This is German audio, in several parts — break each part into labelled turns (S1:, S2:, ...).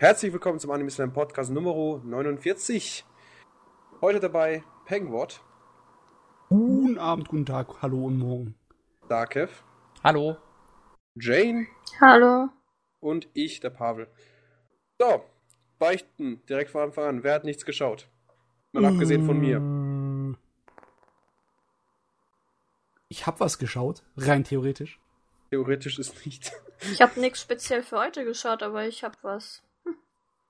S1: Herzlich willkommen zum Anime Slam Podcast Nummer 49. Heute dabei Penguin,
S2: Guten Abend, guten Tag, hallo und morgen.
S1: Darkev,
S3: Hallo.
S1: Jane
S4: Hallo.
S1: und ich, der Pavel. So, beichten direkt von Anfang an. Wer hat nichts geschaut? Mal abgesehen von mir.
S2: Mm. Ich hab was geschaut, rein theoretisch.
S1: Theoretisch ist nicht.
S4: Ich habe nichts speziell für heute geschaut, aber ich habe was.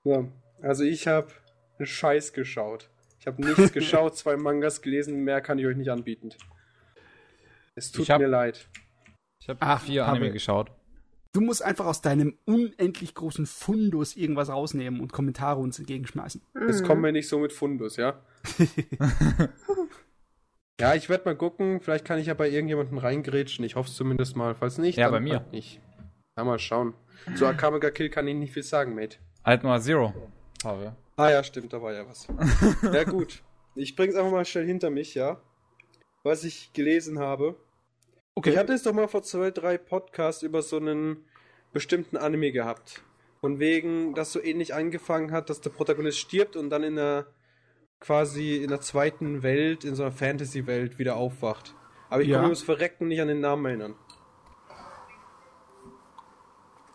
S1: Ja, also ich habe einen Scheiß geschaut. Ich habe nichts geschaut, zwei Mangas gelesen, mehr kann ich euch nicht anbieten. Es tut
S3: hab-
S1: mir leid.
S3: Ich habe
S2: Ach,
S3: vier
S2: Pavel.
S3: Anime geschaut.
S2: Du musst einfach aus deinem unendlich großen Fundus irgendwas rausnehmen und Kommentare uns entgegenschmeißen.
S1: Es
S4: Mhm.
S1: kommen wir nicht so mit Fundus, ja? ja, ich werde mal gucken. Vielleicht kann ich ja bei irgendjemandem reingrätschen. Ich hoffe es zumindest mal. Falls nicht,
S3: Ja,
S1: dann
S3: bei mir.
S1: halt nicht. Ja, mal schauen. Zu Akame Kill kann ich nicht viel sagen, Mate.
S3: Altnoir Zero. Pavel.
S1: Ah ja, stimmt, da war ja was. ja gut. Ich bring's einfach mal schnell hinter mich, ja? Was ich gelesen habe.
S2: Okay.
S1: Ich hatte es doch mal vor zwei, drei Podcasts über so einen bestimmten Anime gehabt. Von wegen, dass so ähnlich angefangen hat, dass der Protagonist stirbt und dann in der quasi in der zweiten Welt, in so einer Fantasy-Welt wieder aufwacht. Aber ich
S2: Ja.
S1: kann mir das Verrecken nicht an den Namen erinnern.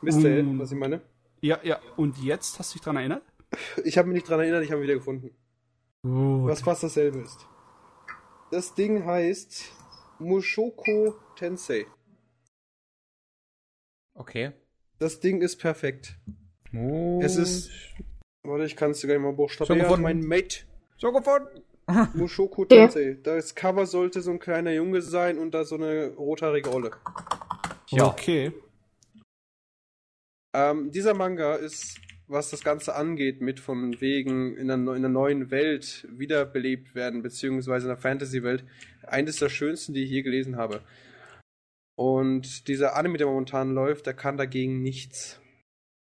S1: Wisst ihr,
S2: Mm.
S1: was ich meine?
S2: Ja, ja. Und jetzt hast du dich dran erinnert?
S1: Ich habe mich nicht dran erinnert, ich habe ihn wieder gefunden.
S2: Gut.
S1: Was fast dasselbe ist. Das Ding heißt Mushoko Tensei.
S3: Okay.
S1: Das Ding ist perfekt.
S3: Oh.
S1: Es ist. Warte, ich kann es sogar mal buchstabieren.
S3: gefunden.
S1: Mein Mate.
S3: so gefunden.
S1: Mushoku
S4: Ja.
S1: Tensei. Das Cover sollte so ein kleiner Junge sein und da so eine rothaarige Olle.
S3: Ja.
S2: Okay.
S1: Ähm, dieser Manga ist, was das Ganze angeht, mit von wegen in einer, in einer neuen Welt wiederbelebt werden, beziehungsweise in einer Fantasy-Welt, eines der schönsten, die ich je gelesen habe. Und dieser Anime, der momentan läuft, der kann dagegen nichts.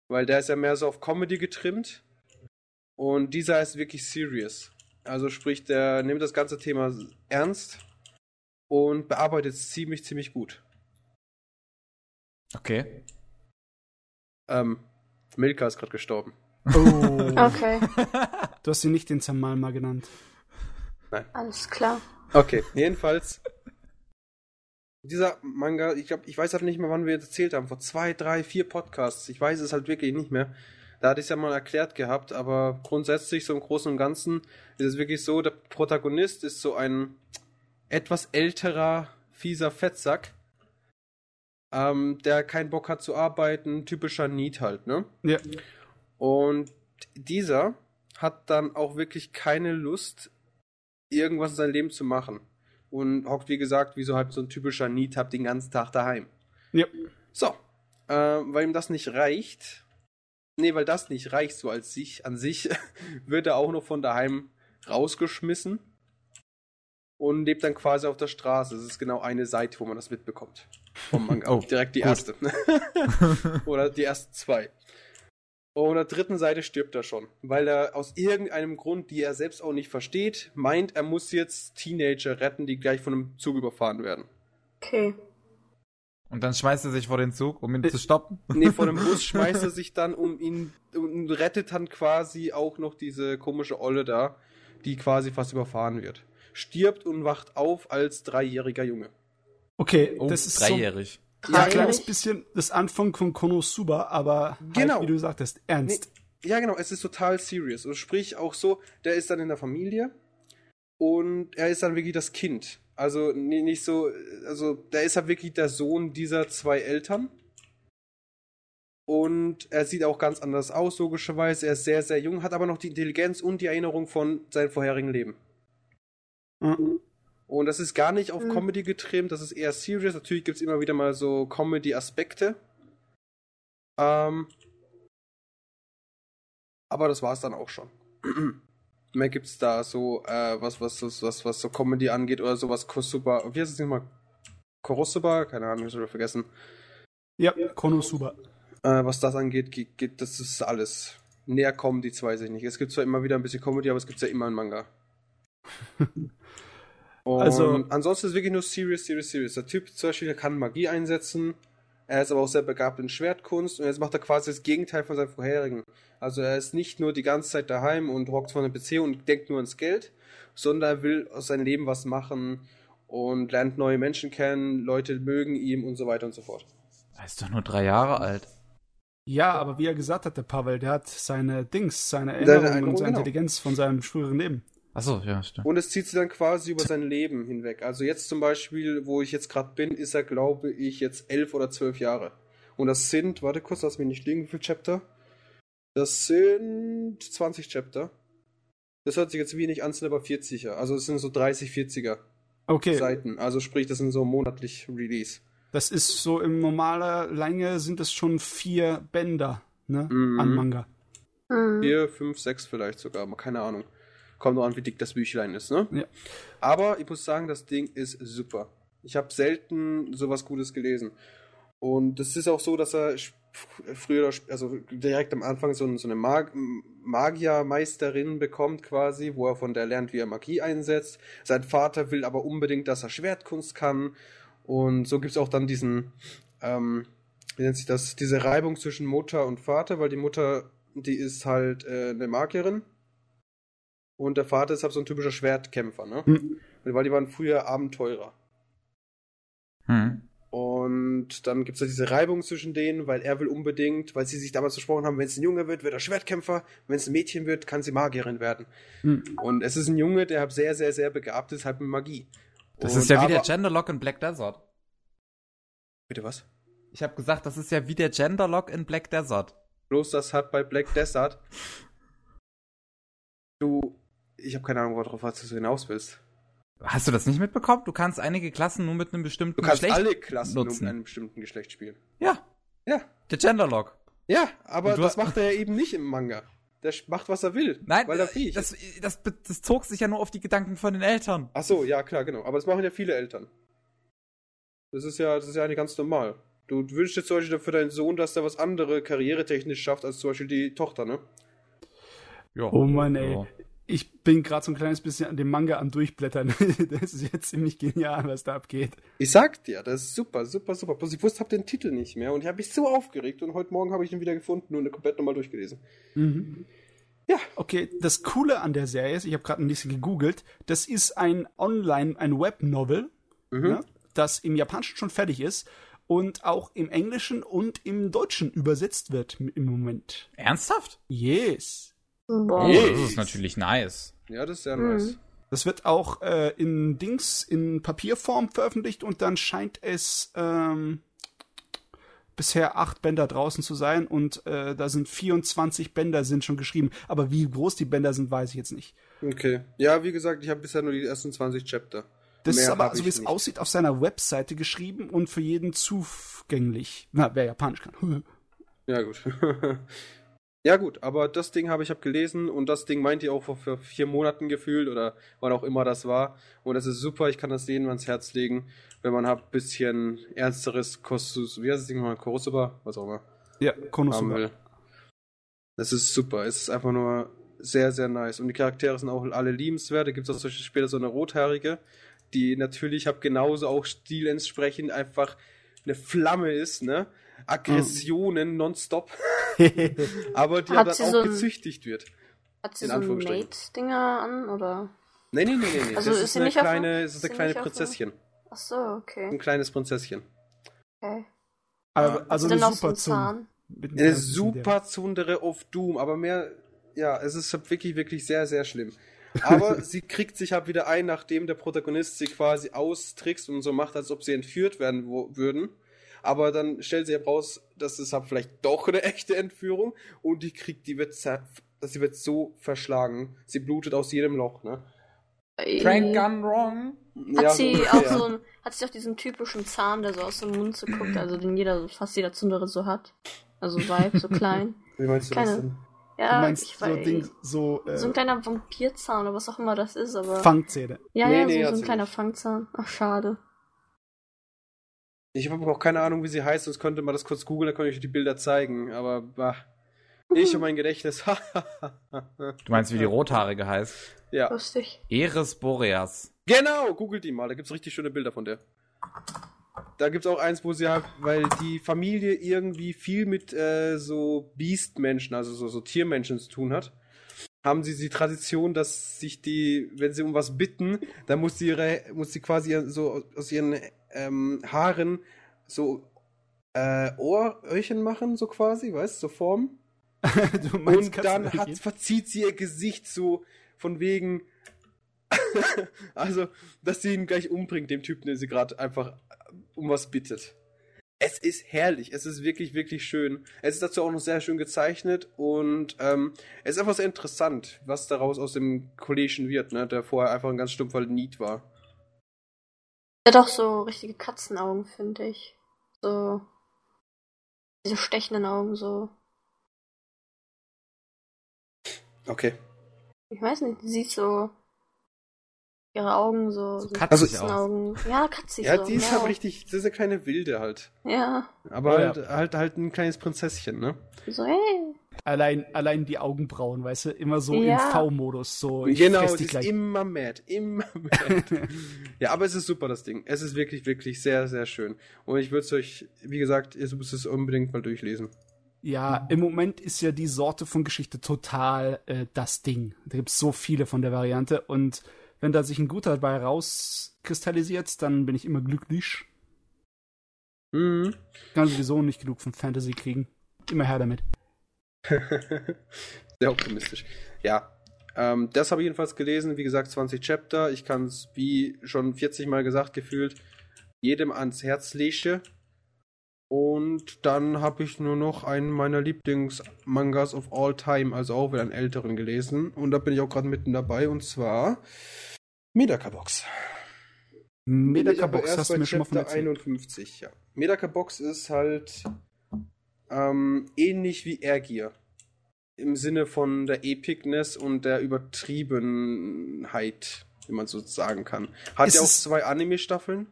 S1: Weil der ist ja mehr so auf Comedy getrimmt. Und dieser ist wirklich serious. Also sprich, der nimmt das ganze Thema ernst und bearbeitet es ziemlich, ziemlich gut.
S3: Okay.
S1: Ähm, Milka ist gerade gestorben.
S2: Oh.
S4: Okay,
S2: Du hast ihn nicht den Zamalma genannt.
S4: alles klar.
S1: Okay, jedenfalls. Dieser Manga, ich glaube, ich weiß halt nicht mehr, wann wir jetzt erzählt haben. Vor zwei, drei, vier Podcasts. Ich weiß es halt wirklich nicht mehr. Da hatte ich es ja mal erklärt gehabt, aber grundsätzlich, so im Großen und Ganzen, ist es wirklich so, der Protagonist ist so ein etwas älterer, fieser Fettsack, ähm, der keinen Bock hat zu arbeiten, typischer Need halt, ne?
S2: Ja.
S1: Und dieser hat dann auch wirklich keine Lust, irgendwas in seinem Leben zu machen. Und hockt, wie gesagt, wie so halt so ein typischer Need-Hub den ganzen Tag daheim.
S2: Ja.
S1: So, äh, weil ihm das nicht reicht, nee, weil das nicht reicht so als sich, an sich, wird er auch noch von daheim rausgeschmissen und lebt dann quasi auf der Straße. Es ist genau eine Seite, wo man das mitbekommt. Vom Manga.
S3: Oh,
S1: Direkt die
S3: gut.
S1: erste. Oder die ersten zwei. Und auf der dritten Seite stirbt er schon, weil er aus irgendeinem Grund, die er selbst auch nicht versteht, meint, er muss jetzt Teenager retten, die gleich von einem Zug überfahren werden.
S4: Okay.
S3: Und dann schmeißt er sich vor den Zug, um ihn zu stoppen.
S1: Nee, vor dem Bus schmeißt er sich dann um ihn und rettet dann quasi auch noch diese komische Olle da, die quasi fast überfahren wird. Stirbt und wacht auf als dreijähriger Junge.
S2: Okay,
S3: Oh,
S2: das ist so
S3: dreijährig.
S2: ein
S4: Dreijährig?
S2: kleines bisschen das Anfang von Konosuba, aber
S1: Genau.
S2: halt, wie du sagtest, ernst.
S1: Ja, genau, es ist total serious. Und sprich auch so, der ist dann in der Familie und er ist dann wirklich das Kind. Also nee, nicht so, also der ist halt wirklich der Sohn dieser zwei Eltern. Und er sieht auch ganz anders aus, logischerweise. Er ist sehr, sehr jung, hat aber noch die Intelligenz und die Erinnerung von seinem vorherigen Leben.
S2: Mhm.
S1: Und das ist gar nicht auf
S4: Mhm.
S1: Comedy getrimmt, das ist eher serious. Natürlich gibt es immer wieder mal so Comedy-Aspekte. Ähm, aber das war es dann auch schon. Mehr gibt's da so, äh, was, was, was, was, was so Comedy angeht oder sowas Kosuba. Wie heißt es nochmal? Korosuba? Keine Ahnung, ich habe vergessen.
S2: Ja, Konosuba.
S1: Äh, was das angeht, geht, geht, das ist alles. Näher kommen die zwei sich nicht. Es gibt zwar immer wieder ein bisschen Comedy, aber es gibt ja immer einen Manga. Und
S2: Also-
S1: ansonsten ist es wirklich nur serious, serious, serious. Der Typ zum Beispiel der kann Magie einsetzen. Er ist aber auch sehr begabt in Schwertkunst und jetzt macht er quasi das Gegenteil von seinem vorherigen. Also er ist nicht nur die ganze Zeit daheim und rockt vor einem PC und denkt nur ans Geld, sondern er will aus seinem Leben was machen und lernt neue Menschen kennen, Leute mögen ihn und so weiter und so fort.
S3: Er ist doch nur drei Jahre alt.
S2: Ja, aber wie er gesagt hat, der Pavel, der hat seine Dings, seine Erinnerungen
S1: Erinnerung,
S2: und seine
S1: genau.
S2: Intelligenz von seinem früheren Leben.
S3: Achso, ja, stimmt.
S1: Und es zieht sich dann quasi über sein Leben hinweg. Also jetzt zum Beispiel, wo ich jetzt gerade bin, ist er, glaube ich, jetzt elf oder zwölf Jahre. Und das sind, warte kurz, lass mich nicht liegen, wie viele Chapter? Das sind 20 Chapter. Das hört sich jetzt wenig an, sind aber 40er. Also es sind so 30, 40er
S2: Okay,
S1: Seiten. Also sprich, das sind so monatlich Release.
S2: das ist so in normaler Länge sind es schon vier Bänder, ne,
S1: Mhm.
S2: an Manga.
S4: Hm.
S1: Vier, fünf, sechs vielleicht sogar, aber keine Ahnung. Kommt nur an, wie dick das Büchlein ist, ne?
S2: Ja.
S1: Aber ich muss sagen, das Ding ist super. Ich habe selten sowas Gutes gelesen. Und es ist auch so, dass er früher, oder also direkt am Anfang so, so eine Mag Magiermeisterin bekommt quasi, wo er von der lernt, wie er Magie einsetzt. Sein Vater will aber unbedingt, dass er Schwertkunst kann. Und so gibt es auch dann diesen, ähm, wie nennt sich das, diese Reibung zwischen Mutter und Vater, weil die Mutter, die ist halt äh, eine Magierin. Und der Vater ist halt so ein typischer Schwertkämpfer, ne?
S2: Hm.
S1: Weil die waren früher Abenteurer.
S3: Hm.
S1: Und dann gibt es diese Reibung zwischen denen, weil er will unbedingt, weil sie sich damals versprochen haben, wenn es ein Junge wird, wird er Schwertkämpfer, wenn es ein Mädchen wird, kann sie Magierin werden.
S2: Hm.
S1: Und es ist ein Junge, der halt sehr, sehr, sehr begabt ist, halt mit Magie.
S3: Das
S1: Und
S3: ist ja wie der Genderlock in Black Desert.
S1: Bitte was?
S3: Ich habe gesagt, das ist ja wie der Genderlock in Black Desert.
S1: Bloß das hat bei Black Desert. Du, ich habe keine Ahnung, worauf was du hinaus willst.
S3: Hast du das nicht mitbekommen? Du kannst einige Klassen nur mit einem bestimmten
S1: Du kannst
S3: Geschlecht
S1: alle Klassen nur
S3: nutzen.
S1: mit einem bestimmten Geschlecht spielen.
S3: Ja,
S1: Ja,
S3: der Genderlock.
S1: ja, aber das macht er ja eben nicht im Manga. Der macht, was er will.
S3: Nein,
S1: weil er
S3: äh,
S1: fähig
S3: das,
S1: ist.
S3: das, das zog sich ja nur auf die Gedanken von den Eltern.
S1: Ach so, ja, klar, genau. Aber das machen ja viele Eltern. Das ist ja, das ist ja eigentlich ganz normal. Du wünschst dir zum Beispiel für deinen Sohn, dass er was andere karrieretechnisch schafft als zum Beispiel die Tochter, ne?
S3: Ja.
S2: Oh Mann, ey. Ich bin gerade so ein kleines bisschen an dem Manga am Durchblättern. das ist jetzt ziemlich genial, was da abgeht.
S1: Ich sag dir, das ist super, super, super. Bloß ich wusste, hab den Titel nicht mehr und ich habe mich so aufgeregt und heute Morgen habe ich ihn wieder gefunden und komplett nochmal durchgelesen.
S2: Mhm.
S1: Ja.
S2: Okay, das Coole an der Serie ist, ich habe gerade ein bisschen gegoogelt, das ist ein Online, ein Webnovel,
S1: Mhm.
S2: ne, das im Japanischen schon fertig ist und auch im Englischen und im Deutschen übersetzt wird im Moment.
S3: Ernsthaft?
S2: Yes.
S4: Boah.
S3: Oh,
S1: Yes.
S3: das ist natürlich nice.
S1: Ja, das ist sehr
S4: Mhm.
S1: nice.
S2: Das wird auch äh, in Dings, in Papierform veröffentlicht und dann scheint es ähm, bisher acht Bänder draußen zu sein und äh, da sind 24 Bänder sind schon geschrieben. Aber wie groß die Bänder sind, weiß ich jetzt nicht.
S1: Okay. Ja, wie gesagt, ich habe bisher nur die ersten 20 Chapter.
S2: Das
S1: Mehr
S2: ist aber, so wie es
S1: nicht.
S2: aussieht, auf seiner Webseite geschrieben und für jeden zugänglich. Na, wer Japanisch kann.
S1: Ja, gut. ja, gut, aber das Ding habe ich hab gelesen und das Ding meint ihr auch vor, vier Monaten gefühlt oder wann auch immer das war. Und das ist super, ich kann das jedem ans Herz legen, wenn man halt ein bisschen ernsteres Kostus, wie heißt das Ding nochmal, Kosoba, was auch immer,
S2: ja, Konosuba.
S1: Das ist super, es ist einfach nur sehr, sehr nice. Und die Charaktere sind auch alle liebenswert. Da gibt es auch solche später so eine Rothaarige, die natürlich, ich habe genauso auch stilentsprechend einfach eine Flamme ist, ne? Aggressionen nonstop. aber die
S4: Hat
S1: dann auch
S4: so ein-
S1: gezüchtigt wird.
S4: Hat sie so ein. Mate-Dinger an, oder?
S1: Nee, nee, nee, nee, nee.
S4: Also
S1: das
S4: ist
S1: ist,
S4: sie
S1: eine
S4: auf
S1: kleine, es ist eine
S4: sie
S1: kleine
S4: auf
S1: Prinzesschen.
S4: Ach so,
S1: Ein
S4: okay.
S1: kleines Prinzesschen.
S4: okay.
S2: Aber, also eine super einem
S1: Eine super Zundere of Doom, aber mehr, ja, es ist halt wirklich, wirklich sehr, sehr schlimm. Aber sie kriegt sich halt wieder ein, nachdem der Protagonist sie quasi austrickst und so macht, als ob sie entführt werden wo, würden. Aber dann stellt sie heraus, dass es halt vielleicht doch eine echte Entführung und die kriegt, die wird, zer- sie wird so verschlagen. Sie blutet aus jedem Loch, ne?
S3: Prank gone wrong.
S4: Hat
S1: Ja,
S4: sie auch so ein, hat sie auch diesen typischen Zahn, der so aus dem Mund so guckt, also den jeder, fast jeder Zundere so hat. Also Vibe, so klein.
S1: Wie meinst du
S4: Keine-
S1: das denn?
S2: Du
S4: Ja,
S2: meinst
S4: ich
S2: so
S4: weiß.
S2: Ding, so, äh,
S4: so ein kleiner Vampirzahn oder was auch immer das ist, aber.
S2: Fangzähne.
S4: ja,
S1: Nee,
S4: ja,
S1: nee,
S4: so, so ein kleiner
S1: nicht.
S4: Fangzahn. Ach, schade.
S1: Ich habe auch keine Ahnung, wie sie heißt, sonst könnte man das kurz googeln, dann könnte ich euch die Bilder zeigen, aber bah. Ich und mein Gedächtnis.
S3: Du meinst, wie die Rothaarige heißt?
S1: ja.
S4: Lustig.
S3: Eris Boreas.
S1: Genau, googelt die mal, da gibt's richtig schöne Bilder von der. da gibt's auch eins, wo sie halt, weil die Familie irgendwie viel mit äh, so Beastmenschen, also so, so Tiermenschen zu tun hat, haben sie die Tradition, dass sich die, wenn sie um was bitten, dann muss sie ihre, muss sie quasi so aus ihren ähm, Haaren so äh, Ohröhrchen machen, so quasi, weißt du, so Formen.
S2: du
S1: Und dann hat, verzieht sie ihr Gesicht so von wegen. also, dass sie ihn gleich umbringt, dem Typen, den sie gerade einfach um was bittet. Es ist herrlich, es ist wirklich, wirklich schön. Es ist dazu auch noch sehr schön gezeichnet und ähm, es ist einfach sehr interessant, was daraus aus dem Kollegen wird, ne, der vorher einfach ein ganz stumpfer Need war.
S4: Er hat doch so richtige Katzenaugen, finde ich. So. Diese stechenden Augen, so.
S1: Okay.
S4: Ich weiß nicht, sie sieht so. Ihre Augen so.
S3: So.
S4: Katzenaugen. Ja, katzig
S1: Ja,
S4: so.
S1: die ist
S4: ja.
S1: halt richtig, das ist eine kleine Wilde halt.
S4: Ja.
S1: Aber
S2: ja.
S1: halt, halt, halt ein kleines Prinzesschen, ne?
S4: So, hey.
S2: Allein, allein die Augenbrauen, weißt du, immer so
S4: Ja.
S2: im V-Modus, so. ich
S1: genau, es ist immer mad, immer mad. ja, aber es ist super, das Ding. Es ist wirklich, wirklich sehr, sehr schön. Und ich würde es euch, wie gesagt, ihr müsst es unbedingt mal durchlesen.
S2: Ja, im Moment ist ja die Sorte von Geschichte total äh, das Ding. Da gibt's so viele von der Variante und wenn da sich ein guter dabei rauskristallisiert, dann bin ich immer glücklich.
S1: Mhm.
S2: Kann sowieso nicht genug von Fantasy kriegen. Immer her damit.
S1: Sehr optimistisch. Ja. Ähm, das habe ich jedenfalls gelesen. Wie gesagt, 20 Chapter. Ich kann es, wie schon 40 Mal gesagt, gefühlt, jedem ans Herz lege. Und dann habe ich nur noch einen meiner Lieblingsmangas of all time, also auch wieder einen älteren gelesen. Und da bin ich auch gerade mitten dabei, und zwar Medaka Box.
S2: Medaka Box
S1: erst
S2: hast du mir schon mal von
S1: Chapter
S2: erzählt.
S1: 51, ja. Medaka Box ist halt ähm, ähnlich wie Airgear. Im Sinne von der Epicness und der Übertriebenheit, wie man so sagen kann. Hat
S2: Ist
S1: ja auch zwei Anime-Staffeln.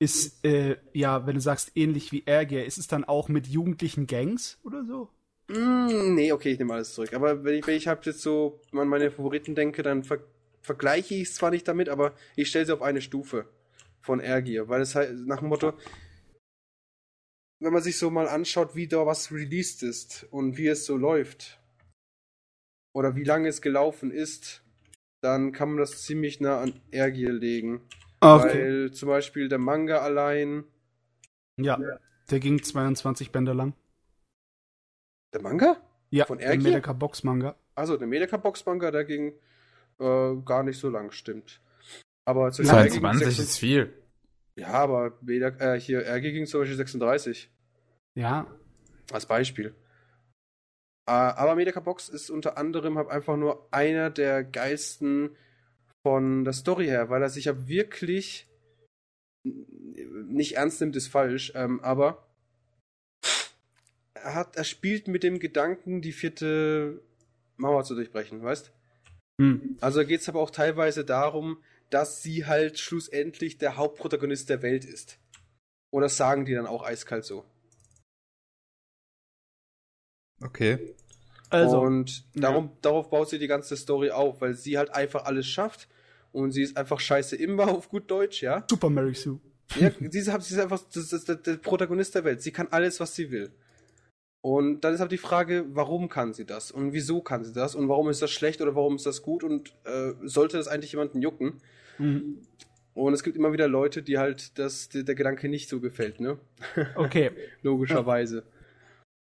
S2: Ist, äh, ja, wenn du sagst ähnlich wie Airgear, ist es dann auch mit jugendlichen Gangs oder so?
S1: Mm, nee, okay, ich nehme alles zurück. Aber wenn ich, wenn ich halt jetzt so an meine Favoriten denke, dann ver vergleiche ich es zwar nicht damit, aber ich stelle sie auf eine Stufe von Airgear, weil es halt nach dem Motto, wenn man sich so mal anschaut, wie da was released ist und wie es so läuft oder wie lange es gelaufen ist, dann kann man das ziemlich nah an Airgear legen. Weil zum Beispiel der Manga allein.
S2: Ja, der ging 22 Bänder lang.
S1: Der Manga?
S2: Ja,
S1: Von
S2: der
S1: Airgear?
S2: Medaka Box Manga.
S1: Also der Medaka Box Manga, der ging äh, gar nicht so lang, stimmt. Aber zu
S3: 22 ist viel.
S1: Ja, aber Medaka, äh, hier RG ging zum Beispiel 36.
S2: Ja,
S1: Als Beispiel. Äh, aber Medaka Box ist unter anderem halt einfach nur einer der geilsten von der Story her, weil er sich ja wirklich nicht ernst nimmt, ist falsch, ähm, aber er, hat, er spielt mit dem Gedanken, die vierte Mauer zu durchbrechen, weißt?
S2: hm.
S1: Also geht es aber auch teilweise darum, dass sie halt schlussendlich der Hauptprotagonist der Welt ist. Das sagen die dann auch eiskalt so.
S3: Okay.
S2: Also,
S1: und darum, darauf baut sie die ganze Story auf, weil sie halt einfach alles schafft und sie ist einfach scheiße imbar auf gut Deutsch, ja.
S2: Super Mary Sue.
S1: ja sie, ist, sie ist einfach das, das, das, der Protagonist der Welt. Sie kann alles, was sie will. Und dann ist halt die Frage, warum kann sie das? Und wieso kann sie das? Und warum ist das schlecht oder warum ist das gut? Und äh, sollte das eigentlich jemanden jucken?
S2: Mhm.
S1: Und es gibt immer wieder Leute, die halt das, der, der Gedanke nicht so gefällt, ne?
S2: Okay.
S1: Logischerweise.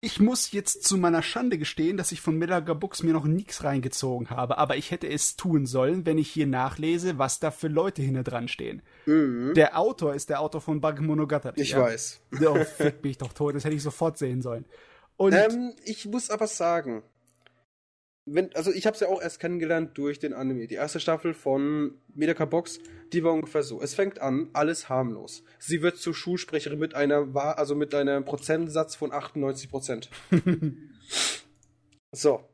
S2: Ich muss jetzt zu meiner Schande gestehen, dass ich von Medaka Books mir noch nichts reingezogen habe, aber ich hätte es tun sollen, wenn ich hier nachlese, was da für Leute hinter dran stehen.
S1: Mhm.
S2: Der Autor ist der Autor von Bakemonogatari.
S1: Ich
S2: ja?
S1: weiß.
S2: Oh, fick mich doch tot, das hätte ich sofort sehen sollen. Und
S1: Ähm, ich muss aber sagen, wenn, also ich habe es ja auch erst kennengelernt durch den Anime. Die erste Staffel von Medaka Box, die war ungefähr so. Es fängt an, alles harmlos. Sie wird zur Schulsprecherin mit einer, also mit einem Prozentsatz von 98 Prozent. so.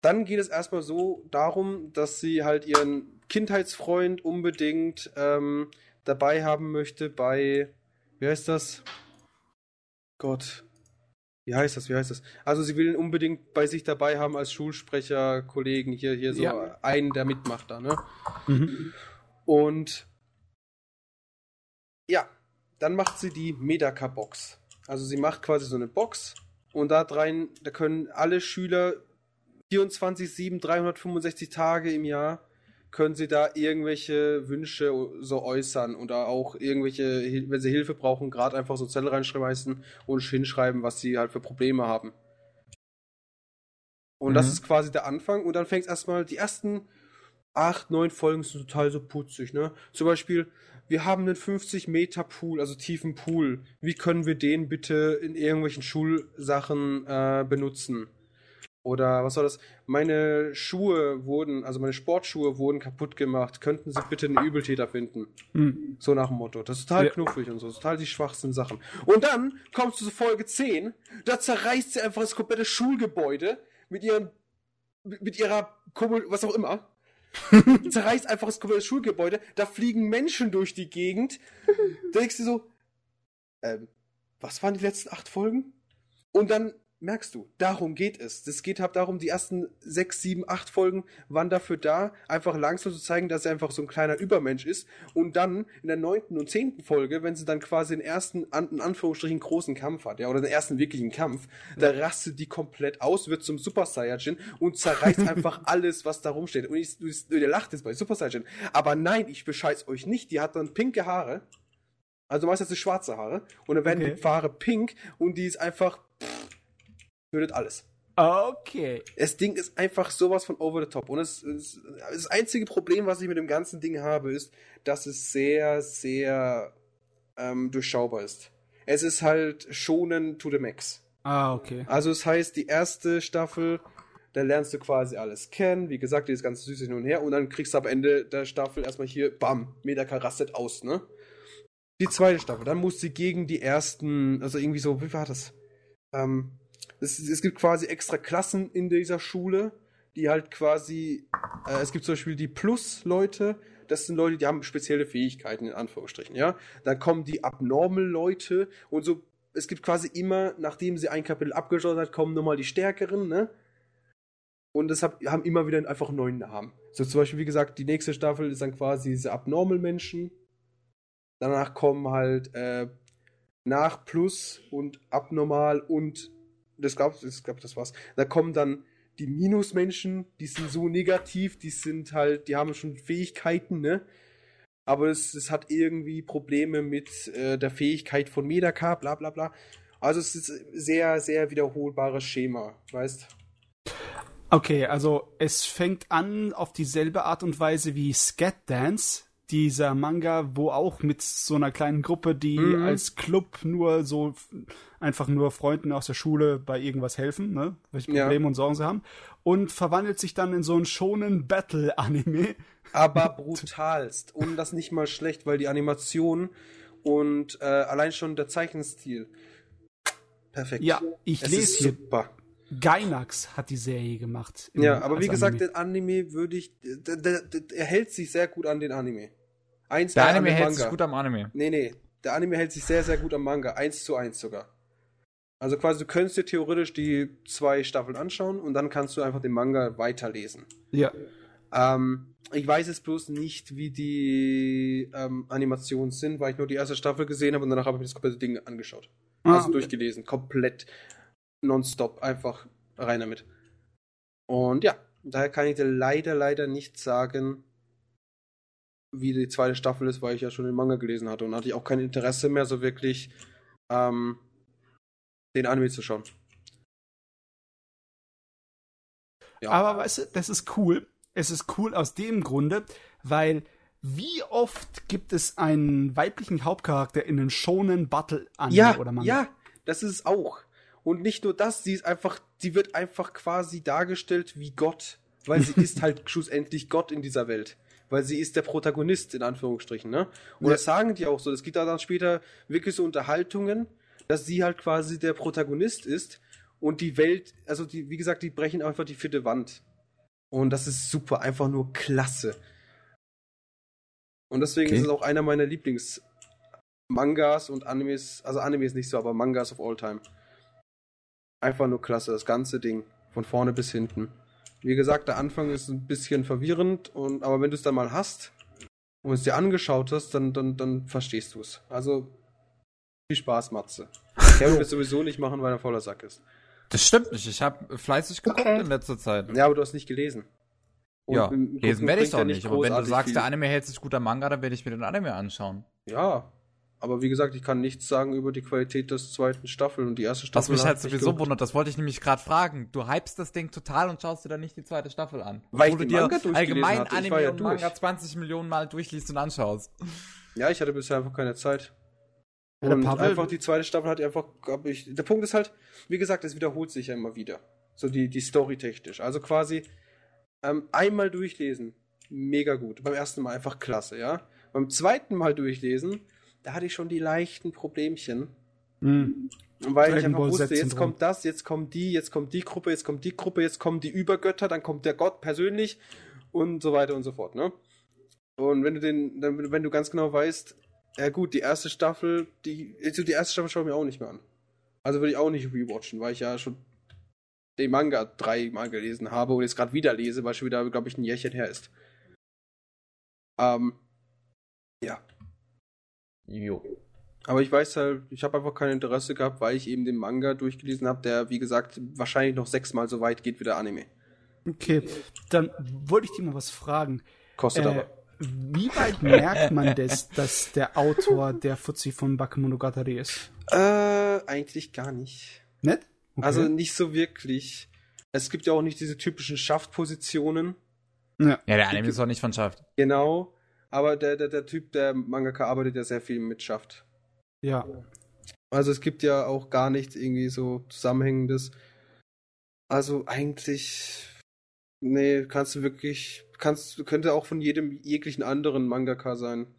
S1: Dann geht es erstmal so darum, dass sie halt ihren Kindheitsfreund unbedingt ähm, dabei haben möchte bei, wie heißt das? Gott. Wie heißt das? Wie heißt das? Also sie will ihn unbedingt bei sich dabei haben als Schulsprecher, Kollegen, hier, hier so
S2: Ja.
S1: einen, der mitmacht da, ne?
S2: Mhm.
S1: Und ja, dann macht sie die Medaka-Box. Also sie macht quasi so eine Box und da rein, da können alle Schüler 24, 7, 365 Tage im Jahr können sie da irgendwelche Wünsche so äußern oder auch irgendwelche, wenn sie Hilfe brauchen, gerade einfach so Zettel reinschmeißen und hinschreiben, was sie halt für Probleme haben. Und mhm. das ist quasi der Anfang und dann fängt es erstmal, die ersten acht, neun Folgen sind total so putzig, ne? Zum Beispiel, wir haben einen 50 Meter Pool, also tiefen Pool. Wie können wir den bitte in irgendwelchen Schulsachen äh, benutzen? Oder was war das? Meine Schuhe wurden, also meine Sportschuhe wurden kaputt gemacht. Könnten Sie bitte einen Übeltäter finden? Mhm. So nach dem Motto. Das ist total ja. knuffig und so. Total die schwachsten Sachen. Und dann kommst du zu Folge 10. Da zerreißt sie einfach das komplette Schulgebäude mit ihren, mit ihrer, was auch immer. zerreißt einfach das komplette Schulgebäude. Da fliegen Menschen durch die Gegend. Da denkst du so, ähm, was waren die letzten acht Folgen? Und dann merkst du, darum geht es. Es geht halt darum, die ersten sechs, sieben, acht Folgen waren dafür da, einfach langsam zu zeigen, dass er einfach so ein kleiner Übermensch ist. Und dann in der neunten und zehnten Folge, wenn sie dann quasi den ersten, in Anführungsstrichen, großen Kampf hat, ja, oder den ersten wirklichen Kampf, ja. da rastet die komplett aus, wird zum Super Saiyajin und zerreißt einfach alles, was da rumsteht. Und ich, du, ihr lacht jetzt bei Super Saiyajin. Aber nein, ich bescheiß euch nicht, die hat dann pinke Haare. Also meistens schwarze Haare. Und dann werden okay. die Haare pink und die ist einfach tötet alles.
S2: Okay.
S1: Das Ding ist einfach sowas von over the top. Und es, es, das einzige Problem, was ich mit dem ganzen Ding habe, ist, dass es sehr, sehr ähm, durchschaubar ist. Es ist halt schonen to the max.
S2: Ah, okay.
S1: Also es heißt, die erste Staffel, da lernst du quasi alles kennen. Wie gesagt, dieses ganze Süße hin und her. Und dann kriegst du am Ende der Staffel erstmal hier, bam, Medaka rastet aus, ne? Die zweite Staffel, dann musst du gegen die ersten, also irgendwie so, wie war das? Ähm, es, es gibt quasi extra Klassen in dieser Schule, die halt quasi, äh, es gibt zum Beispiel die Plus-Leute, das sind Leute, die haben spezielle Fähigkeiten, in Anführungsstrichen, ja. Dann kommen die Abnormal-Leute und so, es gibt quasi immer, nachdem sie ein Kapitel abgeschlossen hat, kommen nochmal die Stärkeren, ne? Und das hab, haben immer wieder einfach einen neuen Namen. So zum Beispiel, wie gesagt, die nächste Staffel ist dann quasi diese Abnormal-Menschen. Danach kommen halt äh, nach Plus und Abnormal und das gab das, glaub, das war's. Da kommen dann die Minusmenschen, die sind so negativ, die sind halt, die haben schon Fähigkeiten, ne? Aber es, es hat irgendwie Probleme mit äh, der Fähigkeit von Medaka, bla bla bla. Also es ist sehr, sehr wiederholbares Schema, weißt?
S2: Okay, also es fängt an auf dieselbe Art und Weise wie Scat Dance, dieser Manga, wo auch mit so einer kleinen Gruppe, die mhm. als Club nur so einfach nur Freunden aus der Schule bei irgendwas helfen, ne? welche Probleme ja. und Sorgen sie haben, und verwandelt sich dann in so einen schonen Battle-Anime.
S1: Aber brutalst. und das nicht mal schlecht, weil die Animation und äh, allein schon der Zeichenstil. Perfekt.
S2: Ja, ich es lese hier. Super. Gainax hat die Serie gemacht.
S1: ja, aber wie gesagt, Anime. den Anime würde ich. Der, der, der, er hält sich sehr gut an den Anime.
S3: Eins der Anime hält sich gut am Anime.
S1: Nee, nee. Der Anime hält sich sehr, sehr gut am Manga. Eins zu eins sogar. Also quasi, du könntest dir theoretisch die zwei Staffeln anschauen und dann kannst du einfach den Manga weiterlesen.
S2: Ja.
S1: Ähm, ich weiß jetzt bloß nicht, wie die ähm, Animationen sind, weil ich nur die erste Staffel gesehen habe und danach habe ich mir das komplette Ding angeschaut. Ah, also okay. durchgelesen. Komplett nonstop. Einfach rein damit. Und ja, daher kann ich dir leider, leider nicht sagen, wie die zweite Staffel ist, weil ich ja schon den Manga gelesen hatte und hatte ich auch kein Interesse mehr, so wirklich ähm, den Anime zu schauen.
S2: Ja. Aber weißt du, das ist cool. Es ist cool aus dem Grunde, weil wie oft gibt es einen weiblichen Hauptcharakter in einem Shonen Battle Anime
S1: ja,
S2: oder Manga?
S1: Ja, das ist es auch. Und nicht nur das, sie ist einfach, sie wird einfach quasi dargestellt wie Gott, weil sie ist halt schlussendlich Gott in dieser Welt weil sie ist der Protagonist, in Anführungsstrichen, ne? Und ja. das sagen die auch so. Es gibt da dann später wirklich so Unterhaltungen, dass sie halt quasi der Protagonist ist und die Welt, also die, wie gesagt, die brechen einfach die vierte Wand. Und das ist super, einfach nur klasse. Und deswegen okay. ist es auch einer meiner Lieblings-Mangas und Animes, also Animes nicht so, aber Mangas of all time. Einfach nur klasse, das ganze Ding. Von vorne bis hinten. Wie gesagt, der Anfang ist ein bisschen verwirrend, und, aber wenn du es dann mal hast und es dir angeschaut hast, dann, dann, dann verstehst du es. Also Viel Spaß, Matze. Kevin wird sowieso nicht machen, weil er voller Sack ist.
S3: Das stimmt nicht. Ich habe fleißig geguckt
S4: Okay.
S3: in letzter Zeit.
S1: Ja, aber du hast nicht gelesen. Und
S3: ja, lesen werde ich doch nicht. Aber wenn du sagst,
S1: viel.
S3: der Anime hält sich gut am Manga, dann werde ich mir den Anime anschauen.
S1: Ja, aber wie gesagt, ich kann nichts sagen über die Qualität des zweiten Staffel und die erste Staffel.
S3: Was mich
S1: hat
S3: halt
S1: mich
S3: sowieso wundert, das wollte ich nämlich gerade fragen. Du hypst das Ding total und schaust dir dann nicht die zweite Staffel an.
S1: Weil
S3: du dir allgemein Anime
S1: ja
S3: und Manga
S1: durch.
S3: 20 Millionen Mal durchliest und anschaust.
S1: Ja, ich hatte bisher einfach keine Zeit.
S2: Der
S1: Und
S2: Pavel-
S1: einfach die zweite Staffel hat einfach, hab ich. Der Punkt ist halt, wie gesagt, es wiederholt sich ja immer wieder. So die, die Story technisch. Also quasi ähm, einmal durchlesen, mega gut. Beim ersten Mal einfach klasse, ja. Beim zweiten Mal durchlesen, da hatte ich schon die leichten Problemchen.
S2: Hm.
S1: Weil ich
S2: Dragon
S1: einfach
S2: Ball
S1: wusste, jetzt kommt das, jetzt kommt die, jetzt kommt die Gruppe, jetzt kommt die Gruppe, jetzt kommen die Übergötter, dann kommt der Gott persönlich und so weiter und so fort, ne? Und wenn du den, dann, wenn du ganz genau weißt, ja gut, die erste Staffel, die, also die erste Staffel schaue ich mir auch nicht mehr an. Also würde ich auch nicht rewatchen, weil ich ja schon den Manga dreimal gelesen habe und jetzt gerade wieder lese, weil schon wieder, glaube ich, ein Jährchen her ist. Ähm, ja.
S3: Jo.
S1: Aber ich weiß halt, ich habe einfach kein Interesse gehabt, weil ich eben den Manga durchgelesen habe, der, wie gesagt, wahrscheinlich noch sechsmal so weit geht wie der Anime.
S2: Okay, dann wollte ich dir mal was fragen.
S1: Kostet
S2: Äh,
S1: aber.
S2: wie weit merkt man das, dass der Autor der Fuzzi von Bakemonogatari ist?
S1: Äh, eigentlich gar nicht.
S2: Nett? Okay.
S1: Also nicht so wirklich. Es gibt ja auch nicht diese typischen Schaftpositionen.
S2: ja.
S3: Ja, der Anime ist auch nicht von Schaft.
S1: Genau. Aber der, der, der Typ, der Mangaka arbeitet ja sehr viel mit Schaft.
S2: ja.
S1: Also es gibt ja auch gar nichts irgendwie so Zusammenhängendes. Also eigentlich, nee, kannst du wirklich, kannst, könnte auch von jedem jeglichen anderen Mangaka sein.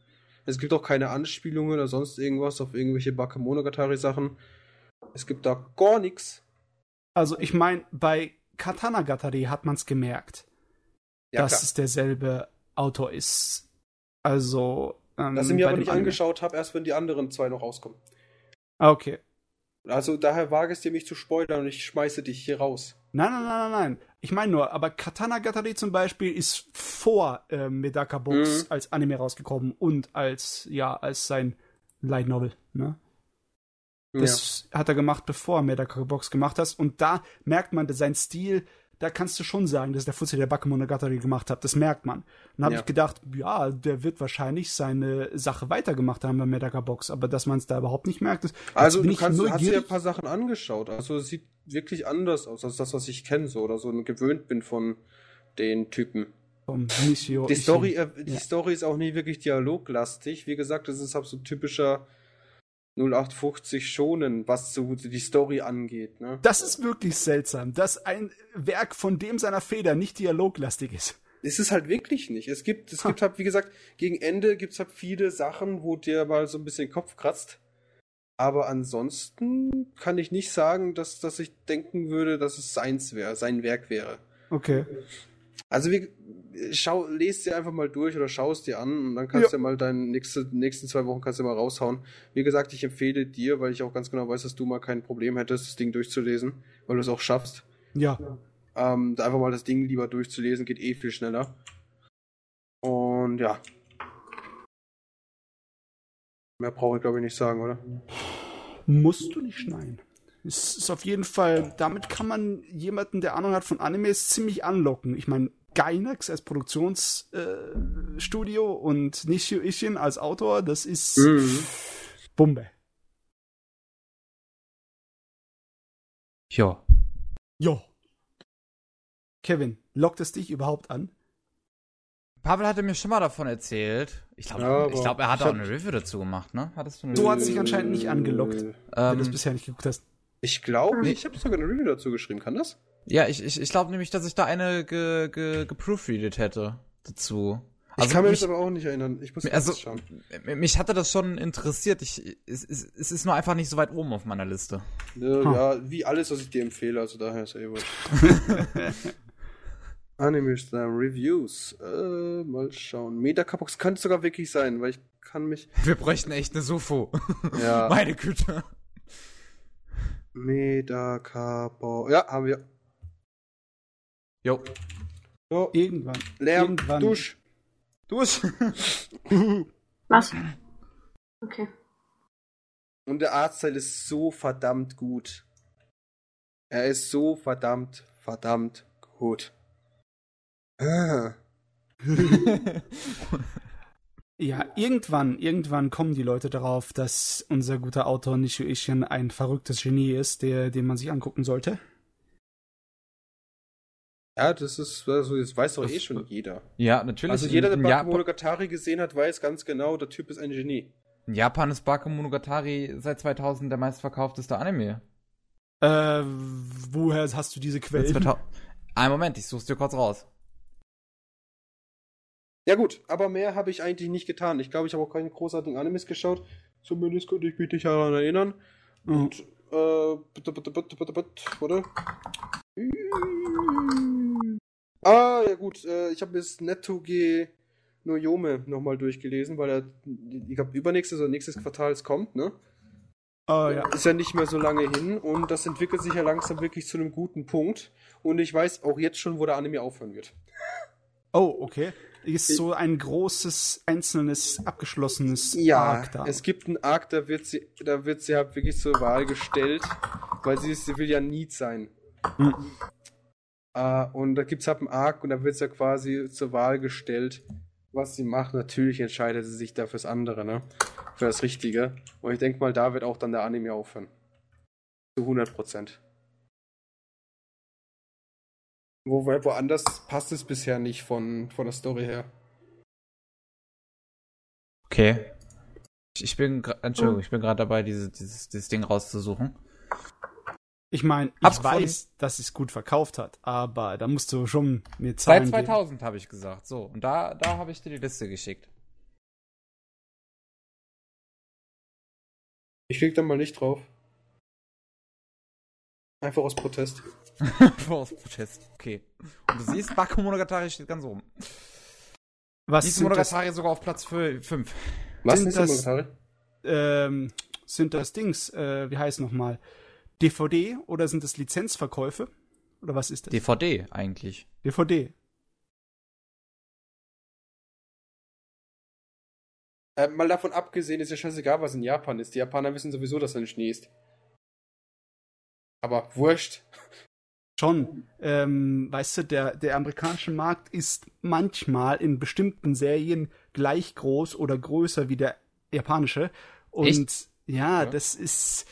S1: Es gibt auch keine Anspielungen oder sonst irgendwas auf irgendwelche Bakemonogatari-Sachen. Es gibt da gar nichts.
S2: Also ich meine, bei Katanagatari hat man es gemerkt,
S1: Ja,
S2: dass
S1: klar.
S2: es derselbe Autor ist. Also. Ähm,
S1: Das ich mir aber nicht
S2: Anime.
S1: angeschaut habe, erst wenn die anderen zwei noch rauskommen.
S2: Ah, Okay.
S1: Also daher wage es dir, mich zu spoilern und ich schmeiße dich hier raus.
S2: Nein, nein, nein, nein, nein. Ich meine nur, aber Katanagatari zum Beispiel ist vor äh, Medaka Box
S1: Mhm.
S2: als Anime rausgekommen und als, ja, als sein Light Novel, ne? Das hat er gemacht, bevor er Medaka Box gemacht hat. Und da merkt man, dass sein Stil, da kannst du schon sagen, dass der Fuzzi der Bakemonogatari gemacht hat. Das merkt man. Dann habe
S1: Ja.
S2: ich gedacht, ja, der wird wahrscheinlich seine Sache weitergemacht haben bei Medaka Box. Aber dass man es da überhaupt nicht merkt, ist,
S1: Also du kannst, hast dir ein paar Sachen angeschaut. Also es sieht wirklich anders aus als das, was ich kenne so oder so gewöhnt bin von den Typen. Die. Story, äh, die
S2: Ja.
S1: Story ist auch nie wirklich dialoglastig. Wie gesagt, das ist halt so typischer 0850 Schonen, was so die Story angeht. Ne?
S2: Das ist wirklich seltsam, dass ein Werk von dem seiner Feder nicht dialoglastig ist.
S1: Es ist halt wirklich nicht. Es gibt, es
S2: Ha.
S1: gibt halt, wie gesagt, gegen Ende gibt es halt viele Sachen, wo dir mal so ein bisschen den Kopf kratzt. Aber ansonsten kann ich nicht sagen, dass, dass ich denken würde, dass es seins wäre, sein Werk wäre.
S2: Okay.
S1: Also wir, schau, lest dir einfach mal durch oder schau es dir an und dann kannst du ja mal deine nächste, nächsten zwei Wochen kannst du mal raushauen. Wie gesagt, ich empfehle dir, weil ich auch ganz genau weiß, dass du mal kein Problem hättest, das Ding durchzulesen, weil du es auch schaffst.
S2: Ja.
S1: Ähm, einfach mal das Ding lieber durchzulesen, geht eh viel schneller. Und ja. Mehr brauche ich glaube ich nicht sagen, oder?
S2: Musst du nicht schneiden. Es ist auf jeden Fall, damit kann man jemanden, der Ahnung hat von Animes, ziemlich anlocken. Ich meine, Gainax als Produktionsstudio äh, und Nishio Ishin als Autor, das ist
S1: Mhm.
S2: Bombe.
S3: Jo.
S2: Jo. Kevin, lockt es dich überhaupt an?
S3: Pavel hatte mir schon mal davon erzählt. Ich glaube,
S1: Ja,
S3: ich glaub, er hat auch
S1: hab-
S3: eine Review dazu gemacht, ne? Hattest du eine Review?
S2: hast dich anscheinend nicht angelockt, wenn du das
S3: Ähm,
S2: bisher nicht geguckt hast.
S1: Ich glaube, ich habe sogar eine Review dazu geschrieben. Kann das?
S3: Ja, ich, ich, ich glaube nämlich, dass ich da eine ge, ge, geproofreadet hätte dazu.
S1: ich kann
S3: mich,
S1: das aber auch nicht erinnern. Ich muss
S3: also,
S1: schauen.
S3: mich hatte das schon interessiert. Ich, es, es, es ist nur einfach nicht so weit oben auf meiner Liste.
S1: Ja,
S2: Huh.
S1: ja, wie alles, was ich dir empfehle, also daher ist eh wurscht. Anime Slam Reviews. Äh, mal schauen. Metakabox kann es sogar wirklich sein, weil ich kann mich.
S3: Wir bräuchten echt eine Sufo.
S1: Ja.
S3: Meine Güte.
S1: Metakabox. Ja, haben wir.
S3: Jo.
S1: So,
S2: Irgendwann.
S1: Lärm,
S2: irgendwann.
S1: Dusch.
S3: Durch.
S4: Was? Okay.
S1: Und der Artstyle ist so verdammt gut. Er ist so verdammt, verdammt gut. Ah.
S2: Ja, irgendwann, irgendwann kommen die Leute darauf, dass unser guter Autor Nishu Ishin ein verrücktes Genie ist, der, den man sich angucken sollte.
S1: Ja, das ist, also das weiß doch
S3: Das-
S1: eh schon jeder.
S3: Ja, natürlich.
S1: Also jeder, der
S3: in,
S1: Baku
S3: Japan,
S1: Monogatari gesehen hat, weiß ganz genau, der Typ ist ein Genie.
S3: in Japan ist Bakemonogatari seit 2000 der meistverkaufteste Anime.
S2: Äh, woher hast du diese Quellen?
S3: 2000 Ein Moment, ich such's dir kurz raus.
S1: Ja gut, aber mehr habe ich eigentlich nicht getan. Ich glaube, ich habe auch keine großartigen Animes geschaut. Zumindest könnte ich mich nicht daran erinnern. Und, äh, bitte, bitte, bitte, bitte, bitte, warte. Ah, ja gut, äh, ich habe jetzt Nettoge Noyome nochmal durchgelesen, weil er, ich glaube, übernächstes oder nächstes Quartal es kommt, ne?
S2: Oh, ja.
S1: Ist ja nicht mehr so lange hin und das entwickelt sich ja langsam wirklich zu einem guten Punkt. Und ich weiß auch jetzt schon, wo der Anime aufhören wird.
S2: Oh, okay. Ist so ein großes, einzelnes, abgeschlossenes
S1: Ja,
S2: Arc da.
S1: es gibt einen Arc, da wird sie, da wird sie halt wirklich zur Wahl gestellt, weil sie, sie will ja Need sein.
S2: Hm.
S1: Äh, und da gibt es halt einen Arc und da wird sie ja quasi zur Wahl gestellt, was sie macht. Natürlich entscheidet sie sich da fürs andere, ne? Für das Richtige. Und ich denke mal, da wird auch dann der Anime aufhören. Zu 100 Prozent. Wobei woanders passt es bisher nicht von, von der Story her.
S3: Okay. Ich- bin, Entschuldigung, ich bin gerade dabei, diese, dieses, dieses Ding rauszusuchen.
S2: Ich meine, ich
S3: Hab's gefunden.
S2: weiß, dass es gut verkauft hat, aber da musst du schon mir
S3: Seit
S2: Zahlen geben.
S3: 2000 habe ich gesagt. So, und da, da habe ich dir die Liste geschickt.
S1: Ich klicke da mal nicht drauf. Einfach aus Protest.
S3: Aus Protest. Okay. Und du siehst, Bakemonogatari steht ganz oben.
S2: Was
S3: Diese
S2: sind das,
S3: Monogatari sogar auf Platz 5.
S1: Was
S2: Sind
S1: ist
S2: das-?
S1: Kommentare?
S2: ähm, sind das Dings, äh, wie heißt nochmal? DVD oder sind das Lizenzverkäufe? Oder was ist das?
S3: DVD eigentlich.
S2: DVD.
S1: Äh, mal davon abgesehen, ist ja scheißegal, was in Japan ist. Die Japaner wissen sowieso, dass da Schnee ist. Aber wurscht.
S2: Schon. Ähm, weißt du, der, der amerikanische Markt ist manchmal in bestimmten Serien gleich groß oder größer wie der japanische. Und
S3: Echt?
S2: ja,
S1: Ja.
S2: das ist.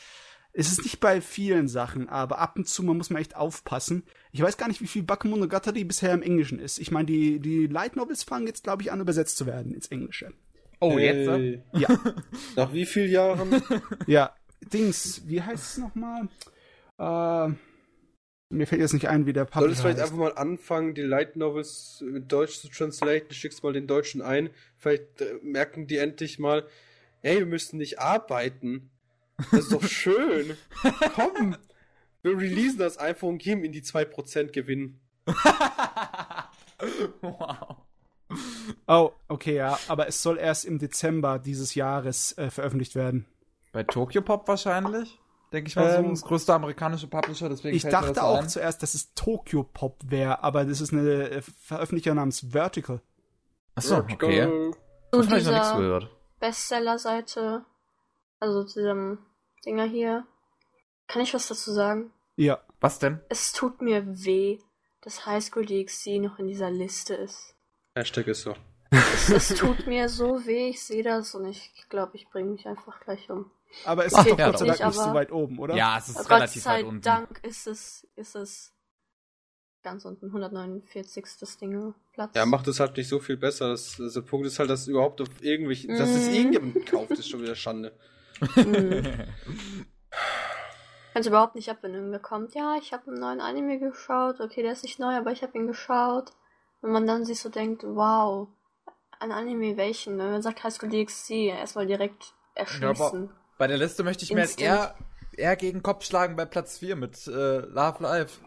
S2: Es ist nicht bei vielen Sachen, aber ab und zu man muss man echt aufpassen. Ich weiß gar nicht, wie viel Bakemonogatari bisher im Englischen ist. Ich meine, die, die Light Novels fangen jetzt, glaube ich, an, übersetzt zu werden ins Englische.
S3: Oh, jetzt? äh?
S2: Ja.
S1: Nach wie vielen Jahren?
S2: Ja, Dings, wie heißt es nochmal? Äh, mir fällt jetzt nicht ein, wie der
S1: Solltest
S2: Publisher
S1: vielleicht einfach mal anfangen, die Light Novels mit Deutsch zu translaten. Schickst mal den Deutschen ein. Vielleicht äh, merken die endlich mal, ey, wir müssen nicht arbeiten. Das ist doch schön. Komm. Wir releasen das einfach und geben ihnen die 2% Gewinn.
S3: wow.
S2: Oh, okay, ja, aber es soll erst im Dezember dieses Jahres äh, veröffentlicht werden.
S3: Bei Tokyo Pop wahrscheinlich? Denke ich mal so.
S2: Ähm,
S3: Das größte amerikanische Publisher, deswegen
S2: Ich dachte
S3: das
S2: auch
S3: ein.
S2: zuerst, dass es Tokyo Pop wäre, aber das ist eine äh, Veröffentlicher namens Vertical.
S3: Achso, okay. Ich noch nichts
S4: dieser
S3: gehört.
S4: Bestseller-Seite, also zu diesem Dinger hier. Kann ich was dazu sagen?
S2: Ja.
S3: Was denn?
S4: Es tut mir weh, dass Highschool DxC noch in dieser Liste ist.
S1: Hashtag ist so.
S4: Es, es tut mir so weh, ich sehe das und ich glaube, ich bringe mich einfach gleich um.
S2: Aber es
S3: Ach,
S2: ist doch Gott sei. Dank nicht so weit oben, oder?
S3: Ja, es ist
S4: Gott
S3: relativ
S4: sei
S3: weit unten.
S4: Dank ist es, ist es ganz unten, 149. Dinge Platz.
S1: Ja, macht es halt nicht so viel besser. Das, das der Punkt ist halt, dass überhaupt auf irgendwelche, dass es
S4: Mhm.
S1: irgendjemand kauft, ist schon wieder Schande.
S4: Hm. Kann überhaupt nicht ab, wenn irgendwer kommt. Ja, ich habe einen neuen Anime geschaut. Okay, der ist nicht neu, aber ich habe ihn geschaut. Wenn man dann sich so denkt, wow, ein Anime welchen? Wenn man sagt High School DxC, erstmal direkt erschließen.
S3: Bei der Liste möchte ich mir halt
S4: Instant.
S3: eher, eher gegen Kopf schlagen bei Platz 4 mit äh, Love Life.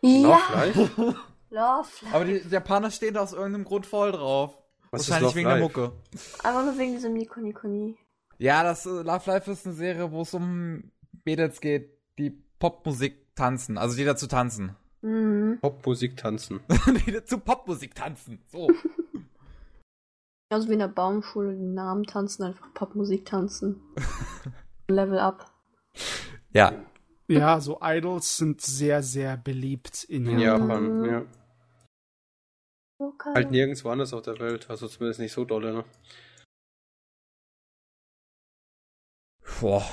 S4: ja,
S1: Live?
S4: Love. Life.
S3: Aber die Japaner stehen da aus irgendeinem Grund voll drauf.
S1: Was ist
S3: Wahrscheinlich
S1: Love
S3: wegen
S1: Live?
S3: der Mucke.
S4: Einfach nur wegen diesem Nico Nico Ni.
S3: Ja, das äh, Love Life ist eine Serie, wo es um Mädels geht, die Popmusik tanzen. Also die dazu tanzen.
S4: Mhm.
S1: Popmusik tanzen.
S3: die dazu Popmusik tanzen. So.
S4: Also wie in der Baumschule, die Namen tanzen, einfach Popmusik tanzen. Level up.
S3: Ja.
S2: Ja, so Idols sind sehr, sehr beliebt in
S1: In
S2: Japan.
S1: Japan, ja.
S4: Okay.
S1: Halt nirgendwo anders auf der Welt, also zumindest nicht so dolle, ne?
S3: Boah.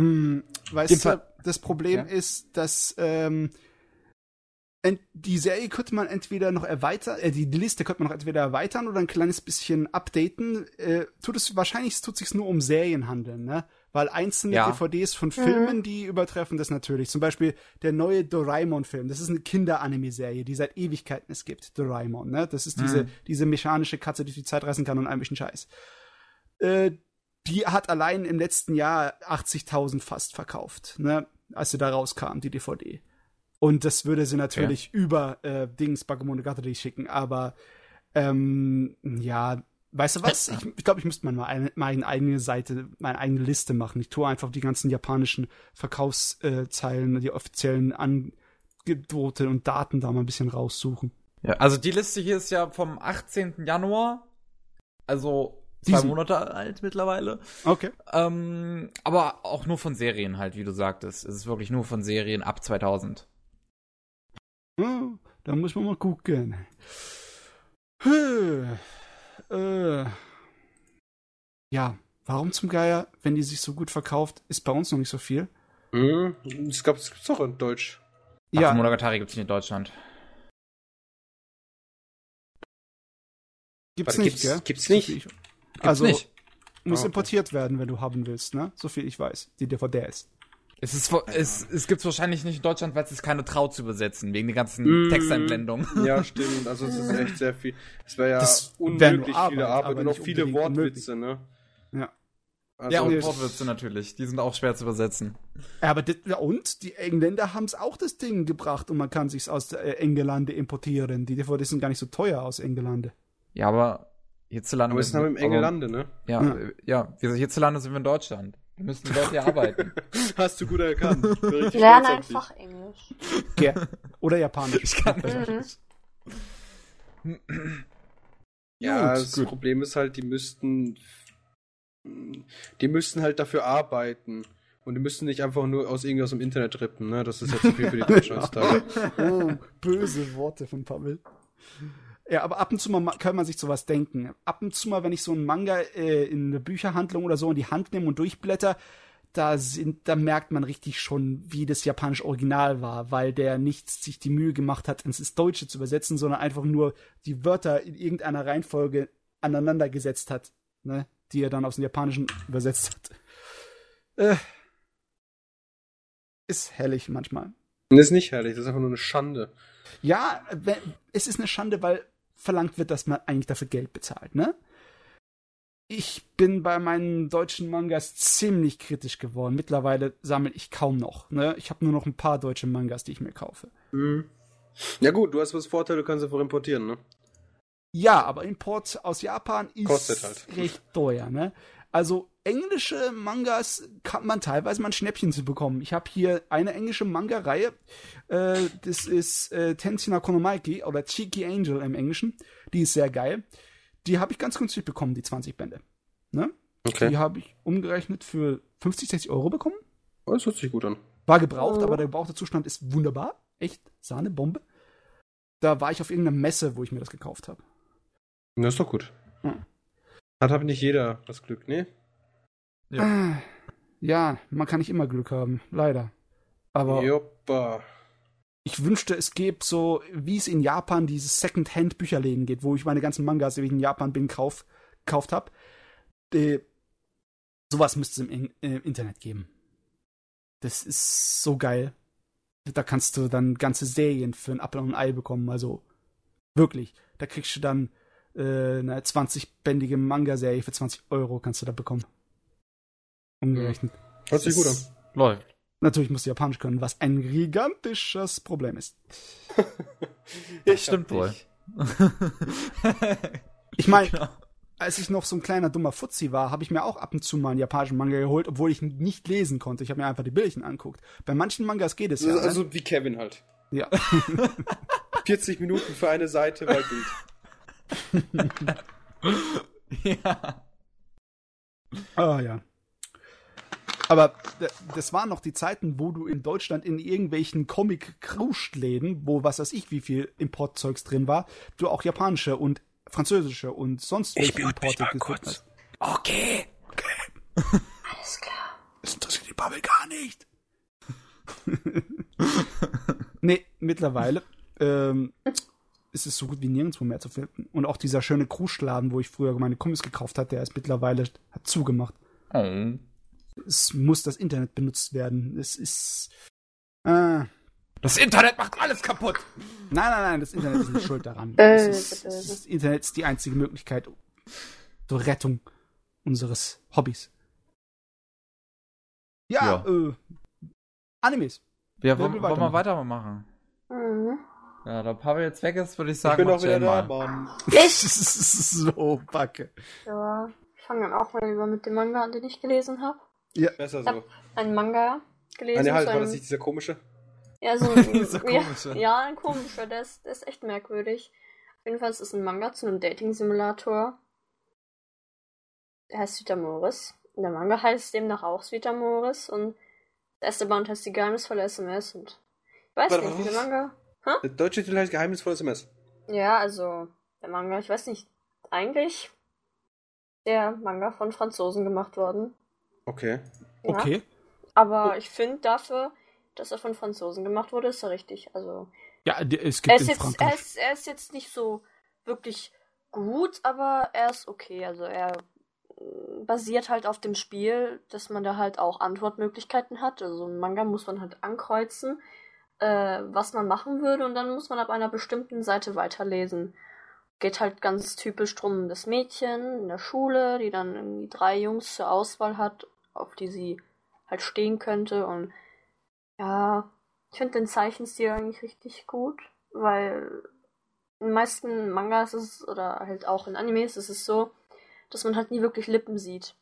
S2: Hm, weißt du, das Problem
S3: Ja.
S2: ist, dass ähm, die Serie könnte man entweder noch erweitern, äh, die, Liste könnte man noch entweder erweitern oder ein kleines bisschen updaten. Äh, tut es wahrscheinlich tut sich nur um Serien handeln, ne? Weil einzelne
S3: Ja.
S2: DVDs von Filmen, die übertreffen das natürlich. Zum Beispiel der neue Doraemon-Film. Das ist eine Kinder-Anime-Serie, die seit Ewigkeiten es gibt. Doraemon, ne? Das ist diese,
S3: Mhm.
S2: diese mechanische Katze, die die Zeit reisen kann und ein bisschen Scheiß. Äh, die hat allein im letzten Jahr 80.000 fast verkauft, ne, als sie da rauskam, die DVD. Und das würde sie natürlich über äh, Dings Bakemonogatari schicken, aber ähm, ja, weißt du was? Ich, ich glaube, ich müsste mal eine, meine eigene Seite, meine eigene Liste machen. Ich tue einfach die ganzen japanischen Verkaufszeilen, die offiziellen Angebote und Daten da mal ein bisschen raussuchen.
S3: Ja, also die Liste hier ist ja vom 18. Januar. Also zwei
S2: Diesen.
S3: Monate alt mittlerweile.
S2: Okay.
S3: Ähm, aber auch nur von Serien halt, wie du sagtest. Es ist wirklich nur von Serien ab 2000.
S2: Ja, da muss man mal gucken. Äh, ja, warum zum Geier, wenn die sich so gut verkauft, ist bei uns noch nicht so viel?
S1: Mhm. Es gab es gibt's doch in Deutsch.
S3: Ja.
S2: Ja,
S3: Monogatari gibt's nicht in Deutschland.
S2: gibt's
S1: Warte,
S2: nicht,
S1: gibt's-
S2: gell?
S1: gibt's nicht?
S3: Gibt's
S2: Also,
S3: nicht.
S2: muss
S1: Ah, okay.
S2: importiert werden, wenn du haben willst, ne? So viel ich weiß. Die DVDs.
S3: Es, ist, es, es gibt's wahrscheinlich nicht in Deutschland, weil es sich keine traut zu übersetzen, wegen der ganzen
S1: Mm.
S3: Texteinblendung.
S1: Ja, stimmt. Also es ist echt sehr viel. Es wäre ja
S2: Das
S1: unmöglich
S2: Arbeit,
S1: viele Arbeit
S2: aber
S1: und auch viele Wortwitze, ne?
S2: Ja.
S1: Also,
S3: ja, und Wortwitze natürlich. Die sind auch schwer zu übersetzen.
S2: Ja, aber das, ja, und die Engländer haben es auch das Ding gebracht und man kann sich's aus äh, Engelande importieren. Die DVDs sind gar nicht so teuer aus Engelande.
S3: Ja, aber hierzulande.
S1: aber ist noch im
S3: aber-
S1: Engelande, ne?
S3: Ja,
S2: Ja.
S3: äh, ja. Gesagt, hierzulande sind wir in Deutschland. Wir müssen Leute hier arbeiten.
S1: Hast du gut erkannt.
S4: Lern einfach Englisch.
S2: Gell. Oder Japanisch.
S3: Ich kann
S4: Mhm.
S1: Ja,
S2: Gut,
S1: das
S2: gut.
S1: Problem ist halt, die müssten. Die müssten halt dafür arbeiten. Und die müssten nicht einfach nur aus irgendwie aus dem Internet rippen, ne? Das ist ja zu viel für die Deutschen heutzutage.
S2: Oh, böse Worte von Pavel. Ja, aber ab und zu mal kann man sich sowas denken. Ab und zu mal, wenn ich so einen Manga äh, in eine Bücherhandlung oder so in die Hand nehme und durchblätter, da sind, da merkt man richtig schon, wie das japanische Original war, weil der nicht sich die Mühe gemacht hat, ins Deutsche zu übersetzen, sondern einfach nur die Wörter in irgendeiner Reihenfolge aneinander gesetzt hat, ne, die er dann aus dem Japanischen übersetzt hat. Äh, ist herrlich manchmal.
S1: Das ist nicht herrlich, das ist einfach nur eine Schande.
S2: Ja, es ist eine Schande, weil verlangt wird, dass man eigentlich dafür Geld bezahlt, ne? Ich bin bei meinen deutschen Mangas ziemlich kritisch geworden. Mittlerweile sammle ich kaum noch, ne? Ich habe nur noch ein paar deutsche Mangas, die ich mir kaufe.
S1: Mhm. Ja gut, du hast was Vorteil, du kannst einfach importieren, ne?
S2: Ja, aber Import aus Japan ist
S1: halt.
S2: recht teuer, ne? Also englische Mangas kann man teilweise mal ein Schnäppchen zu bekommen. Ich habe hier eine englische Manga-Reihe, äh, das ist äh, Tensina Konomaiki oder Cheeky Angel im Englischen. Die ist sehr geil. Die habe ich ganz günstig bekommen, die 20 Bände. Ne?
S1: Okay.
S2: Die habe ich umgerechnet für 50, 60 Euro bekommen.
S1: Oh, das hört sich gut an.
S2: War gebraucht,
S4: Oh.
S2: aber der gebrauchte Zustand ist wunderbar. Echt Sahnebombe. Da war ich auf irgendeiner Messe, wo ich mir das gekauft habe.
S1: Das ist doch gut.
S2: Hm.
S1: Hat aber nicht jeder das Glück, ne?
S2: Ah, Ja, man kann nicht immer Glück haben, leider. Aber
S1: Joppa.
S2: ich wünschte, es gäbe so, wie es in Japan dieses Second-Hand-Bücherläden geht, wo ich meine ganzen Mangas, die ich in Japan bin, kauf, gekauft habe. Äh, sowas müsste es im, In- äh, Internet geben. Das ist so geil. Da kannst du dann ganze Serien für ein Apfel und ein Ei bekommen. Also wirklich. Da kriegst du dann äh, eine 20-bändige Manga-Serie für 20 Euro kannst du da bekommen. Umgerechnet.
S1: Hört sich gut an.
S2: Das-
S3: Läuft.
S2: Natürlich musst du Japanisch können, was ein gigantisches Problem ist.
S1: Ich
S3: Stimmt wohl.
S2: Ich meine,
S3: Genau.
S2: als ich noch so ein kleiner dummer Fuzzi war, habe ich mir auch ab und zu mal einen japanischen Manga geholt, obwohl ich nicht lesen konnte. Ich habe mir einfach die Bildchen anguckt. Bei manchen Mangas geht es ja.
S1: Also,
S2: ne?
S1: also wie Kevin halt.
S2: ja.
S1: 40 Minuten für eine Seite bei Bild.
S3: ja.
S2: Ah ja. Aber das waren noch die Zeiten, wo du in Deutschland in irgendwelchen Comic-Kruschtläden, wo was weiß ich, wie viel Importzeugs drin war, du auch japanische und französische und sonst welche Importe gefunden hast.
S3: Okay.
S4: Alles klar.
S2: Das interessiert die Bubble gar nicht. nee, mittlerweile ähm, ist es so gut wie nirgendwo mehr zu finden. Und auch dieser schöne Kruschtladen, wo ich früher meine Comics gekauft hatte, der ist mittlerweile hat zugemacht.
S3: Oh.
S2: Es muss das Internet benutzt werden. Es ist. Äh,
S3: Das Internet macht alles kaputt.
S2: nein, nein, nein, das Internet ist nicht schuld daran. Es ist, das Internet ist die einzige Möglichkeit zur Rettung unseres Hobbys. Ja, Äh, Animes.
S3: Ja, wollen, wollen wir
S2: weitermachen?
S3: weitermachen?
S4: Mhm.
S3: Ja, da Pavel jetzt weg ist, würde ich
S1: Ich
S3: sagen,
S1: bin
S3: mach
S1: auch wieder da. Mann.
S4: Ich?
S2: Das ist so backe.
S4: Ja, ich fange dann auch mal lieber mit dem Manga an, den ich gelesen habe.
S1: Besser
S4: Ja.
S1: so.
S4: Ein Manga gelesen.
S1: Ah, nee, halt,
S4: so
S1: war das nicht dieser komische?
S4: Ja, so ein,
S3: Dieser
S4: ja,
S3: komische.
S4: ja, ein komischer, der ist, der ist echt merkwürdig. Auf jeden Fall ist es ein Manga zu einem Dating-Simulator. Der heißt Sweet Amoris. Und Der Manga heißt demnach auch Sweet Amoris und der erste Band heißt die geheimnisvolle SMS und ich weiß
S1: Warte,
S4: nicht, wie der? Manga.
S1: Der deutsche Titel heißt Geheimnisvolles SMS.
S4: Ja, also der Manga, ich weiß nicht, eigentlich der Manga von Franzosen gemacht worden.
S1: Okay.
S4: Ja.
S2: Okay.
S4: Aber ich finde dafür, dass er von Franzosen gemacht wurde, ist er richtig. Also
S2: Ja, es
S4: er
S2: gibt
S4: ist,
S2: in
S4: jetzt, er, ist, er ist jetzt nicht so wirklich gut, aber er ist okay. Also er äh, basiert halt auf dem Spiel, dass man da halt auch Antwortmöglichkeiten hat. Also ein Manga muss man halt ankreuzen, äh, was man machen würde und dann muss man ab einer bestimmten Seite weiterlesen. Geht halt ganz typisch drum um das Mädchen in der Schule, die dann irgendwie drei Jungs zur Auswahl hat, auf die sie halt stehen könnte und ja, ich finde den Zeichenstil eigentlich richtig gut, weil in den meisten Mangas ist es, oder halt auch in Animes ist es so, dass man halt nie wirklich Lippen sieht.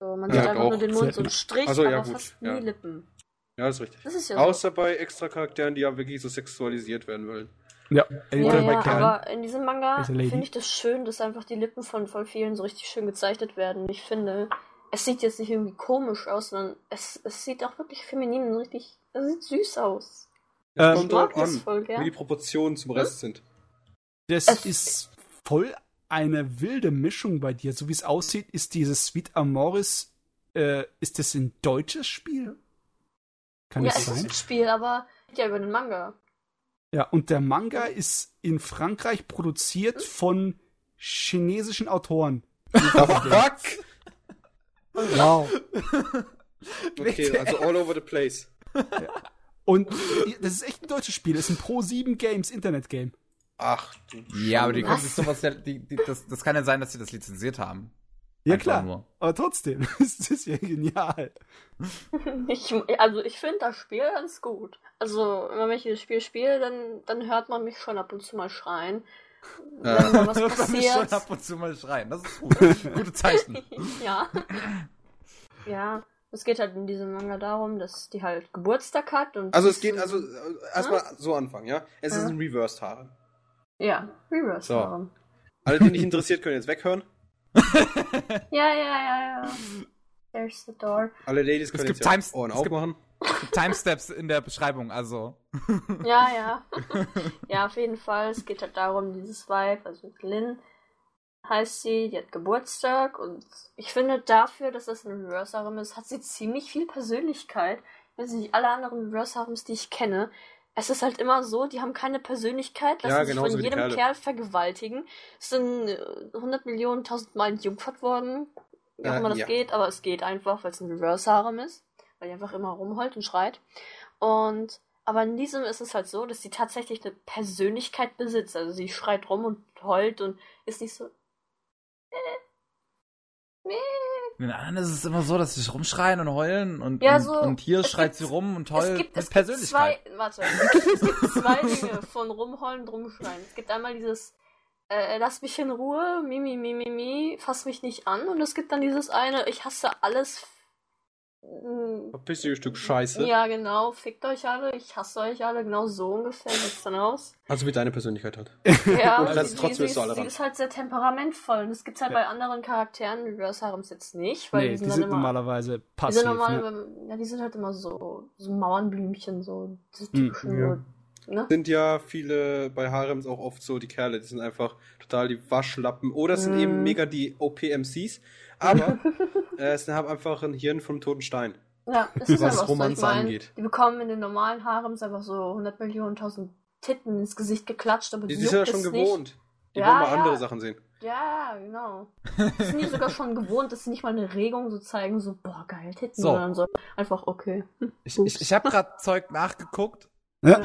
S4: So, man
S1: Ja,
S4: sieht einfach nur den Mund, so
S2: Selten.
S4: ein Strich,
S1: so, ja,
S4: aber
S1: gut,
S4: fast
S1: ja.
S4: nie Lippen.
S1: Ja, ist richtig.
S4: Das ist ja
S1: Außer bei extra Charakteren, die ja wirklich so sexualisiert werden wollen.
S2: Ja,
S4: so. Ja,
S2: bei
S4: ja, aber in diesem Manga finde ich das schön, dass einfach die Lippen von voll vielen so richtig schön gezeichnet werden. Ich finde, es sieht jetzt nicht irgendwie komisch aus, sondern es, es sieht auch wirklich feminin und richtig, es sieht süß aus.
S2: Ähm,
S4: Ich mag das
S1: an,
S4: voll
S1: wie
S4: gern.
S1: die Proportionen zum Rest sind.
S2: Das
S4: Es-
S2: ist voll eine wilde Mischung bei dir. So wie es aussieht, ist dieses Sweet Amoris, äh, ist das ein deutsches Spiel? Kann
S4: Ja, es ist
S2: sein?
S4: ein Spiel, aber ja über den Manga.
S2: Ja, und der Manga ist in Frankreich produziert von chinesischen Autoren.
S1: Fuck!
S2: Wow.
S1: Okay, also all over the place.
S2: Und das ist echt ein deutsches Spiel. Das ist ein Pro 7 Games Internet-Game.
S1: Ach du
S3: Ja, aber die können sich sowas ja, die, die, das, das kann ja sein, dass sie das lizenziert haben.
S2: Ja,
S3: Einfach
S2: klar.
S3: nur.
S2: Aber trotzdem, es ist ja genial.
S4: Ich, also ich finde das Spiel ganz gut. Also wenn ich das Spiel spiele, dann, dann hört man mich schon ab und zu mal schreien. Da was
S3: man mich schon
S4: passiert.
S3: ab und zu mal schreien. Das ist gut. Gute Zeichen.
S4: ja. Ja. Es geht halt in diesem Manga darum, dass die halt Geburtstag hat und.
S1: Also es geht,
S4: ist
S1: also
S4: so-
S1: äh, erstmal so anfangen, ja? Es ist
S4: Ja.
S1: ein Reversed Haaren.
S4: Ja, Reverse
S1: So.
S4: Harem.
S1: Alle, die nicht interessiert, können jetzt weghören.
S4: Ja, ja, ja, ja. There's the door.
S1: Alle Ladies können
S3: gibt
S1: jetzt
S3: Times-
S1: Ohren
S3: es gibt-
S1: aufmachen.
S3: Timesteps in der Beschreibung, also.
S4: Ja, ja. ja, auf jeden Fall. Es geht halt darum, dieses Vibe, also Lynn heißt sie, die hat Geburtstag und ich finde dafür, dass das ein Reverse Harem ist, hat sie ziemlich viel Persönlichkeit. Ich weiß nicht, alle anderen Reverse Harems, die ich kenne, es ist halt immer so, die haben keine Persönlichkeit, lassen
S1: Ja,
S4: sich von jedem. Kerl vergewaltigen, sind äh, 100 Millionen, tausendmal entjungfert worden, wie auch
S1: Äh,
S4: immer das
S1: ja.
S4: geht, aber es geht einfach, weil es ein Reverse Harem ist, weil die einfach immer rumheult und schreit. Und aber in diesem ist es halt so, dass sie tatsächlich eine Persönlichkeit besitzt. Also sie schreit rum und heult und ist nicht so. Äh.
S3: In den anderen ist es immer so, dass sie rumschreien und heulen und,
S4: Ja,
S3: und,
S4: so,
S3: und hier
S4: es
S3: schreit
S4: gibt-
S3: sie rum und
S4: Es
S3: heult
S4: gibt,
S3: mit
S4: es gibt
S3: Persönlichkeit.
S4: zwei, warte, es gibt zwei Dinge von rumheulen und rumschreien. Es gibt einmal dieses äh, lass mich in Ruhe, mi, mi, mi, mi, mi, fass mich nicht an. Und es gibt dann dieses eine, ich hasse alles
S1: Verpiss dich, ihr Stück Scheiße.
S4: Ja, genau. Fickt euch alle. Ich hasse euch alle. Genau so ungefähr sieht's dann aus.
S1: Also wie deine Persönlichkeit hat.
S4: Ja,
S1: Und
S4: aber
S1: das
S4: sie,
S1: trotzdem
S4: sie,
S1: ist alle
S4: sie ist halt sehr temperamentvoll. Und das gibt's halt
S2: Ja.
S4: bei anderen Charakteren, Reverse Harems jetzt nicht, weil
S2: nee,
S4: die
S2: die
S4: sind
S2: sind,
S4: dann immer.
S2: normalerweise
S4: Die
S2: passiv.
S4: sind,
S2: ne?
S4: normal, ja, die sind halt immer so, so Mauernblümchen, so diese
S2: Hm,
S4: typischen,
S1: ja.
S4: ne?
S1: Sind ja viele bei Harems auch oft so die Kerle, die sind einfach total die Waschlappen. Oder es sind
S4: Mhm.
S1: eben mega die OPMCs. Aber äh, es haben einfach ein Hirn vom toten Stein.
S4: Ja, es ist
S1: Was
S4: einfach so. Ich
S1: Romanze
S4: mein,
S1: angeht.
S4: die bekommen in den normalen Harems einfach so 100 Millionen tausend Titten ins Gesicht geklatscht, aber
S1: Die
S4: die
S1: sind ja schon
S4: es
S1: gewohnt. Die
S4: Ja,
S1: wollen mal
S4: ja.
S1: andere Sachen sehen.
S4: Nicht. Ja, genau. Die sind die sogar schon gewohnt, dass sie nicht mal eine Regung so zeigen, so, boah, geil, Titten,
S3: So.
S4: sondern so einfach, okay.
S3: Ich, ich, ich habe gerade Zeug nachgeguckt.
S2: Ja.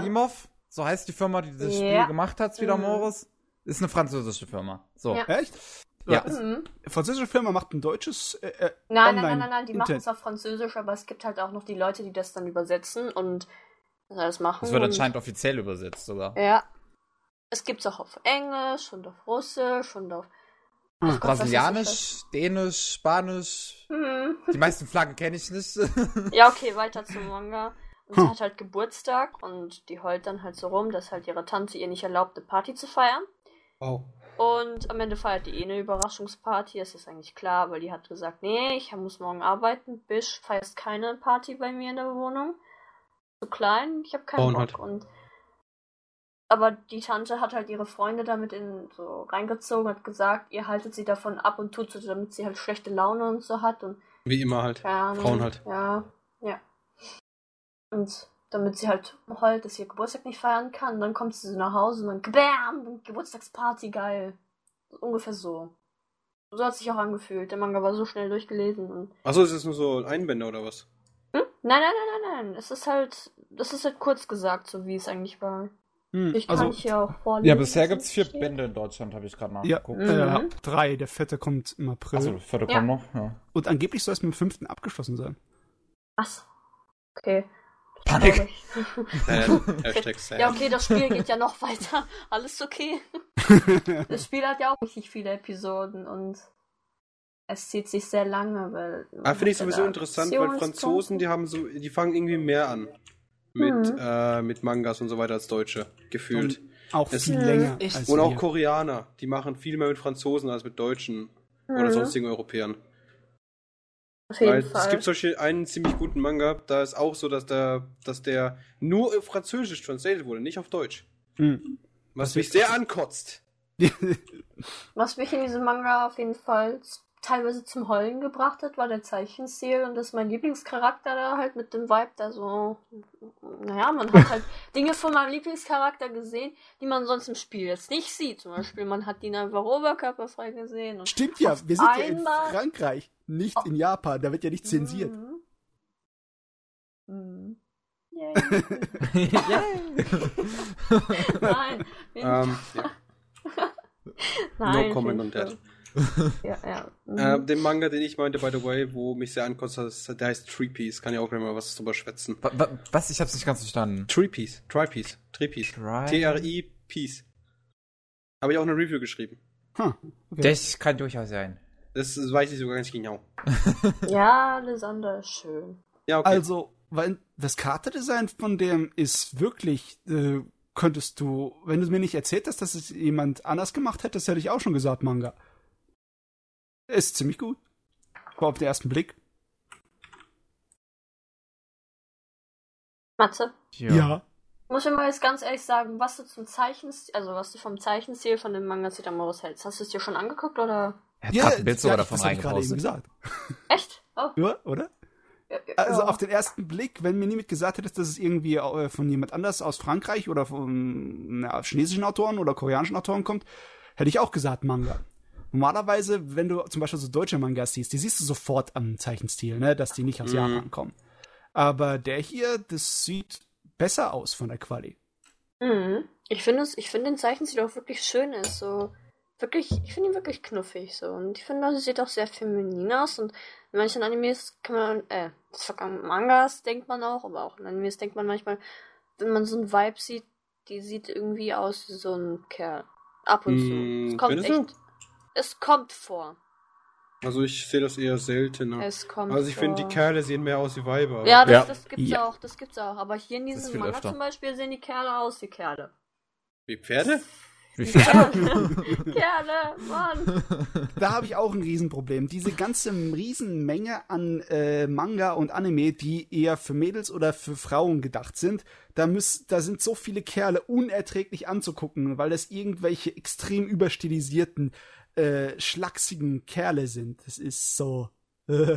S3: So heißt die Firma, die dieses
S4: Ja.
S3: Spiel gemacht hat, wieder
S4: Mhm.
S3: Morris, ist eine französische Firma. So.
S4: Ja.
S2: Echt?
S3: Ja.
S4: Mhm.
S2: Französische Firma macht ein deutsches. Äh, äh,
S4: Nein, nein,
S2: Online-
S4: nein, nein, nein, die machen es auf Französisch, aber es gibt halt auch noch die Leute, die das dann übersetzen und das machen.
S3: Das wird anscheinend offiziell übersetzt sogar.
S4: Ja. Es gibt's auch auf Englisch und auf Russisch und auf.
S2: Ah,
S4: Ach Gott,
S3: Brasilianisch, Dänisch, Spanisch.
S4: das? Hm.
S3: Die meisten Flaggen kenne ich nicht.
S4: Ja, okay, weiter zum Manga. Und sie
S2: Hm.
S4: hat halt Geburtstag und die heult dann halt so rum, dass halt ihre Tante ihr nicht erlaubt, eine Party zu feiern.
S1: Wow.
S4: Und am Ende feiert die eh eine Überraschungsparty, das ist eigentlich klar, weil die hat gesagt, nee, ich muss morgen arbeiten, Bisch, feierst keine Party bei mir in der Wohnung. Zu klein, ich habe keinen Bock.
S1: halt.
S4: Und aber die Tante hat halt ihre Freunde damit in so reingezogen, hat gesagt, ihr haltet sie davon ab und tut so, damit sie halt schlechte Laune und so hat und
S1: Wie immer halt. Frauen halt.
S4: Ja, ja. Und damit sie halt heult, dass sie ihr Geburtstag nicht feiern kann, dann kommt sie so nach Hause und dann BAM! Geburtstagsparty, geil. Ungefähr so. So hat sich auch angefühlt. Der Manga war so schnell durchgelesen und.
S1: Achso, ist das nur so ein Einbänder oder was?
S4: Hm? Nein, nein, nein, nein, nein. Es ist halt. Das ist halt kurz gesagt, so wie es eigentlich war.
S2: hm,
S4: Ich kann
S2: also,
S4: hier auch vorlesen.
S3: ja, bisher
S4: was
S3: gibt's vier
S4: steht.
S3: Bände in Deutschland, habe ich gerade
S2: ja,
S3: nachgeguckt.
S4: Mhm.
S2: äh, drei. Der vierte kommt im April.
S3: Achso, der vierte
S4: Ja.
S3: kommt noch. Ja.
S2: Und angeblich soll es mit dem fünften abgeschlossen sein.
S4: Was? Okay.
S3: Panik.
S1: Sad.
S4: Ja, okay, das Spiel geht ja noch weiter. Alles okay. Das Spiel hat ja auch richtig viele Episoden und es zieht sich sehr lange, weil. man
S1: Ah, finde ich sowieso interessant, weil. Franzosen, die haben so, die fangen irgendwie mehr an. Mit,
S4: Mhm.
S1: äh, mit Mangas und so weiter als Deutsche, gefühlt.
S2: Auch
S1: Es-
S2: viel länger.
S1: Und auch
S2: wir.
S1: Koreaner, die machen viel mehr mit Franzosen als mit Deutschen oder
S4: Mhm.
S1: sonstigen Europäern.
S4: Auf jeden
S1: Weil
S4: Fall.
S1: es gibt solche einen ziemlich guten Manga, da ist auch so, dass der, dass der nur auf Französisch translated wurde, nicht auf Deutsch.
S2: Hm.
S1: Was
S2: Das
S1: mich sehr ankotzt.
S4: Was mich in diesem Manga auf jeden Fall teilweise zum Heulen gebracht hat, war der Zeichenstil und das ist mein Lieblingscharakter da halt mit dem Vibe da so. Naja, man hat halt Dinge von meinem Lieblingscharakter gesehen, die man sonst im Spiel jetzt nicht sieht. Zum Beispiel, man hat ihn einfach oberkörperfrei gesehen. Und
S2: Stimmt ja, wir sind ja in Frankreich, nicht in Japan. Da wird ja nicht zensiert.
S4: Mhm. Mhm. Yay. Nein.
S1: Ähm, ja.
S4: Nein.
S1: no comment on that.
S4: Ja, ja. Mhm.
S1: Äh, den Manga, den ich meinte, by the way, wo mich sehr ankotzt, das- der heißt Three Piece. Kann ja auch gleich mal was drüber schwätzen.
S3: Wa- wa- Was? Ich hab's nicht ganz verstanden.
S1: Three Piece. Try Piece. Three Piece. T-R-I Piece. Habe ich auch eine Review geschrieben.
S2: Hm, okay.
S3: Das kann durchaus sein.
S1: Das weiß ich sogar ganz genau.
S4: ja, Lysander ist schön.
S1: Ja, okay.
S2: Also, weil das Kartendesign von dem ist wirklich, äh, könntest du, wenn du mir nicht erzählt hast, dass es jemand anders gemacht hätte, das hätte ich auch schon gesagt, Manga. Ist ziemlich gut. War auf den ersten Blick.
S4: Matze, muss ich mal jetzt ganz ehrlich sagen, was du zum Zeichenstil, also was du vom Zeichenstil von dem Manga Zitamoros hältst. Hast du es dir schon angeguckt oder?
S3: Er hat grad ein Bild sogar
S2: ja,
S3: davon
S2: ich gerade eben gesagt.
S4: Echt? Oh.
S2: Ja, oder?
S4: Ja, ja,
S2: Also
S4: ja.
S2: auf den ersten Blick, wenn mir niemand gesagt hätte, dass es irgendwie äh, von jemand anders aus Frankreich oder von na, chinesischen Autoren oder koreanischen Autoren kommt, hätte ich auch gesagt Manga. Normalerweise, wenn du zum Beispiel so deutsche Mangas siehst, die siehst du sofort am Zeichenstil, ne, dass die nicht aus
S1: Mhm.
S2: Japan kommen. Aber der hier, das sieht besser aus von der Quali.
S4: Mhm. Ich finde es, ich finde den Zeichenstil auch wirklich schön ist, so wirklich, ich finde ihn wirklich knuffig so und ich finde, er sieht auch sehr feminin aus und in manchen Animes kann man, äh, an Mangas denkt man auch, aber auch in Animes denkt man manchmal, wenn man so einen Vibe sieht, die sieht irgendwie aus wie so ein Kerl. Ab und zu. Es kommt echt, es kommt vor.
S1: Also ich sehe das eher seltener.
S4: Es kommt
S1: Also ich finde, die. Kerle sehen mehr aus wie Weiber.
S4: Ja, das,
S3: Ja.
S4: das gibt's
S2: Ja.
S4: auch, das gibt's auch. Aber hier in diesem Manga
S3: öfter.
S4: zum Beispiel sehen die Kerle aus wie Kerle.
S1: Wie Pferde?
S3: Wie?
S4: Kerle, Kerle, Mann.
S2: Da habe ich auch ein Riesenproblem. Diese ganze Riesenmenge an äh, Manga und Anime, die eher für Mädels oder für Frauen gedacht sind, da, müß, da sind so viele Kerle unerträglich anzugucken, weil das irgendwelche extrem überstilisierten, äh, schlachsigen Kerle sind. Das ist so. Äh,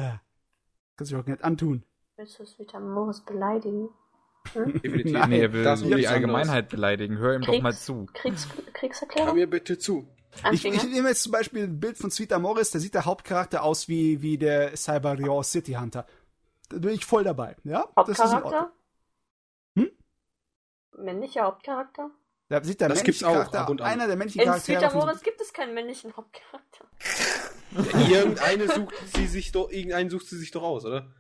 S2: kann sich auch nicht antun.
S4: Willst du es wieder Moritz beleidigen?
S1: Definitiv.
S2: Nein,
S3: Nee, er will
S1: Das
S3: die Allgemeinheit beleidigen. Hör ihm doch mal
S4: Kriegs-
S3: zu.
S4: Kriegs
S1: Hör
S4: Kriegserklärung?
S1: mir bitte zu.
S2: Ich, ich nehme jetzt zum Beispiel ein Bild von Sweet Amoris, da sieht der Hauptcharakter aus wie, wie der Cyberion City Hunter. Da bin ich voll dabei, ja?
S4: Hauptcharakter?
S2: Hm?
S4: Männlicher Hauptcharakter?
S2: Da sieht der
S1: Das
S2: männliche
S1: gibt's auch,
S2: Charakter,
S1: ab und an.
S2: einer der männlichen
S4: In
S2: Charaktere.
S4: Sweet
S2: von-
S4: Amoris gibt es keinen männlichen Hauptcharakter.
S1: Irgendeine sucht sie sich doch, irgendeinen sucht sie sich doch aus, oder?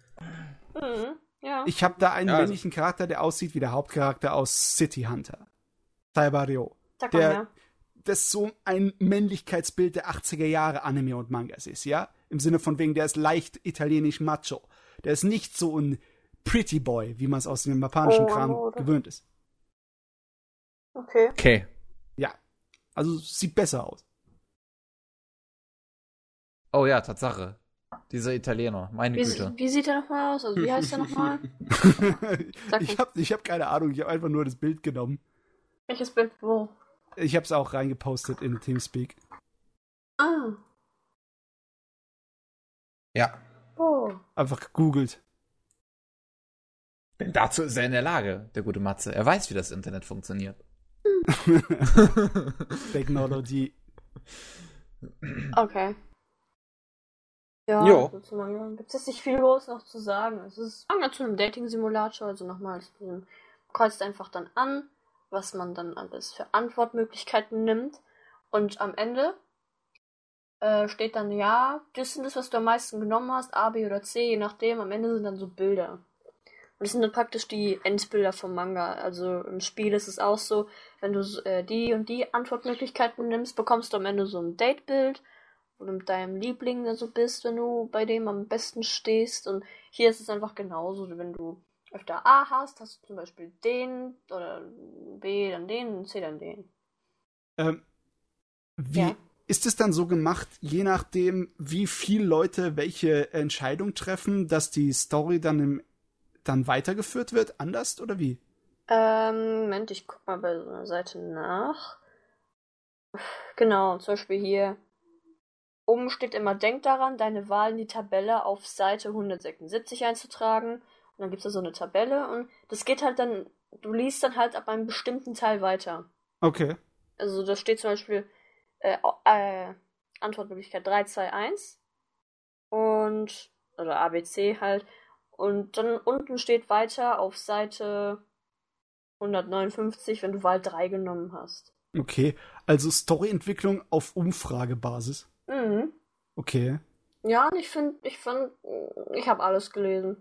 S4: Mhm, ja.
S2: Ich habe da einen
S1: Ja, also-
S2: männlichen Charakter, der aussieht wie der Hauptcharakter aus City Hunter.
S4: Sag mal
S2: der-. Das so ein Männlichkeitsbild der 80er Jahre Anime und Mangas ist, ja? Im Sinne von wegen, der ist leicht italienisch macho. Der ist nicht so ein Pretty Boy, wie man es aus dem japanischen
S4: Oh,
S2: Kram
S4: oder?
S2: gewöhnt ist.
S4: Okay.
S3: Okay.
S2: Ja. Also sieht besser aus.
S3: Oh ja, Tatsache. Dieser Italiener, meine
S4: Wie,
S3: Güte.
S4: wie sieht er nochmal aus? Also wie heißt er nochmal?
S2: Ich habe ich hab keine Ahnung, ich habe einfach nur das Bild genommen.
S4: Welches Bild? Wo?
S2: Ich habe es auch reingepostet in Teamspeak.
S4: Ah.
S1: Ja.
S4: Oh.
S2: Einfach gegoogelt.
S3: Denn dazu ist er in der Lage, der gute Matze. Er weiß, wie das Internet funktioniert.
S2: Technology.
S4: Okay. Ja,
S1: Jo.
S4: so zu Manga gibt es nicht viel groß noch zu sagen. Es ist Manga zu einem Dating-Simulator, also nochmal, du kreuzt einfach dann an, was man dann alles für Antwortmöglichkeiten nimmt. Und am Ende äh, steht dann, ja, das sind das, was du am meisten genommen hast, A, B oder C, je nachdem. Am Ende sind dann so Bilder. Und das sind dann praktisch die Endbilder vom Manga. Also im Spiel ist es auch so, wenn du äh, die und die Antwortmöglichkeiten nimmst, bekommst du am Ende so ein Datebild, wo du mit deinem Liebling da so bist, wenn du bei dem am besten stehst. Und hier ist es einfach genauso. Wenn du öfter A hast, hast du zum Beispiel den oder B dann den und C dann den.
S2: Ähm, wie
S4: Ja.
S2: ist es dann so gemacht, je nachdem, wie viele Leute welche Entscheidung treffen, dass die Story dann im, dann weitergeführt wird? Anders oder wie?
S4: Ähm, Moment, ich guck mal bei so einer Seite nach. Genau, zum Beispiel hier. Oben steht immer, denk daran, deine Wahl in die Tabelle auf Seite 176 einzutragen. Und dann gibt's da so eine Tabelle und das geht halt dann, du liest dann halt ab einem bestimmten Teil weiter.
S2: Okay.
S4: Also da steht zum Beispiel äh, äh, Antwortmöglichkeit 3, 2, 1 und oder ABC halt. Und dann unten steht weiter auf Seite 159, wenn du Wahl 3 genommen hast.
S2: Okay. Also Storyentwicklung auf Umfragebasis.
S4: Mhm.
S2: Okay.
S4: Ja, ich finde, ich fand, ich habe alles gelesen.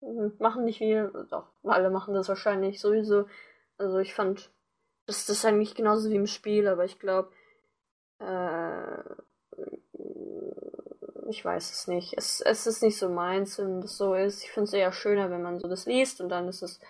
S4: Mhm, Machen nicht viel, doch, alle machen das wahrscheinlich sowieso. Also ich fand, das, das ist eigentlich genauso wie im Spiel, aber ich glaube, äh, ich weiß es nicht. Es, es ist nicht so meins, wenn das so ist. Ich finde es eher schöner, wenn man so das liest und dann ist es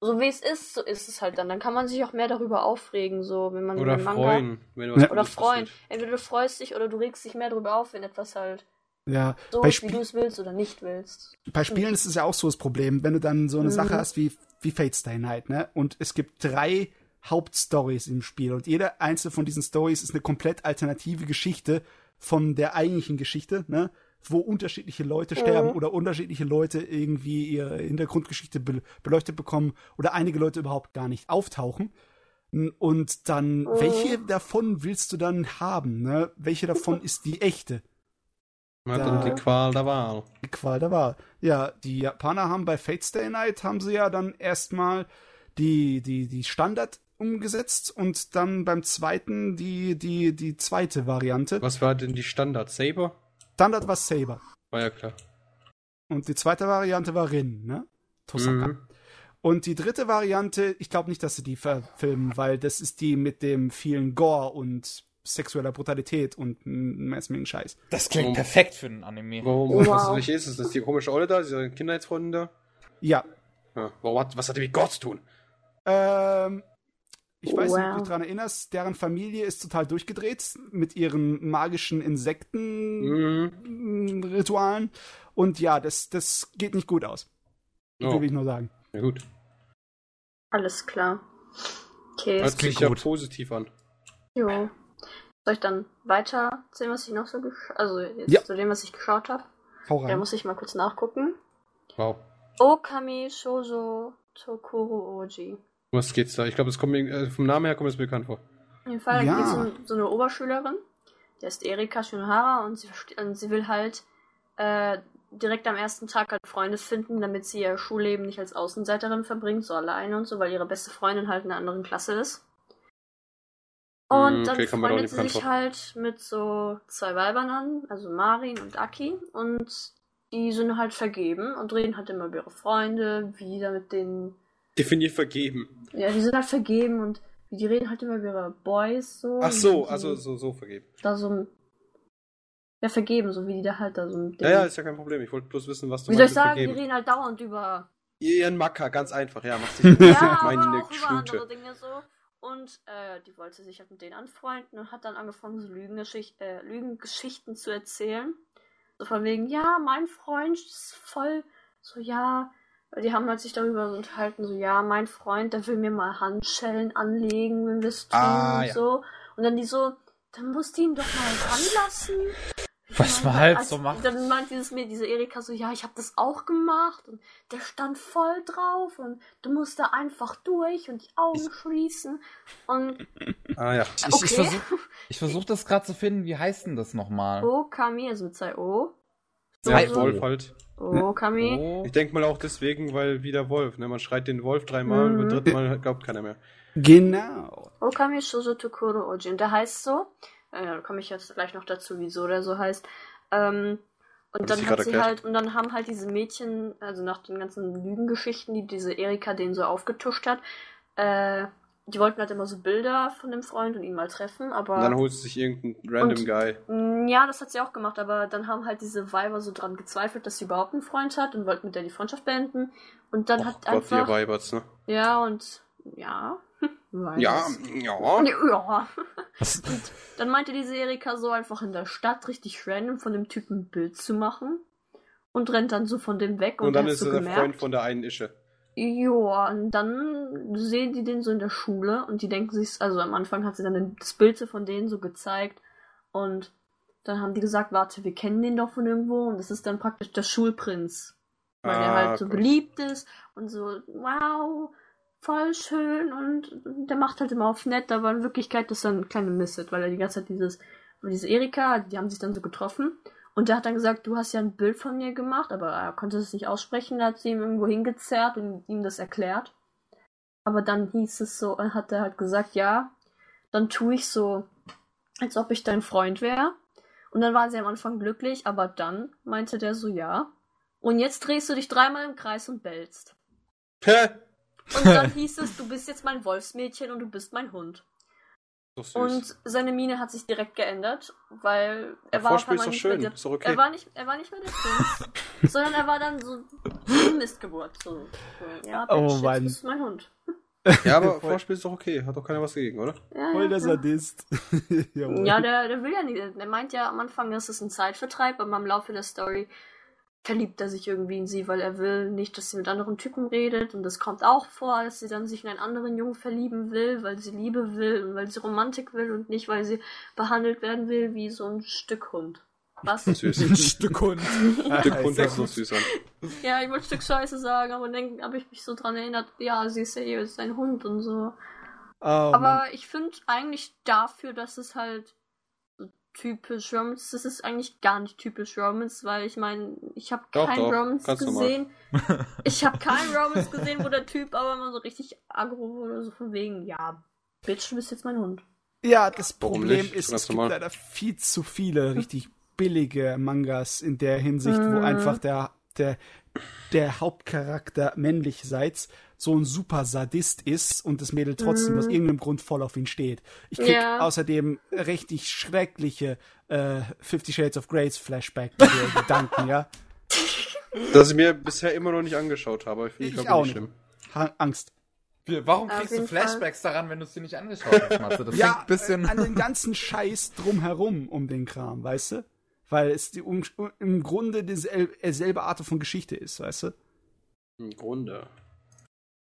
S4: so wie es ist, so ist es halt dann. Dann kann man sich auch mehr darüber aufregen, so wenn man
S1: Oder
S4: einen Manga
S1: freuen, wenn was
S4: oder freuen.
S1: passiert.
S4: Entweder du freust dich oder du regst dich mehr darüber auf, wenn etwas halt
S2: Ja.
S4: so
S2: Bei
S4: ist, wie du es willst oder nicht willst.
S2: Bei Spielen ist es ja auch so das Problem, wenn du dann so eine
S4: Mhm.
S2: Sache hast wie, wie Fate Stay Night, ne? Und es gibt drei Hauptstories im Spiel und jede einzelne von diesen Stories ist eine komplett alternative Geschichte von der eigentlichen Geschichte, ne? Wo unterschiedliche Leute sterben
S4: Mhm.
S2: oder unterschiedliche Leute irgendwie ihre Hintergrundgeschichte be beleuchtet bekommen oder einige Leute überhaupt gar nicht auftauchen. N- Und dann,
S4: Mhm.
S2: welche davon willst du dann haben, ne? Welche davon ist die echte? Da-
S1: die Qual der Wahl.
S2: Die Qual der Wahl. Ja, die Japaner haben bei Fate Stay Night haben sie ja dann erstmal die, die, die Standard umgesetzt und dann beim zweiten die, die, die zweite Variante.
S1: Was war denn die Standard? Saber?
S2: Standard war Saber.
S1: War ja klar.
S2: Und die zweite Variante war Rin, ne? Tosaka.
S1: Mhm.
S2: Und die dritte Variante, ich glaube nicht, dass sie die verfilmen, weil das ist die mit dem vielen Gore und sexueller Brutalität und Menge Scheiß.
S3: Das klingt
S1: Oh.
S3: perfekt für einen Anime.
S1: Warum,
S4: Wow.
S1: was welche ist es? Das ist die komische Olle da, diese Kindheitsfreundin da?
S2: Ja.
S1: Ja. Warum hat, was hat die mit Gott zu tun?
S2: Ähm, ich weiß nicht, ob du
S4: Wow.
S2: dich daran erinnerst, deren Familie ist total durchgedreht mit ihren magischen
S1: Mhm.
S2: Insekten-Ritualen. Und ja, das, das geht nicht gut aus.
S1: Oh.
S2: Will ich nur sagen.
S1: Ja, gut.
S4: Alles klar. Okay.
S1: Hört
S3: klingt
S1: ja
S3: gut.
S1: positiv an.
S4: Jo. Soll ich dann weiter erzählen, was ich noch so geschaut Also jetzt
S2: Ja.
S4: zu dem, was ich geschaut habe?
S2: Hau
S4: Da
S2: rein.
S4: muss ich mal kurz nachgucken.
S1: Wow.
S4: Okami Shoujo Tokuro Oji.
S1: Was geht's da? Ich glaube, es kommt mir, äh, vom Namen her kommt es mir bekannt vor.
S4: In dem Fall
S2: Ja.
S4: geht es um so eine Oberschülerin, die heißt Erika Shinohara und sie, und sie will halt äh, direkt am ersten Tag halt Freunde finden, damit sie ihr Schulleben nicht als Außenseiterin verbringt, so alleine und so, weil ihre beste Freundin halt in einer anderen Klasse ist. Und
S1: Mm,
S4: dann
S1: okay,
S4: freundet sie sich
S1: vor.
S4: halt mit so zwei Weibern an, also Marin und Aki, und die sind halt vergeben und reden halt immer über ihre Freunde, wie da mit denen
S1: Definier vergeben.
S4: ja, die sind halt vergeben und die reden halt immer über ihre Boys so.
S1: Ach so, also
S4: die
S1: so, so vergeben.
S4: Da so ein. Ja, vergeben, so wie die da halt da so ein.
S1: Ja, ja, ist ja kein Problem. Ich wollte bloß wissen, was du
S4: wie soll ich sagen, die
S1: vergeben.
S4: reden halt dauernd über.
S1: Ihren Macker, ganz einfach. Ja, mach dich
S4: ja,
S1: meine
S4: aber auch über andere. Dinge so. Und äh, die wollte sich halt mit denen anfreunden und hat dann angefangen, so Lügengeschicht äh, Lügengeschichten zu erzählen. So von wegen, ja, mein Freund ist voll so, ja. Die haben halt sich darüber so unterhalten, so, ja, mein Freund, der will mir mal Handschellen anlegen, wenn wir es tun
S1: Ah,
S4: und
S1: ja.
S4: so. Und dann die so, dann musst du ihn doch mal ranlassen.
S3: Was man halt
S4: als-
S3: so macht.
S4: Dann meint dieses mir diese Erika so, ja, ich habe das auch gemacht und der stand voll drauf und du musst da einfach durch und die Augen schließen und
S1: Ah ja.
S3: Ich, ich
S4: Okay.
S3: versuche ich versuch das gerade zu finden. Wie heißt denn das nochmal?
S4: Okami, also mit zwei O.
S1: Ja,
S3: So,
S1: Wolf halt.
S4: Okami.
S3: Oh.
S1: Ich denke mal auch deswegen, weil wieder Wolf. Ne? Man schreit den Wolf dreimal
S4: Mhm.
S1: und beim dritten Mal glaubt keiner mehr.
S2: Genau.
S4: Okami Shoujo Tokuro Oji. Und der heißt so, äh, da komme ich jetzt gleich noch dazu, wieso der so heißt. Ähm, und
S1: das
S4: dann hat sie
S1: erklärt?
S4: halt, und dann haben halt diese Mädchen, also nach den ganzen Lügengeschichten, die diese Erika denen so aufgetuscht hat, äh, die wollten halt immer so Bilder von dem Freund und ihn mal treffen, aber.
S1: Und dann holt sie sich irgendeinen random
S4: Und-
S1: Guy.
S4: Mm, Ja, das hat sie auch gemacht, aber dann haben halt diese Weiber so dran gezweifelt, dass sie überhaupt einen Freund hat und wollten mit der die Freundschaft beenden. Und dann
S1: Och
S4: hat
S1: Gott, ihr
S4: einfach.
S1: Weiberts, ne?
S4: Ja, und ja. Weiß.
S1: Ja, ja.
S4: Ja.
S3: Was,
S4: Dann meinte diese Erika so einfach in der Stadt richtig random von dem Typen ein Bild zu machen. Und rennt dann so von dem weg und,
S1: Und dann ist
S4: so
S1: er der. Freund von der einen Ische.
S4: Ja, und dann sehen die den so in der Schule und die denken sich, also am Anfang hat sie dann das Bild von denen so gezeigt und dann haben die gesagt, warte, wir kennen den doch von irgendwo und das ist dann praktisch der Schulprinz. Weil er
S1: Ah,
S4: halt so
S1: gut.
S4: beliebt ist und so, wow, voll schön und der macht halt immer auf nett, aber in Wirklichkeit ist er ein kleiner Misset, weil er die ganze Zeit dieses, diese Erika, die haben sich dann so getroffen und der hat dann gesagt, du hast ja ein Bild von mir gemacht, aber er konnte es nicht aussprechen, da hat sie ihm irgendwo hingezerrt und ihm das erklärt. Aber dann hieß es so, äh, hat er halt gesagt, ja, dann tue ich so, als ob ich dein Freund wäre. Und dann war sie am Anfang glücklich, aber dann meinte der so, ja. Und jetzt drehst du dich dreimal im Kreis und bellst. Und dann hieß es, du bist jetzt mein Wolfsmädchen und du bist mein Hund. Und seine Miene hat sich direkt geändert, weil er war auf
S1: Vorspiel ist
S4: einmal
S1: doch
S4: nicht
S1: schön.
S4: mehr der,
S1: Ist okay.
S4: er war nicht, er war nicht mehr der Prinz, sondern er war dann so Mistgeburt. So, so, ja,
S2: Oh
S4: jetzt
S2: Mann.
S4: bist du mein Hund.
S1: ja, aber. Vorspiel ist doch okay. Hat doch keiner was dagegen, oder?
S4: Ja,
S2: Voll
S4: ja,
S2: der
S4: ja.
S2: Sadist.
S4: Ja, der, der will ja nicht. Der meint ja am Anfang, das ist ein Zeitvertreib, aber im Laufe der Story verliebt er sich irgendwie in sie, weil er will nicht, dass sie mit anderen Typen redet. Und das kommt auch vor, dass sie dann sich in einen anderen Jungen verlieben will, weil sie Liebe will und weil sie Romantik will und nicht, weil sie behandelt werden will wie so ein Stück Hund. Was?
S1: Süß.
S2: Ein Stück Hund.
S1: Stück Hund
S2: Sehr
S1: hört sich so süß an.
S4: ja, ich wollte Stück Scheiße sagen, aber dann habe ich mich so dran erinnert, ja, sie ist ja eh sein Hund und so.
S2: Oh,
S4: Aber
S2: Mann.
S4: ich finde eigentlich dafür, dass es halt typisch Romance, das ist eigentlich gar nicht typisch Romance, weil ich meine, ich habe
S1: Doch,
S4: kein
S1: doch,
S4: Romance
S1: ganz normal.
S4: gesehen. Ich habe kein Romance gesehen, wo der Typ aber immer so richtig aggro wurde, so von wegen, ja, Bitch, du bist jetzt mein Hund.
S2: Ja, das Problem ist, es gibt leider viel zu viele richtig billige Mangas in der Hinsicht, wo
S4: Mhm.
S2: einfach der, der, der Hauptcharakter männlich seid. So ein super Sadist ist und das Mädel trotzdem
S4: Mhm.
S2: aus irgendeinem Grund voll auf ihn steht. Ich krieg
S4: Ja.
S2: außerdem richtig schreckliche äh, Fifty Shades of Grey's Flashback-Gedanken, ja.
S1: Das ich mir bisher immer noch nicht angeschaut habe. Ich finde
S2: Ich
S1: ich
S2: auch nicht.
S1: schlimm.
S2: Ha Angst.
S3: Warum kriegst du Flashbacks daran, wenn du es dir nicht angeschaut hast, Matze? Das
S2: ja,
S3: ein bisschen.
S2: äh, an den ganzen Scheiß drumherum um den Kram, weißt du? Weil es die, um, im Grunde dieselbe Art von Geschichte ist, weißt du?
S1: Im Grunde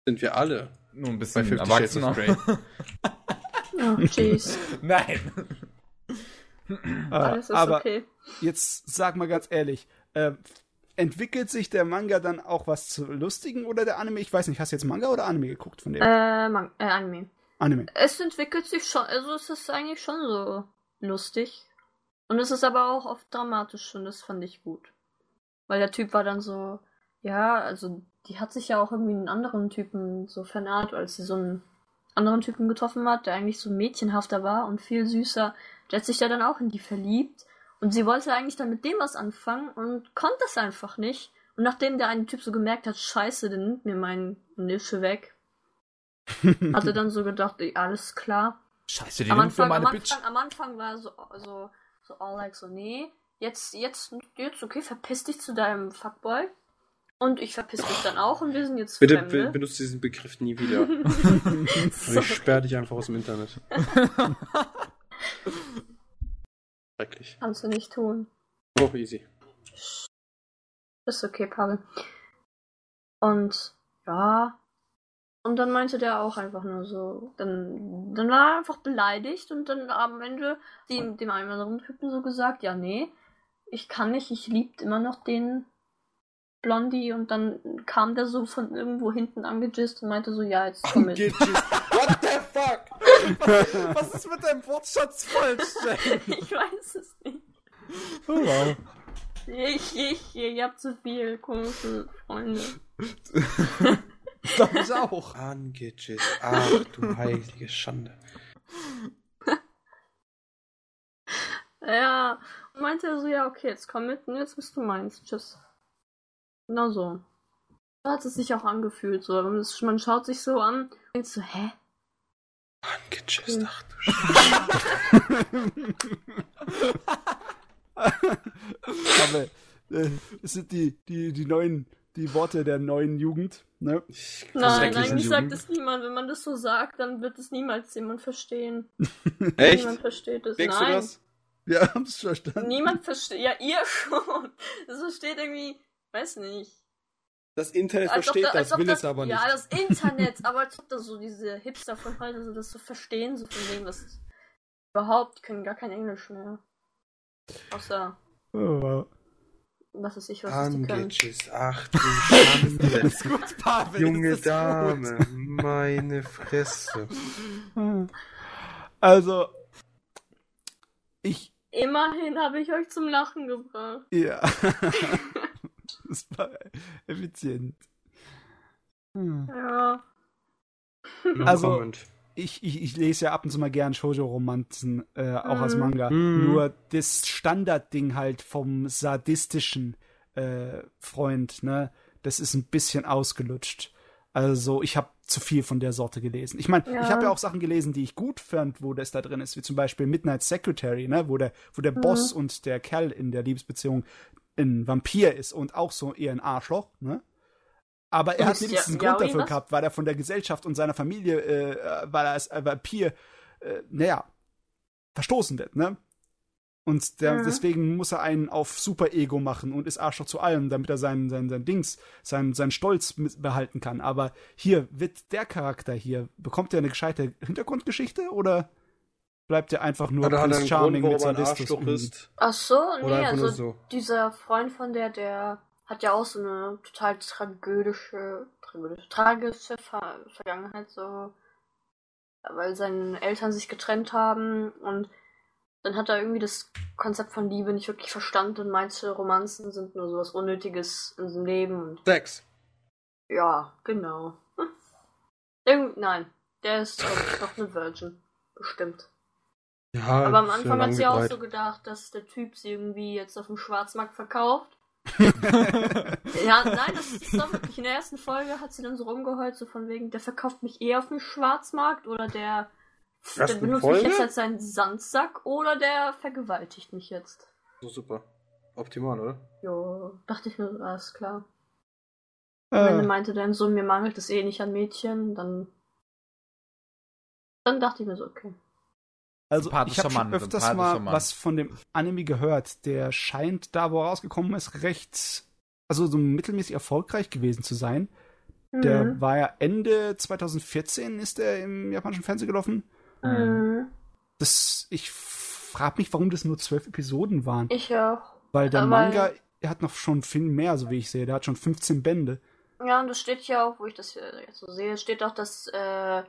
S1: sind wir alle
S3: Nur ein
S1: bei
S3: bisschen
S1: Fifty Shades of
S3: erwachsener.
S1: Grey.
S4: Oh, jeez.
S3: Nein.
S2: Äh,
S4: Alles ist
S2: aber
S4: okay.
S2: jetzt sag mal ganz ehrlich, äh, entwickelt sich der Manga dann auch was zu lustigen oder der Anime? Ich weiß nicht, hast du jetzt Manga oder Anime geguckt von dem?
S4: Äh, Man äh, Anime.
S2: Anime.
S4: Es entwickelt sich schon, also es ist eigentlich schon so lustig. Und es ist aber auch oft dramatisch und das fand ich gut. Weil der Typ war dann so, ja, also die hat sich ja auch irgendwie einen anderen Typen so vernaht, als sie so einen anderen Typen getroffen hat, der eigentlich so mädchenhafter war und viel süßer. Der hat sich ja dann auch in die verliebt. Und sie wollte eigentlich dann mit dem was anfangen und konnte das einfach nicht. Und nachdem der eine Typ so gemerkt hat, scheiße, der nimmt mir meinen Nische weg, hat er dann so gedacht, ey, alles klar.
S3: Scheiße, die
S4: Am Anfang, am,
S3: meine Bitch.
S4: Anfang, am Anfang war so, so, so all like so, nee, jetzt, jetzt, jetzt, okay, verpiss dich zu deinem Fuckboy. Und ich verpiss mich dann auch und wir sind jetzt
S1: Bitte
S4: Fremde.
S1: be benutzt diesen Begriff nie wieder. Und ich sperre dich einfach aus dem Internet. Schrecklich.
S4: Kannst du nicht tun.
S1: Oh, easy.
S4: Ist okay, Pavel. Und ja. Und dann meinte der auch einfach nur so. Dann, dann war er einfach beleidigt und dann am Ende dem, dem einen anderen Typen so gesagt, ja, nee, ich kann nicht, ich liebt immer noch den Blondie und dann kam der so von irgendwo hinten angejist und meinte so, ja, jetzt komm mit.
S3: What the fuck? Was ist mit deinem Wortschatz falsch,
S4: ich weiß es nicht.
S2: Oh, wow.
S4: Ich, ich, ihr habt zu viel komische Freunde.
S2: Glaube ich auch.
S1: Angejist. Ach du heilige Schande.
S4: Ja, und meinte er so, ja, okay, jetzt komm mit und jetzt bist du meins. Tschüss. Genau so. So hat es sich auch angefühlt. So. Man schaut sich so an und denkt so, hä?
S1: Angejist. Ach du Scheiße.
S2: Aber äh, es sind die, die, die neuen, die Worte der neuen Jugend, ne?
S4: Nein, eigentlich sagt es niemand. Wenn man das so sagt, dann wird es niemals jemand verstehen.
S1: Echt?
S4: Niemand versteht es.
S1: Denkst
S4: Nein.
S1: du das?
S2: Wir haben es verstanden.
S4: Niemand versteht. Ja, ihr schon. Das versteht irgendwie, weiß nicht.
S1: Das Internet
S4: Als
S1: versteht
S4: da- als
S1: das, will es aber nicht.
S4: Ja, das Internet, aber als ob da so diese Hipster von heute so das so verstehen, so von dem, was überhaupt, die können gar kein Englisch mehr. Außer,
S2: Oh,
S4: was weiß ich, was können.
S1: Angejist. Ach du Schande.
S3: Ist gut, Pavel.
S1: Junge
S3: ist gut.
S1: Dame. Meine Fresse.
S2: Also, ich,
S4: Immerhin habe ich euch zum Lachen gebracht.
S2: ja. das war effizient. Hm.
S4: Ja.
S1: No
S2: Also-
S1: comment.
S2: Ich, ich, ich lese ja ab und zu mal gern Shoujo-Romanzen, äh, auch als
S4: Mhm.
S2: Manga.
S1: Mhm.
S2: Nur das Standardding halt vom sadistischen äh, Freund, ne, das ist ein bisschen ausgelutscht. Also ich habe zu viel von der Sorte gelesen. Ich meine,
S4: Ja.
S2: ich habe ja auch Sachen gelesen, die ich gut fand, wo das da drin ist, wie zum Beispiel Midnight Secretary, ne, wo der, wo der Boss und der Kerl in der Liebesbeziehung ein Vampir ist und auch so eher ein Arschloch, ne? Aber er hat
S4: Ist ja-
S2: wenigstens einen Grund dafür
S4: was?
S2: gehabt, weil er von der Gesellschaft und seiner Familie, äh, weil er als Vampir, äh, naja, verstoßen wird, ne? Und der,
S4: Mhm.
S2: deswegen muss er einen auf Super-Ego machen und ist Arschloch zu allem, damit er sein, sein, sein Dings, sein, sein Stolz behalten kann. Aber hier wird der Charakter hier, bekommt er eine gescheite Hintergrundgeschichte oder bleibt er einfach nur
S1: Oder er
S2: Prince Charming
S1: Grund,
S2: mit Sadistus?
S1: Ist?
S4: Ach so, nee,
S1: Oder
S4: also
S1: so?
S4: dieser Freund von der, der hat ja auch so eine total tragödische, tragödische, tragische Ver Vergangenheit, so, weil seine Eltern sich getrennt haben und dann hat er irgendwie das Konzept von Liebe nicht wirklich verstanden und meinte, Romanzen sind nur sowas Unnötiges in seinem Leben und
S1: Sex.
S4: ja, genau. Hm. Irgend nein, der ist ich, noch eine Virgin, bestimmt.
S1: Ja,
S4: Aber am Anfang hat sie auch so gedacht, dass der Typ sie irgendwie jetzt auf dem Schwarzmarkt verkauft. Ja, nein, das ist doch wirklich. In der ersten Folge hat sie dann so rumgeheult, so von wegen, der verkauft mich eher auf dem Schwarzmarkt oder der, der benutzt
S1: Folge?
S4: mich jetzt als seinen Sandsack oder der vergewaltigt mich jetzt.
S1: So super. Optimal, oder?
S4: Jo, dachte ich mir, so, alles klar. Wenn er
S2: Äh,
S4: meinte dein Sohn, mir mangelt es eh nicht an Mädchen, dann. Dann dachte ich mir so, okay.
S2: Also ich habe schon öfters mal
S3: Mann.
S2: was von dem Anime gehört. Der scheint da, wo er rausgekommen ist, recht, also so mittelmäßig erfolgreich gewesen zu sein. Der
S4: Mhm.
S2: war ja Ende 2014 ist er im japanischen Fernsehen gelaufen.
S4: Mhm.
S2: Das, ich frage mich, warum das nur zwölf Episoden waren.
S4: Ich auch.
S2: Weil der
S4: Aber-
S2: Manga er hat noch schon viel mehr, so wie ich sehe. Der hat schon 15 Bände.
S4: Ja, und das steht hier auch, wo ich das hier jetzt so sehe, steht auch, dass, äh,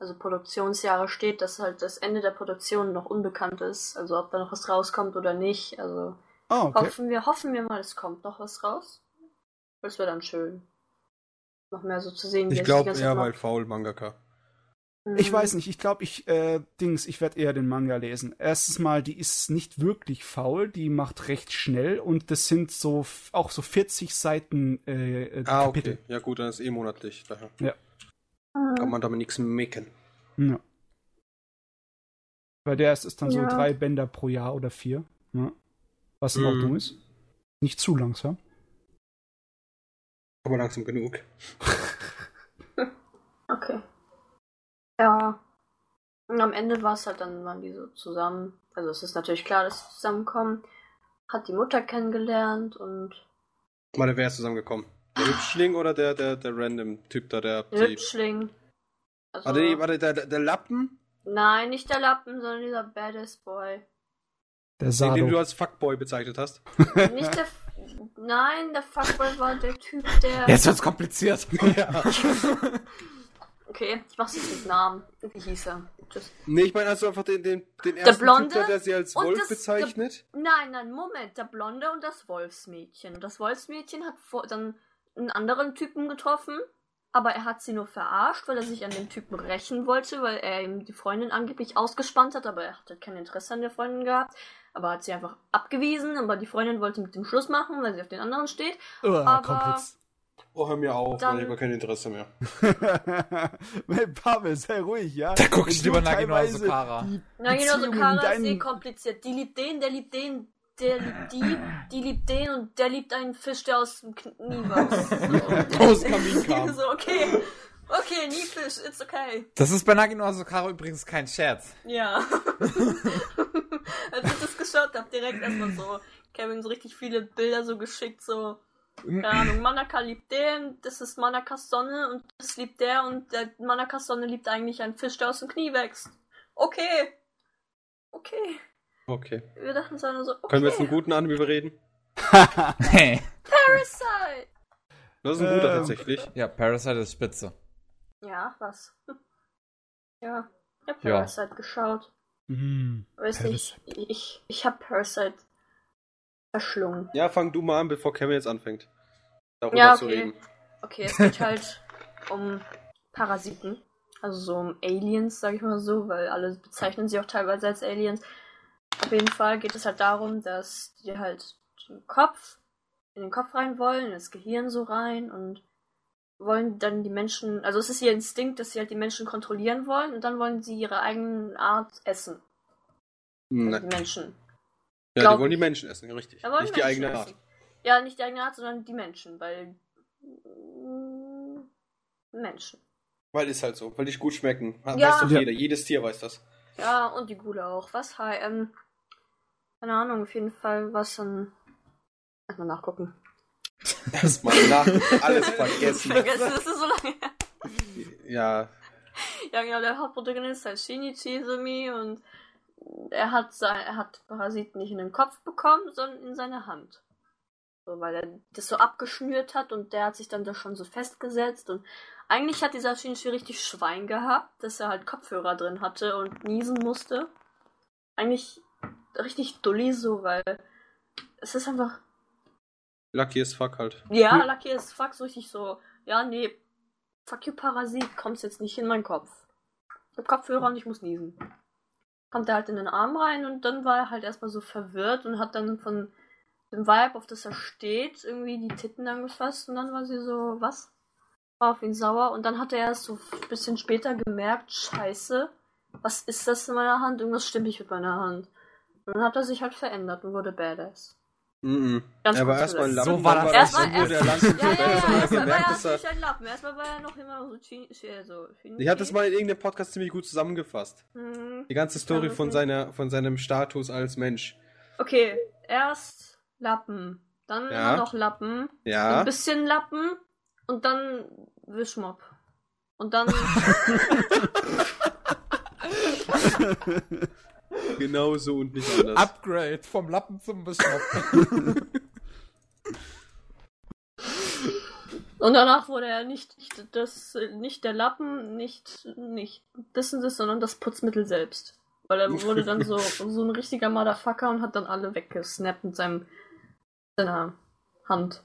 S4: also Produktionsjahre steht, dass halt das Ende der Produktion noch unbekannt ist. Also ob da noch was rauskommt oder nicht. Also
S2: Oh, okay.
S4: hoffen wir, hoffen wir mal, es kommt noch was raus. Das wäre dann schön. Noch mehr so zu sehen, wie
S1: Ich
S4: es die
S1: glaube
S4: ganze
S1: eher,
S4: macht.
S1: faul Mangaka.
S2: Ich
S4: Mhm.
S2: weiß nicht, ich glaube, ich, äh, Dings, ich werde eher den Manga lesen. Erstens mal, die ist nicht wirklich faul, die macht recht schnell und das sind so, auch so 40 Seiten äh, äh,
S1: Ah,
S2: Kapitel.
S1: okay. Ja gut, dann ist eh monatlich. Daher
S4: Mhm.
S1: Kann man damit nichts mecken.
S2: Ja. Bei der ist es dann so
S4: Ja.
S2: drei Bänder pro Jahr oder vier. Ja. Was in
S1: Mhm.
S2: Ordnung ist. Nicht zu langsam.
S1: Aber langsam genug.
S4: Okay. Ja. Und am Ende war es halt dann, waren die so zusammen. Also es ist natürlich klar, dass sie zusammenkommen. Hat die Mutter kennengelernt und
S1: Warte, wer ist zusammengekommen? Der Hübschling oder der, der, der random Typ da, der.
S4: der. Hübschling. Also,
S1: Warte, nee, warte, der, der, der Lappen?
S4: Nein, nicht der Lappen, sondern dieser Badass Boy.
S2: Der
S1: Den, den du
S2: Sado.
S1: als Fuckboy bezeichnet hast.
S4: Nicht der. F Nein, der Fuckboy war der Typ, der.
S3: Jetzt wird's kompliziert.
S1: ja.
S4: Okay, ich mach's jetzt mit Namen. Wie hieß er? Tschüss.
S1: Nee, ich meine also einfach den, den, den ersten
S4: Blonde
S1: Typ, der sie als Wolf
S4: das-
S1: bezeichnet.
S4: Nein, nein, Moment. Der Blonde und das Wolfsmädchen. Und das Wolfsmädchen hat vor, dann einen anderen Typen getroffen, aber er hat sie nur verarscht, weil er sich an dem Typen rächen wollte, weil er ihm die Freundin angeblich ausgespannt hat, aber er hatte kein Interesse an der Freundin gehabt. Aber hat sie einfach abgewiesen, aber die Freundin wollte mit dem Schluss machen, weil sie auf den anderen steht.
S2: Oh,
S4: aber-
S2: jetzt.
S1: Oh, hör mir auf,
S4: Dann-
S1: ich habe kein Interesse mehr.
S2: hey, Pavel, sei ruhig, ja?
S3: Da guck ich
S2: Wenn
S3: lieber
S2: du
S3: Nagino
S2: teilweise
S3: Asukara.
S2: die
S4: Na genau, so
S2: Beziehung in
S4: Kara ist eh kompliziert. Die liebt den, der liebt den, der liebt die, die liebt den und der liebt einen Fisch, der aus dem Knie wächst. So.
S1: Aus dem Kamin kam.
S4: so, okay. Okay, nie Fisch, it's okay.
S3: Das ist bei Nagino Asukara übrigens kein Scherz.
S4: Ja. Als ich das geschaut habe, direkt erstmal so, Kevin so richtig viele Bilder so geschickt, so, keine Ahnung, Manaka liebt den, das ist Manakas Sonne und das liebt der und der Manakas Sonne liebt eigentlich einen Fisch, der aus dem Knie wächst. Okay. Okay.
S1: Okay.
S4: Wir dachten so, so okay.
S1: Können wir jetzt einen guten Anime bereden?
S3: Hey.
S4: Parasite!
S1: Das ist ein guter
S2: Ähm.
S1: tatsächlich.
S3: ja, Parasite ist spitze.
S4: Ja, was? Ja, ich hab
S3: Ja.
S4: Parasite geschaut.
S2: Mhm.
S4: Weiß nicht, ich, ich hab Parasite verschlungen.
S1: Ja, fang du mal an, bevor Kevin jetzt anfängt. Darüber
S4: Ja,
S1: zu
S4: okay.
S1: reden.
S4: Okay, es geht halt um Parasiten. Also so um Aliens, sag ich mal so, weil alle bezeichnen sie auch teilweise als Aliens. Auf jeden Fall geht es halt darum, dass die halt den Kopf, in den Kopf rein wollen, in das Gehirn so rein und wollen dann die Menschen, also es ist ihr Instinkt, dass sie halt die Menschen kontrollieren wollen und dann wollen sie ihre eigene Art essen. Also
S1: Nein.
S4: die Menschen.
S1: Ja,
S4: glaub
S1: die wollen die. Menschen essen, richtig. Nicht die
S4: Menschen
S1: eigene
S4: essen.
S1: Art.
S4: Ja, nicht die eigene Art, sondern die Menschen, weil mm, Menschen.
S1: Weil ist halt so, weil die gut schmecken.
S4: Ja.
S1: Weiß doch jeder, jedes Tier weiß das.
S4: Ja, und die Gule auch. Was? Hi, ähm, keine Ahnung, auf jeden Fall was dann. Erstmal nachgucken.
S1: Erstmal nach alles vergessen.
S4: Vergessen, das ist so lange her.
S1: Ja,
S4: Ja, genau, der Hauptprotagonist heißt Shinichi Izumi und er hat sein, er hat Parasiten nicht in den Kopf bekommen, sondern in seine Hand. So, weil er das so abgeschnürt hat und der hat sich dann da schon so festgesetzt und eigentlich hat dieser Shinichi richtig Schwein gehabt, dass er halt Kopfhörer drin hatte und niesen musste. Eigentlich richtig dulli so, weil es ist einfach
S1: lucky as fuck halt.
S4: ja,
S2: Ja.
S4: Lucky ist fuck so richtig so. Ja, nee. Fuck you, Parasit, kommst jetzt nicht in meinen Kopf. Ich hab Kopfhörer und ich muss niesen. Kommt er halt in den Arm rein und dann war er halt erstmal so verwirrt und hat dann von dem Vibe, auf das er steht, irgendwie die Titten angefasst und dann war sie so, was? War auf ihn sauer und dann hat er erst so ein bisschen später gemerkt, scheiße, was ist das in meiner Hand? Irgendwas stimmt nicht mit meiner Hand. Und dann hat er sich halt verändert und wurde badass.
S1: Mhm.
S4: Ganz
S1: er war erstmal ein. Lappen,
S3: So war das.
S4: Erstmal-
S1: wurde er
S4: erst-
S1: langsam
S4: Ja, ja,
S1: besser,
S4: ja,
S1: als er
S4: erstmal war er natürlich ein Lappen. Erstmal war er noch immer so, äh, so
S1: Ich habe das mal in irgendeinem Podcast ziemlich gut zusammengefasst.
S4: Mhm.
S1: Die ganze Story von,
S4: okay.
S1: seiner, von seinem Status als Mensch.
S4: Okay, erst Lappen, dann
S1: Ja.
S4: immer noch Lappen,
S1: Ja.
S4: ein bisschen Lappen und dann Wischmopp. Und dann
S1: Genau so und nicht anders.
S3: Upgrade vom Lappen zum Bischof.
S4: und danach wurde er nicht, nicht das nicht der Lappen, nicht nicht das und das, sondern das Putzmittel selbst. Weil er wurde dann so so ein richtiger Motherfucker und hat dann alle weggesnappt mit seinem seiner Hand.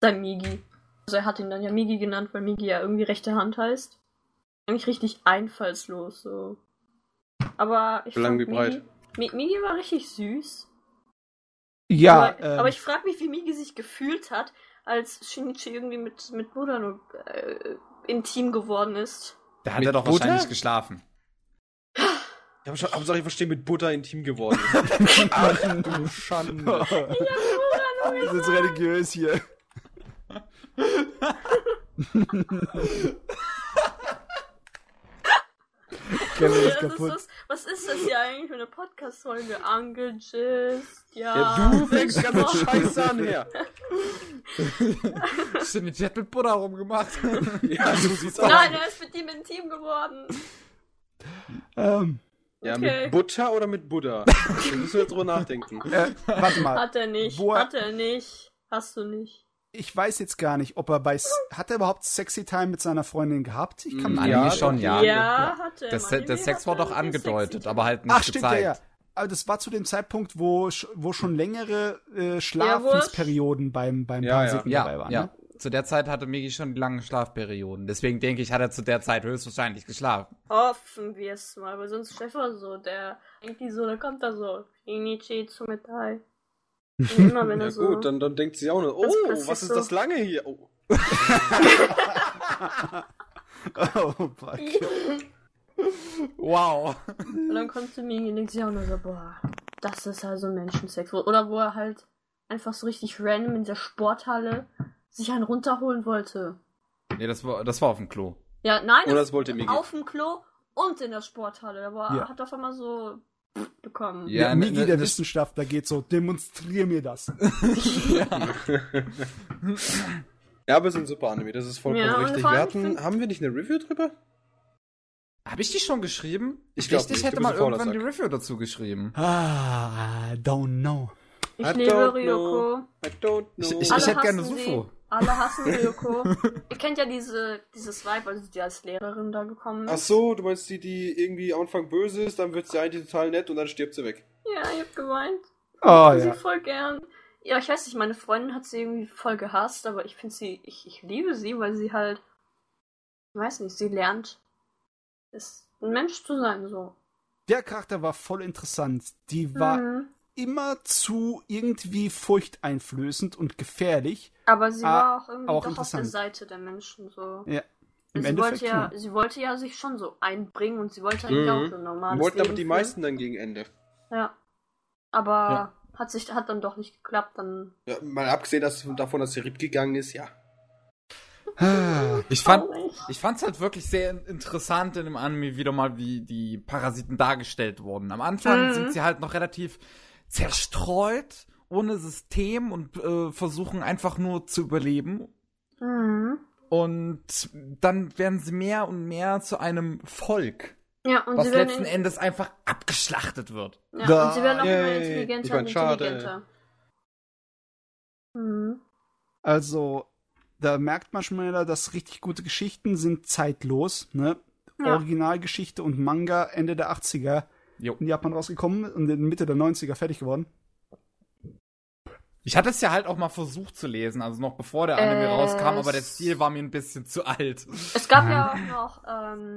S4: Sein Migi. Also er hat ihn dann ja Migi genannt, weil Migi ja irgendwie rechte Hand heißt. Eigentlich richtig einfallslos so. Aber ich
S1: lang
S4: fand
S1: wie breit.
S4: Migi, Mi- Migi war richtig süß.
S2: Ja,
S4: aber,
S2: ähm,
S4: aber ich frage mich, wie Migi sich gefühlt hat, als Shinichi irgendwie mit, mit Buddha nur äh, intim geworden ist.
S3: Da hat
S1: Mit
S3: er doch
S1: Butter?
S3: wahrscheinlich geschlafen.
S1: Ich habe schon, Hauptsache ich verstehe mit Butter intim geworden. ist. Ach du Schande.
S2: Wir sind so religiös hier. Kevin ist
S4: Ja, das
S2: kaputt.
S4: ist, was ist das hier eigentlich für eine Podcast-Folge? Uncle Gist, ja.
S1: Ja, du fängst ganz mit Scheiße an her.
S3: Stimmt, hat mit Buddha rumgemacht.
S1: Ja, so sieht's aus.
S4: Nein, er ist mit ihm intim geworden.
S2: Ähm,
S1: Ja,
S4: Okay.
S1: mit Butter oder mit Buddha? Da müssen wir jetzt drüber nachdenken.
S2: äh, warte mal.
S4: Hat er nicht.
S2: Wo
S4: Hat er nicht. Hast du nicht.
S2: Ich weiß jetzt gar nicht, ob er bei. Hat er überhaupt Sexy Time mit seiner Freundin gehabt? Ich kann
S1: Mm,
S3: Anime
S1: Ja,
S3: schon, ja.
S4: Ja, hat er.
S3: Das, Sex
S4: er
S3: doch angedeutet, aber halt nicht
S2: Ach, stimmt, ja,
S3: gezeigt.
S2: ja. Aber das war zu dem Zeitpunkt, wo, wo schon längere äh, Schlafensperioden beim, beim
S1: Ja, ja.
S2: Dabei
S3: Ja,
S2: waren.
S3: ja.
S2: Ne?
S3: Zu der Zeit hatte Migi schon die langen Schlafperioden. Deswegen denke ich, hat er zu der Zeit höchstwahrscheinlich geschlafen.
S4: Hoffen wir es mal, weil sonst Stefan so, der irgendwie so, da kommt da so, Shinichi zu Metall. Immer wenn
S1: Ja
S4: er so.
S1: gut, dann, dann denkt sie auch
S4: Das
S1: oh, was ist
S4: so.
S1: das lange hier? Oh.
S2: Oh, fuck.
S3: Wow.
S4: Und dann kommt zu mir und denkt sich auch nur so, boah, das ist also Menschensex. Oder wo er halt einfach so richtig random in der Sporthalle sich einen runterholen wollte.
S3: Nee, das war, das war auf dem Klo.
S4: Ja, nein,
S1: Oder das wollte Migi.
S4: auf dem Klo und in der Sporthalle. Da war,
S2: Ja.
S4: hat auf einmal so bekommen.
S3: Ja,
S2: der
S3: ne-
S2: Migi
S3: ne-
S2: der
S3: das-
S2: Wissenschaftler geht so, demonstrier mir das.
S1: Ja, aber es ist ein super Anime, das ist vollkommen
S4: Ja,
S1: richtig. Wir hatten, haben wir nicht eine Review drüber?
S3: Habe ich die schon geschrieben?
S1: Ich glaub
S3: Dachte,
S1: nicht,
S3: ich hätte mal irgendwann die Review dazu geschrieben.
S2: Ah, don't know.
S4: Ich
S1: I
S4: liebe
S1: don't
S4: Ryoko.
S1: I don't know.
S3: Ich- ich-
S4: Alle
S3: hätte gerne Sufo.
S4: Sie. Alle hassen Ryoko. Ihr kennt ja diese, dieses Vibe, also die als Lehrerin da gekommen
S1: Ach
S4: ist.
S1: so, du meinst die, die irgendwie am Anfang böse ist, dann wird sie eigentlich total nett und dann stirbt sie weg.
S4: Ja, ich hab geweint.
S2: Oh
S4: Ich sie
S2: ja.
S4: voll gern. Ja, ich weiß nicht, meine Freundin hat sie irgendwie voll gehasst, aber ich finde sie, ich, ich liebe sie, weil sie halt, ich weiß nicht, sie lernt, ist ein Mensch zu sein, so.
S2: Der Charakter war voll interessant. Die war
S4: Mhm.
S2: Immer zu irgendwie furchteinflößend und gefährlich.
S4: Aber sie
S2: Ah,
S4: war auch irgendwie
S2: auch
S4: doch auf der. Seite der Menschen, so.
S2: Ja. Im
S4: sie
S2: Endeffekt
S4: wollte ja,
S2: schon.
S4: sie wollte ja sich schon so einbringen und sie wollte eigentlich
S1: Mhm.
S4: auch so ein normales
S1: Wollten aber die
S4: führen.
S1: meisten dann gegen Ende.
S4: Ja. Aber
S2: Ja.
S4: hat sich, hat dann doch nicht geklappt, dann.
S1: Ja, mal abgesehen dass, davon, dass sie RIP gegangen ist, ja.
S2: Ah,
S3: Ich fand, ich fand's halt wirklich sehr interessant in dem Anime wieder mal, wie die Parasiten dargestellt wurden. Am Anfang
S4: Mhm.
S3: sind sie halt noch relativ zerstreut, ohne System und äh, versuchen einfach nur zu überleben.
S4: Mhm.
S3: Und dann werden sie mehr und mehr zu einem Volk,
S4: Ja, und
S3: was letzten
S4: in,
S3: Endes einfach abgeschlachtet wird.
S4: ja,
S2: Da-
S4: und sie werden auch immer intelligenter
S1: Ich mein,
S4: und
S1: schade.
S4: intelligenter. Mhm.
S2: also, da merkt man schon mal, dass richtig gute Geschichten sind zeitlos. Ne?
S4: Ja.
S2: Originalgeschichte und Manga Ende der 80er
S3: Jo.
S2: in Japan rausgekommen und in Mitte der 90er fertig geworden.
S3: Ich hatte es ja halt auch mal versucht zu lesen, also noch bevor der Anime
S4: Äh,
S3: rauskam, aber der Stil war mir ein bisschen zu alt.
S4: Es gab ja auch noch ähm,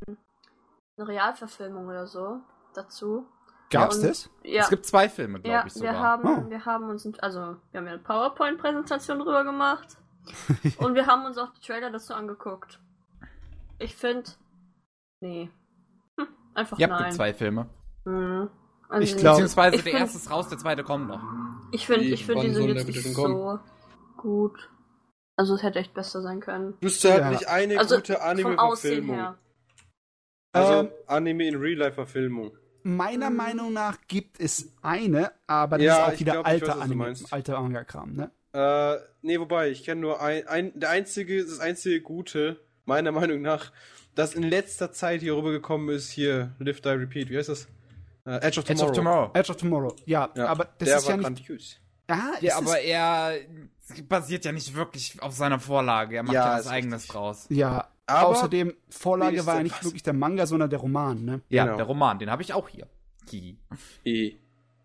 S4: eine Realverfilmung oder so dazu.
S2: Gab's
S4: Und-
S2: das?
S4: Ja,
S3: Es gibt zwei Filme, glaube
S4: ja
S3: ich
S4: wir
S3: sogar.
S4: haben,
S2: Oh.
S4: wir haben uns, also wir haben ja eine PowerPoint-Präsentation drüber gemacht und wir haben uns auch die Trailer dazu angeguckt. Ich finde, nee, hm, einfach
S3: Ihr habt
S4: nein.
S3: zwei Filme.
S4: Mhm. Also
S2: Ich glaub-
S3: Beziehungsweise
S4: ich
S3: der
S4: find-
S3: erste ist raus, der zweite kommt noch.
S4: Ich finde, ich finde, die sind jetzt nicht so gut. Also es hätte echt besser sein können.
S1: Wüsste halt
S2: Ja.
S1: nicht eine
S4: Also
S1: gute Anime-Verfilmung. Also
S2: Ähm,
S1: Anime in Real-Life-Verfilmung.
S2: Meiner Meinung nach gibt es eine, aber das
S1: Ja,
S2: ist auch
S1: ich
S2: wieder
S1: glaub, ich
S2: alter
S1: weiß, was du
S2: Anime,
S1: meinst.
S2: alter Manga-Kram, ne?
S1: Äh, nee, wobei, ich kenne nur ein, ein, der einzige, das einzige Gute, meiner Meinung nach, das in letzter Zeit hier rübergekommen ist, hier, Live, Die, Repeat, wie heißt das? Äh, Edge of
S3: Edge
S1: Tomorrow.
S3: of Tomorrow.
S2: Edge of Tomorrow, ja,
S1: Ja,
S2: aber das
S1: der
S2: ist
S1: war
S2: ja nicht.
S1: grandios.
S2: Ja,
S3: Ja, aber er basiert ja nicht wirklich auf seiner Vorlage. Er macht
S1: Ja,
S3: ja, was eigenes
S1: richtig.
S3: draus.
S2: ja.
S1: Aber
S2: Außerdem, Vorlage war ja nicht
S1: etwas.
S2: wirklich der Manga, sondern der Roman, ne?
S3: Ja,
S1: Genau.
S3: der Roman, den habe ich auch hier.
S1: Eh.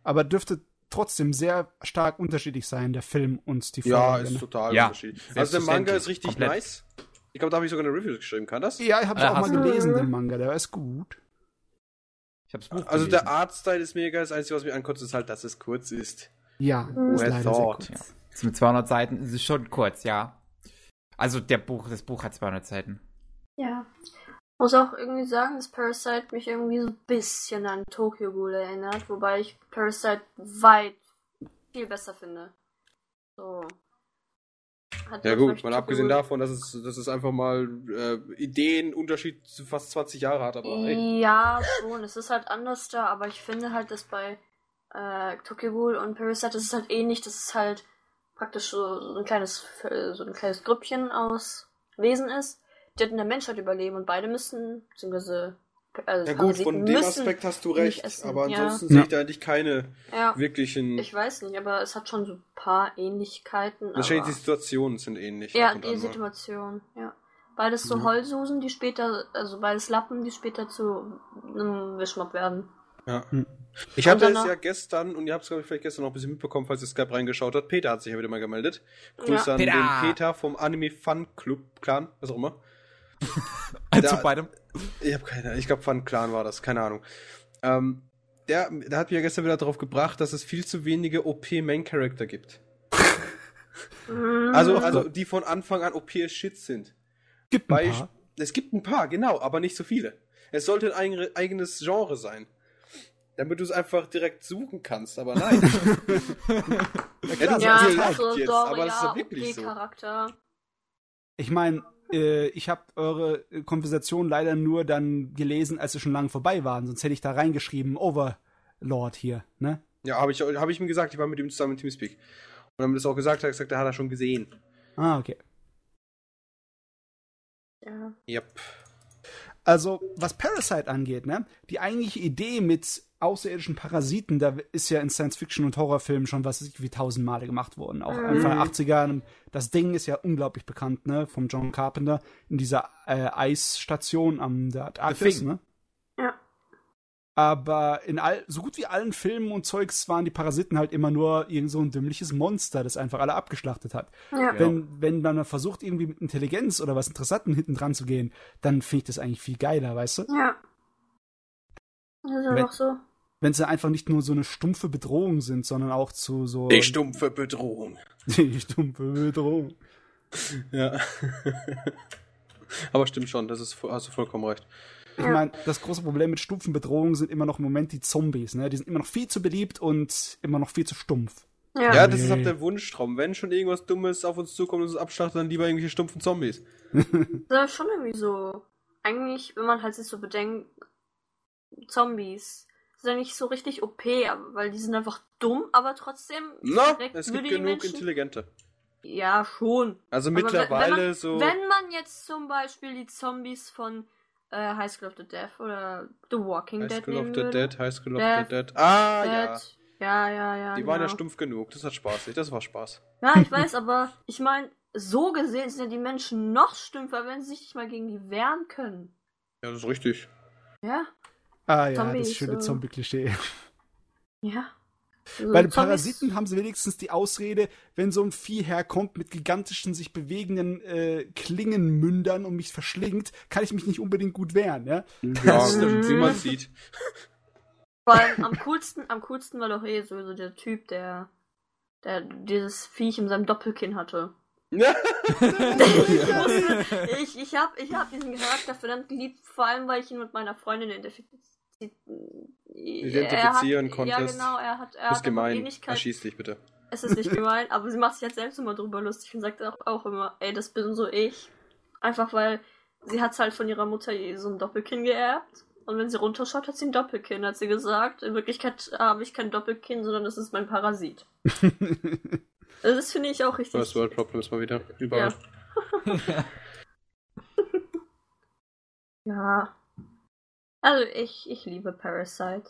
S2: Aber dürfte trotzdem sehr stark unterschiedlich sein, der Film und die
S1: Ja,
S2: Vorlage.
S1: ist
S2: ne?
S1: total
S3: Ja,
S1: unterschiedlich. Also der Manga ist richtig
S3: komplett.
S1: nice. Ich glaube, da habe ich sogar eine Review geschrieben, kann das?
S2: Ja, ich habe
S3: Äh,
S2: auch mal gelesen, den Manga, der ist gut.
S3: Ich habe das Buch
S1: Also
S3: gelesen.
S1: der Artstyle ist mega, das Einzige, was mich ankotzt, ist halt, dass es kurz ist.
S2: Ja, ist leider sehr
S1: thought?
S2: kurz.
S3: Ist mit 200 Seiten ist es schon kurz, ja. Also der Buch, das Buch hat 200 Seiten.
S4: Ja. Muss auch irgendwie sagen, dass Parasite mich irgendwie so ein bisschen an Tokyo Ghoul erinnert, wobei ich Parasite weit viel besser finde. So. Hat
S1: Ja gut, mal abgesehen
S4: Ghoul-
S1: davon, dass es, dass es einfach mal äh, Ideenunterschied zu fast 20 Jahre hat, aber hey.
S4: Ja, schon. Es ist halt anders da, aber ich finde halt, dass bei äh, Tokyo Ghoul und Parasite ist halt ähnlich. Das ist halt praktisch so, so ein kleines so ein kleines Grüppchen aus Wesen ist, die halt in der Menschheit überleben und beide müssen, beziehungsweise also
S1: Ja gut, von dem Aspekt hast du recht,
S4: essen,
S1: aber
S4: ja.
S1: ansonsten
S2: Ja.
S1: sehe ich da eigentlich keine
S4: Ja,
S1: wirklichen...
S4: ich weiß nicht, aber es hat schon so ein paar Ähnlichkeiten.
S1: Wahrscheinlich
S4: aber-
S1: die Situationen sind ähnlich.
S4: Ja, die. Situation, ja. Beides so
S1: Mhm.
S4: Heulsusen, die später, also beides Lappen, die später zu einem Wischmopp werden.
S1: Ja.
S2: Hm.
S1: Ich hatte
S4: Und
S1: es ja gestern, und ihr habt es, glaube ich, vielleicht gestern noch ein bisschen mitbekommen, falls ihr Skype reingeschaut habt. Peter hat sich ja wieder mal gemeldet. Grüße
S4: Ja.
S1: an
S3: Peter!
S1: den Peter vom Anime Fun Club Clan, was auch immer.
S3: Also
S1: Da-
S3: beidem.
S1: Ich habe keine ich glaube Fun Clan war das, keine Ahnung. Ähm, der, der hat mich ja gestern wieder darauf gebracht, dass es viel zu wenige OP-Main-Character gibt. Also, also die von Anfang an OP as Shit sind.
S2: Gibt ein
S1: Bei,
S2: paar.
S1: es gibt ein paar, genau, aber nicht so viele. Es sollte ein eigen- eigenes Genre sein. Damit du es einfach direkt suchen kannst, aber nein. ja, du
S4: ja,
S1: sagst
S4: ja so
S1: jetzt,
S4: Story,
S1: aber das ist
S4: ja,
S1: ja wirklich so.
S4: OP-Charakter.
S2: Ich meine, äh, ich habe eure äh, Konversation leider nur dann gelesen, als sie schon lange vorbei waren. Sonst hätte ich da reingeschrieben, Overlord hier, ne?
S1: Ja, habe ich, hab ich ihm gesagt, ich war mit ihm zusammen in Teamspeak. Und haben das auch gesagt, er hat gesagt, er hat er schon gesehen.
S2: Ah, okay.
S4: Ja.
S1: Yep.
S2: Also, was Parasite angeht, ne? Die eigentliche Idee mit außerirdischen Parasiten, da ist ja in Science-Fiction und Horrorfilmen schon was wie tausend Male gemacht worden. Auch
S4: Mhm.
S2: Anfang der 80er. Das Ding ist ja unglaublich bekannt, ne? Vom John Carpenter in dieser äh, Eisstation am der Antarktis, ne? Aber in all, so gut wie allen Filmen und Zeugs waren die Parasiten halt immer nur irgend so ein dümmliches Monster, das einfach alle abgeschlachtet hat.
S4: Ja.
S2: Wenn, wenn man versucht, irgendwie mit Intelligenz oder was Interessanten hinten dran zu gehen, dann finde ich das eigentlich viel geiler, weißt du?
S4: Ja. Das ist
S2: Wenn-
S4: einfach so.
S2: Wenn sie einfach nicht nur so eine stumpfe Bedrohung sind, sondern auch zu so.
S1: Die stumpfe Bedrohung.
S2: Die stumpfe Bedrohung.
S1: Ja. aber stimmt schon, das ist, hast du vollkommen recht.
S2: Ich
S4: Ja.
S2: meine, das große Problem mit stumpfen Bedrohungen sind immer noch im Moment die Zombies, ne? Die sind immer noch viel zu beliebt und immer noch viel zu stumpf.
S4: Ja.
S1: Ja, das ist auch der Wunschtraum. Wenn schon irgendwas Dummes auf uns zukommt und uns abschlachtet, dann lieber irgendwelche stumpfen Zombies.
S4: Das ist schon irgendwie so. Eigentlich, wenn man halt sich so bedenkt, Zombies sind ja nicht so richtig OP, weil die sind einfach dumm, aber trotzdem.
S1: Na,
S4: direkt
S1: es gibt genug
S4: Menschen-
S1: Intelligente.
S4: Ja, schon.
S1: Also
S4: wenn-
S1: mittlerweile
S4: wenn man,
S1: so.
S4: Wenn man jetzt zum Beispiel die Zombies von äh, High School of the Dead oder The Walking
S1: High
S4: Dead
S1: School of the
S4: würde.
S1: Dead, High School of
S4: Death,
S1: the Dead. Ah, ja.
S4: Dead. Ja, ja, ja.
S1: Die waren ja
S4: genau.
S1: stumpf genug. Das hat spaßig. Das war Spaß.
S4: Ja, ich weiß, aber ich meine, so gesehen sind ja die Menschen noch stümper, wenn sie sich nicht mal gegen die wehren können.
S1: Ja, das ist richtig.
S4: Ja,
S2: Ah ja,
S4: Zombies,
S2: das schöne
S4: so.
S2: Zombie-Klischee.
S4: ja. Also
S2: Bei den
S4: Zombies-
S2: Parasiten haben sie wenigstens die Ausrede, wenn so ein Vieh herkommt mit gigantischen, sich bewegenden äh, Klingenmündern und mich verschlingt, kann ich mich nicht unbedingt gut wehren, ja?
S1: Ja,
S2: stimmt.
S1: wie man sieht.
S4: Vor allem am coolsten, am coolsten war doch eh so, so der Typ, der, der dieses Viech in seinem Doppelkinn hatte. Ich, musste, ich, ich habe ich hab diesen Charakter verdammt geliebt, vor allem weil ich ihn mit meiner Freundin identifizieren
S1: konntest.
S4: Ja, genau, er hat, er
S1: Ist
S4: hat
S1: gemein. Erschieß dich bitte.
S4: Es ist nicht gemein, aber sie macht sich halt selbst immer drüber lustig und sagt auch, auch immer, ey, das bin so ich. Einfach weil sie hat halt von ihrer Mutter so ein Doppelkinn geerbt. Und wenn sie runterschaut, hat sie ein Doppelkinn, hat sie gesagt. In Wirklichkeit habe ich kein Doppelkinn, sondern das ist mein Parasit. Also das finde ich auch richtig.
S1: First World Problems mal wieder. Überall.
S4: Ja. Also ich, ich liebe Parasite.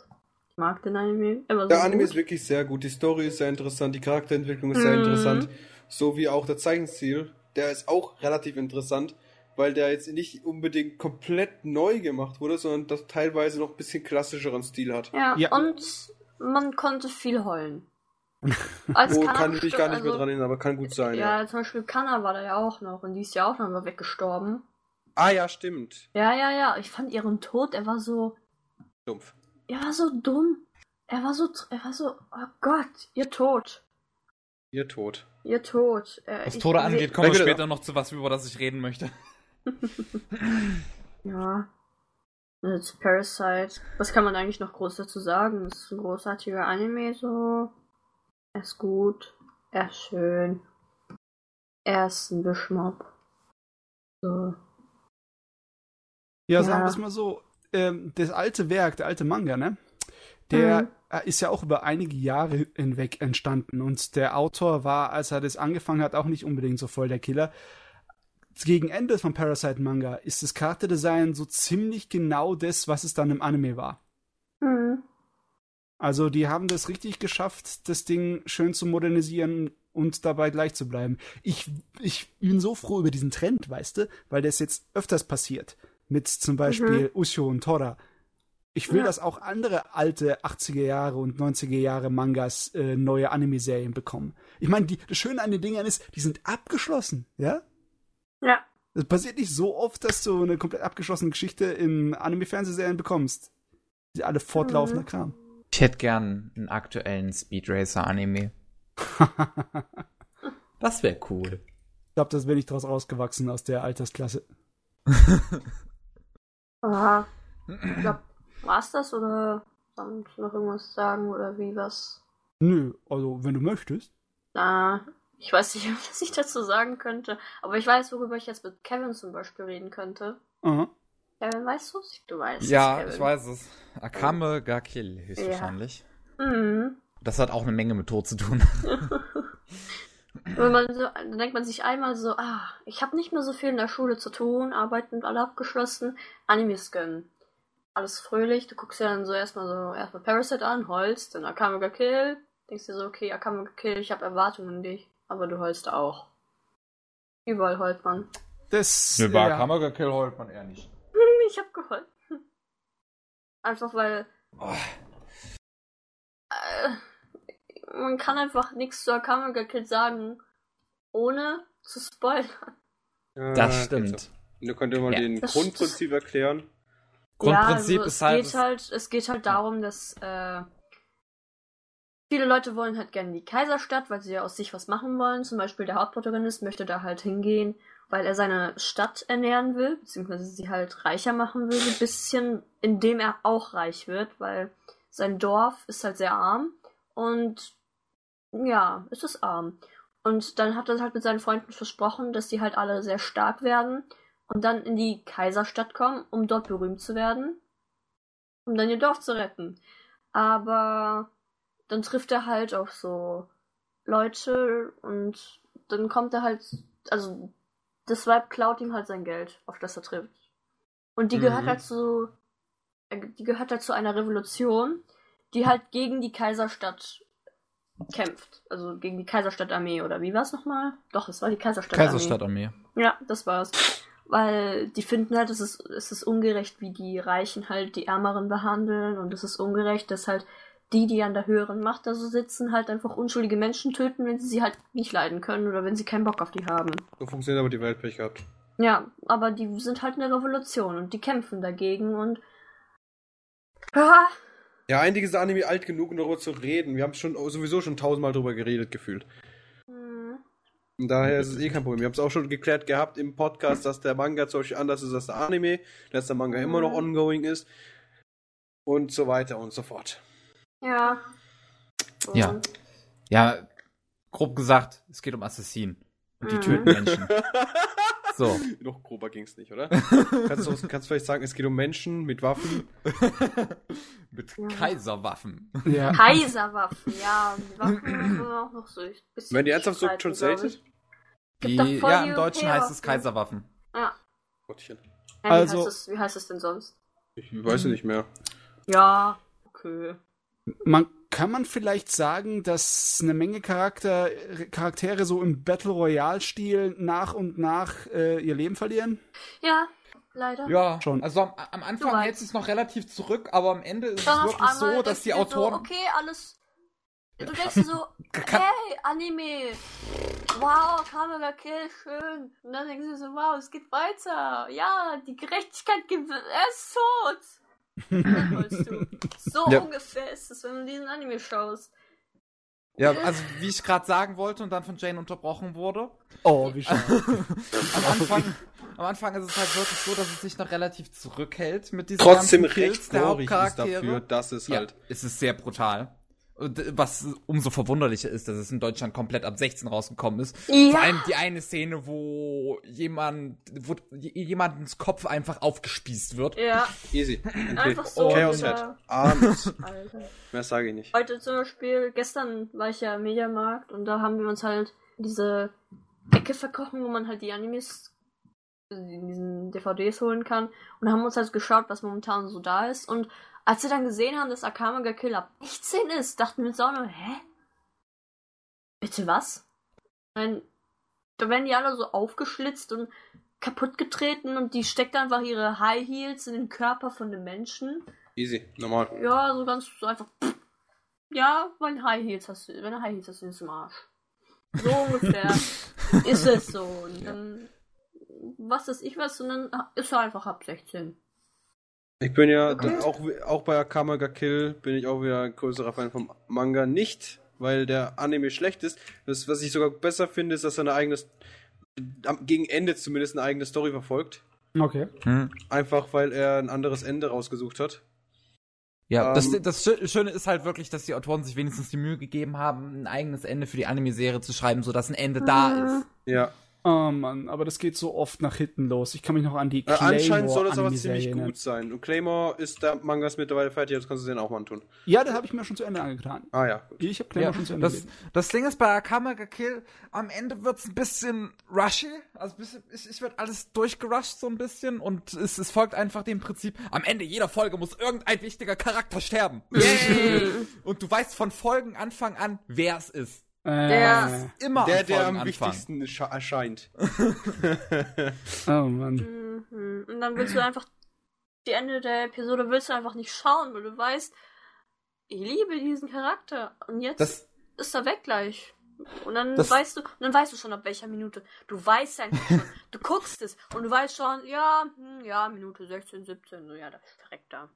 S4: Ich mag den Anime. So
S1: Der Anime
S4: gut.
S1: ist wirklich sehr gut. Die Story ist sehr interessant, die Charakterentwicklung ist sehr
S4: Mhm.
S1: interessant. So wie auch der Zeichenstil. Der ist auch relativ interessant, weil der jetzt nicht unbedingt komplett neu gemacht wurde, sondern das teilweise noch ein bisschen klassischeren Stil hat.
S4: Ja,
S2: Ja.
S4: und man konnte viel heulen. Als
S1: Wo
S4: Kanna
S1: kann ich mich gar nicht mehr
S4: also-
S1: dran erinnern, aber kann gut sein. Ja.
S4: Ja, zum Beispiel Kanna war da ja auch noch und die ist ja auch noch mal weggestorben.
S1: Ah ja, stimmt.
S4: Ja, ja, ja. Ich fand ihren Tod, er war so.
S1: Dumpf.
S4: Er war so dumm. Er war so. Er war so. Oh Gott, ihr Tod.
S1: Ihr Tod.
S4: Ihr Tod. Äh,
S3: Was Tode angeht, kommen wir später noch zu was, über das ich reden möchte.
S4: Ja. Also zu Parasite. Was kann man eigentlich noch groß dazu sagen? Es ist ein großartiger Anime, so. Er ist gut. Er ist schön. Er ist ein Wischmob. So.
S2: Ja,
S4: Ja.
S2: sagen wir es mal so, ähm, das alte Werk, der alte Manga, ne? Der
S4: Mhm.
S2: äh, ist ja auch über einige Jahre hinweg entstanden und der Autor war, als er das angefangen hat, auch nicht unbedingt so voll der Killer. Gegen Ende vom Parasite Manga ist das Charakterdesign so ziemlich genau das, was es dann im Anime war.
S4: Mhm.
S2: Also die haben das richtig geschafft, das Ding schön zu modernisieren und dabei gleich zu bleiben. Ich, ich bin so froh über diesen Trend, weißt du, weil das jetzt öfters passiert. Mit zum Beispiel Ushio und Tora. Ich will,
S4: Ja.
S2: dass auch andere alte 80er Jahre und 90er Jahre Mangas äh, neue Anime-Serien bekommen. Ich meine, die, das Schöne an den Dingern ist, die sind abgeschlossen, ja?
S4: Ja.
S2: Es passiert nicht so oft, dass du eine komplett abgeschlossene Geschichte in Anime-Fernsehserien bekommst. Die alle fortlaufender
S4: Mhm.
S2: Kram.
S3: Ich hätte gern einen aktuellen Speed Racer Anime. Das wäre cool.
S2: Ich glaube, das bin ich draus rausgewachsen aus der Altersklasse.
S4: Aha. Ich glaub, war's das oder sonst noch irgendwas sagen oder wie was?
S2: Nö, also wenn du möchtest.
S4: Na, ich weiß nicht, was ich dazu sagen könnte. Aber ich weiß, worüber ich jetzt mit Kevin zum Beispiel reden könnte.
S2: Aha.
S4: Kevin, weißt du Du weißt
S3: Ja,
S4: Kevin.
S3: ich weiß es. Akame ga Kill
S4: Ja.
S3: höchstwahrscheinlich.
S4: Mhm.
S3: Das hat auch eine Menge mit Tod zu tun.
S4: Wenn man so, dann denkt man sich einmal so, ah, ich habe nicht mehr so viel in der Schule zu tun, Arbeiten alle abgeschlossen, Animes gönnen. Alles fröhlich, du guckst ja dann so erstmal so, erstmal Parasite an, heulst, dann Akame ga Kill, denkst dir so, okay, Akame ga Kill, ich habe Erwartungen an dich, aber du heulst auch. Überall heult man.
S2: Das.
S3: Nö, bei
S2: ja.
S3: Akame ga Kill heult man eher nicht.
S4: Ich hab geheult. Einfach weil
S3: Oh,
S4: äh, man kann einfach nichts zu Akame ga Kill sagen, ohne zu spoilern.
S3: Das
S1: geht
S3: stimmt.
S1: Du könntest mal
S3: Ja.
S1: den
S4: Das-
S1: Grundprinzip erklären.
S3: Grundprinzip
S4: ja, also
S3: ist halt,
S4: Es geht halt, es geht halt darum, dass äh, viele Leute wollen halt gerne in die Kaiserstadt, weil sie ja aus sich was machen wollen. Zum Beispiel der Hauptprotagonist möchte da halt hingehen, weil er seine Stadt ernähren will, beziehungsweise sie halt reicher machen will, ein bisschen, indem er auch reich wird, weil sein Dorf ist halt sehr arm und ja, es ist arm. Und dann hat er halt mit seinen Freunden versprochen, dass die halt alle sehr stark werden und dann in die Kaiserstadt kommen, um dort berühmt zu werden, um dann ihr Dorf zu retten. Aber dann trifft er halt auf so Leute und dann kommt er halt, also das Weib klaut ihm halt sein Geld, auf das er trifft. Und die gehört
S1: Mhm.
S4: halt zu, äh, die gehört halt zu einer Revolution, die halt gegen die Kaiserstadt kämpft. Also gegen die Kaiserstadtarmee oder wie war es nochmal? Doch, es war die Kaiserstadtarmee.
S3: Kaiserstadtarmee.
S4: Ja, das war's. Weil die finden halt, es ist, es ist ungerecht, wie die Reichen halt die Ärmeren behandeln und es ist ungerecht, dass halt die, die an der höheren Macht da so sitzen, halt einfach unschuldige Menschen töten, wenn sie sie halt nicht leiden können oder wenn sie keinen Bock auf die haben.
S1: So funktioniert aber die Welt Pech gehabt.
S4: Ja, aber die sind halt eine Revolution und die kämpfen dagegen und. Ah,
S1: Ja, eigentlich ist der Anime alt genug, um darüber zu reden. Wir haben schon sowieso schon tausendmal drüber geredet, gefühlt.
S4: Hm.
S1: Und daher ist es eh kein Problem. Wir haben es auch schon geklärt gehabt im Podcast, dass der Manga zum Beispiel anders ist als der Anime, dass der Manga immer noch
S4: Mhm.
S1: ongoing ist und so weiter und so fort.
S4: Ja.
S3: Ja.
S4: Und-
S3: Ja, grob gesagt, es geht um Assassinen. Und die
S4: Mhm.
S3: töten Menschen. So.
S1: Noch grober ging's nicht, oder? kannst, du, kannst vielleicht sagen, es geht um Menschen mit Waffen?
S3: Mit
S4: Ja.
S3: Kaiserwaffen.
S2: Ja.
S4: Kaiserwaffen, ja. Waffen wir auch noch so.
S1: Werden die ernsthaft so translated?
S3: Die, ja, im Deutschen heißt es. Kaiserwaffen.
S4: Ja.
S1: Gottchen.
S4: ja
S2: Also-
S4: wie, heißt es, wie heißt es denn sonst?
S1: Ich weiß es nicht mehr.
S4: Ja, okay.
S2: Man kann man vielleicht sagen, dass eine Menge Charakter, Charaktere so im Battle Royale-Stil nach und nach äh, ihr Leben verlieren?
S4: Ja, leider.
S3: Ja,
S2: Schon.
S3: Also am, am Anfang hält es noch relativ zurück, aber am Ende ist
S4: Dann
S3: es wirklich so, dass die Autoren.
S4: So, okay, alles. Du denkst dir so, hey, Anime. Wow, Kamera Kill, schön. Und dann denkst du so, wow, es geht weiter. Ja, die Gerechtigkeit gewinnt. Er ist tot. So
S3: Ja.
S4: ungefähr ist es, wenn du diesen Anime schaust.
S3: Ja, also wie ich gerade sagen wollte und dann von Jane unterbrochen wurde.
S2: Oh, wie schade.
S3: Am Anfang, am Anfang ist es halt wirklich so, dass es sich noch relativ zurückhält mit diesen
S1: Trotzdem
S3: ganzen Kills
S1: recht
S3: der
S1: traurig ist
S3: Hauptcharaktere.
S1: dafür, dass es
S3: ja,
S1: halt.
S3: es ist sehr brutal. Äh, was umso verwunderlicher ist, dass es in Deutschland komplett ab 16 rausgekommen ist.
S4: Ja.
S3: Vor allem die eine Szene, wo jemand, wo jemandens Kopf einfach aufgespießt wird.
S4: Ja,
S1: Easy. Okay.
S4: Einfach so
S1: Chaos Head. Arms.
S4: Alter.
S1: Mehr sage ich nicht.
S4: Heute zum Beispiel, gestern war ich ja im Mediamarkt und da haben wir uns halt diese Ecke verkochen, wo man halt die Animes in diesen DVDs holen kann und haben uns halt geschaut, was momentan so da ist und als wir dann gesehen haben, dass Akame ga Kill ab 16 ist, dachten wir uns auch nur, hä? Bitte was? Nein, da werden die alle so aufgeschlitzt und kaputt getreten und die steckt einfach ihre High Heels in den Körper von dem Menschen.
S1: Easy. Normal.
S4: Ja, so ganz so einfach. pff. Ja, weil High Heels hast du, wenn du High Heels hast, ist im Arsch. So ungefähr ist es so. Und dann, was ist ich was, und dann ist er einfach ab 16.
S1: Ich bin ja
S4: Okay.
S1: auch, auch bei Akame ga Kill bin ich auch wieder ein größerer Fan vom Manga. Nicht, weil der Anime schlecht ist. Das, was ich sogar besser finde, ist, dass er eine eigene, am- gegen Ende zumindest eine eigene Story verfolgt.
S2: Okay.
S3: Hm.
S1: Einfach, weil er ein anderes Ende rausgesucht hat.
S3: Ja, das,
S1: Ähm,
S3: das Schö- Schöne ist halt wirklich, dass die Autoren sich wenigstens die Mühe gegeben haben, ein eigenes Ende für die Anime-Serie zu schreiben, sodass ein Ende da ist.
S1: Ja.
S2: Oh Mann, aber das geht so oft nach hinten los. Ich kann mich noch an die
S1: Äh, anscheinend soll es aber ziemlich
S2: erinnern.
S1: gut sein. Und Claymore ist der Manga ist mittlerweile fertig, jetzt kannst du den auch mal antun.
S2: Ja, das habe ich mir schon zu Ende angetan.
S1: Ah ja, gut.
S2: Ich habe Claymore
S3: Ja,
S2: schon zu Ende
S3: das, das Ding ist bei Akame ga Kill, am Ende wird's ein bisschen rushy, also ein bisschen, es, es wird alles durchgerusht so ein bisschen und es, es folgt einfach dem Prinzip, am Ende jeder Folge muss irgendein wichtiger Charakter sterben. Yay! und du weißt von Folgenanfang an, wer es ist.
S2: Äh,
S4: Ja.
S3: Immer
S1: Der,
S3: am
S1: der am wichtigsten erscheint.
S2: Oh Mann.
S4: Mhm. Und dann willst du einfach die Ende der Episode willst du einfach nicht schauen, weil du weißt, ich liebe diesen Charakter. Und jetzt
S3: Das,
S4: ist er weg gleich. Und dann
S3: Das-
S4: weißt du, und dann weißt du schon ab welcher Minute. Du weißt einfach schon. du guckst es und du weißt schon, ja, hm, ja, Minute 16, 17, so ja, das ist direkt da.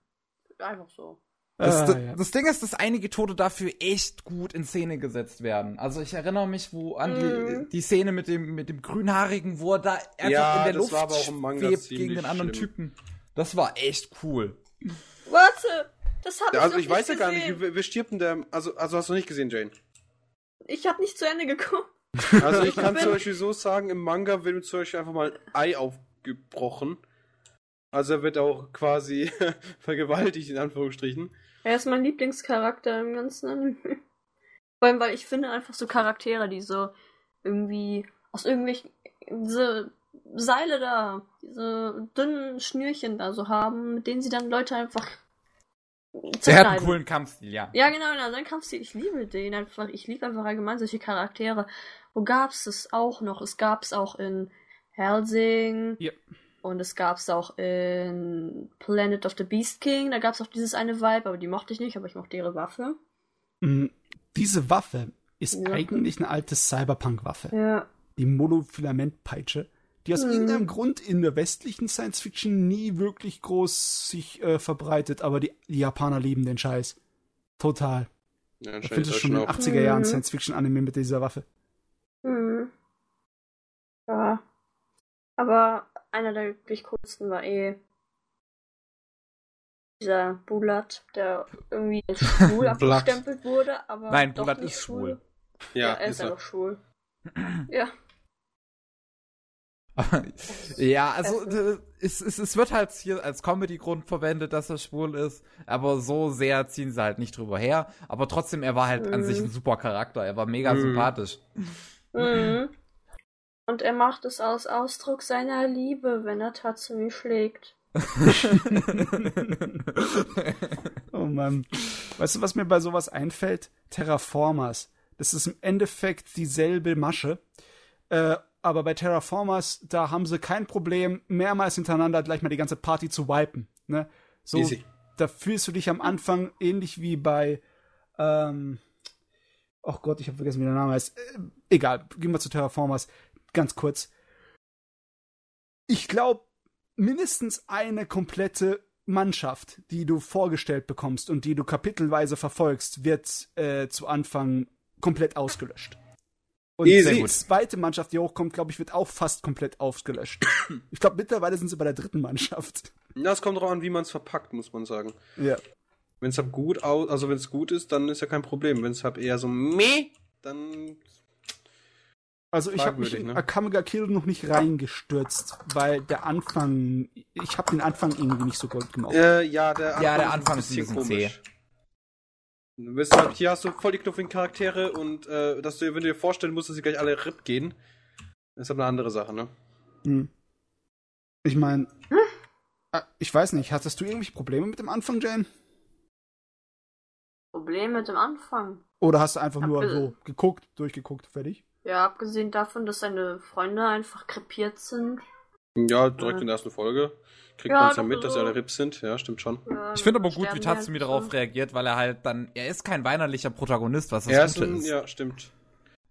S4: Einfach so.
S3: Das,
S2: Ah,
S3: das,
S2: ja.
S3: das Ding ist, dass einige Tode dafür echt gut in Szene gesetzt werden. Also ich erinnere mich, wo an die,
S4: Mhm.
S3: die Szene mit dem, mit dem Grünhaarigen, wo er da einfach
S1: Ja,
S3: in der
S1: das
S3: Luft
S1: war aber auch im Manga
S3: schwebt gegen den anderen
S1: schlimm.
S3: Typen. Das war echt cool.
S4: Warte! Das hab ich
S1: Also ich weiß ja gar nicht, wie, wie stirbt denn der. Also, also hast du nicht gesehen, Jane.
S4: Ich habe nicht zu Ende geguckt.
S1: Also ich kann zum Beispiel so sagen, im Manga wird ihm zum Beispiel einfach mal ein Ei aufgebrochen. Also er wird auch quasi vergewaltigt, in Anführungsstrichen.
S4: Er ist mein Lieblingscharakter im ganzen Anime. Vor allem, weil ich finde einfach so Charaktere, die so irgendwie aus irgendwelchen diese Seile da, diese dünnen Schnürchen da so haben, mit denen sie dann Leute einfach
S3: Der hat einen coolen Kampfstil, ja.
S4: Ja, genau, genau, sein Kampfstil, ich liebe den einfach. Ich liebe einfach allgemein solche Charaktere. Wo gab's es auch noch? Es gab's auch in Helsing.
S2: Ja.
S4: Und es gab's auch in Planet of the Beast King. Da gab's auch dieses eine Vibe, aber die mochte ich nicht, aber ich mochte ihre Waffe.
S2: Mm, Diese Waffe ist
S4: Ja.
S2: eigentlich eine alte Cyberpunk-Waffe.
S4: Ja.
S2: Die Monofilament-Peitsche. die aus
S4: Mhm.
S2: irgendeinem Grund in der westlichen Science Fiction nie wirklich groß sich äh, verbreitet, aber die, die Japaner lieben den Scheiß. Total.
S1: Ja,
S2: Ich
S1: anscheinend
S2: finde es
S1: ist
S2: schon in den
S1: auch.
S2: 80er Jahren
S4: Mhm.
S2: Science Fiction Anime mit dieser Waffe.
S4: Hm. Ja. Aber einer der wirklich coolsten war eh dieser Bulat, der irgendwie als schwul abgestempelt wurde, aber
S3: Nein,
S4: doch
S3: Bulat
S4: nicht
S3: ist schwul.
S4: Ja,
S1: Ja,
S4: er ist
S1: ist
S4: ja doch schwul. ja.
S3: ja, also äh, es, es, es wird halt hier als Comedy-Grund verwendet, dass er schwul ist, aber so sehr ziehen sie halt nicht drüber her. Aber trotzdem, er war halt an
S4: Mhm.
S3: sich ein super Charakter, er war mega
S1: Mhm.
S3: sympathisch.
S4: Mhm. Und er macht es aus Ausdruck seiner Liebe, wenn er Tatsumi schlägt.
S2: Oh Mann. Weißt du, was mir bei sowas einfällt? Terraformers. Das ist im Endeffekt dieselbe Masche. Äh, aber bei Terraformers, da haben sie kein Problem, mehrmals hintereinander gleich mal die ganze Party zu wipen. Ne? So,
S1: Easy.
S2: da fühlst du dich am Anfang ähnlich wie bei, ähm, oh Gott, ich habe vergessen, wie der Name heißt. Äh, egal, gehen wir zu Terraformers. Ganz kurz. Ich glaube, mindestens eine komplette Mannschaft, die du vorgestellt bekommst und die du kapitelweise verfolgst, wird äh, zu Anfang komplett ausgelöscht. Und
S1: Easy.
S2: die zweite Mannschaft, die hochkommt, glaube ich, wird auch fast komplett ausgelöscht. ich glaube, mittlerweile sind sie bei der dritten Mannschaft.
S1: Ja, es kommt darauf an, wie man es verpackt, muss man sagen.
S2: Ja.
S1: Wenn es halt gut aus, also wenn es gut ist, dann ist ja kein Problem. Wenn es halt eher so meh, dann
S2: Also ich habe mich in
S1: ne?
S2: Akamiga Kill noch nicht reingestürzt, weil der Anfang, ich habe den Anfang irgendwie nicht so gut gemacht.
S1: äh, ja, der
S3: Ja, der Anfang ist ein bisschen zäh.
S1: Du bist halt, hier hast du voll die knuffigen Charaktere und äh, dass du, wenn du dir vorstellen musst, dass sie gleich alle RIP gehen, ist halt eine andere Sache, ne?
S2: Hm. Ich meine, ich weiß nicht, hattest du irgendwelche Probleme mit dem Anfang, Jane?
S4: Problem mit dem Anfang.
S2: Oder hast du einfach nur so geguckt, durchgeguckt, fertig?
S4: Ja, abgesehen davon, dass seine Freunde einfach krepiert sind.
S1: Ja, direkt
S4: Ja.
S1: in der ersten Folge kriegt
S4: Ja,
S1: man es ja mit, dass sie alle RIP sind. Ja, stimmt schon.
S4: Ja,
S3: Ich finde aber gut, wie Tatsumi
S4: halt
S3: darauf reagiert, weil er halt dann, er ist kein weinerlicher Protagonist, was das
S1: Er ist
S3: Gute
S1: ein,
S3: ist.
S1: ja, stimmt.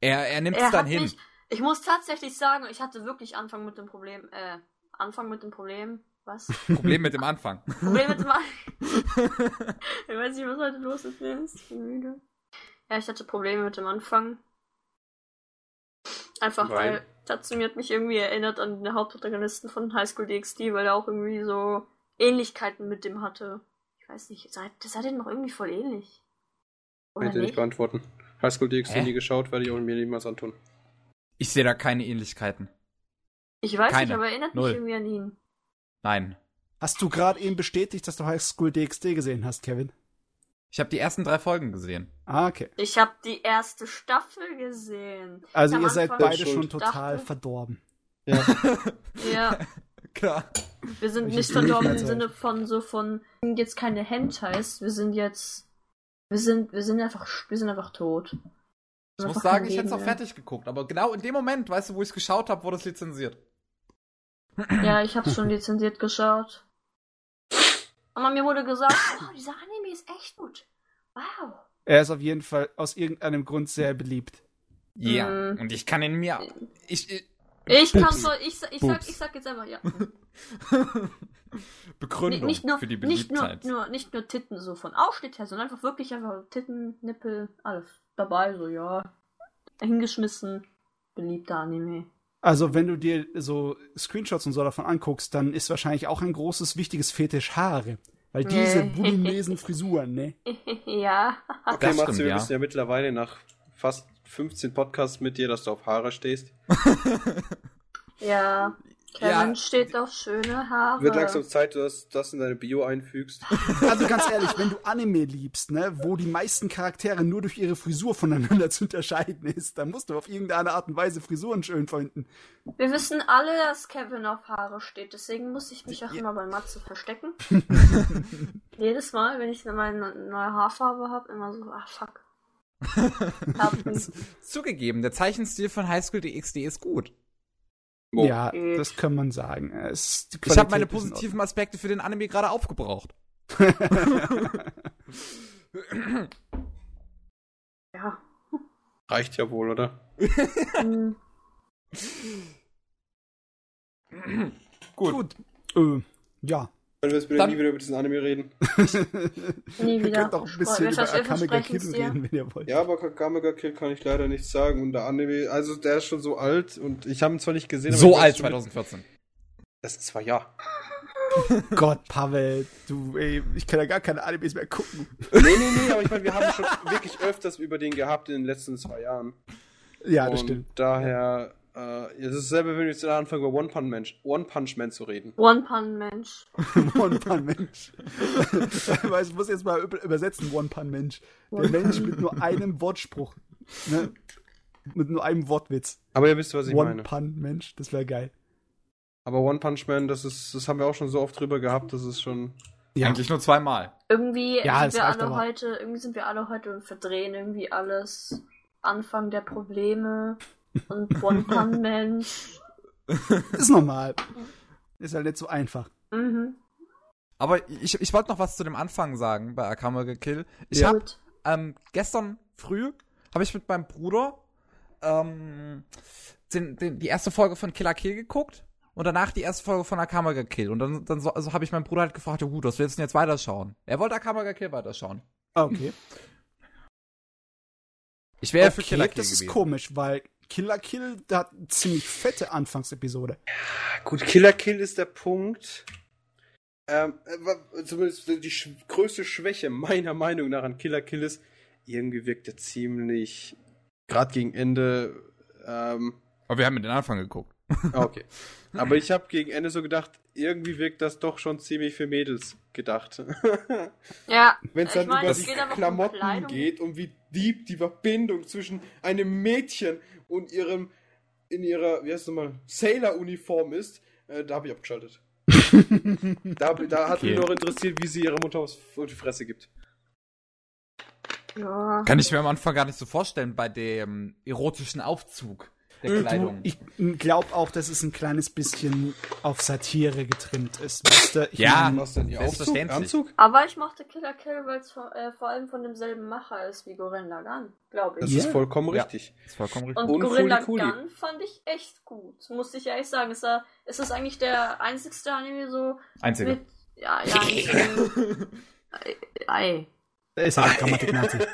S3: Er, er nimmt es dann hin.
S4: mich, ich muss tatsächlich sagen, ich hatte wirklich Anfang mit dem Problem, äh, Anfang mit dem Problem, was?
S3: Problem mit dem Anfang.
S4: Problem mit dem Anfang. ich weiß nicht, was heute los ist? Ich bin müde. Ja, ich hatte Probleme mit dem Anfang. Einfach
S1: Weil?
S4: weil, Tatsumi hat mich irgendwie erinnert an den Hauptprotagonisten von High School DxD, weil er auch irgendwie so Ähnlichkeiten mit dem hatte. Ich weiß nicht, seid, das seid ihr noch irgendwie voll ähnlich.
S1: Kann
S4: Oder
S1: ich dir nicht
S4: nicht?
S1: beantworten. Highschool DxD
S3: Hä?
S1: nie geschaut, werde ich auch mir niemals antun.
S3: Ich sehe da keine Ähnlichkeiten.
S4: Ich weiß
S3: Keine.
S4: nicht, aber erinnert
S3: Null.
S4: mich irgendwie an ihn.
S3: Nein.
S2: Hast du gerade eben bestätigt, dass du High School DxD gesehen hast, Kevin?
S3: Ich habe die ersten drei Folgen gesehen.
S2: Ah, okay.
S4: Ich habe die erste Staffel gesehen.
S2: Also
S4: Am
S2: ihr seid
S4: Anfang
S2: beide schon total
S4: dachte-
S2: verdorben.
S1: Ja.
S4: Ja,
S3: Klar.
S4: wir sind
S2: Ich
S4: nicht verdorben im
S2: mehr
S4: Sinne von so von wir sind jetzt keine Hentais, wir sind jetzt wir sind wir sind einfach wir sind einfach tot.
S3: Ich muss sagen, ich hätte es auch fertig geguckt, aber genau in dem Moment, weißt du, wo ich es geschaut habe, wurde es lizenziert.
S4: Ja, ich hab's schon lizenziert geschaut. Aber mir wurde gesagt, oh, dieser Anime ist echt gut. Wow.
S2: Er ist auf jeden Fall aus irgendeinem Grund sehr beliebt.
S3: Ja.
S4: Mhm.
S3: Und ich kann ihn mir. Ich. ich
S4: Ich kann so, ich, ich sag, ich sag jetzt einfach ja.
S3: Begründung
S4: nicht nur,
S3: für die
S4: nicht nur,
S3: Beliebtheit.
S4: nur, nicht nur Titten so von Ausschnitt her, sondern einfach wirklich einfach Titten, Nippel, alles dabei, so ja. Hingeschmissen. Beliebter Anime.
S2: Also wenn du dir so Screenshots und so davon anguckst, dann ist wahrscheinlich auch ein großes, wichtiges Fetisch Haare. Weil diese voluminösen Frisuren, ne?
S4: ja.
S1: Okay,
S3: Das
S1: Matze,
S3: stimmt,
S1: wir
S3: ja.
S1: wissen ja mittlerweile nach fast 15 Podcasts mit dir, dass du auf Haare stehst.
S4: Ja. Kevin
S3: Ja.
S4: steht auf schöne Haare.
S1: Wird langsam Zeit, dass du das in deine Bio einfügst.
S2: Also ganz ehrlich, wenn du Anime liebst, ne, wo die meisten Charaktere nur durch ihre Frisur voneinander zu unterscheiden ist, dann musst du auf irgendeine Art und Weise Frisuren schön finden.
S4: Wir wissen alle, dass Kevin auf Haare steht, deswegen muss ich mich auch immer bei Matze verstecken. Jedes Mal, wenn ich meine neue Haarfarbe habe, immer so, ach fuck.
S3: Zugegeben, der Zeichenstil von Highschool DxD ist gut.
S1: Wo?
S2: Ja,
S4: Geht.
S2: das kann man sagen.
S3: Ich habe meine positiven Aspekte für den Anime gerade aufgebraucht.
S4: Ja.
S1: Reicht ja wohl, oder?
S3: Gut.
S2: Gut. Äh, ja.
S1: Können wir jetzt bitte
S3: Dann-
S1: nie wieder über diesen Anime reden?
S4: Nie
S2: Ihr
S4: wieder.
S2: könnt auch ein bisschen über
S4: wir
S2: Akame ga
S4: versprechen
S2: Kill
S4: dir.
S2: reden, wenn ihr wollt.
S1: Ja, aber Kakamega Kill kann ich leider nichts sagen. Und der Anime, also der ist schon so alt und ich habe ihn zwar nicht gesehen, aber
S3: So
S1: ich weiß
S3: alt
S1: schon-
S3: 2014.
S1: Das ist zwei Jahre.
S2: Gott, Pavel, du, ey, ich kann ja gar keine Animes mehr gucken.
S1: Nee, nee, nee, aber ich meine, wir haben schon wirklich öfters über den gehabt in den letzten zwei Jahren.
S2: Ja, das
S1: und
S2: stimmt.
S1: daher, äh, es ist dasselbe, wenn wir jetzt anfangen, über One Punch Man, One Punch Man zu reden.
S4: One Pun Mensch.
S2: One Pan Mensch. Weil ich muss jetzt mal über- übersetzen, One Pan Mensch. Der Mensch mit nur einem Wortspruch. Ne? Mit nur einem Wortwitz.
S1: Aber ihr wisst, was ich
S2: One
S1: meine.
S2: Pan Mensch, das wäre geil.
S1: Aber One Punch Man, das ist, das haben wir auch schon so oft drüber gehabt, das ist schon.
S2: Ja.
S3: Eigentlich nur zweimal.
S4: Irgendwie
S2: Ja,
S4: sind wir alle
S2: aber.
S4: heute, irgendwie sind wir alle heute und verdrehen irgendwie alles. Anfang der Probleme und One Pun Mensch.
S2: Ist normal. Ist halt nicht so einfach.
S4: Mhm.
S3: Aber ich, ich wollte noch was zu dem Anfang sagen bei Akame ga Kill. Ich
S2: Ja.
S3: habe ähm, gestern früh habe ich mit meinem Bruder ähm, den, den, die erste Folge von Killer Kill geguckt und danach die erste Folge von Akame ga Kill. Und dann, dann so, also habe ich meinen Bruder halt gefragt, ja gut, was willst du denn jetzt weiterschauen? Er wollte Akame ga Kill weiterschauen.
S2: Ah, Okay.
S3: Ich wäre für
S2: okay,
S3: Killer Kill
S2: das ist
S3: gewesen.
S2: komisch, weil Killer Kill, der hat eine ziemlich fette Anfangsepisode.
S1: Gut, Killer Kill ist der Punkt. Ähm, äh, zumindest die sch größte Schwäche meiner Meinung nach an Killer Kill ist, irgendwie wirkt er ziemlich, gerade gegen Ende, ähm,
S3: Aber wir haben mit den Anfang geguckt.
S1: ah, okay. Aber ich habe gegen Ende so gedacht, irgendwie wirkt das doch schon ziemlich für Mädels gedacht.
S4: Ja.
S1: Wenn es
S4: Ich
S1: dann
S4: meine,
S1: über
S4: es
S1: die
S4: geht um
S1: Klamotten
S4: Kleidung.
S1: geht und wie deep die Verbindung zwischen einem Mädchen und ihrem, in ihrer, wie heißt es nochmal, Sailor-Uniform ist, äh, da habe ich abgeschaltet. da, da hat
S3: Okay.
S1: mich noch interessiert, wie sie ihre Mutter auf auf die Fresse gibt.
S4: Ja.
S3: Kann ich mir am Anfang gar nicht so vorstellen bei dem erotischen Aufzug der
S1: Mhm.
S3: Kleidung.
S2: Ich glaube auch, dass es ein kleines bisschen auf Satire getrimmt ist. Du? Ich
S3: Ja.
S2: mein,
S1: Was denn, ihr Aufzug?
S3: Selbstverständlich.
S1: Anzug?
S4: Aber ich mochte Killer Kill, weil es vor, äh, vor allem von demselben Macher ist wie Gurren Lagann, glaube
S1: Das
S4: ich.
S2: Ja.
S1: ist vollkommen
S3: Ja.
S1: richtig.
S3: ist vollkommen richtig.
S4: Und
S1: Und
S4: Gurren
S1: Fooly
S4: Lagann fand ich echt gut. Muss ich ehrlich sagen. Ist, er, ist das eigentlich der einzigste Anime so
S3: Einzige.
S4: mit. Ja, ja, nicht, äh, Ei.
S2: Er ist halt Grammatik-Nazi.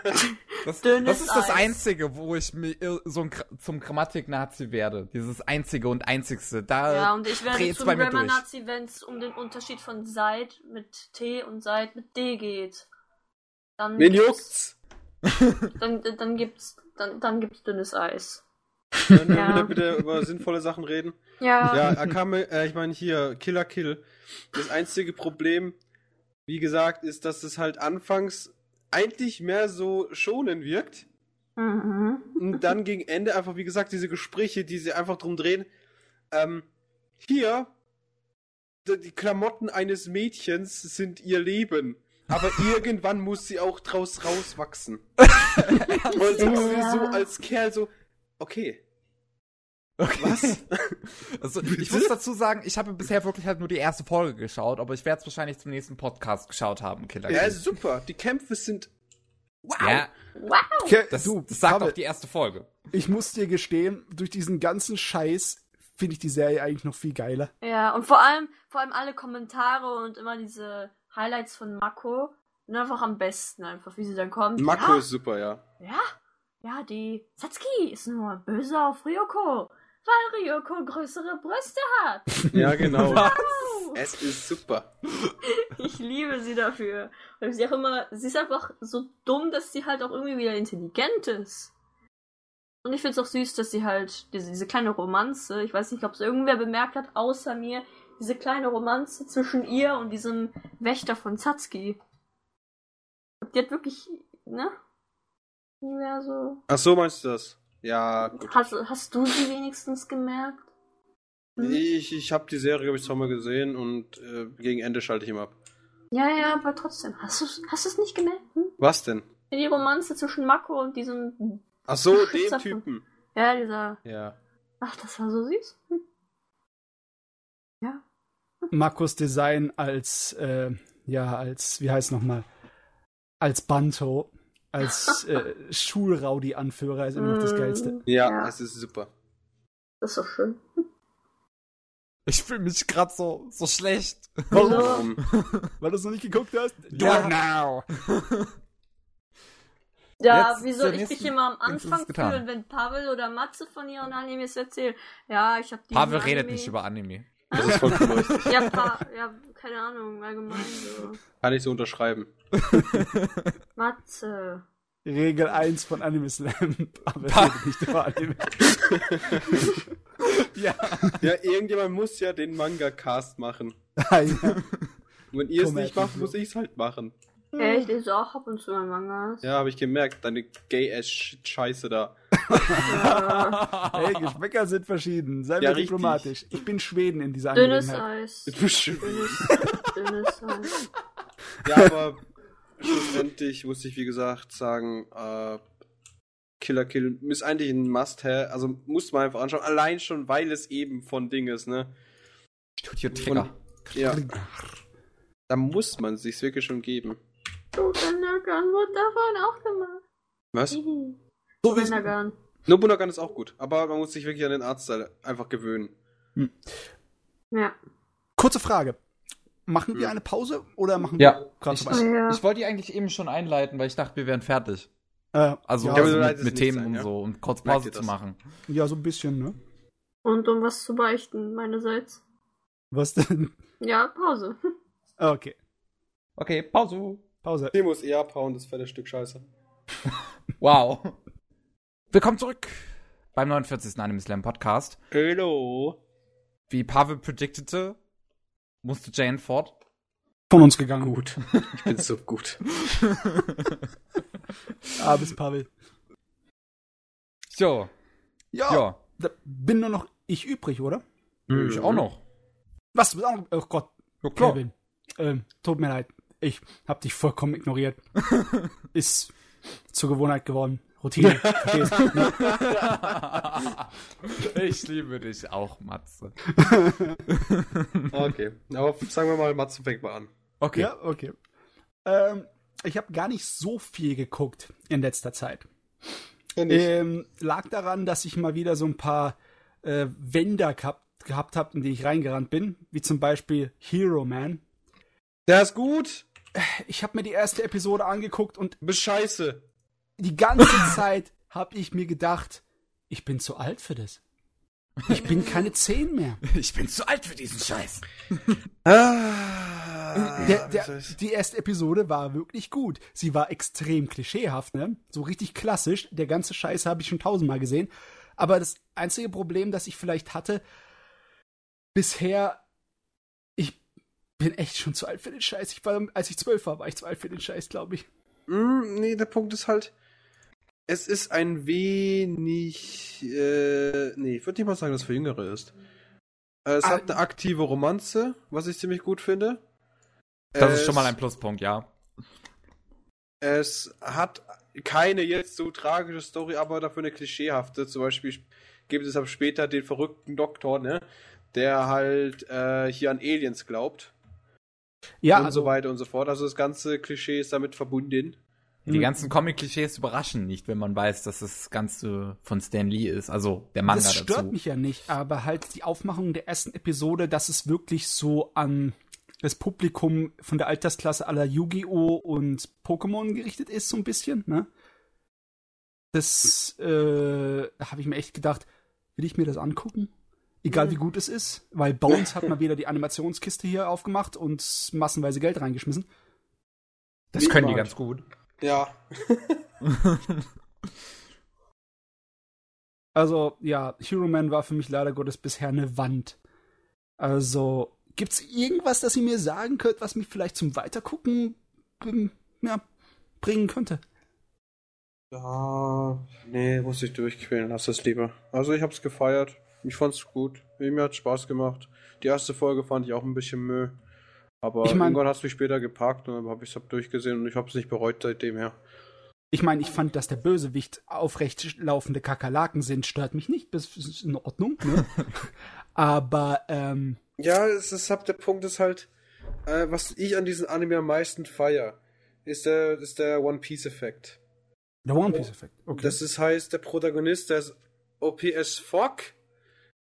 S3: Das, das ist das. Einzige, wo ich mir ir- so ein, zum Grammatik-Nazi werde. Dieses Einzige und Einzigste. Da
S4: Ja, und ich werde zum. Grammar-Nazi, wenn es um den Unterschied von Seit mit T und Seit mit D geht. Dann
S1: Wen
S4: gibt's-
S1: juckt's?
S4: Dann, dann gibt's dann, dann gibt's dünnes Eis.
S1: Können wir
S4: Ja.
S1: wieder bitte über sinnvolle Sachen reden?
S4: Ja.
S1: Ja, Akame, äh, ich meine hier, Killer Kill. Das einzige Problem, wie gesagt, ist, dass es halt anfangs eigentlich mehr so schonen wirkt.
S4: Mhm.
S1: Und dann gegen Ende einfach, wie gesagt, diese Gespräche, die sie einfach drum drehen. Ähm, hier, die Klamotten eines Mädchens sind ihr Leben. Aber irgendwann muss sie auch draus rauswachsen. Und so,
S4: Ja.
S1: so als Kerl so, okay. Was?
S3: Also, ich muss dazu sagen, ich habe bisher wirklich halt nur die erste Folge geschaut, aber ich werde es wahrscheinlich zum nächsten Podcast geschaut haben, Killer
S1: Ja, super. Die Kämpfe sind. Wow.
S3: Ja,
S4: Wow.
S2: Okay,
S3: das,
S2: du,
S3: das sagt auch die erste Folge.
S2: ich muss dir gestehen, durch diesen ganzen Scheiß finde ich die Serie eigentlich noch viel geiler.
S4: Ja, und vor allem, vor allem alle Kommentare und immer diese Highlights von Mako sind einfach am besten, einfach wie sie dann kommt.
S1: Mako
S4: ja,
S1: ist super, ja.
S4: ja, ja, die Satsuki ist nur böse auf Ryoko, weil Ryoko größere Brüste hat.
S1: Ja, genau.
S4: Wow.
S1: es ist super.
S4: Ich liebe sie dafür. Weil sie auch immer, sie ist einfach so dumm, dass sie halt auch irgendwie wieder intelligent ist. Und ich find's auch süß, dass sie halt diese, diese kleine Romanze, ich weiß nicht, ob es irgendwer bemerkt hat, außer mir, diese kleine Romanze zwischen ihr und diesem Wächter von Satsuki. Die hat wirklich, ne? Wäre so.
S1: Ach so, meinst du das? Ja, gut.
S4: Hast, hast du sie wenigstens gemerkt? Hm?
S1: Ich, ich habe die Serie, glaube ich, zweimal gesehen und äh, gegen Ende schalte ich immer ab.
S4: Ja, ja, aber trotzdem. Hast du hast es nicht gemerkt? Hm?
S1: Was denn?
S4: Die Romanze zwischen Mako und diesem.
S1: Ach so, dem Typen.
S4: Ja, dieser.
S1: Ja.
S4: Ach, das war so süß. Hm. Ja.
S2: Markus Design als, äh, ja, als, wie heißt nochmal, als Banto, als äh, Schulraudi-Anführer ist immer noch das Geilste.
S4: Mm,
S1: Ja,
S4: Ja.
S1: es ist super.
S4: Das ist doch schön.
S3: Ich fühle mich gerade so, so schlecht.
S1: Warum?
S2: Weil du es noch nicht geguckt hast? Do
S3: Ja.
S2: it now!
S4: Ja,
S3: Jetzt
S4: soll ich mich immer am Anfang fühlen, wenn Pavel oder Matze von ihren Animes erzählen? Ja, ich habe die.
S3: Pavel redet nicht über Anime.
S1: Das ist vollkommen richtig.
S4: Ja, pa ja, keine Ahnung, allgemein so.
S1: Kann ich so unterschreiben.
S4: Matze.
S2: Regel 1 von Anime Slam. Aber
S3: Pa-
S2: redet nicht über Anime. ja.
S1: Ja, irgendjemand muss ja den Manga-Cast machen.
S2: Nein.
S1: Und wenn ihr es nicht macht, muss ich es halt machen.
S4: Ja, ich lese auch ab und zu mal Mangas.
S1: Ja, habe ich gemerkt, deine Gay-Ass-Scheiße da.
S4: Ja.
S2: Hey, Geschmäcker sind verschieden. Sei
S1: Ja,
S2: mir
S1: richtig.
S2: diplomatisch. Ich bin Schweden in dieser
S4: Dünnes. Eis.
S1: ja,
S4: Dünnes, dünnes Eis.
S1: aber schlussendlich muss ich, wie gesagt, sagen, äh, Killer Kill ist eigentlich ein Must-Have. Also muss man einfach anschauen. Allein schon, weil es eben von Ding ist, ne?
S3: Studio Trigger.
S1: Ja. Da muss man sich's wirklich schon geben.
S4: Nobunagan wurde davon auch gemacht.
S1: Was?
S4: Hihi.
S2: So
S4: Nobunagan.
S1: Nobunagan ist auch gut, aber man muss sich wirklich an den Artstyle einfach gewöhnen.
S4: Ja.
S2: Kurze Frage. Machen wir
S1: Hm.
S2: eine Pause oder machen
S3: Ja.
S2: wir gerade
S3: Ich,
S2: weiter?
S4: Ja.
S3: ich wollte die eigentlich eben schon einleiten, weil ich dachte, wir wären fertig.
S2: Äh,
S3: Also,
S2: ja,
S3: also mit, mit Themen
S1: sein,
S3: und
S1: ja?
S3: so und kurz Pause zu machen.
S2: ja, so ein bisschen, ne?
S4: Und um was zu beichten, meinerseits.
S2: Was denn?
S4: Ja, Pause.
S2: Okay.
S3: Okay, Pause.
S2: Pause.
S1: Den muss eher abhauen, das fette Stück Scheiße.
S3: Wow. Willkommen zurück beim 49. Anime Slam Podcast.
S1: Hello.
S3: Wie Pavel predictete, musste Jane fort.
S2: Von uns gegangen.
S1: Gut. Ich bin so gut.
S2: Ah, bis Pavel.
S3: So,
S2: Ja,
S3: ja.
S2: da bin nur noch ich übrig, oder?
S3: Ich auch noch.
S2: Was? Du bist auch noch? Oh Gott,
S3: Ja, klar.
S2: Kevin. Ähm, tut mir leid. Ich hab dich vollkommen ignoriert. Ist zur Gewohnheit geworden. Routine. Ne?
S3: ich liebe dich auch, Matze.
S1: Okay. Aber sagen wir mal, Matze fängt mal an.
S3: Okay.
S2: Ja, okay. Ähm, ich habe gar nicht so viel geguckt in letzter Zeit.
S1: Ja.
S2: Ähm, lag daran, dass ich mal wieder so ein paar äh, Wender gehabt, gehabt habe, in die ich reingerannt bin, wie zum Beispiel Hero Man.
S1: Der ist gut.
S2: Ich habe mir die erste Episode angeguckt und
S1: Du bist scheiße.
S2: Die ganze Zeit habe ich mir gedacht, ich bin zu alt für das. Ich bin keine 10 mehr.
S3: Ich bin zu alt für diesen Scheiß.
S1: Ah.
S2: Der, der, die erste Episode war wirklich gut. Sie war extrem klischeehaft, ne? So richtig klassisch. Der ganze Scheiß habe ich schon tausendmal gesehen. Aber das einzige Problem, das ich vielleicht hatte, bisher, ich bin echt schon zu alt für den Scheiß. Ich war, als ich zwölf war, war ich zu alt für den Scheiß, glaube ich.
S1: Hm, nee, der Punkt ist halt, es ist ein wenig, äh, nee, ich würde nicht mal sagen, dass es für Jüngere ist. Äh, Es
S2: Ah.
S1: hat eine aktive Romanze, was ich ziemlich gut finde.
S3: Das
S1: es,
S3: ist schon mal ein Pluspunkt, ja.
S1: Es hat keine jetzt so tragische Story, aber dafür eine klischeehafte. Zum Beispiel gibt es ab später den verrückten Doktor, ne? Der halt äh, hier an Aliens glaubt.
S2: Ja,
S1: und
S2: also,
S1: so weiter und so fort. Also das ganze Klischee ist damit verbunden.
S3: Die ganzen Comic-Klischees überraschen nicht, wenn man weiß, dass das Ganze von Stan Lee ist, also der Manga
S2: das stört
S3: dazu.
S2: mich ja nicht, aber halt die Aufmachung der ersten Episode, dass es wirklich so an das Publikum von der Altersklasse aller Yu-Gi-Oh! und Pokémon gerichtet ist, so ein bisschen, ne? Das, äh, habe ich mir echt gedacht, will ich mir das angucken? Egal wie gut es ist, weil Bones hat mal wieder die Animationskiste hier aufgemacht und massenweise Geld reingeschmissen.
S3: Das können die ganz gut.
S1: Ja.
S2: Also, ja, Hero Man war für mich leider Gottes bisher eine Wand. Also, gibt's irgendwas, das ihr mir sagen könnt, was mich vielleicht zum Weitergucken ähm, ja, bringen könnte?
S1: Ja, nee, muss ich durchquälen, lass es lieber. Also ich hab's gefeiert. Ich fand's gut. Mir hat's Spaß gemacht. Die erste Folge fand ich auch ein bisschen Müll. Aber
S2: Ich mein-
S1: irgendwann hat's mich später gepackt und dann hab ich's hab durchgesehen und ich hab's nicht bereut seitdem her.
S2: Ich meine, ich fand, dass der Bösewicht aufrecht laufende Kakerlaken sind, stört mich nicht. Das ist in Ordnung, ne? Aber, ähm,
S1: Ja, es ist der Punkt ist halt, äh, was ich an diesem Anime am meisten feier, ist der, ist der One Piece Effekt.
S2: der One Piece Effekt. Okay.
S1: Das ist heißt, der Protagonist, der ist OP as fuck,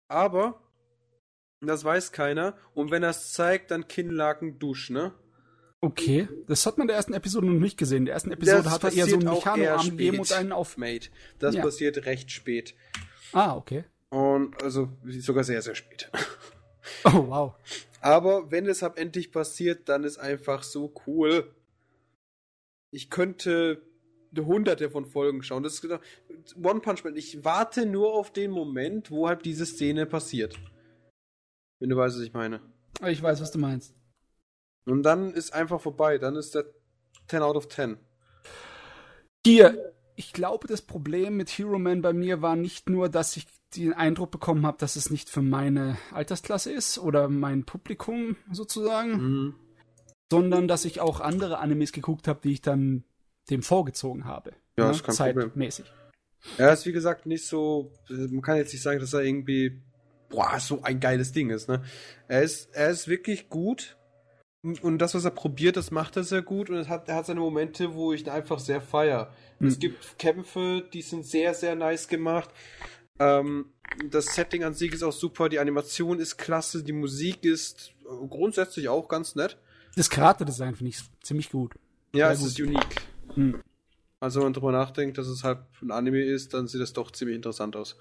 S1: aber Das weiß keiner. Und wenn er es zeigt, dann Kinnlaken Dusch, ne?
S2: Okay, das hat man in der ersten Episode noch nicht gesehen. In der ersten Episode
S1: Das
S2: hat er eher so einen
S1: eher
S2: Mechanoarm gegeben und
S1: spät.
S2: einen auf.
S1: Mate. Das
S2: Ja.
S1: passiert recht spät.
S2: Ah, okay.
S1: Und also sogar sehr, sehr spät.
S2: Oh, wow.
S1: Aber wenn es ab endlich passiert, dann ist einfach so cool. Ich könnte hunderte von Folgen schauen. Das ist genau, One Punch Man. Ich warte nur auf den Moment, wo halt diese Szene passiert. Wenn du weißt, was ich meine.
S2: Ich weiß, was du meinst.
S1: Und dann ist einfach vorbei. Dann ist der 10 out of 10.
S2: Hier, ich glaube, das Problem mit Hero Man bei mir war nicht nur, dass ich den Eindruck bekommen habe, dass es nicht für meine Altersklasse ist oder mein Publikum sozusagen,
S1: Mhm.
S2: sondern dass ich auch andere Animes geguckt habe, die ich dann dem vorgezogen habe.
S1: Ja,
S2: ne,
S1: ist kein Problem.
S2: Zeitmäßig.
S1: Er ist wie gesagt nicht so. Man kann jetzt nicht sagen, dass er irgendwie boah, so ein geiles Ding ist. Ne? Er ist, er ist wirklich gut. Und das, was er probiert, das macht er sehr gut. Und es hat, er hat seine Momente, wo ich ihn einfach sehr feier.
S2: Mhm.
S1: Es gibt Kämpfe, die sind sehr, sehr nice gemacht. Ähm, das Setting an sich ist auch super. Die Animation ist klasse. Die Musik ist grundsätzlich auch ganz nett.
S2: Das Charakterdesign finde ich ziemlich gut.
S1: Ja,
S2: Sehr
S1: es
S2: gut.
S1: ist unique.
S2: Hm.
S1: Also, wenn man drüber nachdenkt, dass es halt ein Anime ist, dann sieht das doch ziemlich interessant aus.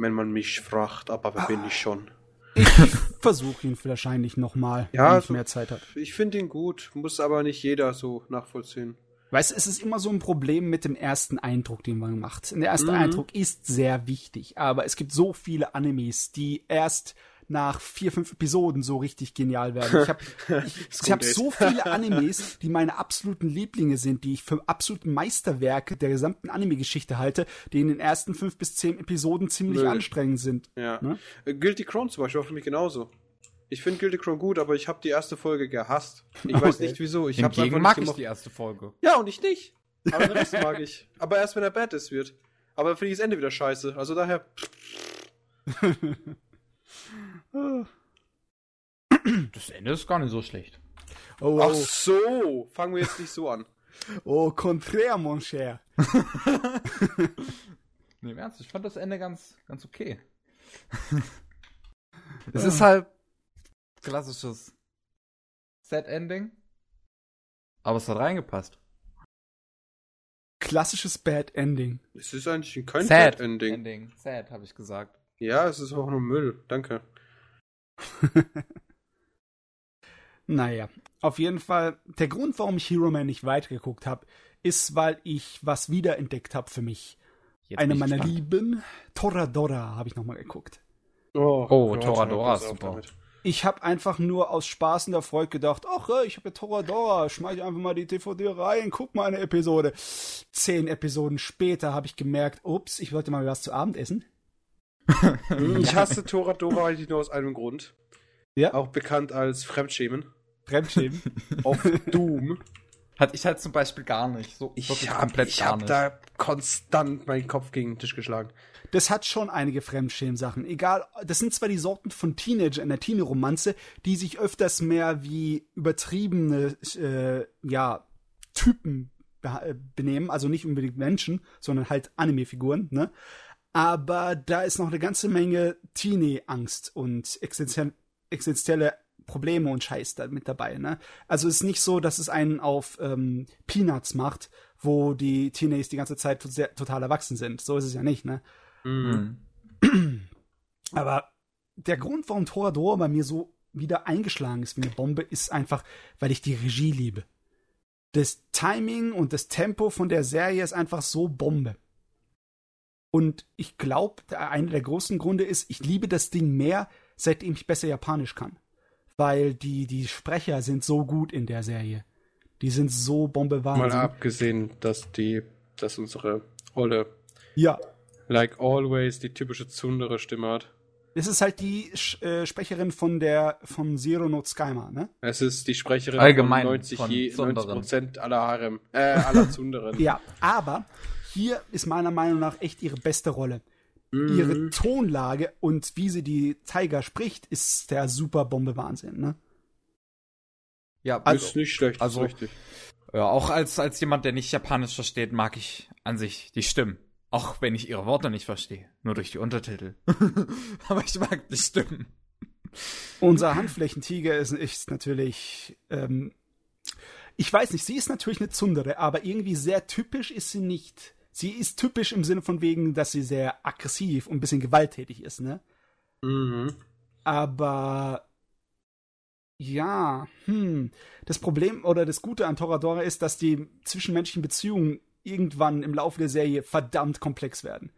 S1: Wenn man mich fragt, aber wer bin ich schon?
S2: Ich versuche ihn wahrscheinlich nochmal,
S1: Ja,
S2: wenn ich mehr Zeit habe.
S1: Ich finde ihn gut, muss aber nicht jeder so nachvollziehen.
S2: Weißt du, es ist immer so ein Problem mit dem ersten Eindruck, den man macht. Der erste
S1: Mhm.
S2: Eindruck ist sehr wichtig, aber es gibt so viele Animes, die erst nach vier, fünf Episoden so richtig genial werden. Ich habe ich, ich hab so viele Animes, die meine absoluten Lieblinge sind, die ich für absolute Meisterwerke der gesamten Anime-Geschichte halte, die in den ersten fünf bis zehn Episoden ziemlich
S1: Nö.
S2: anstrengend sind.
S1: Ja.
S2: Ne?
S1: Äh, Guilty Crown zum Beispiel war für mich genauso. Ich finde Guilty Crown gut, aber ich habe die erste Folge gehasst. Ich weiß
S2: Okay.
S1: nicht wieso. Ich habe einfach
S3: mag
S1: nicht
S3: ich die erste Folge.
S1: Ja, und ich nicht. Aber den Rest mag ich. Aber erst wenn er bad ist wird. Aber dann finde ich das Ende wieder scheiße. Also daher.
S3: Das Ende ist gar nicht so schlecht.
S2: Oh,
S1: Ach
S2: oh,
S1: so, fangen wir jetzt nicht so an.
S2: oh, contraire, mon cher.
S3: Nee, im Ernst, ich fand das Ende ganz, ganz okay. es ist halt klassisches Set-Ending. Aber es hat reingepasst.
S2: Klassisches Bad Ending.
S1: Es ist eigentlich kein
S3: Sad
S1: Sad Ending.
S3: Ending. Sad, habe ich gesagt.
S1: Ja, es ist auch nur Müll. Danke.
S2: Naja, auf jeden Fall, der Grund, warum ich Hero Man nicht weitergeguckt habe, ist, weil ich was wiederentdeckt habe für mich.
S3: Jetzt
S2: Eine meiner
S3: gespannt.
S2: Lieben, Toradora, habe ich nochmal geguckt.
S1: Oh,
S3: Oh,
S1: Gott,
S3: Toradora ist super.
S1: damit.
S2: Ich habe einfach nur aus Spaß und Erfolg gedacht, ach, äh, ich habe ja Toradora, schmeiß ich einfach mal die DVD rein, guck mal eine Episode. Zehn Episoden später habe ich gemerkt, ups, ich wollte mal was zu Abend essen.
S1: Ich hasse Toradora eigentlich nur aus einem Grund.
S2: Ja?
S1: Auch bekannt als Fremdschämen.
S2: Fremdschämen.
S1: Auf Doom.
S3: Hat ich halt zum Beispiel gar nicht. So
S1: Ich habe
S3: komplett
S1: ich
S3: gar
S1: hab
S3: nicht.
S1: da konstant meinen Kopf gegen den Tisch geschlagen.
S2: Das hat schon einige Fremdschämen-Sachen. Egal, das sind zwar die Sorten von Teenager in der Teenie-Romanze, die sich öfters mehr wie übertriebene, äh, ja, Typen äh, benehmen, also nicht unbedingt Menschen, sondern halt Anime-Figuren, ne? Aber da ist noch eine ganze Menge Teenie-Angst und existenziell- existenzielle Probleme und Scheiß da mit dabei, ne? Also es ist nicht so, dass es einen auf ähm, Peanuts macht, wo die Teenagers die ganze Zeit sehr, total erwachsen sind. So ist es ja nicht, ne?
S3: Hm.
S2: Aber der Grund, warum Toradora bei mir so wieder eingeschlagen ist wie eine Bombe, ist einfach, weil ich die Regie liebe. Das Timing und das Tempo von der Serie ist einfach so Bombe. Und ich glaube, einer der großen Gründe ist, ich liebe das Ding mehr, seitdem ich besser Japanisch kann. Weil die, die Sprecher sind so gut in der Serie. Die sind so Bombe
S1: Mal abgesehen, dass die, dass unsere Olle,
S2: Ja,
S1: like always, die typische Tsundere-Stimme hat.
S2: es ist halt die Sch- äh, Sprecherin von der, von Zero No Tsukaima, ne?
S1: Es ist die Sprecherin
S3: Allgemein
S1: von 90,
S3: von
S1: je,
S3: Tsunderen.
S1: 90% aller Harem, äh, aller Tsunderen.
S2: Ja, aber hier ist meiner Meinung nach echt ihre beste Rolle.
S1: Mhm.
S2: Ihre Tonlage und wie sie die Tiger spricht, ist der super Bombe Wahnsinn, ne?
S3: Ja,
S1: ist
S3: also,
S1: nicht schlecht,
S3: also-
S1: ist richtig.
S3: ja, auch als, als jemand, der nicht Japanisch versteht, mag ich an sich die Stimmen. Auch wenn ich ihre Worte nicht verstehe, nur durch die Untertitel. Aber ich mag die Stimmen.
S2: Unser Handflächentiger ist, ist natürlich, ähm, ich weiß nicht, sie ist natürlich eine Zundere, aber irgendwie sehr typisch ist sie nicht. Sie ist typisch im Sinne von wegen, dass sie sehr aggressiv und ein bisschen gewalttätig ist, ne?
S1: Mhm.
S2: Aber ja, hm. Das Problem oder das Gute an Toradora ist, dass die zwischenmenschlichen Beziehungen irgendwann im Laufe der Serie verdammt komplex werden.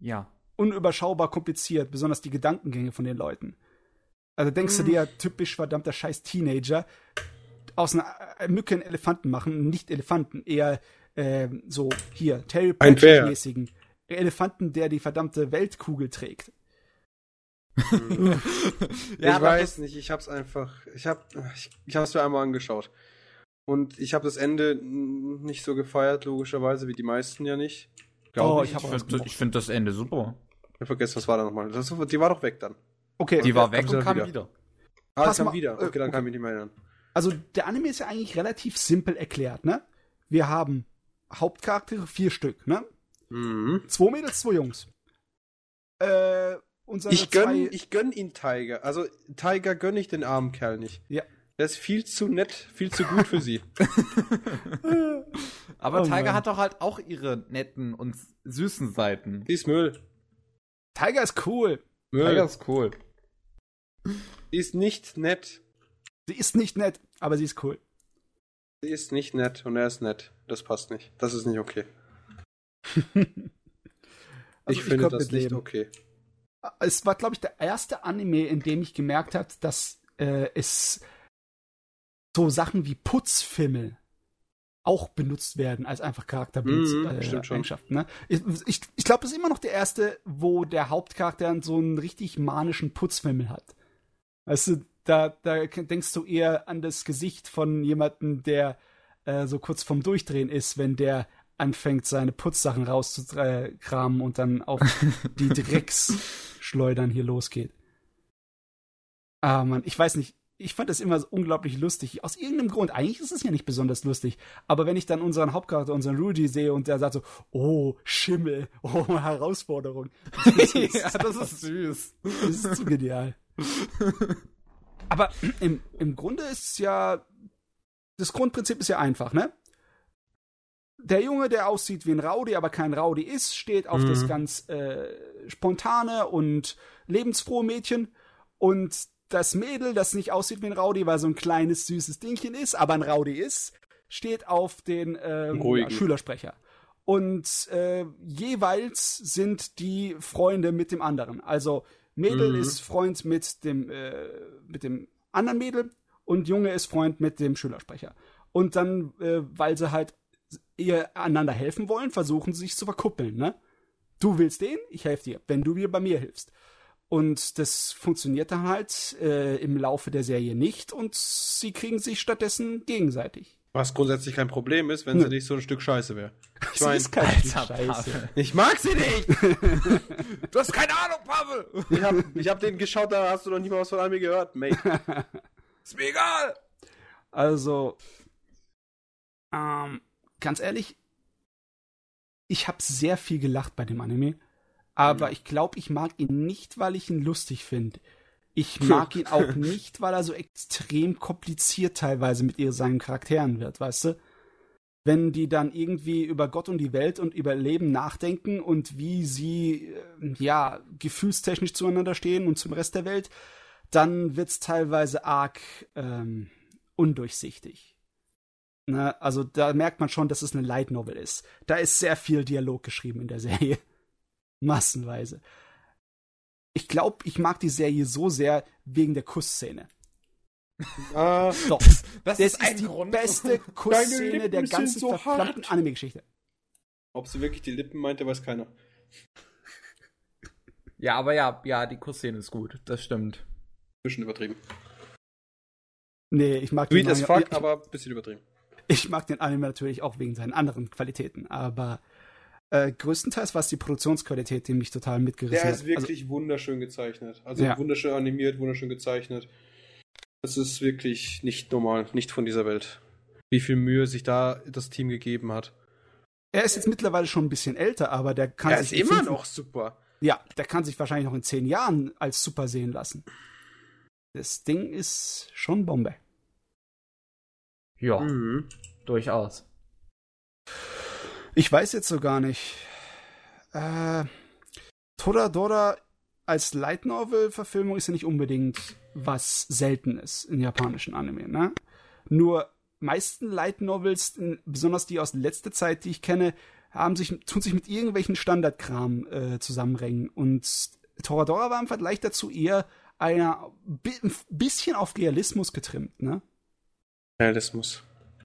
S3: Ja.
S2: Unüberschaubar kompliziert, besonders die Gedankengänge von den Leuten. Also denkst du dir, typisch verdammter scheiß Teenager, aus einer äh, Mücke einen Elefanten machen, nicht Elefanten, eher äh, so hier, Terry
S1: Ein.
S2: Pratchett-mäßigen Elefanten, der die verdammte Weltkugel trägt.
S1: ich
S3: aber
S1: weiß nicht, ich hab's einfach, ich hab, ich, ich hab's mir einmal angeschaut. Und ich habe das Ende nicht so gefeiert, logischerweise, wie die meisten ja nicht.
S2: Oh,
S1: ich.
S2: ich hab
S3: Ich
S2: auch
S3: finde ich find das Ende super.
S1: Ich hab vergessen, was war da nochmal? Das, die war doch weg dann.
S2: Okay,
S3: Die war weg und
S1: dann
S3: kam
S1: wieder.
S3: wieder.
S1: Ah,
S2: Pass
S1: das kam
S2: mal,
S1: wieder.
S2: äh,
S1: Okay, dann
S2: okay.
S1: kann ich mich nicht mehr erinnern.
S2: Also der Anime ist ja eigentlich relativ simpel erklärt, ne? Wir haben Hauptcharaktere, vier Stück, ne?
S1: Mhm.
S2: Zwei Mädels, zwei Jungs. Äh,
S1: Ich gönn,
S2: zwei,
S1: ich gönn ihn Tiger. Also Tiger gönn ich den armen Kerl nicht.
S2: Ja.
S1: Der ist viel zu nett, viel zu gut für sie.
S3: Aber
S2: Oh
S3: Tiger
S2: Mann.
S3: hat doch halt auch ihre netten und süßen Seiten.
S1: Die ist Müll.
S2: Tiger ist cool.
S1: Müll.
S3: Tiger ist cool.
S1: Die ist nicht nett.
S2: Sie ist nicht nett, aber sie ist cool.
S1: Sie ist nicht nett und er ist nett. Das passt nicht. Das ist nicht okay.
S2: Also
S1: ich finde
S2: konnt
S1: das nicht
S2: leben.
S1: okay.
S2: Es war, glaube ich, der erste Anime, in dem ich gemerkt habe, dass äh, es so Sachen wie Putzfimmel auch benutzt werden als einfach Charakterbild
S1: Mhm,
S2: äh. Ne? Ich, ich, ich glaube, das ist immer noch der erste, wo der Hauptcharakter so einen richtig manischen Putzfimmel hat. Weißt du, da, da denkst du eher an das Gesicht von jemandem, der äh, so kurz vorm Durchdrehen ist, wenn der anfängt, seine Putzsachen rauszukramen und dann auf die Drecksschleudern hier losgeht. Ah, Mann, ich weiß nicht. Ich fand das immer so unglaublich lustig. Aus irgendeinem Grund. Eigentlich ist es ja nicht besonders lustig. Aber wenn ich dann unseren Hauptcharakter, unseren Rudy sehe und der sagt so, oh, Schimmel, oh, Herausforderung.
S3: ja, das ist süß.
S2: Das ist zu genial. Aber im, im Grunde ist es ja, das Grundprinzip ist ja einfach, ne? Der Junge, der aussieht wie ein Rowdy, aber kein Rowdy ist, steht auf
S1: Mhm.
S2: das ganz äh, spontane und lebensfrohe Mädchen. Und das Mädel, das nicht aussieht wie ein Rowdy, weil so ein kleines, süßes Dingchen ist, aber ein Rowdy ist, steht auf den ähm, ja, Schülersprecher. Und äh, jeweils sind die Freunde mit dem anderen. Also Mädel
S1: Mhm.
S2: ist Freund mit dem, äh, mit dem anderen Mädel und Junge ist Freund mit dem Schülersprecher. Und dann, äh, weil sie halt ihr einander helfen wollen, versuchen sie sich zu verkuppeln, ne? Du willst den, ich helfe dir, wenn du mir bei mir hilfst. Und das funktioniert dann halt äh, im Laufe der Serie nicht und sie kriegen sich stattdessen gegenseitig.
S1: Was grundsätzlich kein Problem ist, wenn sie nicht so ein Stück Scheiße wäre. Ich
S2: Sie
S1: meine,
S2: ist kein
S3: Alter,
S2: Scheiße.
S3: Pavel.
S1: ich mag sie nicht!
S3: Du hast keine Ahnung, Pavel!
S1: Ich hab, ich hab den geschaut, da hast du noch nie mal was von mir gehört, mate.
S3: Ist mir egal!
S2: Also, ähm, ganz ehrlich, ich habe sehr viel gelacht bei dem Anime, aber
S1: Mhm.
S2: ich glaube, ich mag ihn nicht, weil ich ihn lustig finde. Ich mag ihn auch nicht, weil er so extrem kompliziert teilweise mit ihr seinen Charakteren wird, weißt du? Wenn die dann irgendwie über Gott und die Welt und über Leben nachdenken und wie sie, äh, ja, gefühlstechnisch zueinander stehen und zum Rest der Welt, dann wird's teilweise arg ähm, undurchsichtig. Ne? Also da merkt man schon, dass es eine Light Novel ist. Da ist sehr viel Dialog geschrieben in der Serie. Massenweise. Ich glaube, ich mag die Serie so sehr wegen der Kussszene.
S1: Ah,
S2: Doch,
S3: Das
S2: das
S3: ist
S2: ist
S3: ein
S2: die
S3: Grund.
S2: beste Kussszene der ganzen
S1: so
S2: verflammten
S1: hart.
S2: Anime-Geschichte.
S1: ob sie wirklich die Lippen meinte, weiß keiner.
S3: Ja, aber ja, ja, die Kussszene ist gut. Das stimmt.
S1: Bisschen übertrieben.
S2: Nee, ich mag,
S1: Sweet
S2: den
S1: as fuck, aber bisschen übertrieben.
S2: ich, ich mag den Anime natürlich auch wegen seinen anderen Qualitäten, aber äh, größtenteils war es die Produktionsqualität, die mich total mitgerissen
S1: Der
S2: hat.
S1: ist wirklich wunderschön gezeichnet. Also
S2: Ja.
S1: wunderschön animiert, wunderschön gezeichnet. Das ist wirklich nicht normal, nicht von dieser Welt. Wie viel Mühe sich da das Team gegeben hat.
S2: Er ist jetzt mittlerweile schon ein bisschen älter, aber der kann
S1: Er
S2: sich
S1: ist
S2: in
S1: immer noch super.
S2: Ja, der kann sich wahrscheinlich noch in zehn Jahren als super sehen lassen. Das Ding ist schon Bombe.
S3: Ja,
S1: Mhm.
S3: durchaus.
S2: Ich weiß jetzt so gar nicht. Äh, Toradora als Light Novel Verfilmung ist ja nicht unbedingt was Seltenes in japanischen Anime, ne? Nur meisten Light Novels, besonders die aus letzter Zeit, die ich kenne, haben sich tun sich mit irgendwelchen Standardkram äh, zusammenrengen und Toradora war im Vergleich dazu eher einer bi ein bisschen auf Realismus getrimmt, ne?
S1: Realismus.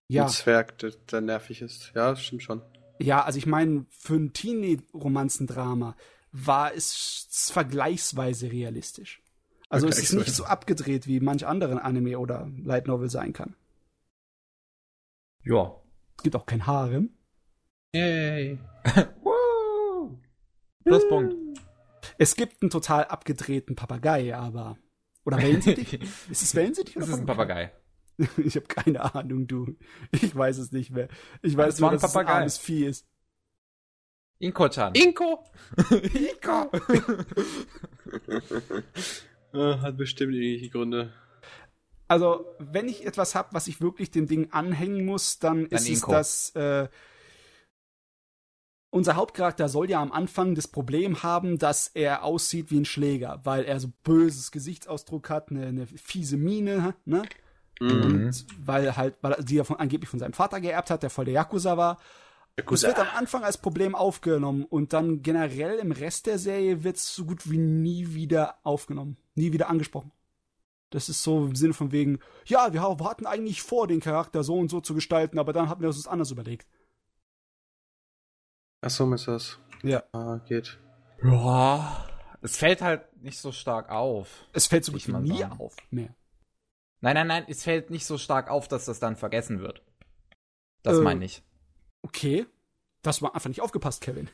S2: Ja.
S1: Ein Zwerg, der, der nervig ist. Ja, stimmt schon.
S2: Ja, also ich meine, für ein Teenie-Romanzendrama war es vergleichsweise realistisch. Also es ist nicht so abgedreht, wie manch anderen Anime oder Light Novel sein kann.
S3: Ja.
S2: Es gibt auch kein Harem.
S1: Yay.
S3: Woo! Pluspunkt.
S2: Es gibt einen total abgedrehten Papagei, aber. Oder Wellensittich? ist es Wellensittich
S3: Das
S2: oder
S3: ist ein Papagei.
S2: Ich habe keine Ahnung, du. Ich weiß es nicht mehr. Ich weiß
S3: Das
S2: nur,
S3: war ein
S2: es armes Vieh ist.
S3: Inko-chan.
S1: Inko!
S3: Inko!
S1: Ah, Hat bestimmt irgendwelche Gründe.
S2: Also, wenn ich etwas habe, was ich wirklich dem Ding anhängen muss, dann, ist es
S3: Inko.
S2: das. Äh, unser Hauptcharakter soll ja am Anfang das Problem haben, dass er aussieht wie ein Schläger, weil er so böses Gesichtsausdruck hat, eine, eine fiese Miene, ne?
S1: Mhm.
S2: Und weil halt, weil er die er von, angeblich von seinem Vater geerbt hat, der voll der Yakuza war. Das wird am Anfang als Problem aufgenommen und dann generell im Rest der Serie wird es so gut wie nie wieder aufgenommen, nie wieder angesprochen. Das ist so im Sinne von wegen, ja, wir ha- hatten eigentlich vor, den Charakter so und so zu gestalten, aber dann hatten wir uns das anders überlegt.
S1: Achso, ist das.
S2: Ja.
S1: Ah, geht.
S3: Ja. Es fällt halt nicht so stark auf.
S2: Es fällt so gut wie nie
S3: sagen.
S2: auf mehr.
S3: Nein, nein, nein, es fällt nicht so stark auf, dass das dann vergessen wird. Das
S2: Äh,
S3: meine ich.
S2: Okay. Das war einfach nicht aufgepasst, Kevin.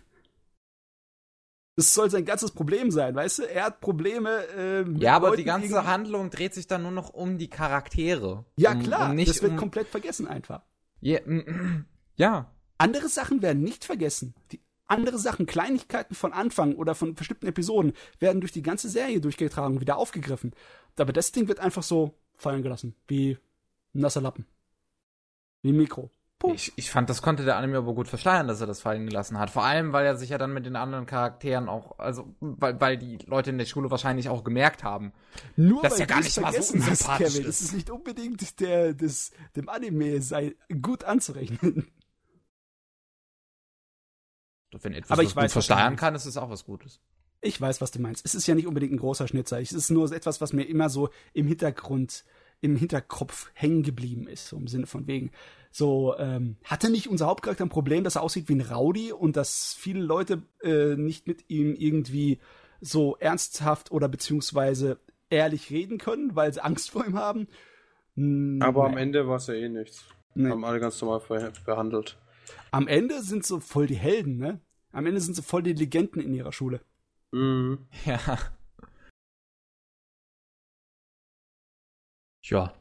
S2: Das soll sein ganzes Problem sein, weißt du? Er hat Probleme. Äh,
S3: Ja, aber
S2: Leuten
S3: die ganze
S2: gegen-
S3: Handlung dreht sich dann nur noch um die Charaktere.
S2: Ja,
S3: um,
S2: klar.
S3: Um nicht
S2: das wird
S3: um,
S2: komplett vergessen einfach.
S3: ja, mm, ja.
S2: Andere Sachen werden nicht vergessen. Die andere Sachen, Kleinigkeiten von Anfang oder von bestimmten Episoden, werden durch die ganze Serie durchgetragen und wieder aufgegriffen. Aber das Ding wird einfach so fallen gelassen. Wie ein nasser Lappen. Wie ein Mikro.
S3: Ich, ich fand, das konnte der Anime aber gut verstehen, dass er das fallen gelassen hat. Vor allem, weil er sich ja dann mit den anderen Charakteren auch, also, weil, weil die Leute in der Schule wahrscheinlich auch gemerkt haben.
S2: Nur
S3: Das ist
S2: weil
S3: ja gar nicht mal so
S2: vergessen hast,
S3: unsympathisch
S2: Kevin,
S3: ist.
S2: ist es nicht unbedingt der, des, dem Anime sei gut anzurechnen.
S3: Wenn etwas
S2: Aber ich weiß,
S3: gut verstehen
S2: meinst.
S3: kann, ist es auch was Gutes.
S2: Ich weiß, was du meinst. Es ist ja nicht unbedingt ein großer Schnitzer. Es ist nur etwas, was mir immer so im Hintergrund, im Hinterkopf hängen geblieben ist. So im Sinne von wegen. So, ähm, hatte nicht unser Hauptcharakter ein Problem, dass er aussieht wie ein Rowdy und dass viele Leute äh, nicht mit ihm irgendwie so ernsthaft oder beziehungsweise ehrlich reden können, weil sie Angst vor ihm haben? Hm,
S1: Aber am
S2: nee.
S1: Ende war es ja eh nichts.
S2: Nee.
S1: Haben alle ganz normal behandelt.
S2: Am Ende sind sie voll die Helden, ne? Am Ende sind sie voll die Legenden in ihrer Schule.
S1: Mhm.
S3: Ja. Ja.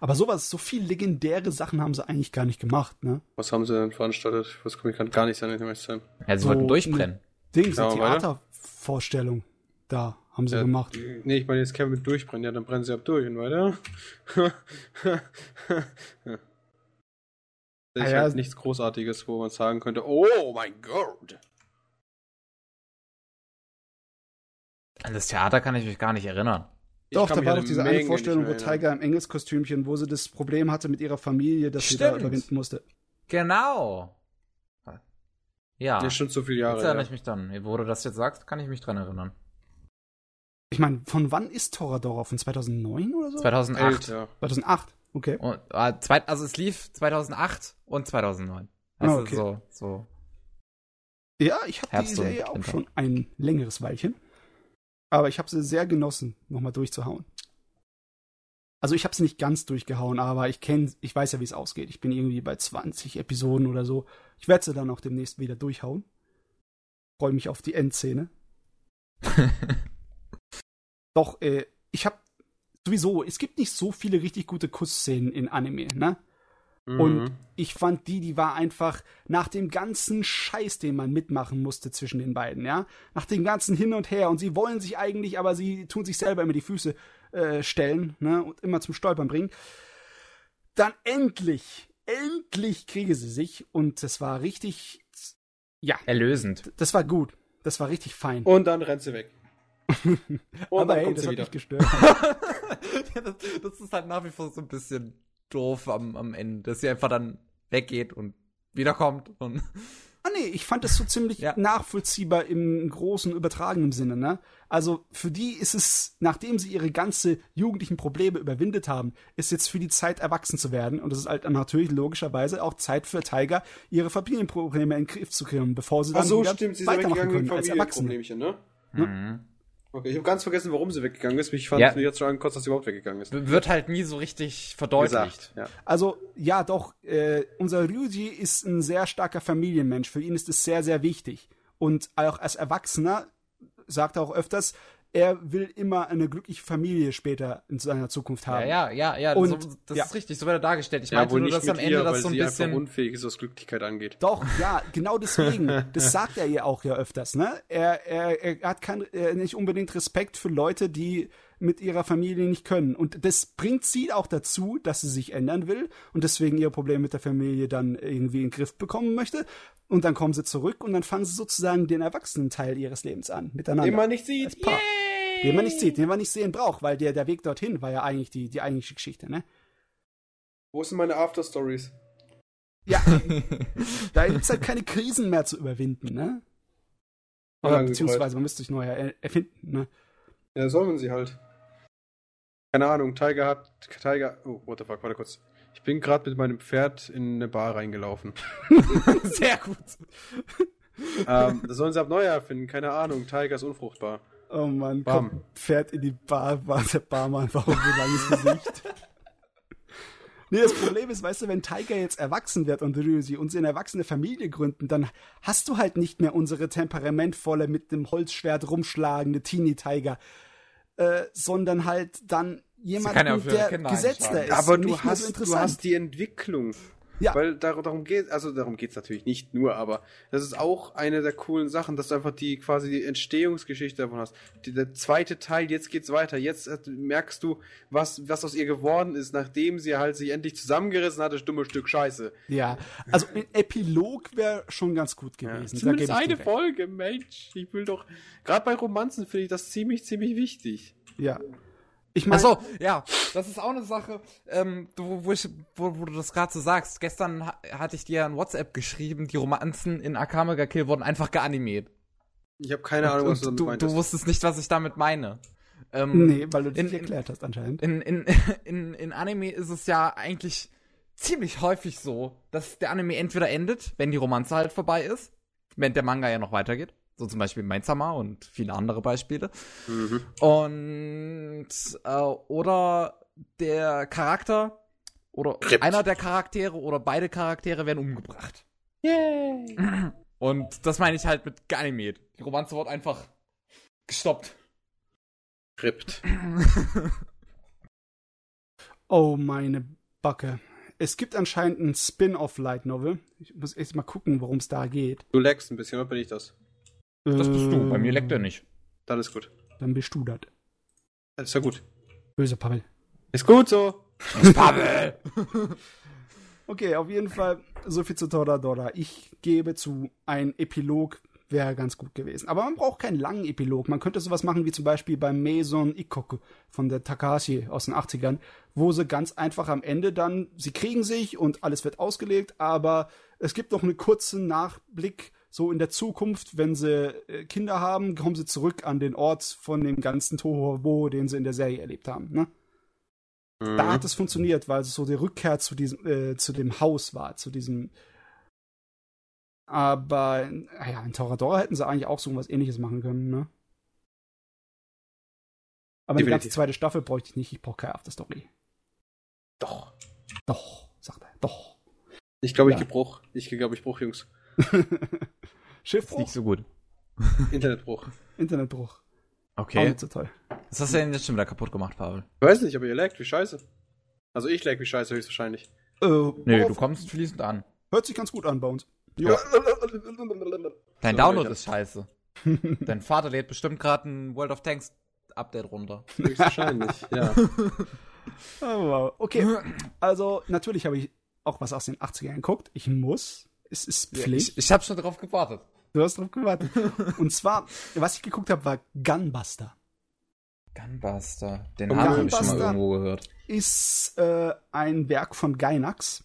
S2: Aber sowas, so viel legendäre Sachen haben sie eigentlich gar nicht gemacht, ne?
S1: Was haben sie denn veranstaltet? Was kann ich kann gar nicht sein, ehrlich zu sein.
S3: Ja, sie
S2: So,
S3: wollten durchbrennen.
S2: Ding, so
S1: Ja, weiter.
S2: Theatervorstellung. Da haben sie
S1: Ja,
S2: gemacht.
S1: Nee, ich meine jetzt Kevin mit durchbrennen. Ja, dann brennen sie ab durch und weiter. Das ist
S2: Ah ja.
S1: halt nichts Großartiges, wo man sagen könnte, oh mein Gott.
S3: An das Theater kann ich mich gar nicht erinnern.
S1: Ich
S2: Doch, da war doch diese
S1: Menge
S2: eine Vorstellung, wo. Tiger im Engelskostümchen, wo sie das Problem hatte mit ihrer Familie, dass sie da
S3: Stimmt.
S2: überwinden musste.
S3: Genau. Ja.
S1: Nee, schon so viele
S3: Jetzt
S1: Jahre.
S3: erinnere
S1: Ja.
S3: ich mich dann. Wo du das jetzt sagst, kann ich mich dran erinnern.
S2: Ich meine, von wann ist Toradora? Von 2009 oder so?
S3: 2008.
S1: Älter.
S2: 2008. Okay.
S3: Und, äh, zweit, also es lief 2008 und 2009. Also
S2: Ah, okay.
S3: so, so.
S2: Ja, ich habe die Serie auch schon ein längeres Weilchen. Aber ich habe sie sehr genossen, nochmal durchzuhauen. Also ich habe sie nicht ganz durchgehauen, aber ich kenne, ich weiß ja, wie es ausgeht. Ich bin irgendwie bei 20 Episoden oder so. Ich werde sie dann auch demnächst wieder durchhauen. Freue mich auf die Endszene. Doch, äh, ich habe sowieso, es gibt nicht so viele richtig gute Kussszenen in Anime, ne?
S1: Mhm.
S2: Und ich fand die, die war einfach nach dem ganzen Scheiß, den man mitmachen musste zwischen den beiden, ja, nach dem ganzen Hin und Her und sie wollen sich eigentlich, aber sie tun sich selber immer die Füße äh, stellen, ne, und immer zum Stolpern bringen. Dann endlich, endlich kriege sie sich und das war richtig, ja,
S3: Erlösend.
S2: das war gut, das war richtig fein.
S1: Und dann rennt sie weg. Und
S2: aber
S1: dann
S2: hey,
S1: kommt
S2: das
S1: sie
S2: hat
S1: wieder.
S2: mich gestört.
S3: ja, das, das ist halt nach wie vor so ein bisschen doof am, am Ende, dass sie einfach dann weggeht und wiederkommt und
S2: Ah nee, ich fand es so ziemlich
S3: Ja.
S2: nachvollziehbar im großen übertragenen Sinne, ne? Also für die ist es, nachdem sie ihre ganze jugendlichen Probleme überwindet haben, ist jetzt für die Zeit erwachsen zu werden und es ist halt natürlich logischerweise auch Zeit für Tiger, ihre Familienprobleme in den Griff zu kriegen, bevor sie dann
S1: Ach so,
S2: wieder
S1: stimmt, sie
S2: weitermachen können als Erwachsene.
S1: Familienproblemchen, ne?
S3: Mhm.
S1: Okay, ich habe ganz vergessen, warum sie weggegangen ist. Ich fand
S3: Ja.
S1: mir jetzt schon kurz, dass sie überhaupt weggegangen ist.
S3: wird halt nie so richtig verdeutlicht.
S1: Gesagt, ja.
S2: Also, ja, doch, äh, unser Ryuji ist ein sehr starker Familienmensch. Für ihn ist es sehr, sehr wichtig. Und auch als Erwachsener sagt er auch öfters, er will immer eine glückliche Familie später in seiner Zukunft haben.
S3: Ja, ja, ja, ja,
S2: Und-
S3: so, das
S2: ja.
S3: ist richtig, so wird er dargestellt. Ich
S1: Ja,
S3: meinte
S1: wohl
S3: nur,
S1: nicht
S3: dass am Ende
S1: ihr,
S3: das so ein bisschen.
S1: unfähig ist, was Glücklichkeit angeht.
S2: Doch, ja, genau deswegen. Das sagt er ihr auch ja öfters, ne? Er, er, er hat kein, äh, nicht unbedingt Respekt für Leute, die mit ihrer Familie nicht können. Und das bringt sie auch dazu, dass sie sich ändern will und deswegen ihr Problem mit der Familie dann irgendwie in den Griff bekommen möchte. Und dann kommen sie zurück und dann fangen sie sozusagen den Erwachsenen-Teil ihres Lebens an, miteinander.
S1: Den man nicht sieht.
S2: Den man nicht sieht, den man nicht sehen braucht, weil der, der Weg dorthin war ja eigentlich die, die eigentliche Geschichte, ne?
S1: Wo sind meine After-Stories?
S2: Ja, da gibt's halt keine Krisen mehr zu überwinden, ne? Oder beziehungsweise man müsste sich neu er erfinden, ne?
S1: Ja, soll man sie halt. Keine Ahnung, Tiger hat. Tiger. Oh, what the fuck, warte kurz. Ich bin gerade mit meinem Pferd in eine Bar reingelaufen.
S3: Sehr gut.
S1: ähm, das sollen sie ab Neujahr erfinden, keine Ahnung. Tiger ist unfruchtbar.
S2: Oh Mann,
S1: Bam.
S2: kommt, fährt in die Bar, war der Barmann, warum so langes Gesicht? Nee, das Problem ist, weißt du, wenn Tiger jetzt erwachsen wird und Ryusi und sie eine erwachsene Familie gründen, dann hast du halt nicht mehr unsere temperamentvolle, mit dem Holzschwert rumschlagende Teenie-Tiger, äh, sondern halt dann jemanden,
S3: ja
S2: der gesetzter ist.
S1: Aber du
S2: mehr so
S1: hast, du hast die Entwicklung.
S2: Ja.
S1: Weil dar darum geht, also darum geht's natürlich nicht nur, aber das ist auch eine der coolen Sachen, dass du einfach die quasi die Entstehungsgeschichte davon hast. Die, der zweite Teil, jetzt geht's weiter. Jetzt äh, merkst du, was, was aus ihr geworden ist, nachdem sie halt sich endlich zusammengerissen hat, das dumme Stück Scheiße.
S2: Ja, also ein Epilog wäre schon ganz gut gewesen. ich dir recht.
S1: Folge, Mensch. Ich will doch. Gerade bei Romanzen finde ich das ziemlich, ziemlich wichtig.
S2: Ja. Ich meine,
S3: Achso, ja, das ist auch eine Sache, ähm, du, wo, ich, wo, wo du das gerade so sagst. Gestern ha hatte ich dir ein WhatsApp geschrieben, die Romanzen in Akame ga Kill wurden einfach geanimiert.
S1: Ich habe keine Ahnung, was du
S3: Und
S1: damit
S3: du,
S1: meintest.
S3: du wusstest nicht, was ich damit meine. Ähm,
S2: nee, weil du das
S3: in-
S2: nicht erklärt hast anscheinend.
S3: In, in, in, in Anime ist es ja eigentlich ziemlich häufig so, dass der Anime entweder endet, wenn die Romanze halt vorbei ist, wenn der Manga ja noch weitergeht. So zum Beispiel Maid Sama und viele andere Beispiele.
S1: Mhm.
S3: Und äh, oder der Charakter oder
S1: Rippt.
S3: einer der Charaktere oder beide Charaktere werden umgebracht.
S1: Yay.
S3: Und das meine ich halt mit geanimiert. Die Romanze wird einfach gestoppt.
S1: Rippt.
S2: Oh, meine Backe. Es gibt anscheinend ein Spin-off Light Novel. Ich muss echt mal gucken, worum es da geht.
S1: Du leckst ein bisschen, oder bin ich das?
S3: Das bist du. Bei mir
S2: Äh,
S3: leckt er nicht.
S1: Dann ist gut.
S2: Dann bist du das.
S1: Das ist ja gut.
S2: Böser Pavel.
S1: Ist gut so.
S3: Pavel!
S2: Okay, auf jeden Fall so viel zu Toradora. Ich gebe zu, ein Epilog wäre ganz gut gewesen. Aber man braucht keinen langen Epilog. Man könnte sowas machen wie zum Beispiel bei Maison Ikoku von der Takahashi aus den 80ern, wo sie ganz einfach am Ende dann, sie kriegen sich und alles wird ausgelegt, aber es gibt noch einen kurzen Nachblick so in der Zukunft, wenn sie äh, Kinder haben, kommen sie zurück an den Ort von dem ganzen Tohuwabohu, den sie in der Serie erlebt haben. Ne? Da hat es funktioniert, weil es so die Rückkehr zu diesem, äh, zu dem Haus war, zu diesem. Aber, ah ja, in Toradora hätten sie eigentlich auch so was ähnliches machen können, ne? Aber die ganze zweite Staffel bräuchte ich nicht, ich brauche keine Afterstory.
S1: Doch.
S2: Doch, sagt er, doch.
S1: Ich glaube, ich
S2: Ja.
S1: gebe Bruch. Ich glaube, ich Bruch, Jungs.
S2: Schiffbruch,
S3: Nicht so gut.
S1: Internetbruch.
S2: Internetbruch. Auch
S3: Okay.
S2: nicht so toll.
S3: Was hast du denn jetzt schon wieder kaputt gemacht, Pavel?
S1: Ich weiß nicht, aber ihr laggt wie scheiße. Also ich lag wie scheiße höchstwahrscheinlich.
S2: Äh,
S3: Nee, du kommst fließend an.
S2: Hört sich ganz gut an bei uns.
S1: Ja.
S3: Dein
S1: So,
S3: Download ist scheiße. Dein Vater lädt bestimmt gerade ein World of Tanks Update runter.
S1: Höchstwahrscheinlich, ja.
S2: Oh, wow. Okay, also natürlich habe ich auch was aus den 80ern geguckt. Ich muss. Es ist Pflicht.
S3: Ich, ich habe schon darauf gewartet.
S2: Du hast drauf gewartet. Und zwar, was ich geguckt habe, war Gunbuster.
S3: Gunbuster. Den Namen habe ich schon mal irgendwo gehört.
S2: Ist äh, ein Werk von Gainax.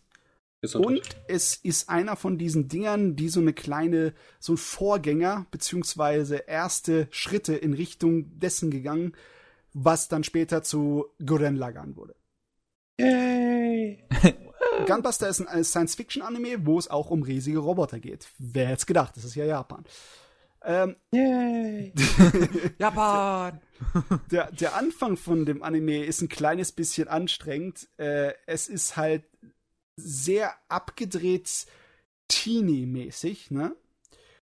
S2: Und es ist einer von diesen Dingern, die so eine kleine, so ein Vorgänger, beziehungsweise erste Schritte in Richtung dessen gegangen, was dann später zu Gurren Lagann wurde.
S1: Yay!
S2: Gunbuster ist ein Science-Fiction-Anime, wo es auch um riesige Roboter geht. Wer hätte es gedacht? Das ist ja Japan. Ähm,
S1: Yay!
S3: Japan!
S2: der, der Anfang von dem Anime ist ein kleines bisschen anstrengend. Äh, es ist halt sehr abgedreht Teenie-mäßig, ne?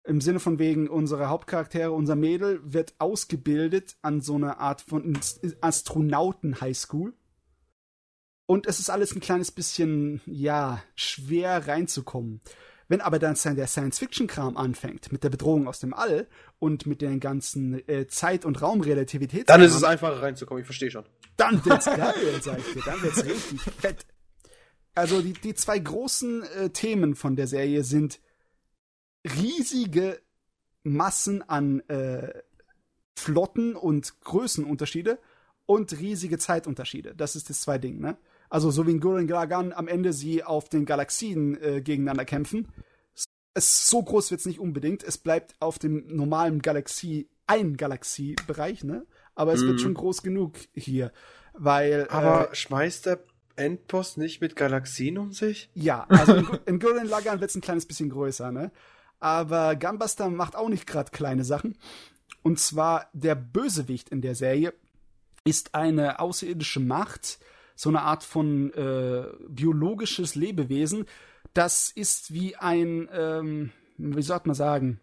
S2: Im Sinne von wegen, unsere Hauptcharaktere, unser Mädel wird ausgebildet an so einer Art von Astronauten-Highschool. Und es ist alles ein kleines bisschen, ja, schwer reinzukommen. Wenn aber dann der Science-Fiction-Kram anfängt, mit der Bedrohung aus dem All und mit den ganzen äh, Zeit- und Raumrelativitäts
S1: Dann ist es einfacher reinzukommen, ich verstehe schon.
S2: dann wird's geil, sag ich dir. Dann wird's richtig fett. Also die, die zwei großen äh, Themen von der Serie sind riesige Massen an äh, Flotten und Größenunterschiede und riesige Zeitunterschiede. Das ist das zwei Ding, ne? Also so wie in Gurren Lagann am Ende sie auf den Galaxien äh, gegeneinander kämpfen. Es, so groß wird's nicht unbedingt. Es bleibt auf dem normalen Galaxie, ein Galaxiebereich, ne? Aber es wird
S1: Mhm.
S2: schon groß genug hier. Weil.
S1: Aber
S2: äh,
S1: schmeißt der Endboss nicht mit Galaxien um sich?
S2: Ja, also in, in Gurren Lagann wird's ein kleines bisschen größer, ne? Aber Gunbuster macht auch nicht gerade kleine Sachen. Und zwar der Bösewicht in der Serie ist eine außerirdische Macht, so eine Art von äh, biologisches Lebewesen. Das ist wie ein, ähm, wie sollte man sagen,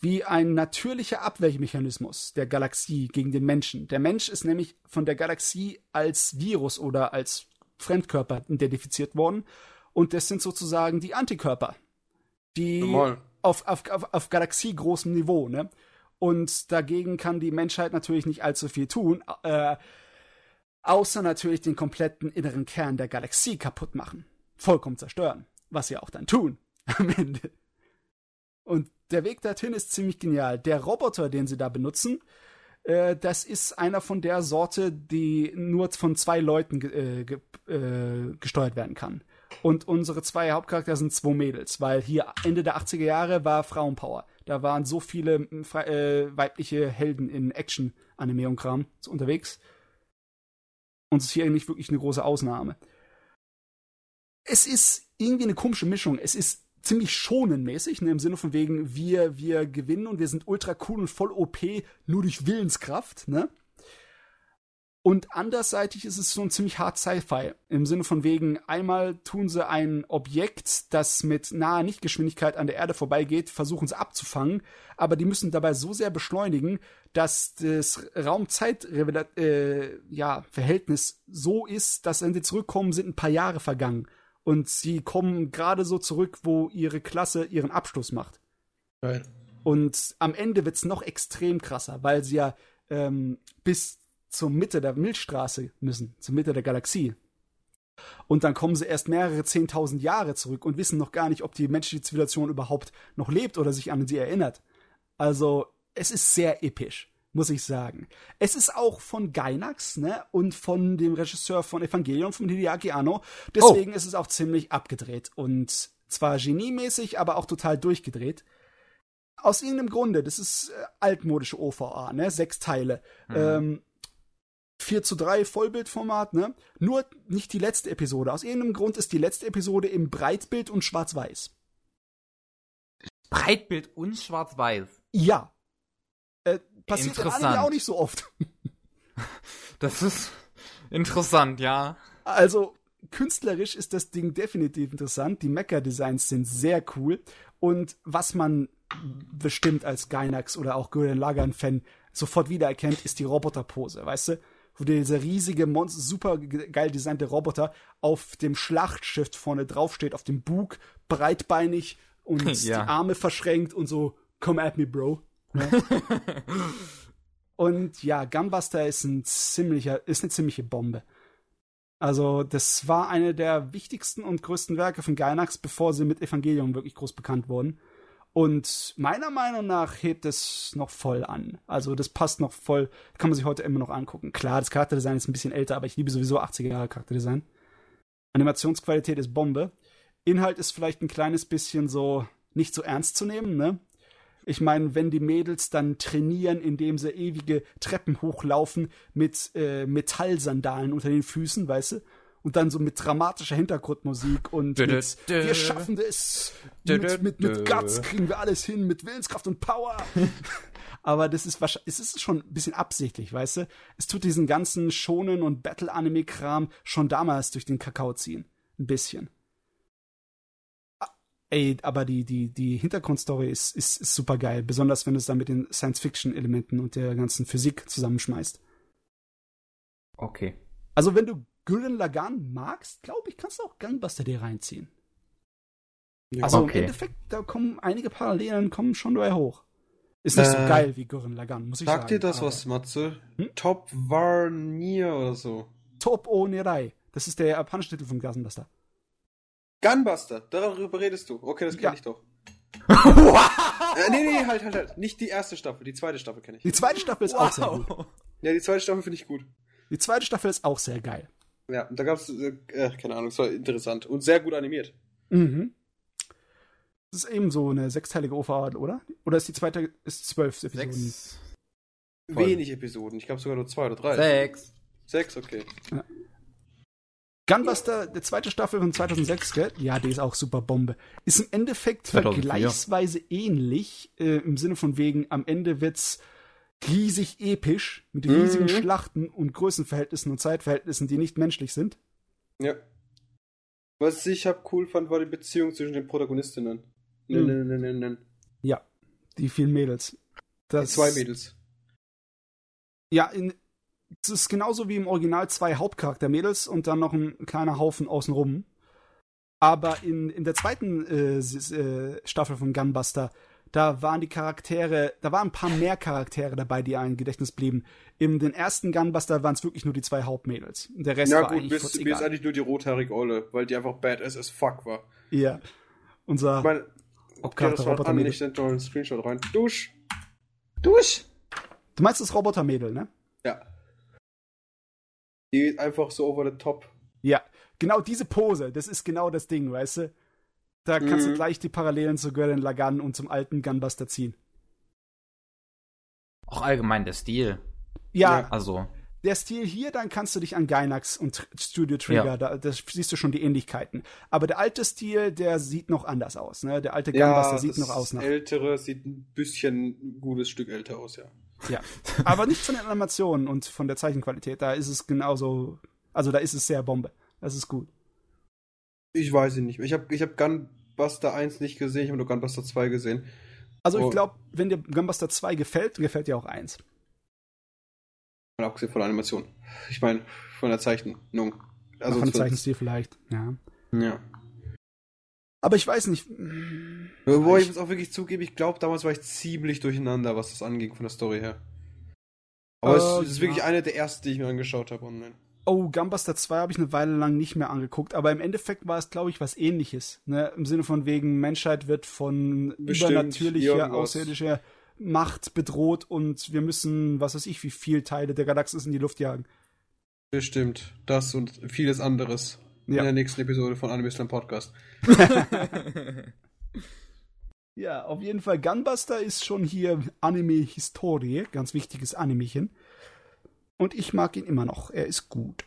S2: wie ein natürlicher Abwehrmechanismus der Galaxie gegen den Menschen. Der Mensch ist nämlich von der Galaxie als Virus oder als Fremdkörper identifiziert worden. Und das sind sozusagen die Antikörper, die
S1: Normal.
S2: auf, auf, auf, auf galaxiegroßem Niveau, ne? Und dagegen kann die Menschheit natürlich nicht allzu viel tun, äh, außer natürlich den kompletten inneren Kern der Galaxie kaputt machen. Vollkommen zerstören. Was sie auch dann tun am Ende. Und der Weg dorthin ist ziemlich genial. Der Roboter, den sie da benutzen, äh, das ist einer von der Sorte, die nur von zwei Leuten ge äh, ge äh, gesteuert werden kann. Und unsere zwei Hauptcharaktere sind zwei Mädels, weil hier Ende der 80er Jahre war Frauenpower. Da waren so viele äh, weibliche Helden in Action-Anime und Kram unterwegs. Und es ist hier nicht wirklich eine große Ausnahme. Es ist irgendwie eine komische Mischung. Es ist ziemlich schonenmäßig, ne, im Sinne von wegen, wir, wir gewinnen und wir sind ultra cool und voll OP, nur durch Willenskraft, ne? Und andersseitig ist es so ein ziemlich hart Sci-Fi. Im Sinne von wegen, einmal tun sie ein Objekt, das mit naher Nichtgeschwindigkeit an der Erde vorbeigeht, versuchen sie abzufangen, aber die müssen dabei so sehr beschleunigen, dass das Raum-Zeit-Verhältnis äh, ja, so ist, dass wenn sie zurückkommen, sind ein paar Jahre vergangen. Und sie kommen gerade so zurück, wo ihre Klasse ihren Abschluss macht.
S1: Geil.
S2: Und am Ende wird's noch extrem krasser, weil sie ja ähm, bis zur Mitte der Milchstraße müssen, zur Mitte der Galaxie. Und dann kommen sie erst mehrere zehntausend Jahre zurück und wissen noch gar nicht, ob die menschliche Zivilisation überhaupt noch lebt oder sich an sie erinnert. Also, es ist sehr episch, muss ich sagen. Es ist auch von Gainax, ne, und von dem Regisseur von Evangelion, von Hideaki Anno. Deswegen ist es auch ziemlich abgedreht und zwar geniemäßig, aber auch total durchgedreht. Aus irgendeinem Grunde, das ist äh, altmodische OVA, ne, sechs Teile. Ähm, 4 zu 3 Vollbildformat, ne? Nur nicht die letzte Episode. Aus irgendeinem Grund ist die letzte Episode im Breitbild und schwarz-weiß.
S3: Breitbild und schwarz-weiß.
S2: Ja. Passiert
S3: Interessant.
S2: Anime auch nicht so oft.
S3: Das ist interessant, ja.
S2: Also, künstlerisch ist das Ding definitiv interessant. Die Mecha-Designs sind sehr cool. Und was man bestimmt als Gainax oder auch Gurren Lagann-Fan sofort wiedererkennt, ist die Roboterpose, weißt du? wo dieser riesige, Monster, super geil designte Roboter auf dem Schlachtschiff vorne draufsteht, auf dem Bug, breitbeinig und
S3: Ja.
S2: die Arme verschränkt und so, come at me, bro. Ne? und ja, Gunbuster ist ein ziemlicher, ist eine ziemliche Bombe. Also, das war eine der wichtigsten und größten Werke von Gainax, bevor sie mit Evangelion wirklich groß bekannt wurden. Und meiner Meinung nach hebt es noch voll an. Also, das passt noch voll, kann man sich heute immer noch angucken. Klar, das Charakterdesign ist ein bisschen älter, aber ich liebe sowieso 80er Jahre Charakterdesign. Animationsqualität ist Bombe. Inhalt ist vielleicht ein kleines bisschen so nicht so ernst zu nehmen, ne? Ich meine, wenn die Mädels dann trainieren, indem sie ewige Treppen hochlaufen mit äh, Metallsandalen unter den Füßen, weißt du? Und dann so mit dramatischer Hintergrundmusik und
S3: Dö,
S2: mit,
S3: dö.
S2: wir schaffen das,
S3: Dö,
S2: mit, mit, mit. Guts kriegen wir alles hin, mit Willenskraft und Power. Aber das ist wahrscheinlich, es ist schon ein bisschen absichtlich, weißt du? Es tut diesen ganzen Shonen- und Battle-Anime-Kram schon damals durch den Kakao ziehen. Ein bisschen. Ey, aber die, die, die Hintergrundstory ist, ist, ist super geil. Besonders wenn du es dann mit den Science-Fiction-Elementen und der ganzen Physik zusammenschmeißt.
S3: Okay.
S2: Also, wenn du Gurren Lagann magst, glaube ich, kannst du auch Gunbuster dir reinziehen.
S1: Ja.
S2: Also
S3: Okay.
S2: im Endeffekt, da kommen einige Parallelen kommen schon dabei hoch. Ist nicht so
S1: Äh,
S2: geil wie Gurren Lagann, muss ich sagen.
S1: Sagt dir das
S2: aber-
S1: was, Matze?
S2: Hm?
S1: Top Varnier oder so.
S2: Top O Nerai. Das ist der japanische Titel von Gunbuster.
S1: Gunbuster, darüber redest du. Okay, das kenne
S2: Ja.
S1: ich doch. Äh, nee, nee, halt, halt, halt. Nicht die erste Staffel, die zweite Staffel kenne ich.
S2: Die zweite Staffel ist auch sehr gut.
S3: Wow.
S1: Ja, die zweite Staffel finde ich gut.
S2: Die zweite Staffel ist auch sehr geil.
S1: Ja, und da gab es, äh, äh, keine Ahnung, es war interessant und sehr gut animiert.
S2: Mhm. Das ist eben so eine sechsteilige OVA, oder? Oder ist die zweite, ist zwölf Episoden?
S3: Sechs. Voll.
S1: Wenig Episoden, ich glaube sogar nur zwei oder drei.
S3: Sechs.
S1: Sechs, okay.
S2: Gunbuster, der zweite Staffel von 2006, gell? Ja, die ist auch super Bombe. Ist im Endeffekt
S3: 2004.
S2: vergleichsweise ähnlich, äh, im Sinne von wegen, am Ende wird's riesig episch, mit riesigen
S1: Mhm.
S2: Schlachten und Größenverhältnissen und Zeitverhältnissen, die nicht menschlich sind.
S1: Ja. Was ich hab cool fand, war die Beziehung zwischen den Protagonistinnen. Ne,
S2: Mhm.
S1: ne, ne, ne, ne.
S2: Ja, die vielen Mädels.
S1: Die
S2: Das,
S1: zwei Mädels.
S2: Ja, in, es ist genauso wie im Original zwei Hauptcharakter-Mädels und dann noch ein kleiner Haufen außenrum. Aber in, in der zweiten äh, äh, Staffel von Gunbuster, da waren die Charaktere, da waren ein paar mehr Charaktere dabei, die einem im Gedächtnis blieben. In den ersten Gunbuster waren es wirklich nur die zwei Hauptmädels. Der Rest
S1: Ja
S2: war
S1: gut,
S2: eigentlich
S1: bis,
S2: kurz
S1: bis
S2: egal.
S1: eigentlich nur die rothaarige Olle, weil die einfach badass as fuck war.
S2: Ja. Unser
S1: Ich meine, okay, war an, ich noch einen Screenshot rein. Dusch! Dusch!
S2: Du meinst das Robotermädel, ne?
S1: Ja. Die geht einfach so over the top.
S2: Ja, genau diese Pose, das ist genau das Ding, weißt du? Da kannst du
S1: Mhm.
S2: gleich die Parallelen zu Gurren Lagann und zum alten Gunbuster ziehen.
S3: Auch allgemein der Stil.
S2: Ja,
S1: Ja.
S3: Also,
S2: der Stil hier, dann kannst du dich an Gainax und Studio Trigger,
S3: Ja.
S2: da, da siehst du schon die Ähnlichkeiten. Aber der alte Stil, der sieht noch anders aus, ne? Der alte
S1: Ja,
S2: Gunbuster sieht
S1: das
S2: noch aus nach.
S1: ältere sieht ein bisschen ein gutes Stück älter aus, ja.
S2: Ja. Aber nicht von den Animationen und von der Zeichenqualität. Da ist es genauso, also da ist es sehr Bombe. Das ist gut.
S1: Ich weiß es nicht. Ich habe ich hab Gunbuster 1 nicht gesehen, ich habe nur Gunbuster 2 gesehen.
S2: Also ich
S1: Oh.
S2: glaube, wenn dir Gunbuster 2 gefällt, gefällt dir auch 1.
S1: Mal abgesehen von der Animation. Ich meine, von der Zeichnung.
S2: Also von dem
S1: von-
S2: Zeichenstil vielleicht, ja.
S1: Ja.
S2: Aber ich weiß nicht.
S1: Wobei ich muss auch wirklich zugeben, ich glaube, damals war ich ziemlich durcheinander, was das anging von der Story her. Aber
S2: Äh,
S1: es ist
S2: ja.
S1: wirklich eine der ersten, die ich mir angeschaut habe online.
S2: Oh, Gunbuster 2 habe ich eine Weile lang nicht mehr angeguckt, aber im Endeffekt war es, glaube ich, was ähnliches. Ne? Im Sinne von wegen, Menschheit wird von
S1: Bestimmt,
S2: übernatürlicher,
S1: irgendwas.
S2: außerirdischer Macht bedroht und wir müssen, was weiß ich, wie viel Teile der Galaxis in die Luft jagen.
S1: Bestimmt. Das und vieles anderes. In
S2: Ja.
S1: der nächsten Episode von Anime Slam Podcast.
S2: Ja, auf jeden Fall, Gunbuster ist schon hier Anime-Historie, ganz wichtiges Animechen. Und ich mag ihn immer noch, er ist gut.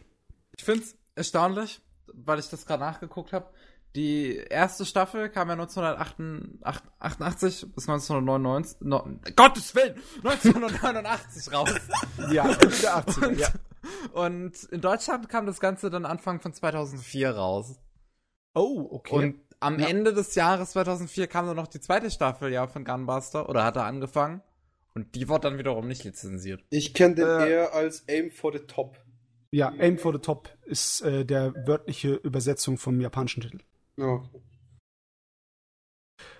S3: ich find's erstaunlich, weil ich das gerade nachgeguckt habe. Die erste Staffel kam ja 1988 bis 1999, no, Gottes Willen, 1989 raus.
S2: Ja, Ende der 80er,
S3: Und,
S2: ja.
S3: Und in Deutschland kam das Ganze dann Anfang von 2004 raus.
S2: Oh, okay.
S3: Und am
S2: Ja.
S3: Ende des Jahres 2004 kam dann noch die zweite Staffel ja von Gunbuster oder hat er angefangen. Und die wird dann wiederum nicht lizenziert.
S1: Ich kenne den
S2: Äh,
S1: eher als Aim for the Top.
S2: Ja, Aim for the Top ist äh, der wörtliche Übersetzung vom japanischen Titel.
S1: Ja.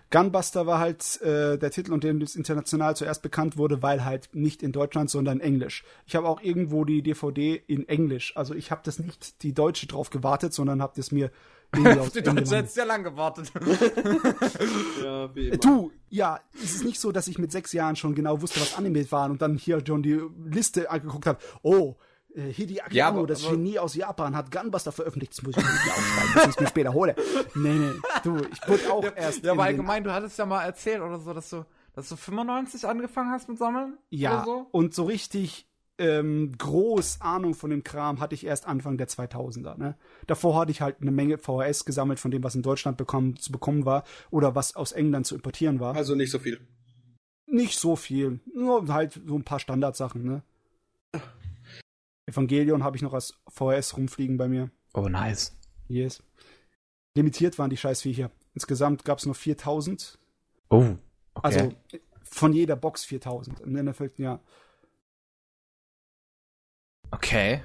S2: Gunbuster war halt äh, der Titel, unter dem es international zuerst bekannt wurde, weil halt nicht in Deutschland, sondern Englisch. Ich habe auch irgendwo die DVD in Englisch. Also ich habe das nicht die Deutsche drauf gewartet, sondern habe das mir aus
S3: Die Deutsche hat sehr lang gewartet.
S1: ja, wie immer.
S2: Du, ja, es ist nicht so, dass ich mit sechs Jahren schon genau wusste, was Anime waren und dann hier schon die Liste angeguckt habe. Oh, äh, Hideaki
S3: Ja,
S2: Anno,
S3: aber-
S2: das
S3: aber-
S2: Genie aus Japan, hat Gunbuster veröffentlicht. Das muss ich mir nicht aufschreiben, das ich mir später hole. Nee, nee, du, ich wurde auch erst
S3: Ja, aber allgemein, du hattest ja mal erzählt oder so, dass du, dass du 95 angefangen hast mit Sammeln?
S2: Ja,
S3: Oder so?
S2: und so richtig ähm, groß Ahnung von dem Kram hatte ich erst Anfang der 2000er. Ne? Davor hatte ich halt eine Menge VHS gesammelt von dem, was in Deutschland bekommen, zu bekommen war oder was aus England zu importieren war.
S1: Also nicht so viel.
S2: Nicht so viel, nur halt so ein paar Standardsachen. Ne? Evangelion habe ich noch als VHS rumfliegen bei mir.
S3: Oh, nice.
S2: Yes. Limitiert waren die Scheißviecher. Insgesamt gab es nur 4000.
S3: Oh, okay.
S2: Also von jeder Box 4000. Im Endeffekt, ja.
S3: okay.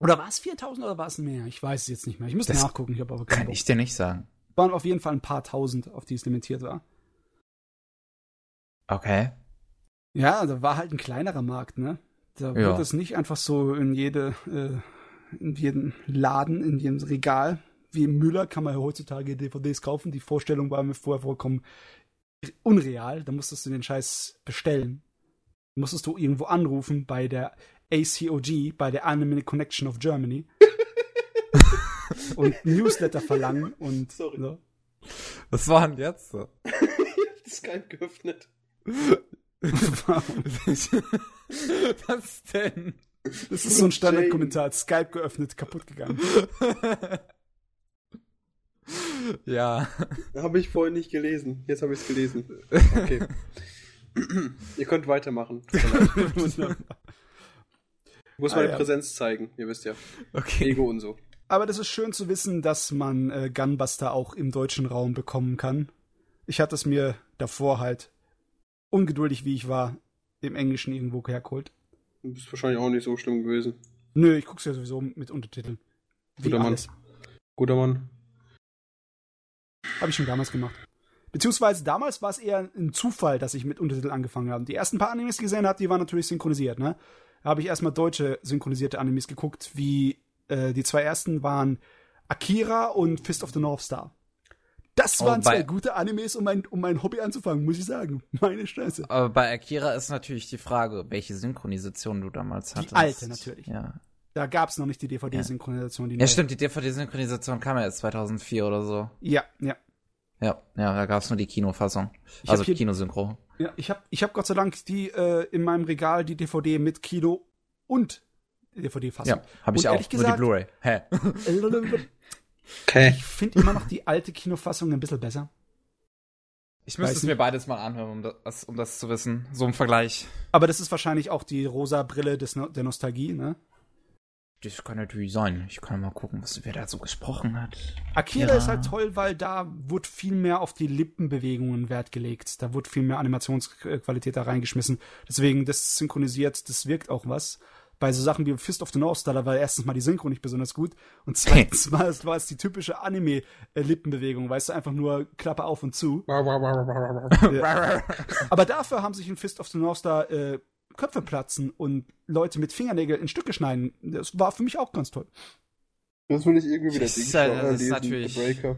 S2: Oder war es 4000 oder war es mehr? Ich weiß es jetzt nicht mehr. Ich müsste
S3: Das
S2: nachgucken. Ich habe aber
S3: Kann
S2: Bock.
S3: ich dir nicht sagen.
S2: waren auf jeden Fall ein paar tausend, auf die es limitiert war.
S3: Okay.
S2: Ja, da war halt ein kleinerer Markt, ne? Da
S3: Ja.
S2: wird es nicht einfach so in jede, äh, in jeden Laden, in jedem Regal. Wie im Müller kann man ja heutzutage DVDs kaufen. Die Vorstellung war mir vorher vollkommen unreal. Da musstest du den Scheiß bestellen. Musstest du irgendwo anrufen bei der ACOG, bei der Anime Connection of Germany. und Newsletter verlangen und
S1: Sorry.
S2: so.
S3: Was war denn jetzt so?
S1: Skype geöffnet.
S3: Was denn?
S2: Das ist so ein Standardkommentar. Skype geöffnet, kaputt gegangen.
S3: Ja.
S1: Habe ich vorhin nicht gelesen. Jetzt habe ich es gelesen. Okay. Ihr könnt weitermachen. Leid. Muss
S2: Ah,
S1: meine
S2: ja.
S1: Präsenz zeigen. Ihr wisst ja.
S3: Okay.
S1: Ego und so.
S2: Aber das ist schön zu wissen, dass man äh, Gunbuster auch im deutschen Raum bekommen kann. Ich hatte es mir davor halt ungeduldig, wie ich war, im Englischen irgendwo hergeholt.
S1: Das ist wahrscheinlich auch nicht so schlimm gewesen.
S2: Nö, ich guck's ja sowieso mit Untertiteln. Wie
S1: Guter Mann.
S2: alles.
S1: Guter Mann.
S2: Habe ich schon damals gemacht. Beziehungsweise damals war es eher ein Zufall, dass ich mit Untertiteln angefangen habe. Die ersten paar Animes, die ich gesehen habe, die waren natürlich synchronisiert, ne? Da habe ich erstmal deutsche synchronisierte Animes geguckt, wie äh, die zwei ersten waren Akira und Fist of the North Star. Das waren
S3: bei-
S2: zwei gute Animes, um mein, um mein Hobby anzufangen, muss ich sagen. Meine Scheiße.
S3: Aber bei Akira ist natürlich die Frage, welche Synchronisation du damals hattest.
S2: alte natürlich.
S3: Ja.
S2: Da gab es noch nicht die DVD-Synchronisation. Die
S3: Ja,
S2: neue.
S3: stimmt, die DVD-Synchronisation kam ja erst 2004 oder so.
S2: Ja, ja.
S3: Ja, ja, da gab's nur die Kinofassung.
S2: Ich
S3: also
S2: hier-
S3: Kinosynchro.
S2: ja ich habe ich hab Gott sei Dank die äh, in meinem Regal die DVD mit Kino und DVD-Fassung.
S3: Ja, habe ich
S2: Und
S3: auch.
S2: ehrlich
S3: nur die
S2: gesagt-
S3: Blu-ray. Hä?
S1: Okay.
S2: Ich finde immer noch die alte Kinofassung ein bisschen besser.
S3: Ich müsste
S2: Weiß
S3: es mir beides mal anhören, um das, um das zu wissen. So im Vergleich.
S2: Aber das ist wahrscheinlich auch die rosa Brille des no der Nostalgie, ne?
S3: Das kann natürlich sein. Ich kann mal gucken, was, wer da so gesprochen hat.
S2: Akira
S3: Ja.
S2: ist halt toll, weil da wurde viel mehr auf die Lippenbewegungen Wert gelegt. Da wurde viel mehr Animationsqualität da reingeschmissen. Deswegen, das synchronisiert, das wirkt auch was. Bei so Sachen wie Fist of the North Star, da war erstens mal die Synchro nicht besonders gut und zweitens war es, war es die typische Anime-Lippenbewegung, weißt du, einfach nur Klappe auf und zu. Aber dafür haben sich in Fist of the North Star äh, Köpfe platzen und Leute mit Fingernägeln in Stücke schneiden. Das war für mich auch ganz toll.
S1: Das will ich irgendwie wieder
S3: Das ist halt- das ist natürlich-
S1: Breaker.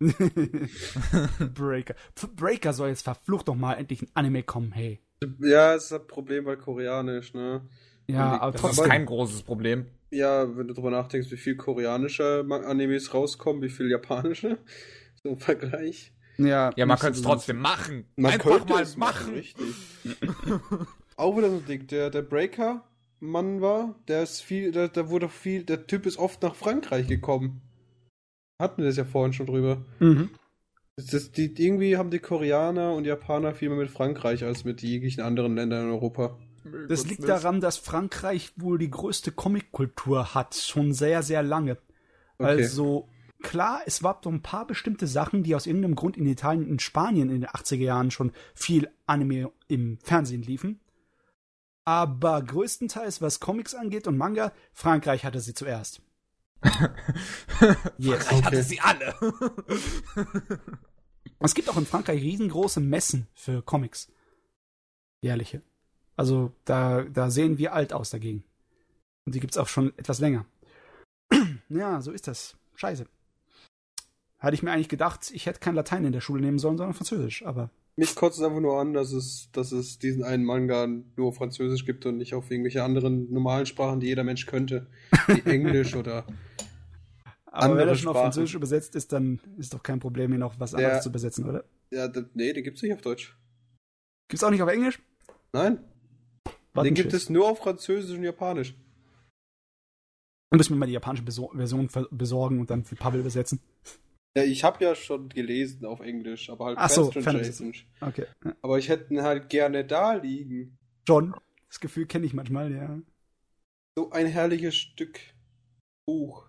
S2: Breaker. Breaker soll jetzt verflucht doch mal endlich ein Anime kommen, hey.
S1: Ja, es ist ein Problem, weil koreanisch, ne?
S2: Ja, aber
S3: Das ist
S2: trotzdem.
S3: kein großes Problem.
S1: Ja, wenn du drüber nachdenkst, wie viel koreanische Animes rauskommen, wie viel japanische. So im Vergleich.
S2: Ja,
S3: Ja, man könnte es trotzdem machen.
S1: Man
S3: Einfach
S1: könnte
S3: mal
S1: es
S3: machen.
S1: Richtig. Auch wieder so ein Ding. Der, der Breaker-Mann war, der ist viel, der, der wurde viel, der Typ ist oft nach Frankreich gekommen. Hatten wir das ja vorhin schon drüber.
S2: Mhm.
S1: Das ist die, irgendwie haben die Koreaner und Japaner viel mehr mit Frankreich als mit jeglichen anderen Ländern in Europa.
S2: Das liegt daran, dass Frankreich wohl die größte Comickultur hat, schon sehr, sehr lange.
S1: Okay.
S2: Also klar, es gab so ein paar bestimmte Sachen, die aus irgendeinem Grund in Italien und Spanien in den 80er Jahren schon viel Anime im Fernsehen liefen. Aber größtenteils, was Comics angeht und Manga, Frankreich hatte sie zuerst. yes.
S3: Ich hatte sie alle.
S2: Es gibt auch in Frankreich riesengroße Messen für Comics. Jährliche. Also da, da sehen wir alt aus dagegen. Und die gibt's auch schon etwas länger. ja, so ist das. Scheiße. Hatte ich mir eigentlich gedacht, ich hätte kein Latein in der Schule nehmen sollen, sondern Französisch, aber.
S1: Mich kotzt es einfach nur an, dass es, dass es diesen einen Manga nur auf Französisch gibt und nicht auf irgendwelche anderen normalen Sprachen, die jeder Mensch könnte. Wie Englisch oder.
S2: Aber wenn er schon auf
S1: Sprachen.
S2: Französisch übersetzt ist, dann ist doch kein Problem, hier noch was anderes
S1: Der-
S2: zu übersetzen, oder?
S1: Ja, nee, den gibt's nicht auf Deutsch.
S2: Gibt's auch nicht auf Englisch?
S1: Nein, den gibt es nur auf Französisch und Japanisch.
S2: Und müssen wir mal die japanische Version ver- besorgen und dann für Pavel übersetzen.
S1: Ja, ich habe ja schon gelesen auf Englisch, aber halt
S2: Ach so,
S1: Fans-Translation.
S2: Okay. Ja.
S1: Aber ich hätte ihn halt gerne da liegen.
S2: John, das Gefühl kenne ich manchmal, ja.
S1: So ein herrliches Stück Buch.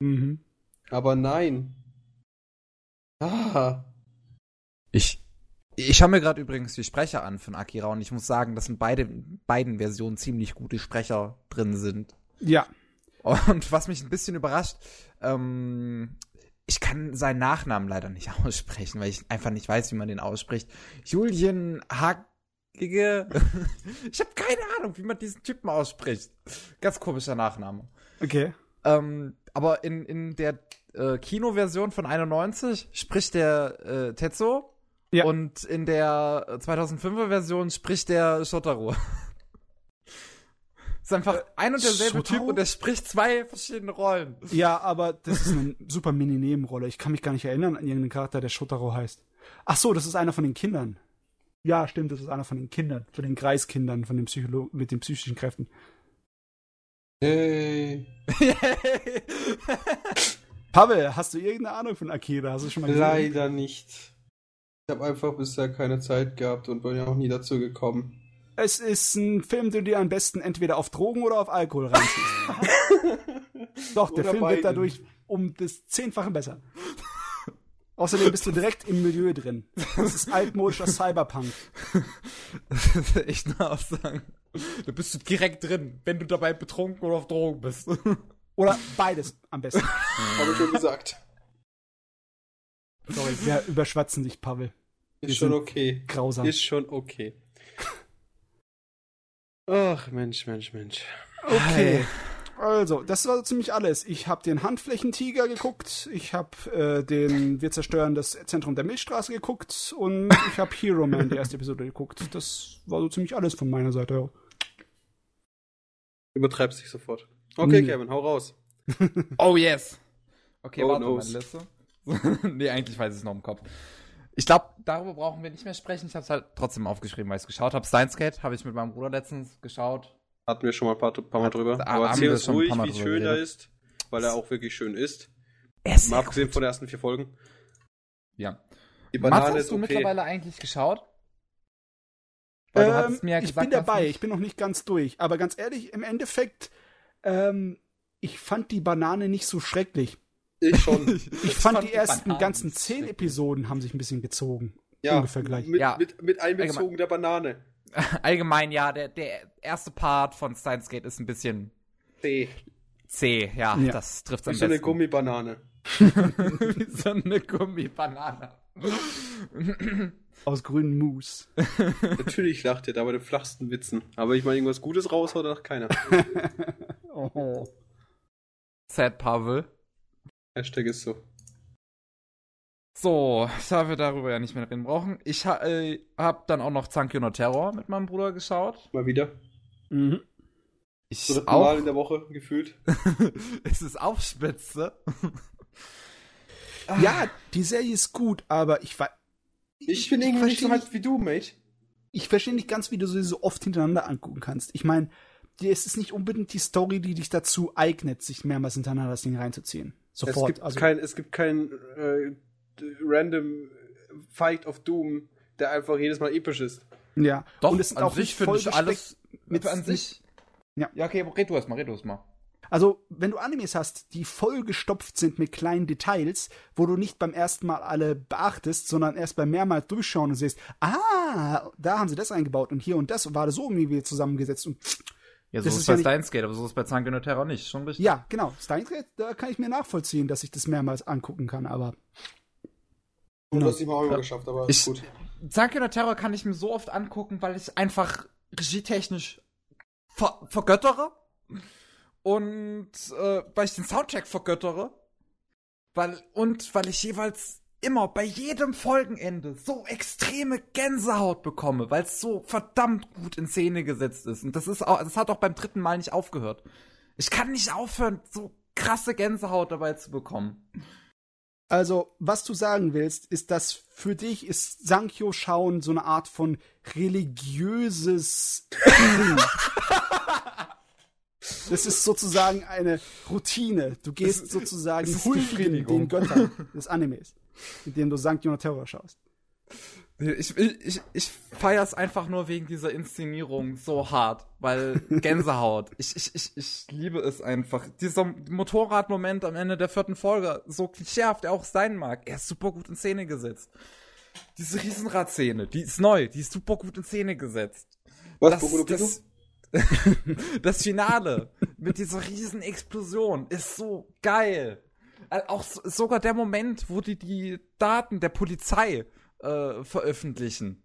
S2: Mhm.
S1: Aber nein. Ah.
S3: Ich, ich schaue mir gerade übrigens die Sprecher an von Akira und ich muss sagen, dass in beide, beiden Versionen ziemlich gute Sprecher drin sind.
S2: Ja.
S3: Und was mich ein bisschen überrascht, ähm, ich kann seinen Nachnamen leider nicht aussprechen, weil ich einfach nicht weiß, wie man den ausspricht. Julian Hagige. ich habe keine Ahnung, wie man diesen Typen ausspricht. Ganz komischer Nachname.
S2: Okay.
S3: Ähm, aber in, in der äh, Kinoversion von 91 spricht der äh, Tetsuo
S2: Ja.
S3: und in der äh, 2005er Version spricht der Shotaro. ist einfach ein und derselbe
S2: Shotaro?
S3: Typ und der spricht zwei verschiedene Rollen.
S2: Ja, aber das ist eine super Mini-Nebenrolle. Ich kann mich gar nicht erinnern an irgendeinen Charakter, der Shotaro heißt. Ach so, das ist einer von den Kindern. Ja, stimmt, das ist einer von den Kindern, von den Kreiskindern, von den Psycholo mit den psychischen Kräften.
S1: Hey.
S2: Pavel, hast du irgendeine Ahnung von Akira? Hast du schon mal gesehen?
S1: Leider nicht. Ich habe einfach bisher keine Zeit gehabt und bin ja auch nie dazu gekommen.
S2: Es ist ein Film, den du dir am besten entweder auf Drogen oder auf Alkohol reinziehst. Doch, der
S1: Oder
S2: Film
S1: beiden.
S2: wird dadurch um das Zehnfache besser. Außerdem bist du direkt im Milieu drin. Das ist altmodischer Cyberpunk.
S3: Das ist echt eine Aussage. Da bist du direkt drin, wenn du dabei betrunken oder auf Drogen bist.
S2: Oder beides am besten.
S1: Habe ich schon gesagt.
S2: Sorry, wir überschwatzen dich, Pavel. Wir
S1: Ist schon okay.
S2: Grausam.
S1: Ist schon okay. Ach, Mensch, Mensch, Mensch.
S2: Okay. Also, das war so ziemlich alles. Ich habe den Handflächentiger geguckt, ich habe äh, den Wir zerstören das Zentrum der Milchstraße geguckt und ich habe Hero Man, die erste Episode, geguckt. Das war so ziemlich alles von meiner Seite. aus.
S1: Übertreibst dich sofort. Okay,
S2: Nee.
S1: Kevin, hau raus.
S3: Oh yes. Okay,
S1: Oh,
S3: warte
S1: no.
S3: meine Liste. nee, eigentlich weiß ich es noch im Kopf. Ich glaube, darüber brauchen wir nicht mehr sprechen. Ich habe es halt trotzdem aufgeschrieben, weil ich es geschaut habe. Steins Gate habe ich mit meinem Bruder letztens geschaut.
S1: Hatten wir schon mal ein paar, paar Mal drüber.
S3: Da
S1: Aber erzähl uns ruhig, wie schön er ist, weil er auch wirklich schön ist.
S3: Er ist
S1: Mal abgesehen von den ersten vier Folgen.
S3: Ja.
S1: Die
S3: Mats,
S1: Banane
S3: hast
S1: ist
S3: du
S1: okay.
S3: mittlerweile eigentlich geschaut? Weil du
S2: Ähm,
S3: ja
S2: ich
S3: gesagt,
S2: bin dabei, ich bin noch nicht ganz durch. Aber ganz ehrlich, im Endeffekt, ähm, ich fand die Banane nicht so schrecklich.
S1: Ich schon.
S2: Ich fand,
S3: fand
S2: die ersten ganzen zehn. Episoden haben sich ein bisschen gezogen.
S1: ja,
S2: Ungefähr gleich.
S1: Mit,
S3: Ja.
S1: mit, mit Einbezogen der Banane.
S3: Allgemein, ja, der, der erste Part von Steins Gate ist ein bisschen
S1: C.
S3: zäh. Ja,
S2: Ja.
S3: das trifft
S1: Wie
S3: am
S1: so eine
S3: besten.
S1: Gummibanane.
S3: Wie so eine Gummibanane.
S2: Aus grünem Mus.
S1: Natürlich lacht ihr da bei den flachsten Witzen. Aber ich meine, irgendwas Gutes raus oder keiner.
S2: Oh.
S3: Sad Pavel.
S1: Hashtag ist so.
S3: So, da wir darüber ja nicht mehr reden brauchen. Ich ha äh, hab dann auch noch Zankyo no Terror mit meinem Bruder geschaut.
S1: Mal wieder.
S2: Mhm.
S3: Ich
S1: Dritte
S3: auch.
S1: Mal in der Woche gefühlt.
S3: es ist auch spitze.
S2: Ja, die Serie ist gut, aber ich war.
S1: Ich bin irgendwie nicht so halt wie du, Mate.
S2: ich verstehe nicht ganz, wie du sie so oft hintereinander angucken kannst. Ich meine, es ist nicht unbedingt die Story, die dich dazu eignet, sich mehrmals hintereinander das Ding reinzuziehen. Sofort.
S1: Es gibt
S2: also,
S1: kein, es gibt kein äh, random Fight of Doom, der einfach jedes Mal episch ist.
S2: ja.
S3: Doch,
S2: Und es ist
S3: an
S2: auch
S3: sich
S2: nicht
S3: finde ich alles
S2: mit-
S3: an sich.
S2: Ja.
S3: Ja, okay, red du erst mal, red du erst mal.
S2: Also, wenn du Animes hast, die vollgestopft sind mit kleinen Details, wo du nicht beim ersten Mal alle beachtest, sondern erst beim mehrmals durchschauen und siehst, ah, da haben sie das eingebaut und hier und das war das so irgendwie zusammengesetzt und
S3: Ja, so
S2: Das
S3: ist
S2: ist
S3: es
S2: ja
S3: bei
S2: nicht-
S3: Steins Gate, aber so ist es bei Zank und Terror nicht. Schon richtig.
S2: ja, genau. Steins Gate, da kann ich mir nachvollziehen, dass ich das mehrmals angucken kann, aber
S1: Und
S2: Ja.
S1: das haben wir auch immer geschafft, aber
S3: Ich-
S1: gut.
S3: Zank und Terror kann ich mir so oft angucken, weil ich einfach regietechnisch ver vergöttere. Und äh, weil ich den Soundtrack vergöttere. Weil, und weil ich jeweils immer bei jedem Folgenende so extreme Gänsehaut bekomme, weil es so verdammt gut in Szene gesetzt ist. Und das ist auch, das hat auch beim dritten Mal nicht aufgehört. Ich kann nicht aufhören, so krasse Gänsehaut dabei zu bekommen.
S2: Also, was du sagen willst, ist, dass für dich ist Sankyo-Schauen so eine Art von religiöses. Das ist sozusagen eine Routine. Du gehst sozusagen huldigen den Göttern des Animes, mit dem du Sankyo no Terror schaust.
S3: Ich, ich, ich, ich feier's einfach nur wegen dieser Inszenierung so hart, weil Gänsehaut. ich, ich, ich, ich liebe es einfach. Dieser Motorradmoment am Ende der vierten Folge, so klischeehaft er auch sein mag, er ist super gut in Szene gesetzt. Diese Riesenradszene, die ist neu, die ist super gut in Szene gesetzt.
S1: Was,
S3: Das, das, das Finale mit dieser riesen Explosion ist so geil. Äh, Auch so, sogar der Moment, wo die die Daten der Polizei äh, veröffentlichen.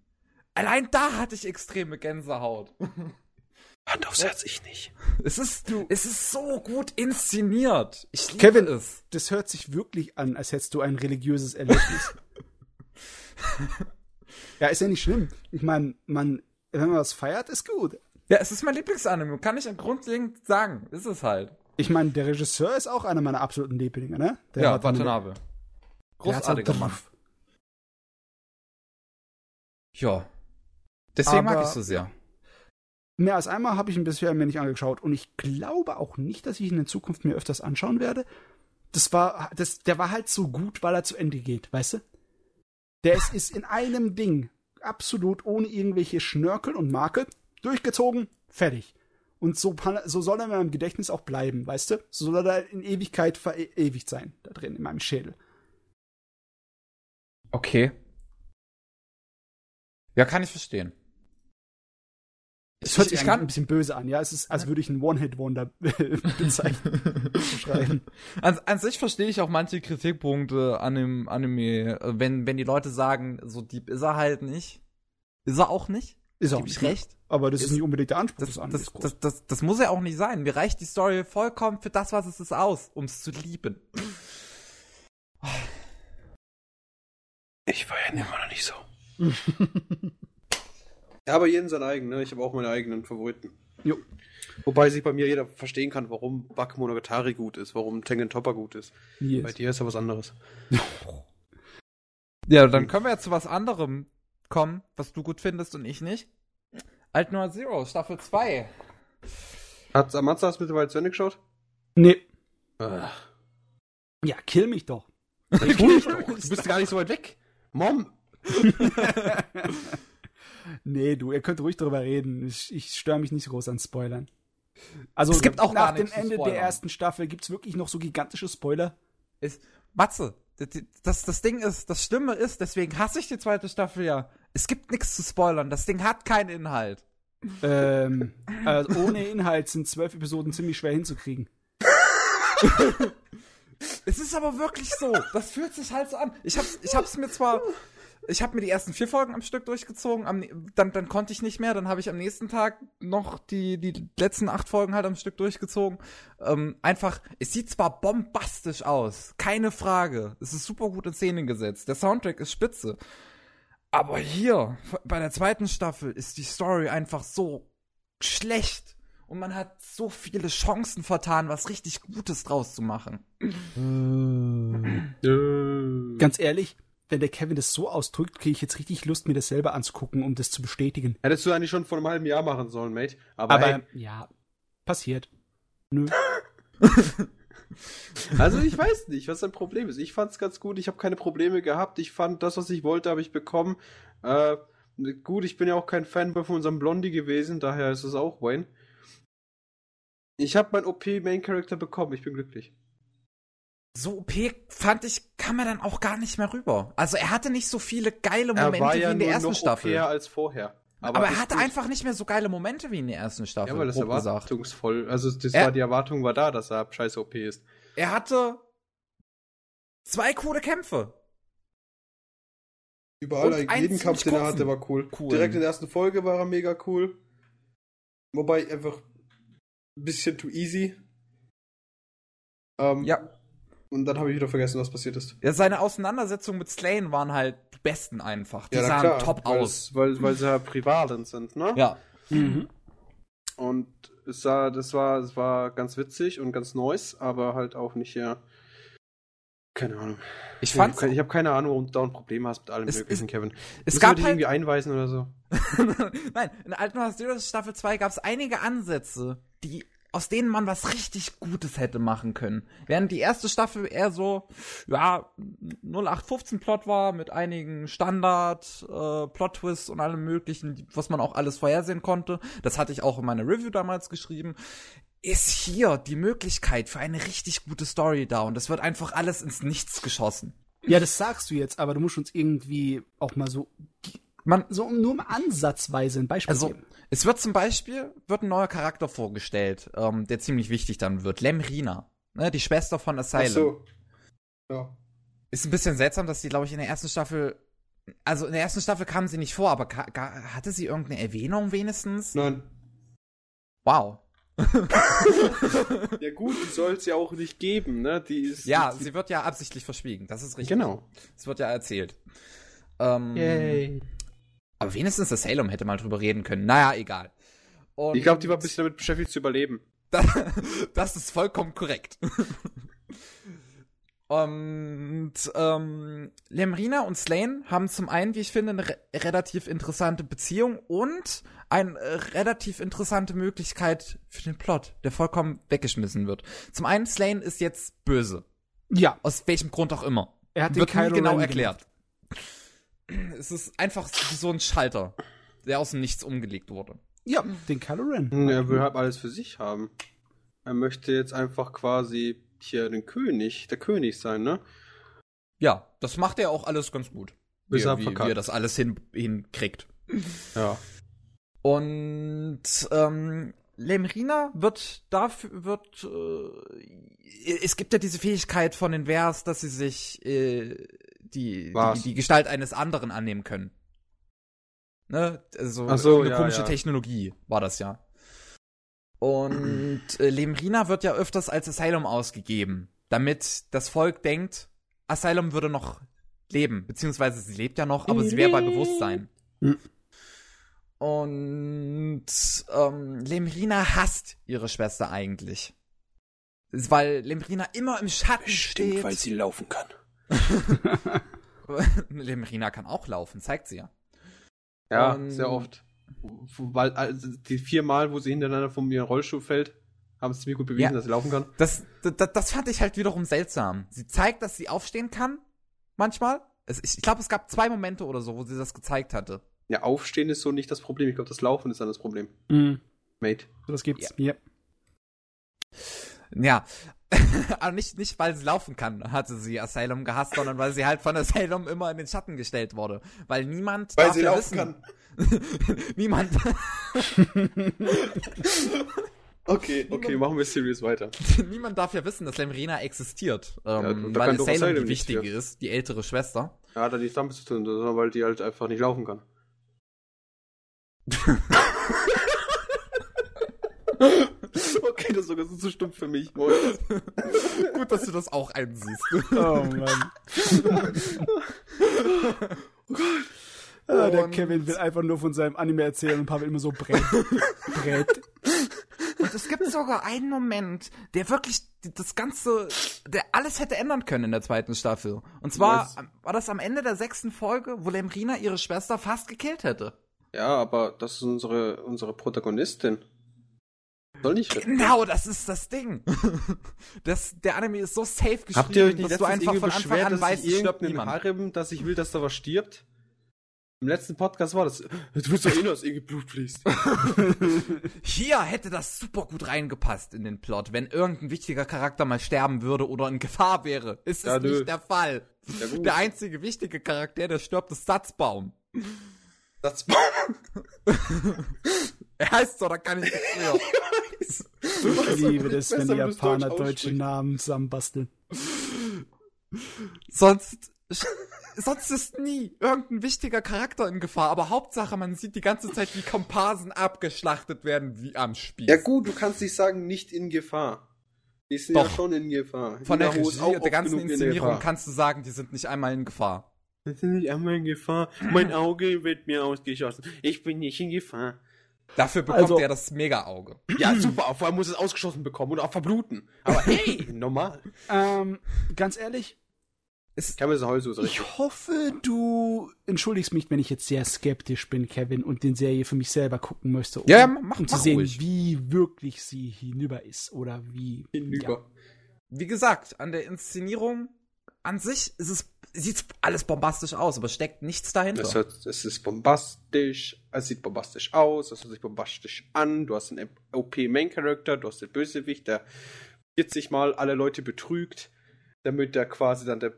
S3: Allein da hatte ich extreme Gänsehaut.
S1: Hand aufs Herz, ich nicht.
S3: Es ist, es ist so gut inszeniert. Ich liebe
S2: Kevin.
S3: es.
S2: Das hört sich wirklich an, als hättest du ein religiöses Erlebnis. ja, ist ja nicht schlimm. Ich meine, man, wenn man was feiert, ist gut.
S3: Ja, es ist mein Lieblingsanime, kann ich grundlegend sagen. Ist es halt.
S2: Ich meine, der Regisseur ist auch einer meiner absoluten Lieblinge, ne? Der
S3: ja, Watanabe.
S2: hat's
S3: Großartiger
S2: halt
S3: Mann. Ja. Deswegen mag
S2: Aber-
S3: ich so sehr.
S2: Mehr als einmal habe ich ihn bisher mir nicht angeschaut und ich glaube auch nicht, dass ich ihn in Zukunft mir öfters anschauen werde. Das war, das, der war halt so gut, weil er zu Ende geht, weißt du? Der ist, ist in einem Ding absolut ohne irgendwelche Schnörkel und Makel durchgezogen, fertig. Und so, so soll er in meinem Gedächtnis auch bleiben, weißt du? So soll er in Ewigkeit verewigt sein, da drin, in meinem Schädel.
S3: Okay. Ja, kann ich verstehen.
S2: Es hört
S3: Ich-
S2: sich
S3: kann-
S2: ein bisschen böse an, ja? Es ist, als würde ich einen One-Hit-Wonder bezeichnen, beschreiben.
S3: An, an sich verstehe ich auch manche Kritikpunkte an dem Anime, wenn, wenn die Leute sagen, so deep ist er halt nicht. Ist er auch nicht.
S2: Ist auch nicht,
S3: recht.
S2: Aber das ist,
S3: Ist-
S2: nicht unbedingt der Anspruch
S3: Das,
S2: des
S3: das, das, das, das muss ja auch nicht sein. Mir reicht die Story vollkommen für das, was es ist, aus, um es zu lieben.
S1: Ich war ja immer noch nicht so. ja, aber jeden sein eigen, ne? Ich habe auch meine eigenen Favoriten.
S2: Jo.
S1: Wobei sich bei mir jeder verstehen kann, warum Bakemonogatari gut ist, warum Tengen Topper gut ist.
S2: Yes.
S1: Bei dir ist ja was anderes.
S3: Ja, dann können wir jetzt zu was anderem kommen, was du gut findest und ich nicht. Alt Noir Zero, Staffel 2.
S1: Hat Amatza das mittlerweile zu Ende geschaut?
S2: Nee.
S1: Ah.
S2: Ja, kill mich doch.
S1: Ich hol dich doch. Du bist gar nicht so weit weg. Mom.
S2: Nee, du, ihr könnt ruhig drüber reden. Ich, ich störe mich nicht so groß an Spoilern. Also
S3: Es gibt auch
S2: nach dem Ende der ersten Staffel gibt's wirklich noch so gigantische Spoiler.
S3: Ist, Matze, das, das, das Ding ist, das Schlimme ist, deswegen hasse ich die zweite Staffel ja. Es gibt nichts zu spoilern. Das Ding hat keinen Inhalt.
S2: ähm, also ohne Inhalt sind zwölf Episoden ziemlich schwer hinzukriegen.
S3: Es ist aber wirklich so. Das fühlt sich halt so an. Ich hab's, ich hab's mir zwar, ich hab mir die ersten vier Folgen am Stück durchgezogen, am, dann, dann konnte ich nicht mehr, dann habe ich am nächsten Tag noch die, die letzten acht Folgen halt am Stück durchgezogen. Ähm, einfach, es sieht zwar bombastisch aus, keine Frage. Es ist super gut in Szene gesetzt. Der Soundtrack ist spitze. Aber hier, bei der zweiten Staffel, ist die Story einfach so schlecht. Und man hat so viele Chancen vertan, was richtig Gutes draus zu machen.
S2: Ganz ehrlich, wenn der Kevin das so ausdrückt, kriege ich jetzt richtig Lust, mir das selber anzugucken, um das zu bestätigen.
S1: Hättest du eigentlich schon vor einem halben Jahr machen sollen, Mate. Aber,
S2: Aber
S1: hey,
S2: ja, passiert. Nö.
S1: also ich weiß nicht, was dein Problem ist. Ich fand's ganz gut. Ich habe keine Probleme gehabt. Ich fand das, was ich wollte, habe ich bekommen. Äh, gut, ich bin ja auch kein Fanboy von unserem Blondie gewesen, daher ist es auch Wayne. Ich habe mein OP Main Character bekommen, ich bin glücklich.
S3: So OP fand ich, kam er dann auch gar nicht mehr rüber. Also er hatte nicht so viele geile
S1: Er
S3: Momente
S1: war
S3: wie
S1: ja
S3: in der
S1: nur
S3: ersten
S1: noch
S3: Staffel.
S1: okayer als vorher.
S3: Aber er
S1: ist
S3: hatte
S1: gut.
S3: einfach nicht mehr so geile Momente wie in der ersten Staffel.
S1: Ja, weil das
S3: gesagt.
S1: erwartungsvoll, also das
S3: Er-
S1: war die Erwartung war da, dass er scheiße OP ist.
S3: Er hatte zwei coole Kämpfe.
S1: Überall, jeden Kampf, den er hatte, war cool.
S3: Cool.
S1: Direkt in der ersten Folge war er mega cool. Wobei einfach ein bisschen too easy. Ähm,
S3: Ja.
S1: Und dann habe ich wieder vergessen, was passiert ist.
S3: Ja, seine Auseinandersetzungen mit Slane waren halt die besten einfach. Die
S1: na
S3: sahen top
S1: weil
S3: aus.
S1: Es, weil, weil sie ja Privalen sind, ne?
S3: Ja.
S2: Mhm.
S1: Und es sah, das war, es war ganz witzig und ganz nice, aber halt auch nicht ja. Keine Ahnung.
S3: Ich
S1: Ich
S3: fand
S1: habe keine, hab keine Ahnung, warum du dauernd Probleme hast mit allem
S3: Es-
S1: möglichen,
S3: es-
S1: Kevin.
S3: es
S1: Müssen wir
S3: gab
S1: dich
S3: halt
S1: irgendwie einweisen oder so.
S3: Nein, in Alten Heroes Staffel 2 gab es einige Ansätze, die aus denen man was richtig Gutes hätte machen können. Während die erste Staffel eher so, ja, 0815 Plot war mit einigen Standard äh, und allem möglichen, was man auch alles vorhersehen konnte. Das hatte ich auch in meiner Review damals geschrieben. Ist hier die Möglichkeit für eine richtig gute Story da und es wird einfach alles ins Nichts geschossen.
S2: Ja, das sagst du jetzt, aber du musst uns irgendwie auch mal so,
S3: Man,
S2: so nur ansatzweise ein Beispiel
S3: Also,
S2: geben.
S3: Es wird zum Beispiel, wird ein neuer Charakter vorgestellt, ähm, der ziemlich wichtig dann wird. Lemrina, ne, die Schwester von
S1: Ach
S3: Asylum.
S1: so. Ja.
S3: Ist ein bisschen seltsam, dass die, glaube ich, in der ersten Staffel, also in der ersten Staffel kam sie nicht vor, aber hatte sie irgendeine Erwähnung wenigstens?
S1: Nein.
S3: Wow.
S1: Ja gut, die soll es ja auch nicht geben, ne? Die ist.
S3: Ja,
S1: die,
S3: sie wird ja absichtlich verschwiegen, das ist richtig.
S1: Genau.
S3: Es wird ja erzählt. Ähm,
S1: Yay.
S3: Aber wenigstens Asylum hätte mal drüber reden können. Naja, egal. Und
S1: Ich glaube, die war ein bisschen damit beschäftigt zu überleben.
S3: Das, das ist vollkommen korrekt. und ähm, Lemrina und Slane haben zum einen, wie ich finde, eine re relativ interessante Beziehung und eine äh, relativ interessante Möglichkeit für den Plot, der vollkommen weggeschmissen wird. Zum einen, Slane ist jetzt böse.
S2: Ja,
S3: Aus welchem Grund auch immer.
S2: er hat den
S3: Wird nie
S2: Kylo
S3: genau
S2: Ren
S3: erklärt. Es ist einfach so ein Schalter, der aus dem Nichts umgelegt wurde.
S2: Ja, den Kylo Ren.
S1: Hm, Er will halt alles für sich haben. Er möchte jetzt einfach quasi hier den König, der König sein, ne?
S3: Ja, das macht er auch alles ganz gut. Wie,
S1: Bis er
S3: wie,
S1: verkackt.
S3: wie er das alles hin, hinkriegt.
S1: Ja.
S3: Und ähm, Lemrina wird dafür wird äh, es gibt ja diese Fähigkeit von den Vers, dass sie sich äh, die, die die Gestalt eines anderen annehmen können. Ne? Also
S1: so,
S3: irgendeine
S1: ja,
S3: komische
S1: ja.
S3: Technologie war das ja. Und äh, Lemrina wird ja öfters als Asylum ausgegeben, damit das Volk denkt, Asylum würde noch leben, beziehungsweise sie lebt ja noch, aber sie wäre bei Bewusstsein. Und ähm, Lemrina hasst ihre Schwester eigentlich. Weil Lemrina immer im Schatten steht.
S1: sie laufen kann.
S3: Lemrina kann auch laufen, zeigt sie ja.
S1: Ja,
S3: Und-
S1: sehr oft. Weil also, die vier Mal, wo sie hintereinander von ihrem Rollstuhl fällt, haben es ziemlich gut bewiesen,
S3: Ja.
S1: dass sie laufen kann.
S3: Das, das, das fand ich halt wiederum seltsam. Sie zeigt, dass sie aufstehen kann, manchmal. Es, ich ich glaube, es gab zwei Momente oder so, wo sie das gezeigt hatte.
S1: Ja, aufstehen ist so nicht das Problem. Ich glaube, das Laufen ist dann das Problem.
S2: Mhm.
S1: Mate.
S2: So, das gibt's. Ja.
S3: Ja. Aber nicht, nicht, weil sie laufen kann, hatte sie Asylum gehasst, sondern weil sie halt von Asylum immer in den Schatten gestellt wurde. Weil niemand darf ja wissen, niemand,
S1: Okay, okay, machen wir serious weiter.
S3: niemand darf ja wissen, dass Lemrina existiert. Ähm,
S1: Ja, da
S3: weil
S1: kann
S3: Asylum
S1: Asylum
S3: die wichtige
S1: für.
S3: ist, die ältere Schwester.
S1: Ja, hat er nichts damit zu tun, sondern weil die halt einfach nicht laufen kann. Das ist sogar so zu stumpf für mich.
S3: Gut, dass du das auch einsiehst.
S2: Oh Mann. Ah, der
S3: Und-
S2: Kevin will einfach nur von seinem Anime erzählen und Pavel immer so brett. brett.
S3: Und es gibt sogar einen Moment, der wirklich das Ganze, der alles hätte ändern können in der zweiten Staffel. Und zwar
S1: Was?
S3: war das am Ende der sechsten Folge, wo Lemrina ihre Schwester fast gekillt hätte.
S1: Ja, aber das ist unsere, unsere Protagonistin. Soll nicht retten.
S3: Genau, das ist das Ding. Das, der Anime ist so safe geschrieben,
S1: Habt ihr euch nicht
S3: dass du einfach von Anfang an weißt,
S1: ich
S3: es stirbt niemand.
S1: Harem, dass ich will, dass da was stirbt? Im letzten Podcast war das. Du willst doch eh nur, dass irgendwie Blut fließt.
S3: Hier hätte das super gut reingepasst in den Plot, wenn irgendein wichtiger Charakter mal sterben würde oder in Gefahr wäre. Ist es
S1: Ja, nö.
S3: nicht der Fall.
S1: Ja.
S3: Der einzige wichtige Charakter, der stirbt, ist Satzbaum.
S1: Das
S3: Er heißt so, da kann ich nichts für.
S2: Ich liebe das, wenn die Japaner
S1: Deutsch
S2: deutsche. Namen zusammenbasteln.
S3: Sonst, sonst ist nie irgendein wichtiger Charakter in Gefahr, aber Hauptsache, man sieht die ganze Zeit, wie Komparsen abgeschlachtet werden, wie am Spiel.
S1: Ja gut, du kannst nicht sagen, nicht in Gefahr. Die sind ja
S3: Doch.
S1: schon in Gefahr.
S3: Von der
S1: Inaho ist
S3: Regie und der ganzen
S1: in
S3: Inszenierung
S1: Gefahr.
S3: kannst du sagen, die sind nicht einmal in Gefahr.
S1: Wir sind nicht einmal in Gefahr. Mein Auge wird mir ausgeschossen. Ich bin nicht in Gefahr.
S3: Dafür bekommt
S2: Also-
S3: er das Mega-Auge.
S1: Ja, super. Vor allem muss es ausgeschossen bekommen und auch verbluten. Aber hey, normal.
S2: Ähm, ganz ehrlich,
S1: mir das heute so richtig.
S2: ich hoffe, du entschuldigst mich, wenn ich jetzt sehr skeptisch bin, Kevin, und den Serie für mich selber gucken möchte, um,
S3: Ja, ja, mach-
S2: um zu
S3: mach
S2: sehen,
S3: ruhig.
S2: wie wirklich sie hinüber ist oder wie.
S1: Hinüber.
S3: Wie gesagt, an der Inszenierung an sich ist es, sieht alles bombastisch aus, aber steckt nichts dahinter.
S1: Es, hört, es ist bombastisch, es sieht bombastisch aus, es hört sich bombastisch an. Du hast einen OP-Main-Character, du hast den Bösewicht, der 40 Mal alle Leute betrügt, damit der quasi dann der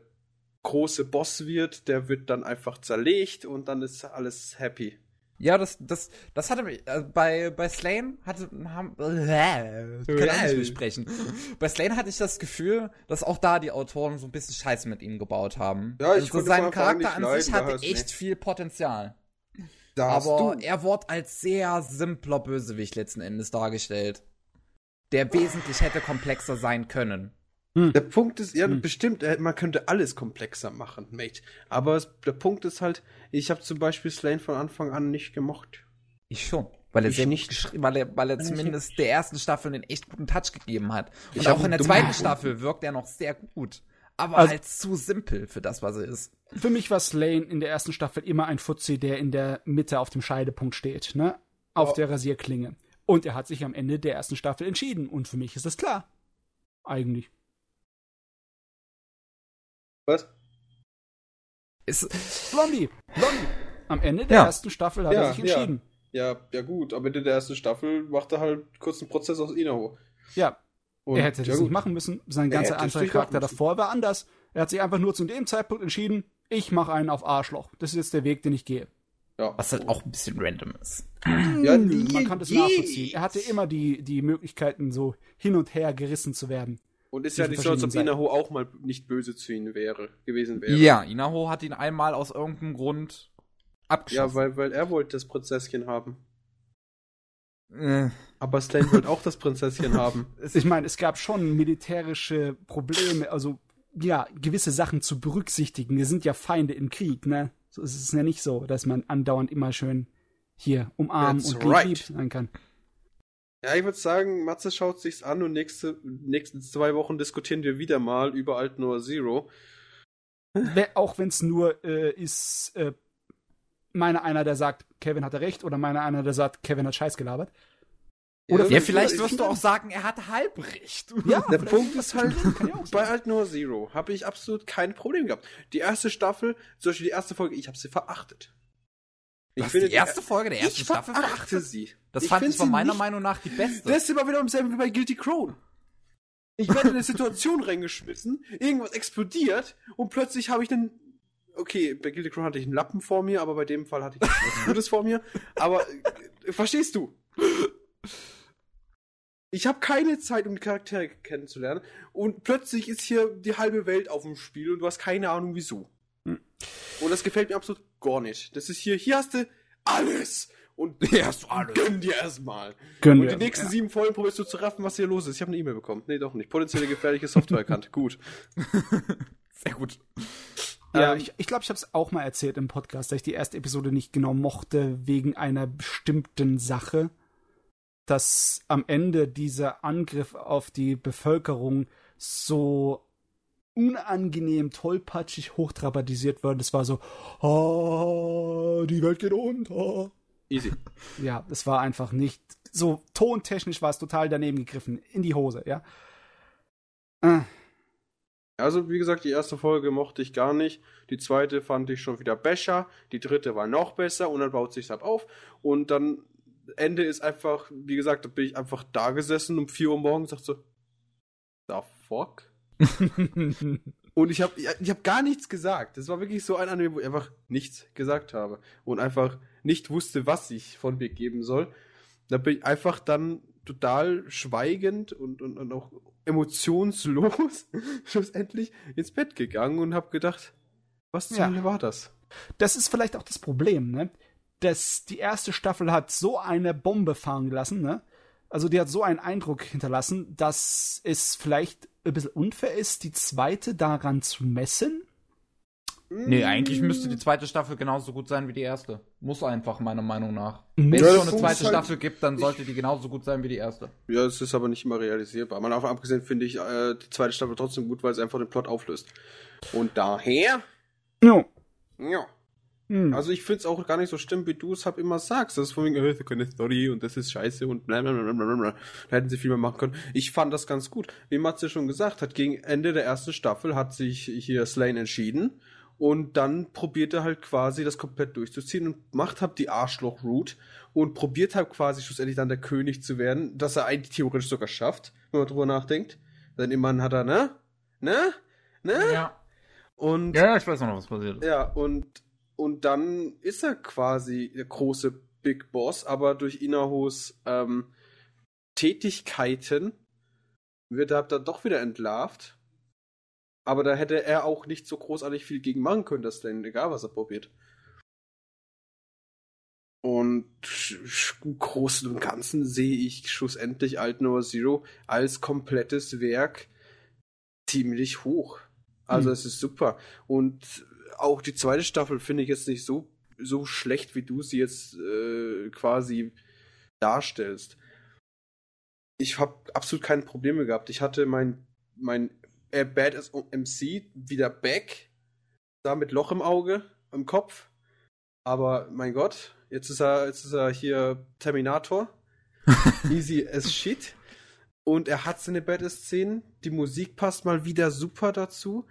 S1: große Boss wird. Der wird dann einfach zerlegt und dann ist alles happy.
S3: Ja, das, das, das hatte mich, äh, bei, bei Slane hatte, haben, äh, kann auch nicht mehr sprechen. bei Slane hatte ich das Gefühl, dass auch da die Autoren so ein bisschen Scheiße mit ihm gebaut haben.
S1: Ja, ich
S3: also
S1: konnte
S3: sein Charakter
S1: nicht
S3: an sich
S1: leiden, da
S3: hatte
S1: du
S3: echt
S1: mich.
S3: viel Potenzial.
S1: Da
S3: Aber er wurde als sehr simpler Bösewicht letzten Endes dargestellt. Der wesentlich hätte komplexer sein können.
S1: Der Punkt ist, ja,
S2: Hm.
S1: bestimmt, äh, man könnte alles komplexer machen, Mate. Aber es, der Punkt ist halt, ich habe zum Beispiel Slane von Anfang an nicht gemocht.
S3: Ich schon. Weil er, sehr
S1: nicht.
S3: Weil er, weil er zumindest der ersten Staffel einen echt guten Touch gegeben hat. Und
S1: Ich
S3: auch in der zweiten Staffel wirkt er noch sehr gut. Aber
S2: Also-
S3: halt zu simpel für das, was er ist.
S2: Für mich war Slane in der ersten Staffel immer ein Fuzzi, der in der Mitte auf dem Scheidepunkt steht, ne? Auf
S1: Ja.
S2: der Rasierklinge. Und er hat sich am Ende der ersten Staffel entschieden. Und für mich ist das klar. Eigentlich.
S1: Was?
S3: Ist,
S2: Blondie. Blondie. Am Ende der
S3: Ja.
S2: ersten Staffel hat
S1: Ja,
S2: er sich entschieden.
S1: Ja, ja gut, am Ende der ersten Staffel macht er halt kurz einen Prozess aus Inaho.
S2: Ja,
S1: Und,
S2: er hätte
S1: ja
S2: das
S1: gut.
S2: nicht machen müssen. Sein
S1: Er
S2: ganzer anderer Charakter davor war anders. Er hat sich einfach nur zu dem Zeitpunkt entschieden, ich mache einen auf Arschloch. Das ist jetzt der Weg, den ich gehe.
S1: Ja.
S3: was halt auch ein bisschen random ist.
S1: Ja,
S2: Man kann das nachvollziehen. Er hatte immer die, die Möglichkeiten, so hin und her gerissen zu werden.
S1: Und ist ja nicht so, als ob Inaho auch mal nicht böse zu ihnen wäre, gewesen wäre.
S3: Ja, Inaho hat ihn einmal aus irgendeinem Grund abgeschossen.
S1: Ja, weil, weil er wollte das Prinzesschen haben.
S3: Äh,
S1: Aber Slane wollte auch das Prinzesschen haben.
S2: Ich meine, es gab schon militärische Probleme, also ja, gewisse Sachen zu berücksichtigen. Wir sind ja Feinde im Krieg, ne? So ist es ja nicht so, dass man andauernd immer schön hier umarmen
S1: That's
S2: und
S1: right.
S2: lieb sein kann.
S1: Ja, ich würde sagen, Matze schaut sich's an und nächste, nächsten zwei Wochen diskutieren wir wieder mal über Alt Noah Zero.
S2: Auch wenn es nur äh, ist, äh, meiner einer, der sagt, Kevin hatte recht, oder meiner einer, der sagt, Kevin hat Scheiß gelabert. Oder
S3: ja, vielleicht
S1: ich-
S3: wirst du auch sagen, er hat Halbrecht.
S2: Ja,
S1: Der Punkt ist halt, bei. Alt Noah Zero habe ich absolut kein Problem gehabt. Die erste Staffel, zum Beispiel die erste Folge, ich habe sie verachtet.
S3: Ich finde die erste Folge der ersten
S1: ich
S3: Staffel
S1: verachte sie.
S3: Das fand
S1: find
S3: ich von meiner
S1: nicht-
S3: Meinung nach die beste.
S1: Das ist immer wieder im selben wie bei Guilty Crown. Ich werde in eine Situation reingeschmissen, irgendwas explodiert und plötzlich habe ich einen. Okay, bei Guilty Crown hatte ich einen Lappen vor mir, aber bei dem Fall hatte ich was Gutes vor mir. Aber äh, verstehst du? Ich habe keine Zeit, um die Charaktere kennenzulernen und plötzlich ist hier die halbe Welt auf dem Spiel und du hast keine Ahnung wieso.
S2: Hm.
S1: Und das gefällt mir absolut gar nicht. Das ist hier, hier hast du alles und
S3: Hier hast du alles.
S1: gönn dir erstmal.
S2: Gönnen
S1: Und die nächsten sieben Folgen probierst du zu raffen, was hier los ist. Ich habe eine E-Mail bekommen. Nee, doch nicht. Potenzielle gefährliche Software erkannt. Gut.
S3: Sehr gut.
S2: Ja,
S1: Ähm,
S2: ich ich glaube, ich habe es auch mal erzählt im Podcast, dass ich die erste Episode nicht genau mochte wegen einer bestimmten Sache, dass am Ende dieser Angriff auf die Bevölkerung so unangenehm tollpatschig hochdramatisiert wird. Es war so, oh, die Welt geht unter.
S1: Easy.
S2: Ja, es war einfach nicht so tontechnisch war es total daneben gegriffen in die Hose, ja. Äh,
S1: Also, wie gesagt, die erste Folge mochte ich gar nicht. Die zweite fand ich schon wieder besser. Die dritte war noch besser und dann baut sich ab auf. Und dann Ende ist einfach, wie gesagt, da bin ich einfach da gesessen um 4 Uhr morgens und sagte so, the fuck? und ich habe ich hab gar nichts gesagt. Das war wirklich so ein Anime, wo ich einfach nichts gesagt habe und einfach nicht wusste, was ich von mir geben soll. Da bin ich einfach dann total schweigend und, und, und auch emotionslos schlussendlich ins Bett gegangen und habe gedacht, was zur
S2: Ja.
S1: War das?
S2: Das ist vielleicht auch das Problem, ne? Das, die erste Staffel hat so eine Bombe fahren gelassen, ne? Also die hat so einen Eindruck hinterlassen, dass es vielleicht ein bisschen unfair ist, die zweite daran zu messen.
S3: Nee, eigentlich müsste die zweite Staffel genauso gut sein wie die erste. Muss einfach, meiner Meinung nach.
S2: Mhm.
S3: Wenn
S1: Ja,
S3: es schon eine zweite
S1: halt-
S3: Staffel gibt, dann sollte die genauso gut sein wie die erste.
S1: Ja, es ist aber nicht immer realisierbar. Mal davon abgesehen finde ich äh, die zweite Staffel trotzdem gut, weil es einfach den Plot auflöst. Und daher,
S2: Ja.
S1: ja.
S2: Hm.
S1: Also ich finde es auch gar nicht so schlimm, wie du es halt immer sagst. Das ist von wegen, äh, das ist keine Story und das ist scheiße und bla bla bla bla bla. Da hätten sie viel mehr machen können. Ich fand das ganz gut. Wie Matze schon gesagt hat, gegen Ende der ersten Staffel hat sich hier Slane entschieden und dann probiert er halt quasi das komplett durchzuziehen und macht halt die Arschloch-Route und probiert halt quasi schlussendlich dann der König zu werden, dass er eigentlich theoretisch sogar schafft, wenn man drüber nachdenkt. Denn immerhin hat er, ne? Ne? Ne?
S3: Ja.
S1: Und
S3: Ja, ich weiß noch, was passiert ist.
S1: ja, und, und dann ist er quasi der große Big Boss, aber durch Inahos ähm, Tätigkeiten wird er dann doch wieder entlarvt. Aber da hätte er auch nicht so großartig viel gegen machen können, dass dann egal was er probiert. Und im Großen und Ganzen sehe ich schlussendlich Alt Noah Zero als komplettes Werk ziemlich hoch. Also
S2: Hm.
S1: es ist super. Und auch die zweite Staffel finde ich jetzt nicht so, so schlecht, wie du sie jetzt äh, quasi darstellst. Ich habe absolut keine Probleme gehabt. Ich hatte mein, mein äh, Badass MC wieder back, da mit Loch im Auge, im Kopf. Aber mein Gott, jetzt ist er, jetzt ist er hier Terminator. Easy as shit. Und er hat seine Badass-Szenen. Die Musik passt mal wieder super dazu.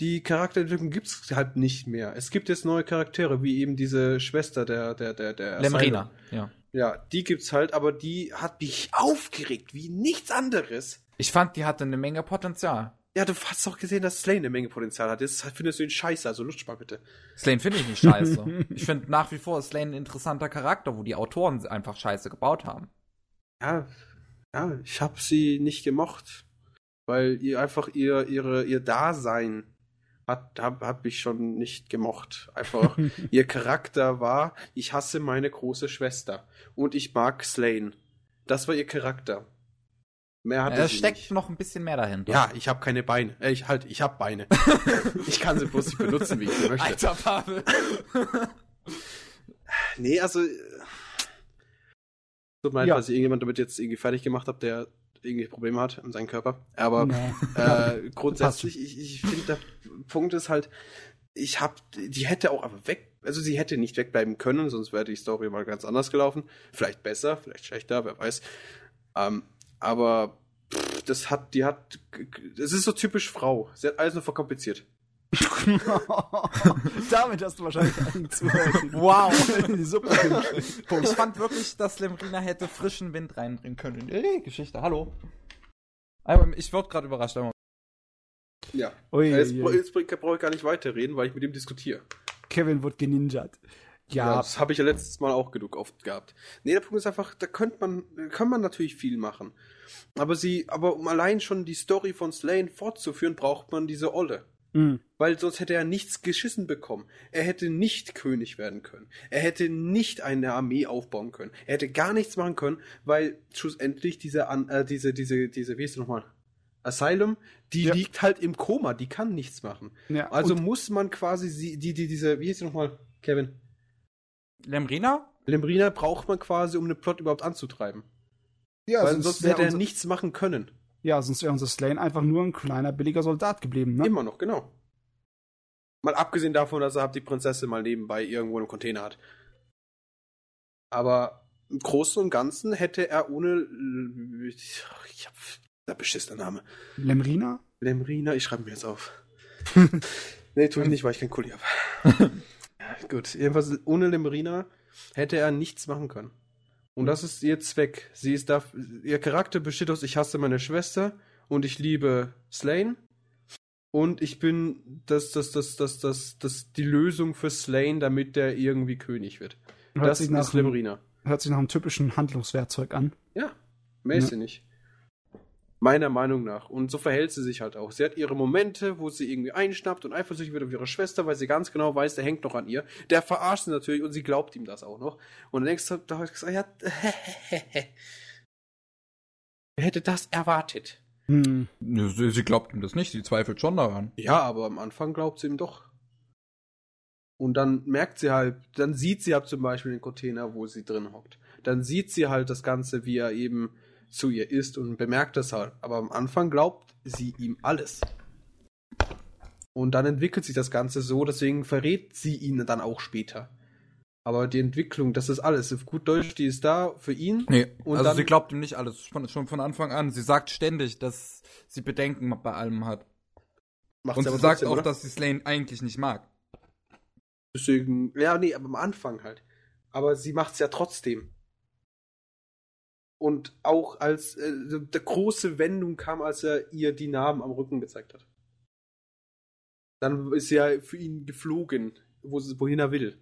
S1: Die Charakterentwicklung gibt's halt nicht mehr. Es gibt jetzt neue Charaktere, wie eben diese Schwester der, der, der, der.
S3: Lemrina, ja.
S1: Ja, die gibt's halt, aber die hat mich aufgeregt, wie nichts anderes.
S3: Ich fand, die hatte eine Menge Potenzial.
S1: Ja, du hast doch gesehen, dass Slane eine Menge Potenzial hat. Jetzt findest du ihn scheiße, also lutsch mal bitte.
S3: Slane finde ich nicht scheiße. ich finde nach wie vor Slane ein interessanter Charakter, wo die Autoren einfach scheiße gebaut haben.
S1: Ja, ja, ich habe sie nicht gemocht, weil ihr einfach ihr ihre ihr Dasein hat hab, hab ich schon nicht gemocht. Einfach ihr Charakter war, ich hasse meine große Schwester und ich mag Slane. Das war ihr Charakter. Mehr hatte
S3: Es
S1: sie
S3: steckt
S1: nicht.
S3: noch ein bisschen mehr dahinter.
S1: Ja, ich habe keine Beine. Äh, ich halt, ich habe Beine. ich kann sie bloß nicht benutzen, wie ich sie möchte.
S3: Alter Pavel.
S1: Nee, also. äh, Tut mir leid,
S2: Ja.
S1: falls ich irgendjemand damit jetzt irgendwie fertig gemacht habe, der irgendwie Probleme hat an seinem Körper. Aber äh, grundsätzlich, ich, ich finde, der Punkt ist halt, ich hab, die hätte auch einfach weg, also sie hätte nicht wegbleiben können, sonst wäre die Story mal ganz anders gelaufen. Vielleicht besser, vielleicht schlechter, wer weiß. Ähm, aber pff, das hat, die hat, das ist so typisch Frau. Sie hat alles nur verkompliziert.
S2: Damit hast du wahrscheinlich einen Zuhörer.
S3: Wow.
S2: in die Suppe gemischt.
S3: Ich fand wirklich, dass Lemrina hätte frischen Wind reinbringen können in die Geschichte. Hallo. Aber ich wurde gerade überrascht. aber-
S1: Ja.
S2: Ui,
S1: Jetzt,
S2: ui.
S1: jetzt brauche ich gar nicht weiterreden, weil ich mit ihm diskutiere.
S2: Kevin wird geninjat.
S1: Ja,
S2: Ja,
S1: das habe ich ja letztes Mal auch genug oft gehabt. Nee, der Punkt ist einfach, da könnte man, kann man natürlich viel machen. Aber sie, aber um allein schon die Story von Slane fortzuführen, braucht man diese Olle.
S2: Mhm.
S1: Weil sonst hätte er nichts geschissen bekommen. Er hätte nicht König werden können. Er hätte nicht eine Armee aufbauen können. Er hätte gar nichts machen können, weil schlussendlich diese, An äh, diese, diese, diese, wie ist nochmal? Asylum, die
S2: Ja.
S1: liegt halt im Koma, die kann nichts machen.
S2: ja.
S1: Also muss man quasi sie, die, die, diese, wie hieß sie nochmal, Kevin?
S3: Lemrina?
S1: Lembrina braucht man quasi, um den Plot überhaupt anzutreiben.
S2: ja,
S1: Weil sonst
S2: wär
S1: hätte er nichts machen können.
S2: Ja, sonst wäre unser Slane einfach nur ein kleiner, billiger Soldat geblieben, ne?
S1: Immer noch, genau. Mal abgesehen davon, dass er halt die Prinzessin mal nebenbei irgendwo im Container hat. Aber im Großen und Ganzen hätte er ohne. Ich hab, Der beschissene Name.
S2: Lemrina?
S1: Lemrina, ich schreibe mir jetzt auf. nee, tue ich nicht, weil ich kein Kuli habe. Gut, jedenfalls ohne Lemrina hätte er nichts machen können. Und das ist ihr Zweck. Sie ist da, ihr Charakter besteht aus, ich hasse meine Schwester und ich liebe Slane. Und ich bin das, das, das, das, das, das, die Lösung für Slane, damit der irgendwie König wird.
S2: Hört
S1: das ist Lemrina.
S2: Hört sich nach einem typischen Handlungswerkzeug an.
S1: Ja, ist sie nicht. Meiner Meinung nach. Und so verhält sie sich halt auch. Sie hat ihre Momente, wo sie irgendwie einschnappt und eifersüchtig wird auf ihre Schwester, weil sie ganz genau weiß, der hängt noch an ihr. Der verarscht sie natürlich und sie glaubt ihm das auch noch. Und dann denkst du, da habe ich gesagt, ja, wer hätte das erwartet?
S2: Hm.
S3: Sie glaubt ihm das nicht, sie zweifelt schon daran.
S1: Ja, aber am Anfang glaubt sie ihm doch. Und dann merkt sie halt, dann sieht sie halt zum Beispiel den Container, wo sie drin hockt. Dann sieht sie halt das Ganze, wie er eben zu ihr ist und bemerkt das halt. Aber am Anfang glaubt sie ihm alles. Und dann entwickelt sich das Ganze so, deswegen verrät sie ihn dann auch später. Aber die Entwicklung, das ist alles. Auf gut Deutsch, die ist da für ihn.
S3: Nee,
S1: Und
S3: also sie glaubt ihm nicht alles, schon, schon von Anfang an. Sie sagt ständig, dass sie Bedenken bei allem hat.
S1: Macht
S3: Und
S1: sie
S3: sagt
S1: trotzdem,
S3: auch,
S1: oder?
S3: dass sie Slane eigentlich nicht mag.
S1: Deswegen, ja, nee, aber am Anfang halt. Aber sie macht's ja trotzdem. Und auch als äh, der große Wendung kam, als er ihr die Narben am Rücken gezeigt hat. Dann ist sie ja für ihn geflogen, wo sie, wohin er will.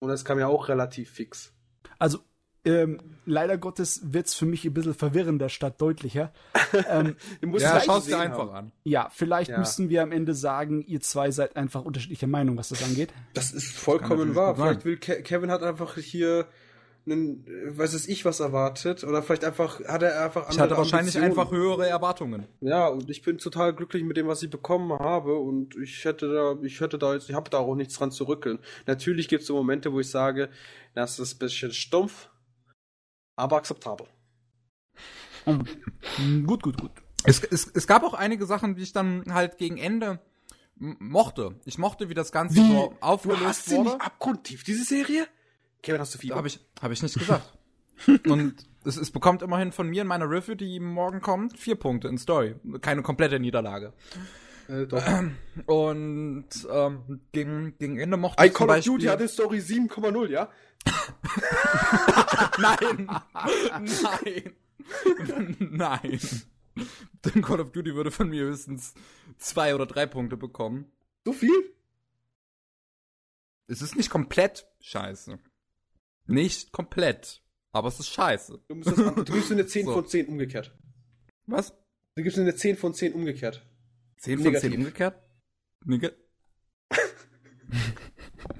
S1: Und das kam ja auch relativ fix.
S2: Also, ähm, leider Gottes wird's für mich ein bisschen verwirrender statt deutlicher. ähm,
S1: Du
S3: Ja,
S1: es
S3: schau es dir einfach
S1: haben.
S3: an.
S2: ja, vielleicht
S1: Ja.
S2: müssen wir am Ende sagen, ihr zwei seid einfach unterschiedlicher Meinung, was das angeht.
S1: Das ist vollkommen
S3: natürlich
S1: wahr. Vielleicht will Ke Kevin hat einfach hier einen, äh, weiß es ich, was erwartet. Oder vielleicht einfach, hat er einfach
S3: Ich hatte
S1: andere
S3: wahrscheinlich
S1: Ambitionen.
S3: einfach höhere Erwartungen.
S1: Ja, und ich bin total glücklich mit dem, was ich bekommen habe und ich hätte da, ich hätte da jetzt, ich habe da auch nichts dran zu rückeln. Natürlich gibt es so Momente, wo ich sage, das ist ein bisschen stumpf, aber akzeptabel.
S2: Hm, gut, gut, gut.
S3: Es, es, es gab auch einige Sachen, die ich dann halt gegen Ende mochte. Ich mochte, wie das Ganze so
S1: Du
S3: aufgelöst
S1: hast sie
S3: wurde.
S1: nicht abgrundtief, diese Serie? Kevin, hast du Fieber?
S3: Habe ich, hab ich nicht gesagt. Und es, es bekommt immerhin von mir in meiner Review, die morgen kommt, vier Punkte in Story. Keine komplette Niederlage.
S1: Äh, doch.
S3: Und ähm, gegen, gegen Ende mochte ich
S1: Call of
S3: Beispiel...
S1: Duty hatte Story 7,0, ja?
S3: Nein! Nein! Nein! Denn Call of Duty würde von mir höchstens zwei oder drei Punkte bekommen.
S1: So viel?
S3: Es ist nicht komplett scheiße. Nicht komplett. Aber es ist scheiße.
S1: Du, musst das du gibst eine 10
S3: So.
S1: von 10 umgekehrt.
S3: Was?
S1: Du gibst eine 10 von 10 umgekehrt.
S3: 10 von
S1: Negativ.
S3: 10 umgekehrt? Neg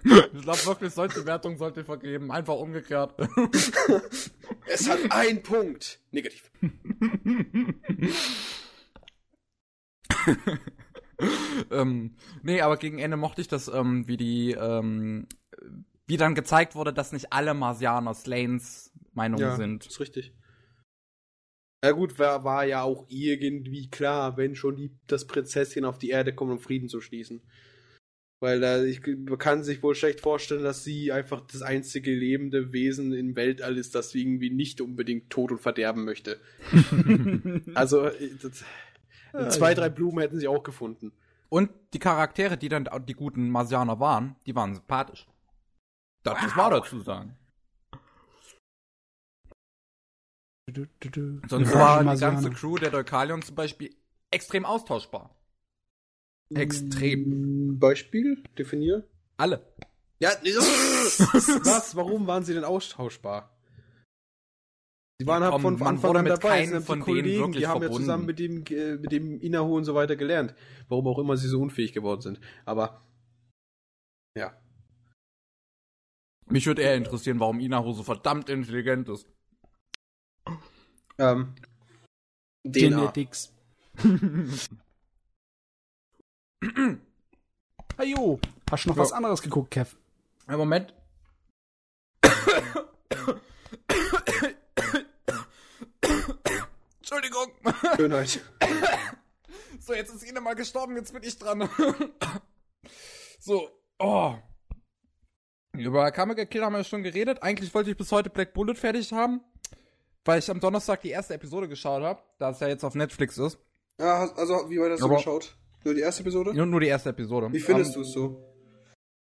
S3: ich glaube wirklich, solche Wertung sollte ich vergeben. Einfach umgekehrt.
S1: Es hat ein Punkt. Negativ.
S3: ähm, nee, aber gegen Ende mochte ich das, ähm, wie die, ähm, wie dann gezeigt wurde, dass nicht alle Marsianer Slanes Meinung sind.
S1: ist richtig. Ja gut, war, war ja auch irgendwie klar, wenn schon die, das Prinzesschen auf die Erde kommt, um Frieden zu schließen. Weil äh, ich, man kann sich wohl schlecht vorstellen, dass sie einfach das einzige lebende Wesen im Weltall ist, das irgendwie nicht unbedingt Tod und Verderben möchte. also äh, das, zwei, drei Blumen hätten sie auch gefunden.
S3: Und die Charaktere, die dann die guten Marsianer waren, die waren sympathisch. Das muss man dazu sagen.
S2: Du, du, du.
S3: Sonst
S2: Ja,
S3: war die ganze Crew der Deukalion zum Beispiel extrem austauschbar. Extrem.
S1: Mm, Beispiel? Definier.
S3: Alle.
S1: Ja, was? Warum waren sie denn austauschbar? Sie waren halt von Anfang an
S3: mit
S1: dabei. Sie sind
S3: von
S1: die
S3: denen
S1: Kollegen, die haben ja
S3: verbunden.
S1: zusammen mit dem, äh, mit dem Inahu und so weiter gelernt. Warum auch immer sie so unfähig geworden sind. Aber, ja.
S3: Mich würde eher interessieren, warum Inaho so verdammt intelligent ist.
S1: Ähm, DNA.
S2: Genetics. Ajo, hast du noch
S3: Ja.
S2: was anderes geguckt, Kev?
S3: Ein Moment. Entschuldigung.
S1: Schönheit.
S3: So, jetzt ist Ina mal gestorben, jetzt bin ich dran. so, oh. Über Kamega Kill haben wir schon geredet. Eigentlich wollte ich bis heute Black Bullet fertig haben. weil ich am Donnerstag die erste Episode geschaut habe, da es ja jetzt auf Netflix ist.
S1: Ja, also wie weit hast du
S3: Aber-
S1: geschaut? Nur die erste Episode?
S3: Nur, nur die erste Episode.
S1: Wie findest
S3: Ähm,
S1: du es so?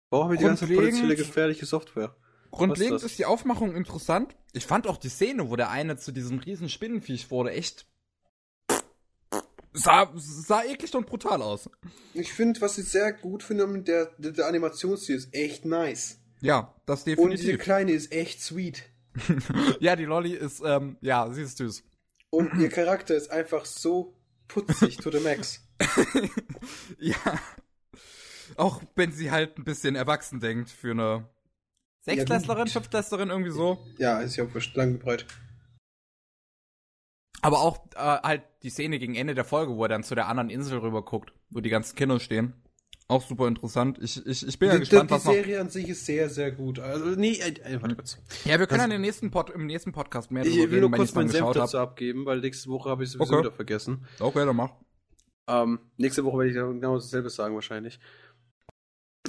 S1: Warum haben wir die ganze potenzielle gefährliche Software?
S3: Grundlegend
S1: ist
S3: ist die Aufmachung interessant. Ich fand auch die Szene, wo der eine zu diesem riesen Spinnenviech wurde, echt. Sah, sah eklig und brutal aus.
S1: Ich finde, was ich sehr gut finde, der, der, der Animationsstil ist echt nice.
S3: Ja, das
S1: Und diese
S3: definitiv.
S1: Kleine ist echt sweet.
S3: ja, die Lolly ist, ähm, ja, sie ist süß.
S1: Und ihr Charakter ist einfach so putzig to the max.
S3: Ja. Auch wenn sie halt ein bisschen erwachsen denkt für eine Sechstklässlerin. Fünftklässlerin, irgendwie so.
S1: Ja, ist ja auch lang breit.
S3: Aber auch äh, halt die Szene gegen Ende der Folge, wo er dann zu der anderen Insel rüber guckt, wo die ganzen Kinder stehen. Auch super interessant. Ich, ich, ich bin ja
S1: die,
S3: gespannt,
S1: die
S3: was noch.
S1: Serie an sich ist sehr, sehr gut. Also, nee, äh, äh, warte kurz.
S3: Ja, wir können
S1: Das-
S3: an den nächsten Pod, im nächsten Podcast mehr
S1: Ich
S3: drüber
S1: will nur
S3: reden, wenn
S1: kurz
S3: ich
S1: meinen Senf
S3: geschaut
S1: dazu
S3: habe.
S1: abgeben, weil nächste Woche habe ich sowieso
S3: Okay.
S1: wieder vergessen.
S3: Okay, dann mach.
S1: Ähm, nächste Woche werde ich dann genau dasselbe sagen wahrscheinlich.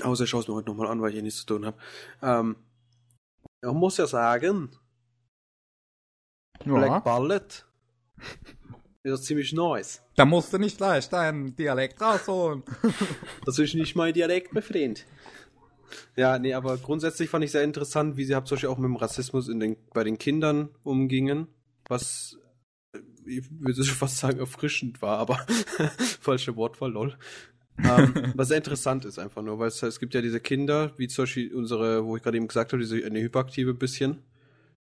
S1: Außer ich schaue es mir heute nochmal an, weil ich hier nichts zu tun habe. Ähm, man muss ja sagen, Black Ballet ist ziemlich nice.
S3: Da musst du nicht gleich deinen Dialekt rausholen.
S1: Das ist nicht mein Dialekt, mein Freund. Ja, nee, aber grundsätzlich fand ich sehr interessant, wie sie halt zum Beispiel auch mit dem Rassismus in den, bei den Kindern umgingen, was äh, ich würde schon fast sagen erfrischend war, aber falsche Wortwahl, lol. ähm, was sehr interessant ist einfach nur, weil es, es gibt ja diese Kinder, wie zum Beispiel unsere, wo ich gerade eben gesagt habe, diese eine hyperaktive bisschen,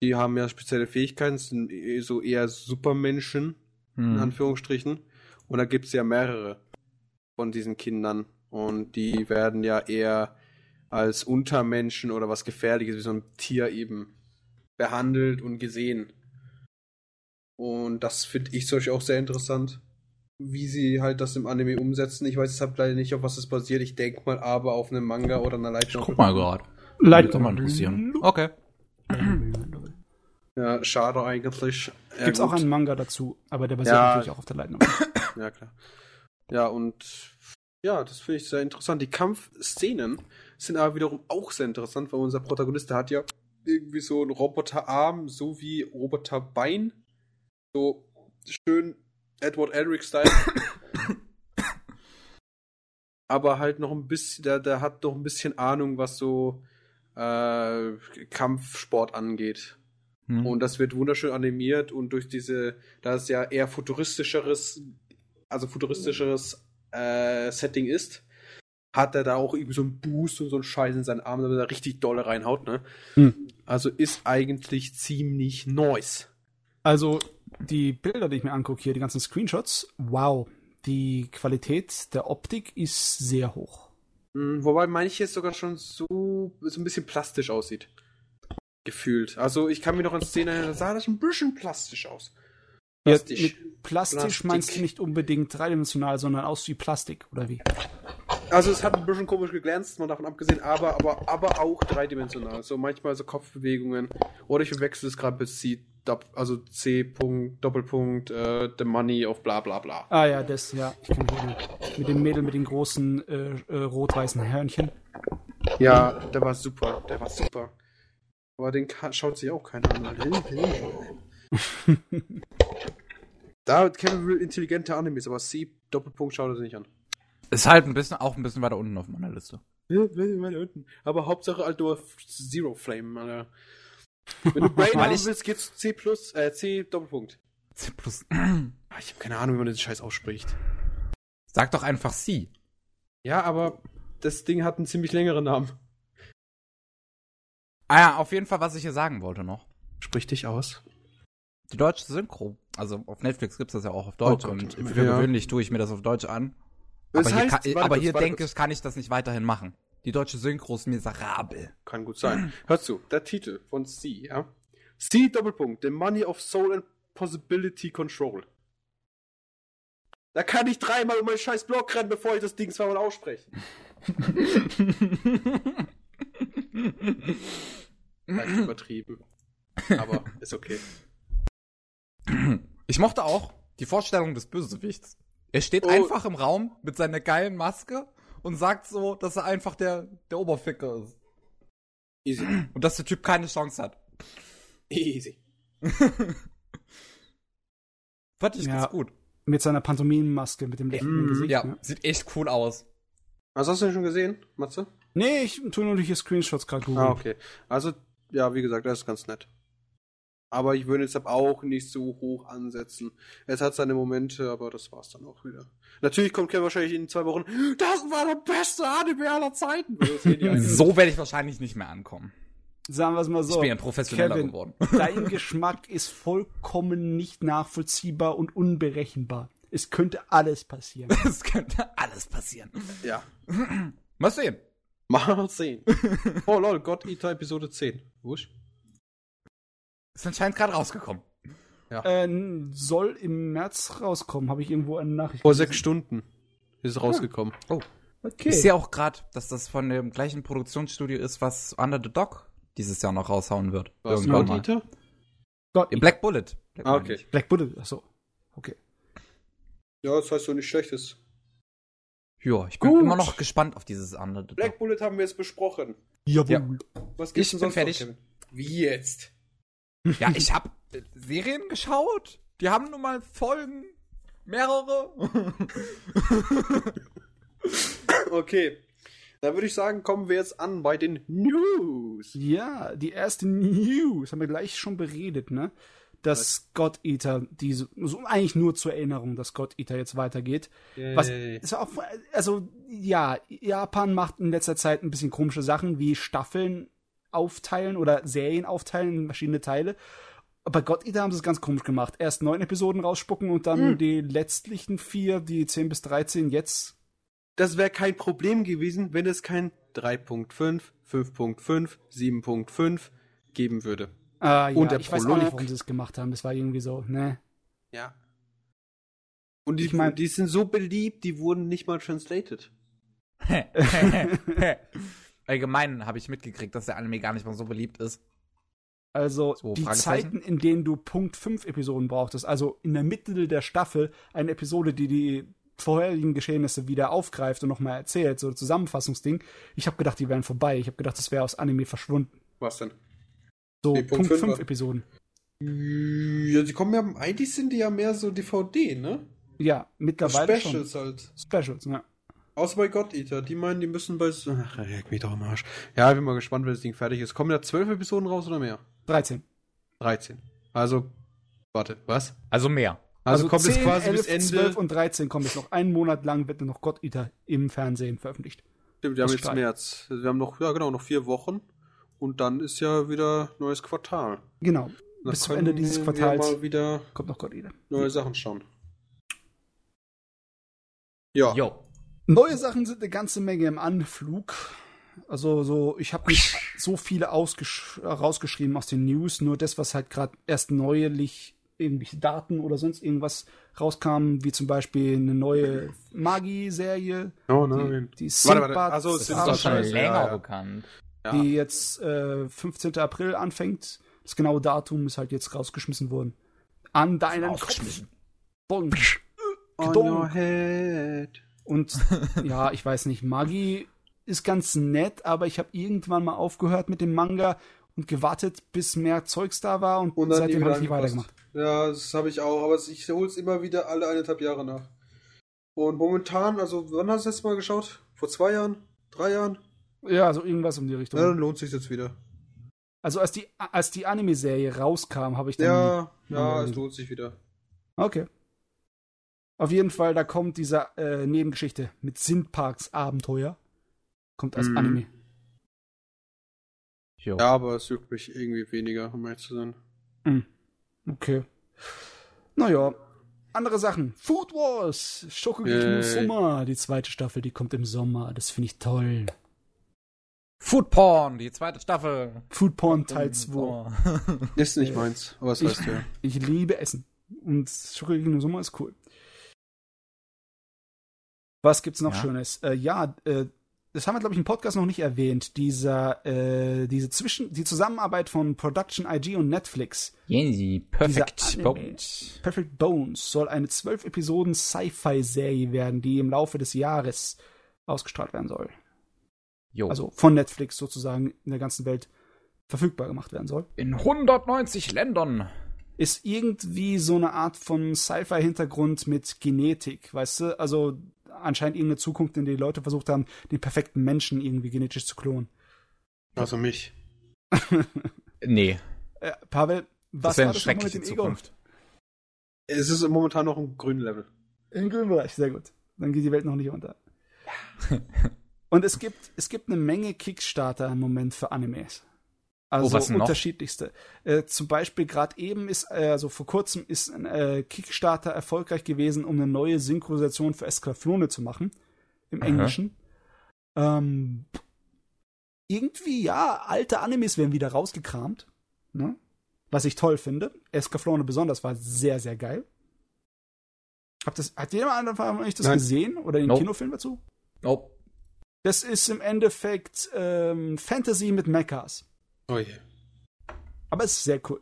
S1: die haben ja spezielle Fähigkeiten, sind eh so eher Supermenschen, in
S3: Hm.
S1: Anführungsstrichen. Und da gibt es ja mehrere von diesen Kindern. Und die werden ja eher als Untermenschen oder was Gefährliches, wie so ein Tier eben, behandelt und gesehen. Und das finde ich zum Beispiel auch sehr interessant, wie sie halt das im Anime umsetzen. Ich weiß deshalb leider nicht, auf was es basiert. Ich denke mal aber auf einem Manga oder einer Light Novel.
S3: Guck mal gerade.
S2: Light
S3: Würde mich interessieren. Okay.
S1: Ja, schade eigentlich. Ja,
S2: Gibt's auch
S1: gut.
S2: einen Manga dazu, aber der basiert
S1: Ja.
S2: natürlich auch auf der Light Novel.
S1: Ja, klar. Ja, und ja, das finde ich sehr interessant. Die Kampfszenen sind aber wiederum auch sehr interessant, weil unser Protagonist, der hat ja irgendwie so einen Roboterarm, so wie Roboterbein. So schön Edward Elric-Style. aber halt noch ein bisschen, der, der hat noch ein bisschen Ahnung, was so äh, Kampfsport angeht.
S3: Hm.
S1: Und das wird wunderschön animiert und durch diese, da es ja eher futuristischeres, also futuristischeres äh, Setting ist, hat er da auch irgendwie so einen Boost und so einen Scheiß in seinen Arm, damit er richtig dolle reinhaut, ne?
S2: Hm.
S1: Also ist eigentlich ziemlich nice.
S2: Also, die Bilder, die ich mir angucke hier, die ganzen Screenshots, wow. Die Qualität der Optik ist sehr hoch.
S1: Hm, Wobei manches sogar schon so, so ein bisschen plastisch aussieht. Gefühlt. Also ich kann mir noch an Szene erinnern, da sah das ein bisschen plastisch aus.
S2: Ja,
S1: Plastisch.
S2: mit Plastisch
S1: Plastik.
S2: meinst du nicht unbedingt dreidimensional, sondern aus wie Plastik, oder wie?
S1: Also es hat ein bisschen komisch geglänzt, mal davon abgesehen, aber, aber, aber auch dreidimensional. So manchmal so Kopfbewegungen. Oder ich verwechsel es gerade mit C, also C. Punkt, Doppelpunkt, äh, the money auf bla bla bla.
S2: Ah ja, das, ja. Ich kann mich. Mit dem Mädel mit den großen äh, äh, rot-weißen Hörnchen.
S1: Ja, der war super, der war super. Aber den schaut sich auch keiner an. da Kevin will intelligente Animes, aber C. Doppelpunkt schaut er sich nicht an.
S3: Ist halt ein bisschen, auch ein bisschen weiter unten auf meiner Liste.
S1: Ja, weiter unten. Aber Hauptsache halt nur Zero Flame, Alter. Wenn du Brain haben willst, geht's C plus, äh, C Doppelpunkt.
S3: C plus.
S1: Ah, Ich habe keine Ahnung, wie man den Scheiß ausspricht.
S3: Sag doch einfach C.
S1: Ja, aber das Ding hat einen ziemlich längeren Namen.
S3: Ah ja, auf jeden Fall, was ich hier sagen wollte noch.
S1: Sprich dich aus.
S3: Die deutsche Synchro. Also auf Netflix gibt's das ja auch auf Deutsch
S1: Oh Gott,
S3: und für
S1: ja.
S3: gewöhnlich tue ich mir das auf Deutsch an.
S1: Das
S3: aber hier,
S1: heißt-
S3: kann,
S1: warte
S3: aber
S1: kurz,
S3: hier denke
S1: kurz.
S3: ich, kann ich das nicht weiterhin machen. Die deutsche Synchro ist miserabel.
S1: Kann gut sein. Hör zu, der Titel von C, ja? C Doppelpunkt, The Money of Soul and Possibility Control. Da kann ich dreimal um meinen scheiß Blog rennen, bevor ich das Ding zweimal ausspreche. Leicht übertrieben. Aber ist okay.
S3: Ich mochte auch die Vorstellung des Bösewichts. Er steht
S1: Oh.
S3: einfach im Raum mit seiner geilen Maske und sagt so, dass er einfach der, der Oberficker ist.
S1: Easy.
S3: Und dass der Typ keine Chance hat.
S1: Easy.
S3: Fand ich
S2: Ja.
S3: ganz gut.
S2: Mit seiner Pantomimenmaske, mit dem lächelnden
S1: Mhm.
S2: Gesicht.
S3: Ja,
S2: ne?
S3: sieht echt cool aus.
S1: Was hast du denn schon gesehen, Matze?
S2: Nee, ich tue nur hier Screenshots gerade googeln.
S1: Ah, okay. Also, ja, wie gesagt, das ist ganz nett. Aber ich würde jetzt auch nicht so hoch ansetzen. Es hat seine Momente, aber das war's dann auch wieder. Natürlich kommt Ken wahrscheinlich in zwei Wochen, das war der beste Anime aller Zeiten. Die.
S3: So werde ich wahrscheinlich nicht mehr ankommen.
S2: Sagen wir es mal
S3: Ich
S2: so.
S3: bin ja professioneller
S2: Kevin.
S3: geworden.
S2: Dein Geschmack ist vollkommen nicht nachvollziehbar und unberechenbar. Es könnte alles passieren.
S3: Es könnte alles passieren.
S1: Ja.
S3: Mal sehen.
S1: Mal sehen. Oh lol, God Eater Episode 10. Wusch.
S3: Ist anscheinend gerade rausgekommen.
S2: äh, soll im März rauskommen, habe ich irgendwo eine Nachricht
S1: Vor
S2: gelesen.
S1: sechs Stunden ist es rausgekommen.
S2: Okay.
S3: Ich sehe auch gerade, dass das von dem gleichen Produktionsstudio ist, was Under the Dog dieses Jahr noch raushauen wird.
S1: Was,
S3: Irgendwann
S1: God
S3: mal.
S1: Eater?
S2: Gott,
S3: Black Bullet. Black
S1: Ah, okay.
S2: Black Bullet, achso. Okay.
S1: Ja, das heißt so nicht schlechtes.
S3: Ja, ich bin
S1: Gut.
S3: immer noch gespannt auf dieses Dog.
S1: Black Bullet haben wir jetzt besprochen.
S2: Jawohl.
S3: Ja.
S1: Was
S3: Ich
S1: denn
S3: bin
S1: sonst
S3: fertig.
S1: Noch? Wie jetzt?
S3: Ja, ich habe Serien geschaut. Die haben nun mal Folgen. Mehrere.
S1: Okay. Dann würde ich sagen, kommen wir jetzt an bei den News.
S2: Ja, die erste News haben wir gleich schon beredet, ne? Dass God Eater, diese, so eigentlich nur zur Erinnerung, dass God Eater jetzt weitergeht. Was ist auch, also ja, Japan macht in letzter Zeit ein bisschen komische Sachen, wie Staffeln aufteilen oder Serien aufteilen in verschiedene Teile. Bei God Eater haben sie es ganz komisch gemacht. Erst neun Episoden rausspucken und dann die letztlichen vier, die 10 bis 13, jetzt.
S1: Das wäre kein Problem gewesen, wenn es kein 3.5, 5.5, 7.5 geben würde.
S2: Äh, ja,
S1: Und der
S2: ich weiß auch nicht,
S1: Prolog.
S2: warum sie es gemacht haben. Das war irgendwie so, ne?
S1: Ja. Und die,
S2: Ich mein-
S1: die sind so beliebt, die wurden nicht mal translated.
S3: Allgemein habe ich mitgekriegt, dass der Anime gar nicht mal so beliebt ist.
S2: Also
S3: So,
S2: die? Zeiten, in denen du Punkt 5 Episoden brauchtest, also in der Mitte der Staffel eine Episode, die die vorherigen Geschehnisse wieder aufgreift und nochmal erzählt, so ein Zusammenfassungsding. Ich habe gedacht, die wären vorbei. Ich habe gedacht, das wäre aus Anime verschwunden.
S1: Was denn?
S2: So
S1: Nee, Punkt
S2: Punkt 5
S1: fünfer.
S2: Episoden.
S1: Ja, die kommen ja, eigentlich sind die ja mehr so DVD, ne?
S2: Ja, mittlerweile
S1: Specials halt.
S2: schon. Specials, ja.
S1: Außer bei God Eater. Die meinen, die müssen bei. Ach, leck mich doch am Arsch. Ja, ich bin mal gespannt, wenn das Ding fertig ist. Kommen da zwölf Episoden raus oder mehr?
S2: 13.
S1: 13. Also, warte, was?
S3: Also mehr.
S1: Also, kommt
S2: 10,
S1: es quasi
S2: 11,
S1: bis Ende.
S2: 12 und 13 kommt jetzt noch. Einen Monat lang wird nur noch God Eater im Fernsehen veröffentlicht.
S1: Stimmt, wir haben jetzt. März. Wir haben noch, ja genau, noch vier Wochen. Und dann ist ja wieder neues Quartal.
S2: Genau.
S1: Dann
S2: Bis zum Ende dieses
S1: wir
S2: Quartals
S1: mal wieder
S2: kommt noch God Eater.
S1: neue Sachen schauen. Ja.
S3: Jo.
S2: Neue Sachen sind eine ganze Menge im Anflug. Also so, ich habe nicht so viele ausgesch rausgeschrieben aus den News, nur das, was halt gerade erst neulich irgendwelche Daten oder sonst irgendwas rauskam, wie zum Beispiel eine neue Magi-Serie,
S1: Oh
S2: die,
S1: nein.
S2: die
S1: Warte, warte.
S2: Sinbad,
S1: Also,
S3: doch schon länger
S1: ja, ja.
S3: bekannt.
S1: Ja.
S2: die jetzt äh, 15. April anfängt. Das genaue Datum ist halt jetzt rausgeschmissen worden. An deinen. Kopf.
S1: On
S2: Gedonk.
S1: your head.
S2: Und ja, ich weiß nicht, Magi ist ganz nett, aber ich habe irgendwann mal aufgehört mit dem Manga und gewartet, bis mehr Zeugs da war und,
S1: Und
S2: seitdem habe ich nicht weitergemacht.
S1: Ja, das habe ich auch, aber ich hole es immer wieder alle eineinhalb Jahre nach. Und momentan, also wann hast du das letzte Mal geschaut? Vor zwei Jahren? Drei Jahren?
S2: Ja, so irgendwas um die Richtung.
S1: Ja, dann lohnt sich jetzt wieder.
S2: Also als die, als die Anime-Serie rauskam, habe ich dann.
S1: Ja, ja, es lohnt sich wieder.
S2: Okay. Auf jeden Fall, da kommt diese äh, Nebengeschichte mit Sindparks Abenteuer. Kommt als
S1: Mhm.
S2: Anime.
S3: Jo.
S1: Ja, aber es juckt mich irgendwie weniger, um ehrlich zu sein.
S2: Okay. Naja. Andere Sachen. Food Wars. Shokugeki no. Soma. Die zweite Staffel, die kommt im Sommer. Das finde ich toll.
S3: Food Porn, die zweite Staffel.
S2: Food Porn Teil 2.
S3: Oh.
S1: Ist nicht meins, aber es
S2: Ich-
S1: heißt ja.
S2: Ich liebe Essen. Und no Soma ist cool. Was gibt's noch
S3: Ja.
S2: Schönes? Äh, ja, äh, das haben wir, glaube ich, im Podcast noch nicht erwähnt. Dieser, äh, diese Zwischen, die Zusammenarbeit von Production IG und Netflix.
S3: Jenny, Perfect. Bones.
S2: Perfect Bones soll eine zwölf Episoden Sci-Fi-Serie werden, die im Laufe des Jahres ausgestrahlt werden soll.
S3: Jo.
S2: Also von Netflix sozusagen in der ganzen Welt verfügbar gemacht werden soll.
S3: in 190 Ländern.
S2: ist irgendwie so eine Art von Sci-Fi-Hintergrund mit Genetik, weißt du? Also anscheinend irgendeine Zukunft, in der die Leute versucht haben, den perfekten Menschen irgendwie genetisch zu klonen.
S1: Also mich.
S3: Nee.
S2: Äh, Pavel, was
S3: das
S2: war das nochmal mit
S3: schreckliche
S2: dem Ego?
S3: Zukunft.
S1: Es ist momentan noch ein grünen Level.
S2: Im grünen Bereich, sehr gut. Dann geht die Welt noch nicht unter. Und es gibt, es gibt eine Menge Kickstarter im Moment für Animes. Also
S3: Oh,
S2: unterschiedlichste. Äh, zum Beispiel gerade eben ist, äh, also vor kurzem ist ein äh, Kickstarter erfolgreich gewesen, um eine neue Synchronisation für Escaflowne zu machen. Im
S3: Aha.
S2: Englischen. Ähm, irgendwie, ja, alte Animes werden wieder rausgekramt. Ne? Was ich toll finde. Escaflowne besonders war sehr, sehr geil. Habt das, hat jemand das
S1: Nein.
S2: gesehen? Oder den
S3: Nope.
S2: Kinofilm dazu?
S3: Oh.
S2: Das ist im Endeffekt ähm, Fantasy mit Mechas.
S1: Oh je.
S2: Aber es ist sehr cool.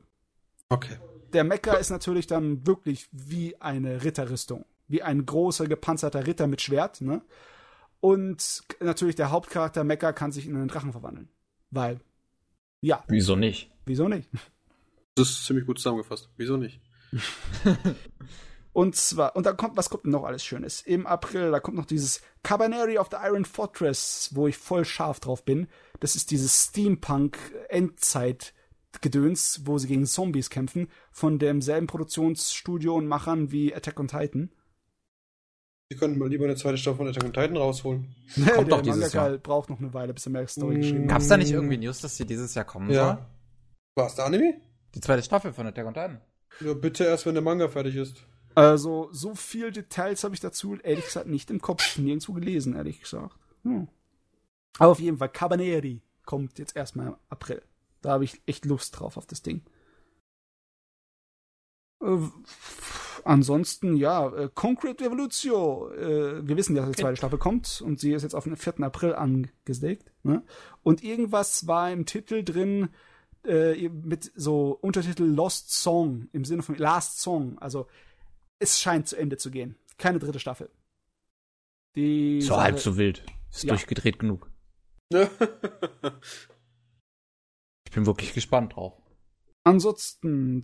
S1: Okay.
S2: Der Mecha ist natürlich dann wirklich wie eine Ritterrüstung. Wie ein großer gepanzerter Ritter mit Schwert, ne? Und natürlich der Hauptcharakter Mecha kann sich in einen Drachen verwandeln. Weil, ja,
S3: Wieso nicht?
S2: wieso nicht?
S1: Das ist ziemlich gut zusammengefasst. Wieso nicht?
S2: Und zwar, und da kommt, was kommt denn noch alles Schönes? Im April, da kommt noch dieses Cabaneri of the Iron Fortress, wo ich voll scharf drauf bin. Das ist dieses Steampunk-Endzeit-Gedöns, wo sie gegen Zombies kämpfen, von demselben Produktionsstudio und Machern wie Attack on Titan.
S1: Sie könnten mal lieber eine zweite Staffel von Attack on Titan rausholen.
S3: Kommt
S2: Der
S3: doch dieses
S2: Mangaka
S3: Jahr.
S2: braucht noch eine Weile, bis er mehr Story
S1: Mm.
S2: geschrieben hat.
S3: Gab's da nicht irgendwie News, dass die dieses Jahr kommen soll?
S1: Ja. War es der Anime?
S3: Die zweite Staffel von Attack on Titan.
S1: Ja, bitte erst, wenn der Manga fertig ist.
S2: Also, so viel Details habe ich dazu, ehrlich gesagt, nicht im Kopf, nirgendwo gelesen, ehrlich gesagt. Hm. Aber auf jeden Fall, Cabaneri kommt jetzt erstmal im April. Da habe ich echt Lust drauf auf das Ding. Äh, ansonsten, ja, äh, Concrete Revolution. Äh, wir wissen, dass die zweite Staffel kommt und sie ist jetzt auf den 4. April angelegt. Ne? Und irgendwas war im Titel drin äh, mit so Untertitel Lost Song im Sinne von Last Song. Also es scheint zu Ende zu gehen. Keine dritte Staffel. Die
S3: So
S2: Sache-
S3: halb so wild. Ist
S2: Ja.
S3: durchgedreht genug. Ich bin wirklich gespannt drauf.
S2: Ansonsten,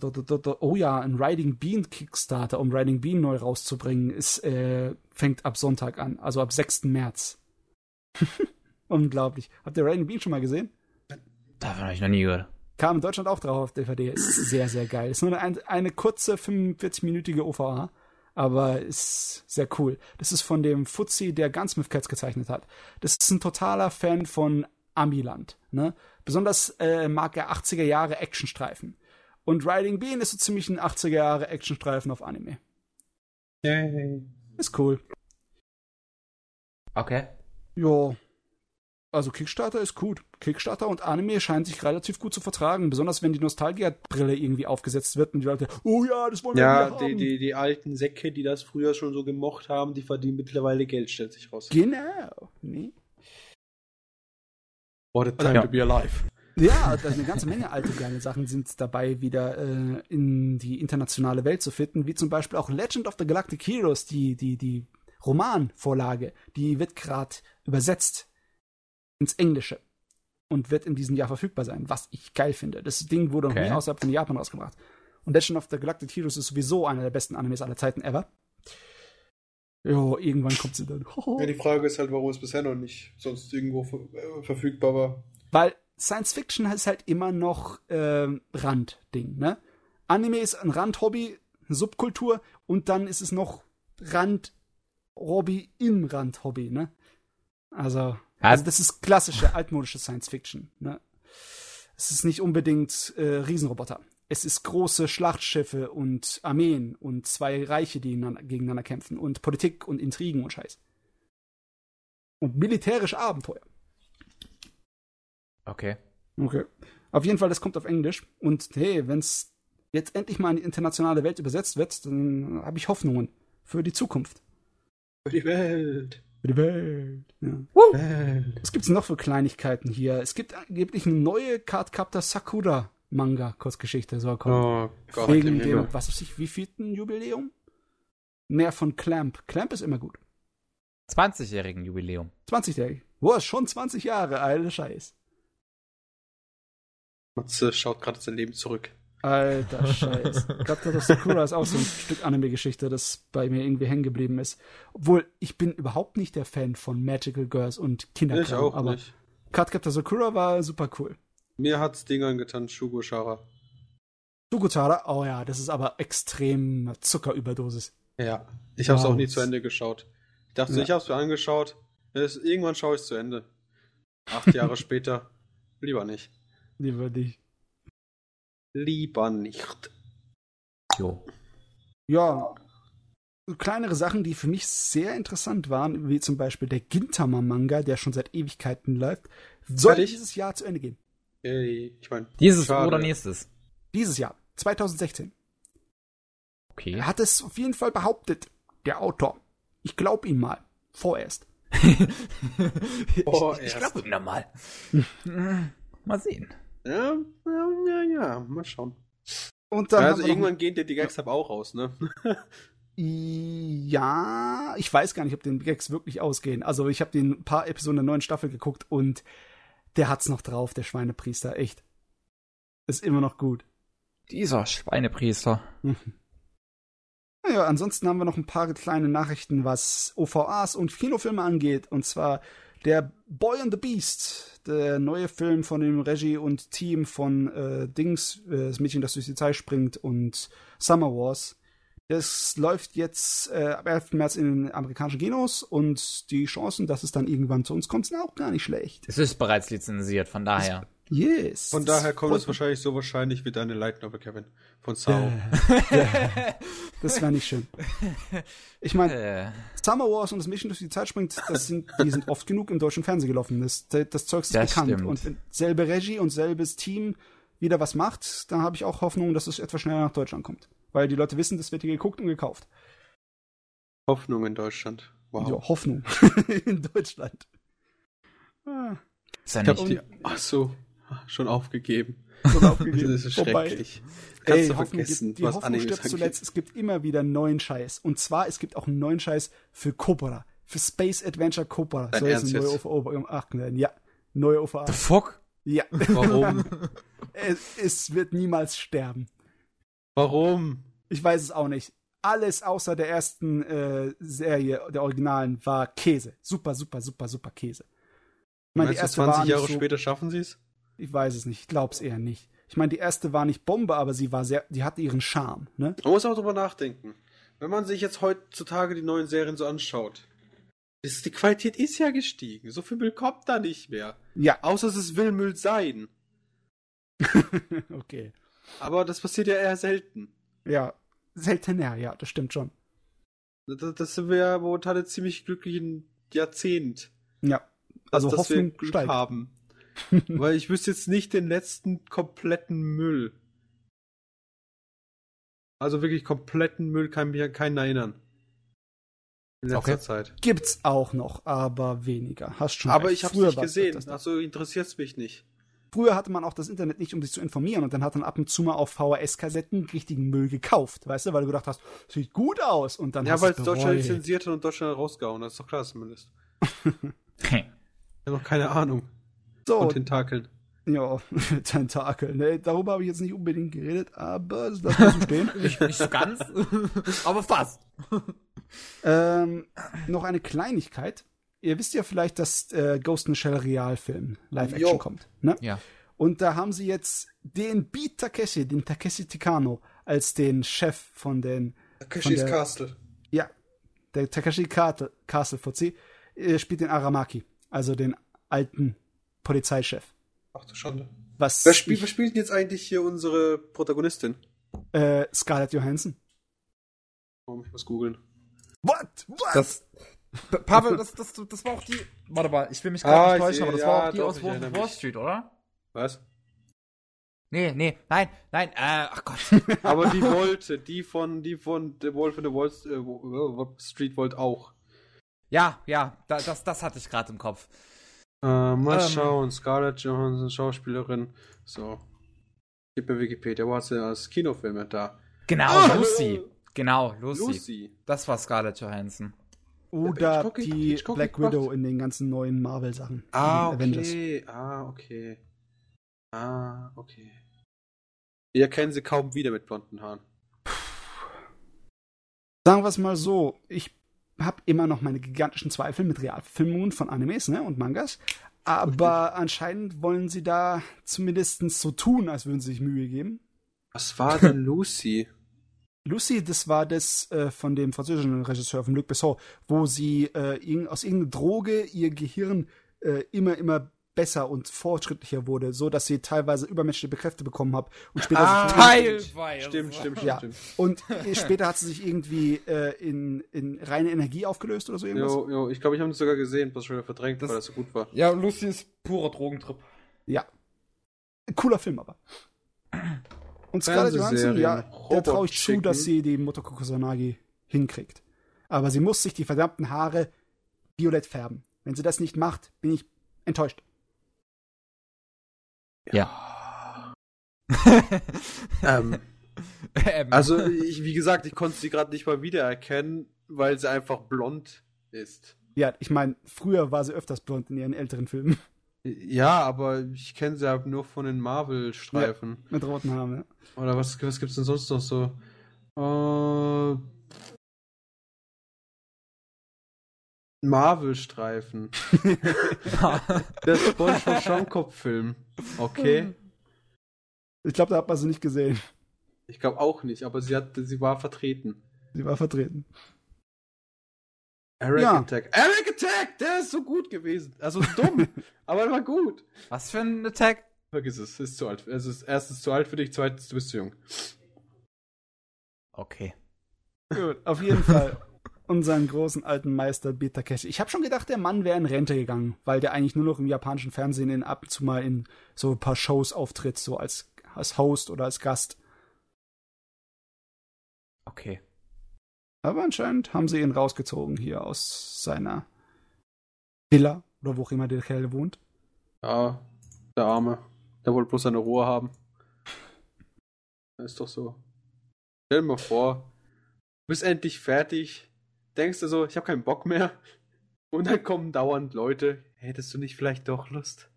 S2: oh ja, ein Riding Bean Kickstarter, um Riding Bean neu rauszubringen, ist, äh, fängt ab Sonntag an, also ab 6. März. Unglaublich. Habt ihr Riding Bean schon mal gesehen?
S3: Davon habe ich noch nie gehört.
S2: Kam in Deutschland auch drauf auf DVD. Ist sehr, sehr geil. Ist nur eine, eine kurze 45-minütige OVA, aber ist sehr cool. Das ist von dem Fuzzi, der Gunsmith Cats gezeichnet hat. Das ist ein totaler Fan von Amiland. Ne? Besonders äh, mag er 80er Jahre Actionstreifen. Und Riding Bean ist so ziemlich ein 80er Jahre Actionstreifen auf Anime.
S1: Yay.
S2: Ist cool.
S3: Okay.
S2: Ja. Also Kickstarter ist gut. Kickstarter und Anime scheinen sich relativ gut zu vertragen, besonders wenn die Nostalgia-Brille irgendwie aufgesetzt wird und die Leute, oh ja, das wollen wir
S1: Ja,
S2: wieder
S1: die,
S2: haben.
S1: die, die alten Säcke, die das früher schon so gemocht haben, die verdienen mittlerweile Geld, stellt sich raus.
S2: Genau. Nee.
S1: What a time
S3: Ja.
S1: to be alive.
S2: Ja, da eine ganze Menge alte geile Sachen sind dabei, wieder äh, in die internationale Welt zu finden, wie zum Beispiel auch Legend of the Galactic Heroes, die, die, die Romanvorlage, die wird gerade übersetzt ins Englische und wird in diesem Jahr verfügbar sein, was ich geil finde. Das Ding wurde noch
S3: Okay.
S2: nie außerhalb von Japan rausgebracht. Und Legend of the Galactic Heroes ist sowieso einer der besten Animes aller Zeiten ever. Jo, irgendwann kommt sie dann.
S1: Ja, die Frage ist halt, warum es bisher noch nicht sonst irgendwo ver äh, verfügbar war.
S2: Weil Science Fiction ist halt immer noch ähm, Randding, ne? Anime ist ein Randhobby, eine Subkultur und dann ist es noch Randhobby im Randhobby, ne? Also, also das ist klassische altmodische Science Fiction, ne? Es ist nicht unbedingt äh, Riesenroboter. Es ist große Schlachtschiffe und Armeen und zwei Reiche, die gegeneinander kämpfen und Politik und Intrigen und Scheiß. Und militärische Abenteuer.
S3: Okay.
S2: Okay. Auf jeden Fall, das kommt auf Englisch. Und hey, wenn es jetzt endlich mal in die internationale Welt übersetzt wird, dann habe ich Hoffnungen für die Zukunft.
S1: Für die Welt.
S2: Die Welt. Ja.
S1: Welt.
S2: Was gibt's noch für Kleinigkeiten hier? Es gibt angeblich eine neue Cardcaptor Sakura Manga Kurzgeschichte soll kommen.
S1: Oh Gott,
S2: Wegen dem,
S1: Himmel.
S2: was weiß ich, wievielten Jubiläum? Mehr von Clamp. Clamp ist immer gut.
S3: 20-jährigen Jubiläum.
S2: 20-jährig. Boah, schon 20 Jahre, alter Scheiß.
S1: Matze schaut gerade sein Leben zurück.
S2: Alter Scheiß. Captain of Sakura ist auch so ein Stück Anime-Geschichte, das bei mir irgendwie hängen geblieben ist. Obwohl, ich bin überhaupt nicht der Fan von Magical Girls und
S1: Ich
S2: Kinderkram,
S1: auch
S2: aber
S1: nicht.
S2: Captor Sakura war super cool.
S1: Mir hat's Ding angetan, Shugo Shara.
S2: Sugutara, oh ja, das ist aber extrem Zuckerüberdosis.
S1: Ja. Ich hab's
S2: Wow.
S1: auch nie zu Ende geschaut. Ich dachte,
S2: Ja.
S1: ich hab's mir angeschaut. Es, irgendwann schaue ich zu Ende. Acht Jahre später. Lieber nicht.
S2: Lieber nicht.
S1: Lieber nicht.
S3: Jo.
S2: Ja, kleinere Sachen, die für mich sehr interessant waren, wie zum Beispiel der Gintama-Manga, der schon seit Ewigkeiten läuft, soll
S1: Fertig?
S2: dieses Jahr zu Ende gehen.
S1: Ey, ich meine.
S3: Dieses
S1: Schade.
S3: oder nächstes?
S2: Dieses Jahr, 2016.
S3: Okay.
S2: Er hat es auf jeden Fall behauptet, der Autor. Ich glaub ihm mal. Vorerst.
S1: Oh,
S3: ich ich glaube ihm da mal. mal sehen.
S1: Ja, ja, ja, ja. Mal schauen.
S2: Und dann
S1: Ja, also
S2: noch-
S1: irgendwann gehen dir die Gags aber auch raus, ne?
S2: Ja, ich weiß gar nicht, ob den Gags wirklich ausgehen. Also ich habe den ein paar Episoden der neuen Staffel geguckt und der hat's noch drauf, der Schweinepriester, echt. Ist immer noch gut.
S3: Dieser Schweinepriester.
S2: Naja, ansonsten haben wir noch ein paar kleine Nachrichten, was OVAs und Kinofilme angeht. Und zwar der Boy and the Beast, der neue Film von dem Regie und Team von äh, Dings, äh, das Mädchen, das durch die Zeit springt und Summer Wars. Das läuft jetzt äh, ab 11. März in den amerikanischen Kinos und die Chancen, dass es dann irgendwann zu uns kommt, sind auch gar nicht schlecht.
S3: Es ist bereits lizenziert, von daher.
S2: Yes.
S1: Von daher kommt es wahrscheinlich so wahrscheinlich wie deine Light Novel, Kevin. Von Sao.
S2: mich. Das wäre nicht schön. Ich meine,
S3: Äh,
S2: Summer Wars und das Mädchen durch die Zeit springt, das sind, die sind oft genug im deutschen Fernsehen gelaufen. Das, das Zeug ist
S3: Das
S2: bekannt.
S3: stimmt.
S2: Und wenn selbe Regie und selbes Team wieder was macht, dann habe ich auch Hoffnung, dass es etwas schneller nach Deutschland kommt. Weil die Leute wissen, das wird hier geguckt und gekauft.
S1: Hoffnung in Deutschland. Wow.
S2: Ja, Hoffnung. In Deutschland. Ah,
S3: ist ja nicht.
S2: Die,
S1: ach so, schon aufgegeben.
S2: schon aufgegeben.
S1: Das ist schrecklich.
S2: Ey,
S1: Kannst du
S2: Hoffnung
S1: vergessen,
S2: die
S1: was
S2: Hoffnung stirbt zuletzt. Es gibt immer wieder neuen Scheiß. Und zwar, es gibt auch einen neuen Scheiß für Cobra. Für Space Adventure Cobra.
S1: Dein
S2: Soll jetzt
S1: Ernst
S2: ein neuer? OVA gemacht werden. Ja, neue OVA.
S3: The fuck?
S2: Ja.
S1: Warum?
S2: es, es wird niemals sterben.
S1: Warum?
S2: Ich weiß es auch nicht. Alles außer der ersten äh, Serie, der Originalen, war Käse. Super, super, super, super Käse. Ich meine, die erste war
S1: 20
S2: nicht
S1: Jahre
S2: so,
S1: später schaffen sie es?
S2: Ich weiß es nicht. Ich glaub's eher nicht. Ich meine, die erste war nicht Bombe, aber sie war sehr, die hatte ihren Charme, ne?
S1: Man muss auch drüber nachdenken. Wenn man sich jetzt heutzutage die neuen Serien so anschaut, ist, die Qualität ist ja gestiegen. So viel Müll kommt da nicht mehr.
S2: Ja,
S1: Außer es will Müll sein.
S2: okay.
S1: Aber das passiert ja eher selten.
S2: Ja, seltener, ja, das stimmt schon.
S1: Das, das sind wir ja momentan ziemlich glücklichen Jahrzehnt.
S2: Ja. Also
S1: dass wir
S2: Hoffnung
S1: Glück
S2: steigt.
S1: haben. Weil ich wüsste jetzt nicht den letzten kompletten Müll. Also wirklich kompletten Müll kann mich an keinen erinnern. In letzter
S3: Okay.
S1: Zeit.
S2: Gibt's auch noch, aber weniger. Hast schon
S1: Aber
S2: recht.
S1: ich hab's
S2: Früher
S1: nicht gesehen. Also interessiert's mich nicht.
S2: Früher hatte man auch das Internet nicht, um sich zu informieren und dann hat man ab und zu mal auf VHS-Kassetten richtigen Müll gekauft, weißt du, weil du gedacht hast, sieht gut aus und dann
S1: Ja,
S2: hast
S1: weil
S2: du
S1: es Deutschland lizenziert hat und Deutschland rausgehauen. Das ist doch klar zumindest. Ich habe noch keine Ahnung
S2: So,
S1: von Tentakeln.
S2: ja, Tentakel. Ne, darüber habe ich jetzt nicht unbedingt geredet, aber das wir so stehen.
S3: Nicht, nicht so ganz, aber fast.
S2: ähm, noch eine Kleinigkeit. Ihr wisst ja vielleicht, dass äh, Ghost in the Shell Realfilm Live-Action kommt. Ne?
S3: Ja.
S2: Und da haben sie jetzt den Beat Takeshi, den Takeshi Tikano, als den Chef von den
S1: Takeshis
S2: der-
S1: Castle.
S2: Ja, der Takashi Castle, Castle VC äh, spielt den Aramaki, also den alten Polizeichef.
S1: Ach du Schande.
S2: Was
S1: Wer spielt, wer
S2: ich,
S1: spielt denn jetzt eigentlich hier unsere Protagonistin?
S2: äh, Scarlett Johansson.
S1: Oh, ich muss googeln.
S2: What? What?
S3: Das, Pa- Pavel, das, das, das war auch die. Warte mal, ich will mich
S1: Ah,
S3: gerade
S1: ich
S3: nicht täuschen, aber das
S1: ja,
S3: war auch die
S1: doch,
S3: aus Wolf of Wall. Street, oder?
S1: Was?
S3: Nee, nee, nein, nein, äh, ach Gott.
S1: Aber die wollte, die von, die von The Wolf in the Wall äh, Street wollte auch.
S3: ja, ja, da, das, das hatte ich gerade im Kopf.
S1: Äh, mal
S3: Ähm.
S1: schauen, Scarlett Johansson, Schauspielerin. So. Gib mir Wikipedia, wo hat sie als Kinofilme da?
S3: Genau,
S1: Ah,
S3: Lucy. Genau, Lucy.
S1: Lucy.
S3: Das war Scarlett Johansson.
S2: Oder
S1: Hitchcock-
S2: die
S1: Hitchcock
S2: Black
S1: gemacht?
S2: Widow in den ganzen neuen Marvel-Sachen.
S1: Ah,
S2: Avengers.
S1: okay. Ah, okay. Ah, okay. Wir erkennen sie kaum wieder mit blonden Haaren.
S2: Sagen wir es mal so, ich habe immer noch meine gigantischen Zweifel mit Realfilmungen von Animes ne, und Mangas. Aber anscheinend wollen sie da zumindest so tun, als würden sie sich Mühe geben.
S1: Was war denn Lucy?
S2: Lucy, das war das äh, von dem französischen Regisseur, von Luc Besson, wo sie äh, irg aus irgendeiner Droge ihr Gehirn äh, immer, immer besser und fortschrittlicher wurde, so dass sie teilweise übermenschliche Kräfte bekommen hat und später
S1: Ah,
S2: sich
S3: Teilweise.
S1: Stimmt, stimmt, stimmt,
S2: ja.
S1: stimmt.
S2: und später hat sie sich irgendwie äh, in, in reine Energie aufgelöst oder so irgendwas.
S1: Jo, jo, ich glaube, ich habe das sogar gesehen, was schon wieder verdrängt,
S3: Das-
S1: weil das so gut war.
S3: Ja, Lucy ist purer Drogentrip.
S2: Ja. Cooler Film aber. Und Scarlett Johansson, ja, der traue ich zu, dass sie die Motoko Kusanagi hinkriegt. Aber sie muss sich die verdammten Haare violett färben. Wenn sie das nicht macht, bin ich enttäuscht.
S3: Ja.
S1: Ähm,
S3: ähm,
S1: also, ich, wie gesagt, ich konnte sie gerade nicht mal wiedererkennen, weil sie einfach blond ist.
S2: Ja, ich meine, früher war sie öfters blond in ihren älteren Filmen
S1: Ja, aber ich kenne sie halt nur von den Marvel-Streifen.
S2: mit roten Haaren. Ja.
S1: Oder was, was gibt's denn sonst noch so? Äh, Marvel-Streifen. Der SpongeBob Schwammkopf-Film. Okay.
S2: Ich glaube, da hat man sie nicht gesehen.
S1: Ich glaube auch nicht, aber sie hat, sie war vertreten.
S2: Sie war vertreten.
S1: Eric
S2: Ja.
S1: Attack. Eric Attack! Der ist so gut gewesen. Also dumm, aber er war gut.
S3: was für ein Attack?
S1: Vergiss es, ist zu alt. Es ist erstens zu alt für dich, zweitens du bist zu jung.
S3: Okay.
S2: Gut, auf jeden Fall unseren großen alten Meister Beta Cash. Ich habe schon gedacht, der Mann wäre in Rente gegangen, weil der eigentlich nur noch im japanischen Fernsehen in, ab und zu mal in so ein paar Shows auftritt, so als, als Host oder als Gast.
S3: Okay.
S2: Aber anscheinend haben sie ihn rausgezogen hier aus seiner Villa oder wo auch immer der Kerl wohnt.
S1: Ja, der Arme. Der wollte bloß seine Ruhe haben. Das ist doch so. Stell dir mal vor, du bist endlich fertig, denkst du so, ich habe keinen Bock mehr. Und dann kommen dauernd Leute, hättest du nicht vielleicht doch Lust?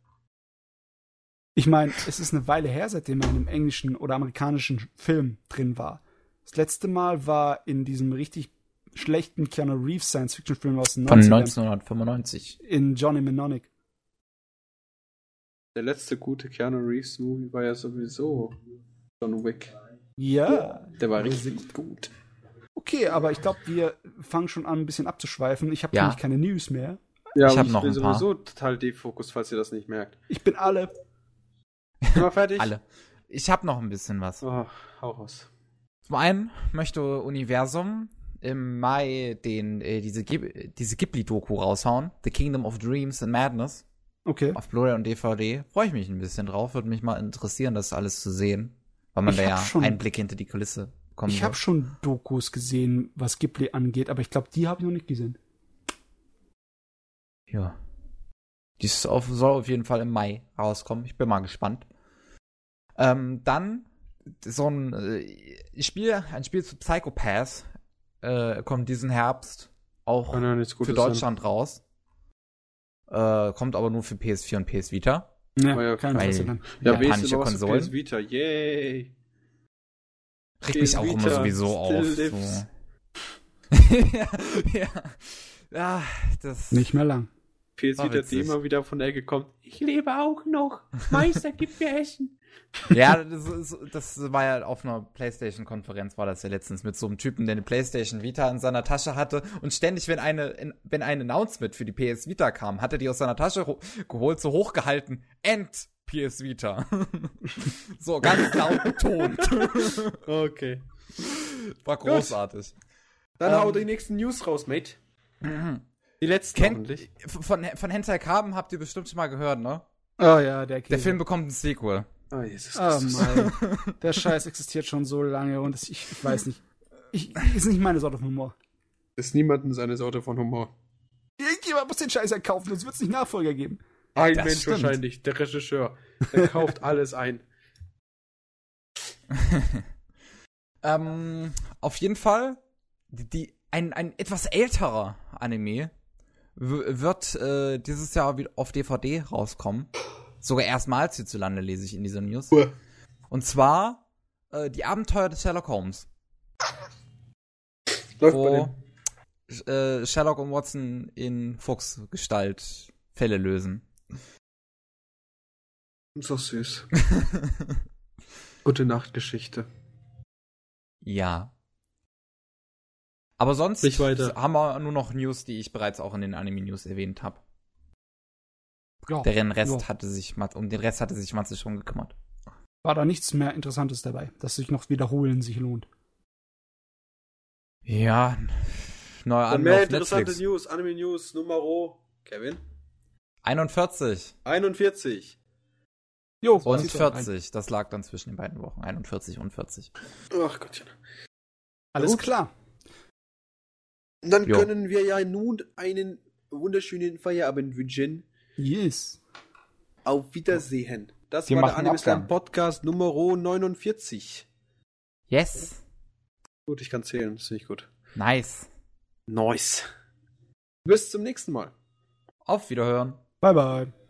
S2: Ich meine, es ist eine Weile her, seitdem er in einem englischen oder amerikanischen Film drin war. Das letzte Mal war in diesem richtig schlechten Keanu Reeves Science-Fiction-Film aus den
S3: Von
S2: 90ern
S3: 1995.
S2: in Johnny Mnemonic.
S1: Der letzte gute Keanu Reeves Movie war ja sowieso John Wick.
S2: Ja.
S1: Der war
S2: Ja,
S1: richtig gut.
S2: Okay, aber ich glaube, wir fangen schon an, ein bisschen abzuschweifen. Ich habe
S3: Ja.
S2: nämlich keine News mehr.
S1: Ja,
S3: Ich
S1: und
S3: hab noch
S1: bin
S3: ein paar.
S1: sowieso total defocus, falls ihr das nicht merkt.
S2: Ich bin alle.
S1: Sind wir fertig?
S3: Alle. Ich habe noch ein bisschen was.
S1: Oh, hau raus.
S3: Zum einen möchte Universum im Mai den, äh, diese, diese Ghibli-Doku raushauen. The Kingdom of Dreams and Madness.
S2: Okay.
S3: Auf Blu-ray und DVD. Freue ich mich ein bisschen drauf. Würde mich mal interessieren, das alles zu sehen. Weil man
S2: Ich
S3: da ja
S2: schon-
S3: Einblick hinter die Kulisse bekommen
S2: Ich habe schon Dokus gesehen, was Ghibli angeht, aber ich glaube, die habe ich noch nicht gesehen.
S3: Ja. Die auf, soll auf jeden Fall im Mai rauskommen. Ich bin mal gespannt. Ähm, dann so ein äh, Spiel, ein Spiel zu Psychopaths äh, kommt diesen Herbst auch
S1: ja nichts
S3: für Deutschland raus. Äh, kommt aber nur für PS4 und PS Vita.
S2: Ja,
S1: Oh ja,
S2: kein
S3: weil-.
S1: Sein. Ja,
S3: japanische Konsolen.
S1: PS Vita. Yay.
S3: Regt mich auch immer sowieso auf. So. ja, ja. Ja, das.
S2: Nicht mehr lang.
S1: PS Vita, die immer wieder von der Ecke kommt. Ich lebe auch noch. Meister, gib mir Essen.
S3: Ja, das, das war ja auf einer Playstation-Konferenz, war das ja letztens mit so einem Typen, der eine Playstation Vita in seiner Tasche hatte und ständig, wenn eine, in, wenn ein Announcement für die PS Vita kam, hat er die aus seiner Tasche ho- geholt, so hochgehalten, End PS Vita. so ganz laut betont.
S1: Okay.
S3: War großartig.
S1: Dann
S3: Ähm.
S1: hau die nächsten News raus, Mate. Die letzten
S3: Kennt,
S1: hoffentlich.
S3: von, von Hentai Kaben habt ihr bestimmt schon mal gehört, ne?
S2: Oh ja, der Käse.
S3: Der Film bekommt ein Sequel.
S1: Oh, Jesus
S2: Oh
S1: Christus.
S2: mein. Der Scheiß existiert schon so lange und ich, ich weiß nicht. Ich, ist nicht meine Sorte von Humor.
S1: ist niemandem seine Sorte von Humor.
S2: Irgendjemand muss den Scheiß ja kaufen, sonst wird es nicht Nachfolger geben.
S1: Ein
S3: Das
S1: Mensch
S3: stimmt.
S1: wahrscheinlich, der Regisseur. Der kauft alles ein.
S3: Ähm, auf jeden Fall, die, die, ein, ein etwas älterer Anime wird äh, dieses Jahr wieder auf DVD rauskommen. Sogar erstmals hierzulande lese ich in dieser News.
S1: Uah.
S3: Und zwar äh, die Abenteuer des Sherlock Holmes.
S1: Läuft
S3: wo äh, Sherlock und Watson in Fuchsgestalt Fälle lösen.
S1: Ist doch süß. Gute Nachtgeschichte.
S3: ja. Aber sonst haben wir nur noch News, die ich bereits auch in den Anime-News erwähnt habe.
S2: Ja,
S3: Den Rest
S2: ja.
S3: hatte sich um den Rest hatte sich Matze schon gekümmert.
S2: war da nichts mehr Interessantes dabei, dass sich noch wiederholen sich lohnt.
S3: Ja, neuer Anime
S1: mehr interessante
S3: Netflix.
S1: News, Anime News, Numero, Kevin?
S3: 41
S1: 41.
S2: Jo,
S3: und
S2: zieht's doch rein.
S3: 40. Das lag dann zwischen den beiden Wochen. 41 und 40.
S1: Ach Gottchen.
S2: Alles
S1: Gut.
S2: klar.
S1: Dann
S3: Jo.
S1: können wir ja nun einen wunderschönen Feierabend wünschen.
S2: Yes.
S1: Auf Wiedersehen. Das
S3: Wir
S1: war der Anime. Podcast Numero 49.
S3: Yes.
S1: Gut, ich kann zählen, das finde ich gut.
S3: Nice.
S1: Nice. Bis zum nächsten Mal.
S3: Auf Wiederhören.
S2: Bye bye.